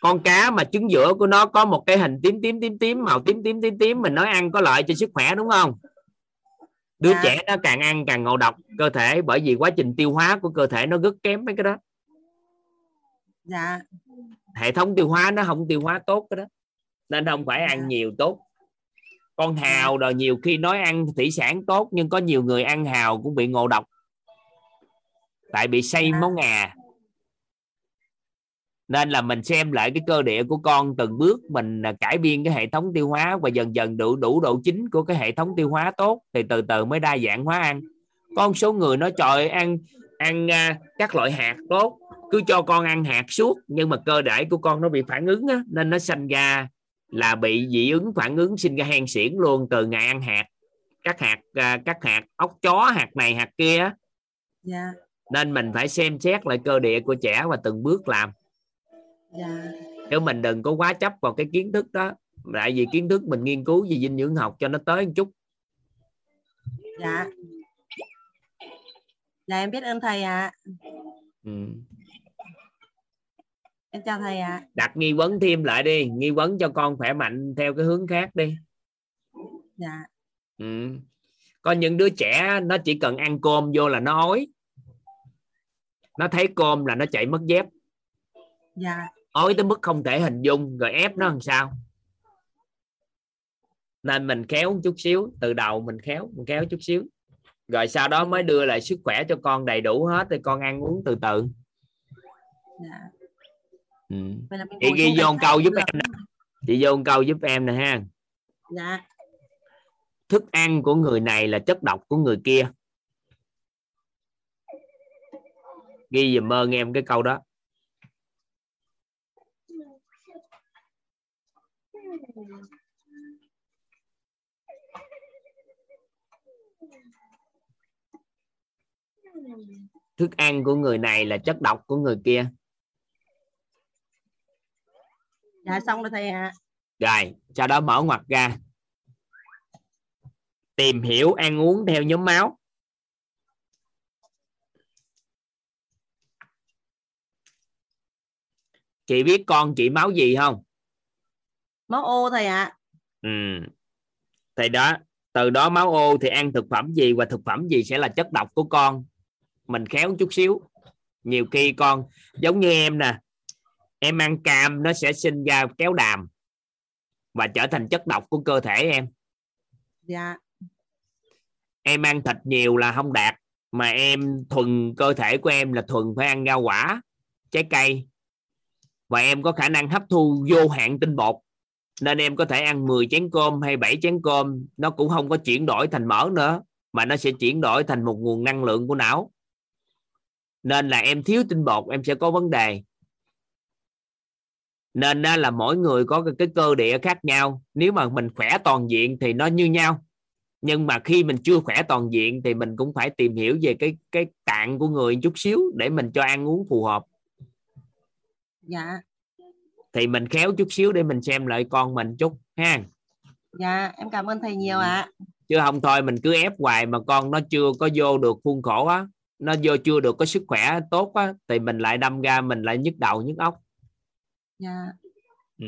S1: Con cá mà trứng giữa của nó có một cái hình tím tím tím tím màu tím tím tím tím mình nói ăn có lợi cho sức khỏe đúng không? Đứa
S18: Dạ.
S1: trẻ nó càng ăn càng ngộ độc cơ thể bởi vì quá trình tiêu hóa của cơ thể nó rất kém mấy cái đó.
S18: Dạ
S1: hệ thống tiêu hóa nó không tiêu hóa tốt cái đó nên không phải ăn nhiều tốt. Con hào rồi nhiều khi nói ăn thủy sản tốt nhưng có nhiều người ăn hào cũng bị ngộ độc tại bị say máu ngà. Nên là mình xem lại cái cơ địa của con từng bước mình à, cải biên cái hệ thống tiêu hóa và dần dần đủ đủ độ chính của cái hệ thống tiêu hóa tốt thì từ từ mới đa dạng hóa ăn. Có một số người nói trời ăn ăn à, các loại hạt tốt cứ cho con ăn hạt suốt nhưng mà cơ thể của con nó bị phản ứng á, nên nó sinh ra là bị dị ứng phản ứng sinh ra hen suyễn luôn từ ngày ăn hạt. Các hạt à, các hạt ốc chó hạt này hạt kia á.
S18: dạ.
S1: Nên mình phải xem xét lại cơ địa của trẻ và từng bước làm.
S18: Dạ.
S1: Chứ mình đừng có quá chấp vào cái kiến thức đó. Tại vì kiến thức mình nghiên cứu về dinh dưỡng học cho nó tới một chút.
S18: Dạ. Dạ em biết ơn thầy ạ.
S1: Ừ.
S18: em chào thầy ạ.
S1: Đặt nghi vấn thêm lại đi nghi vấn cho con khỏe mạnh theo cái hướng khác đi.
S18: Dạ.
S1: Ừ. có những đứa trẻ nó chỉ cần ăn cơm vô là nó ói. Nó thấy cơm là nó chạy mất dép.
S18: Dạ.
S1: Ói tới mức không thể hình dung rồi ép nó làm sao? Nên mình khéo một chút xíu từ đầu mình khéo mình khéo chút xíu. Rồi sau đó mới đưa lại sức khỏe cho con đầy đủ hết thì con ăn uống từ từ.
S18: Dạ
S1: ừ.
S18: vậy là mình
S1: chị ghi vô câu giúp em nè. Chị vô câu giúp em nè ha.
S18: Dạ.
S1: Thức ăn của người này là chất độc của người kia. Ghi dùm ơn em cái câu đó. Thức ăn của người này là chất độc của người kia
S18: dạ xong rồi thầy ạ.
S1: Rồi sau đó mở ngoặt ra. Tìm hiểu ăn uống theo nhóm máu. Chị biết con chị máu gì không?
S18: Máu ô thầy ạ.
S1: Ừ. Thì đó từ đó máu ô thì ăn thực phẩm gì và thực phẩm gì sẽ là chất độc của con? Mình khéo chút xíu. Nhiều khi con giống như em nè em ăn cam nó sẽ sinh ra kéo đàm và trở thành chất độc của cơ thể em.
S18: Dạ.
S1: Em ăn thịt nhiều là không đạt mà em thuần cơ thể của em là thuần phải ăn rau quả trái cây. Và em có khả năng hấp thu vô hạn tinh bột nên em có thể ăn 10 chén cơm hay 7 chén cơm. Nó cũng không có chuyển đổi thành mỡ nữa mà nó sẽ chuyển đổi thành một nguồn năng lượng của não. Nên là em thiếu tinh bột em sẽ có vấn đề nên đó là mỗi người có cái, cơ địa khác nhau. Nếu mà mình khỏe toàn diện thì nó như nhau. Nhưng mà khi mình chưa khỏe toàn diện thì mình cũng phải tìm hiểu về cái cái tạng của người chút xíu để mình cho ăn uống phù hợp.
S18: Dạ.
S1: Thì mình khéo chút xíu để mình xem lại con mình chút ha.
S18: Dạ em cảm ơn thầy nhiều ạ.
S1: Chứ không thôi mình cứ ép hoài mà con nó chưa có vô được khuôn khổ á nó vô chưa được có sức khỏe tốt á thì mình lại đâm ra mình lại nhức đầu nhức óc
S18: dạ.
S1: Ừ.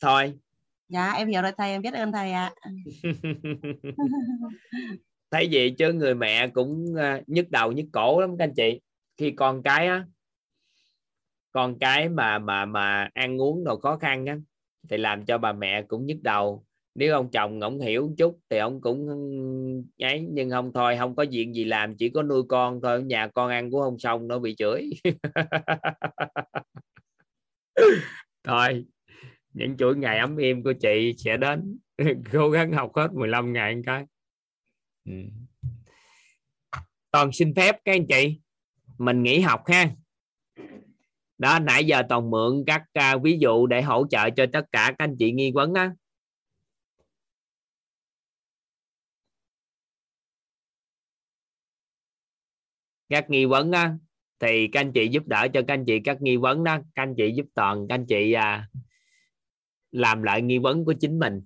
S1: thôi.
S18: Dạ em hiểu rồi thầy em biết ơn thầy ạ.
S1: Thấy vậy chứ người mẹ cũng ờ, nhức đầu nhức cổ lắm các anh chị. Khi con cái á con cái mà mà mà ăn uống đồ khó khăn á thì làm cho bà mẹ cũng nhức đầu. Nếu ông chồng ổng hiểu một chút thì ông cũng ấy nhưng không thôi không có chuyện gì làm chỉ có nuôi con thôi nhà con ăn cũng không xong nó bị chửi thôi những chuỗi ngày ấm êm của chị sẽ đến. Cố gắng học hết 15 ngày một cái. Ừ. toàn xin phép các anh chị mình nghỉ học ha. Đó nãy giờ toàn mượn các uh, ví dụ để hỗ trợ cho tất cả các anh chị nghi vấn á. Các nghi vấn á thì các anh chị giúp đỡ cho các anh chị các nghi vấn đó. Các anh chị giúp toàn các anh chị à, làm lại nghi vấn của chính mình.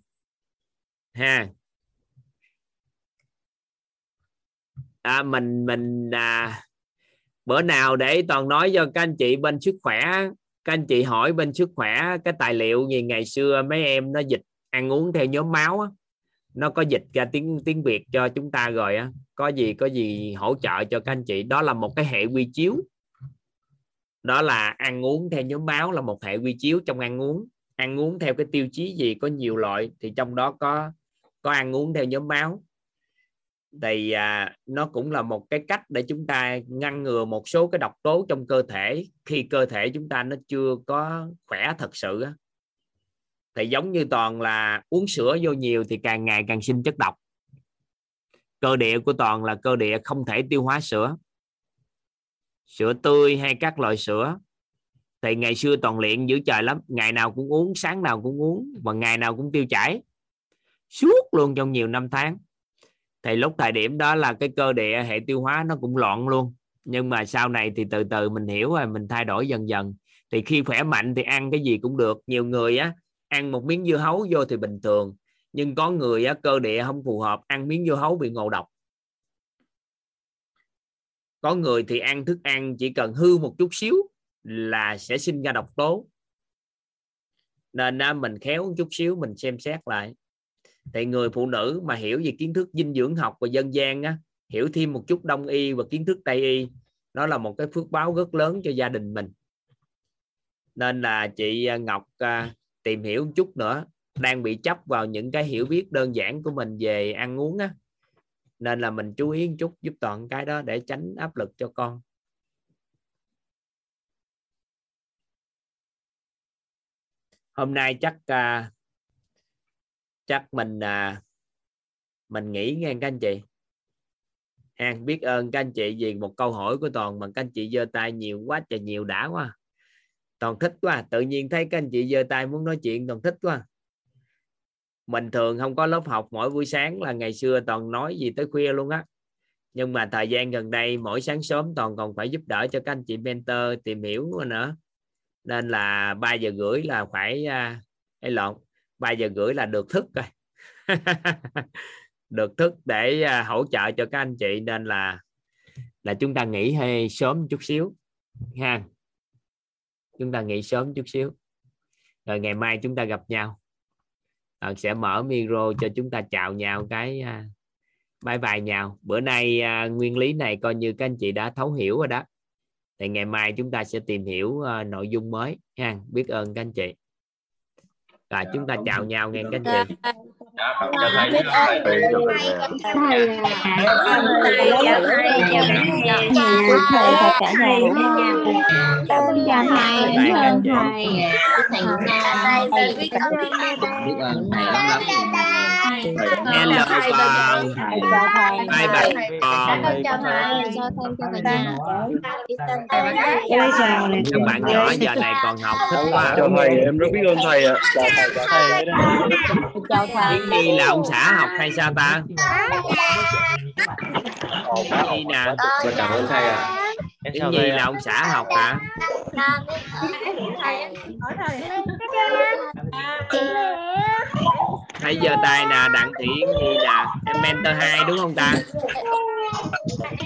S1: Ha. À, mình mình à, bữa nào để toàn nói cho các anh chị bên sức khỏe. Các anh chị hỏi bên sức khỏe cái tài liệu gì ngày xưa mấy em nó dịch ăn uống theo nhóm máu á, nó có dịch ra tiếng tiếng việt cho chúng ta rồi á. Có gì có gì hỗ trợ cho các anh chị. Đó là một cái hệ quy chiếu. Đó là ăn uống theo nhóm máu là một hệ quy chiếu trong ăn uống. Ăn uống theo cái tiêu chí gì có nhiều loại thì trong đó có có ăn uống theo nhóm máu thì à, nó cũng là một cái cách để chúng ta ngăn ngừa một số cái độc tố trong cơ thể khi cơ thể chúng ta nó chưa có khỏe thật sự thì giống như toàn là uống sữa vô nhiều thì càng ngày càng sinh chất độc. Cơ địa của toàn là cơ địa không thể tiêu hóa sữa. Sữa tươi hay các loại sữa. Thì ngày xưa toàn luyện giữ trời lắm. Ngày nào cũng uống, sáng nào cũng uống và ngày nào cũng tiêu chảy. Suốt luôn trong nhiều năm tháng. Thì lúc thời điểm đó là cái cơ địa hệ tiêu hóa nó cũng loạn luôn. Nhưng mà sau này thì từ từ mình hiểu rồi, mình thay đổi dần dần. Thì khi khỏe mạnh thì ăn cái gì cũng được. Nhiều người á ăn một miếng dưa hấu vô thì bình thường nhưng có người á, cơ địa không phù hợp ăn miếng dưa hấu bị ngộ độc. Có người thì ăn thức ăn chỉ cần hư một chút xíu là sẽ sinh ra độc tố. Nên mình khéo chút xíu mình xem xét lại. Thì người phụ nữ mà hiểu về kiến thức dinh dưỡng học và dân gian á, hiểu thêm một chút đông y và kiến thức tây y nó là một cái phước báo rất lớn cho gia đình mình. Nên là chị à, Ngọc à, tìm hiểu một chút nữa đang bị chấp vào những cái hiểu biết đơn giản của mình về ăn uống á. Nên là mình chú ý một chút giúp toàn cái đó để tránh áp lực cho con. Hôm nay chắc uh, chắc mình uh, mình nghĩ nghe các anh chị. Ha biết ơn các anh chị vì một câu hỏi của toàn mà các anh chị giơ tay nhiều quá trời nhiều đã quá toàn thích quá à. tự nhiên thấy các anh chị giơ tay muốn nói chuyện, toàn thích quá à. mình thường không có lớp học, mỗi buổi sáng là ngày xưa toàn nói gì tới khuya luôn á. Nhưng mà thời gian gần đây, mỗi sáng sớm toàn còn phải giúp đỡ cho các anh chị mentor tìm hiểu nữa. Nên là 3 giờ rưỡi là phải à, hay lộn 3 giờ rưỡi là được thức rồi. Được thức để hỗ trợ cho các anh chị. Nên là là chúng ta nghỉ hơi sớm chút xíu, ha chúng ta nghỉ sớm chút xíu. Rồi ngày mai chúng ta gặp nhau. À, sẽ mở micro cho chúng ta chào nhau cái à, bye bye nhau. Bữa nay à, nguyên lý này coi như các anh chị đã thấu hiểu rồi đó. Thì ngày mai chúng ta sẽ tìm hiểu à, nội dung mới. Ha biết ơn các anh chị. Rồi chúng ta chào nhau nghe các anh chị
S19: biết ơn thầy chào thầy chào thầy và cả nhà cảm ơn chào thầy cảm ơn thầy. thầy biết ơn
S1: biết ơn thầy lắm lắm con
S19: chào thầy chào thầy nhà
S1: các bạn nhỏ giờ này còn học thích quá.
S20: Chào thầy em rất biết ơn thầy ạ. Chào thầy. Chào thầy
S19: chào thầy
S1: là ông xã học hay sao ta? Nhi nè.
S20: Dạ, cảm ơn thầy ạ.
S1: Yến Nhi là ông xã học hả thấy giờ tay nè đặng thị nhi nè em mentor 2 đúng không ta?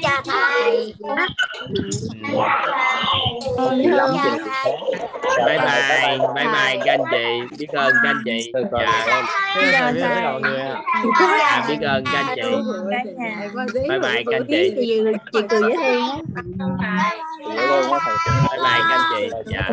S19: Chào thầy.
S1: Bye bye bye bye các anh chị. Biết ơn các anh chị. Dạ. À, biết ơn các anh chị. Bye bye các anh chị.
S19: Chị cười dễ thương
S1: bye bye các anh chị. Dạ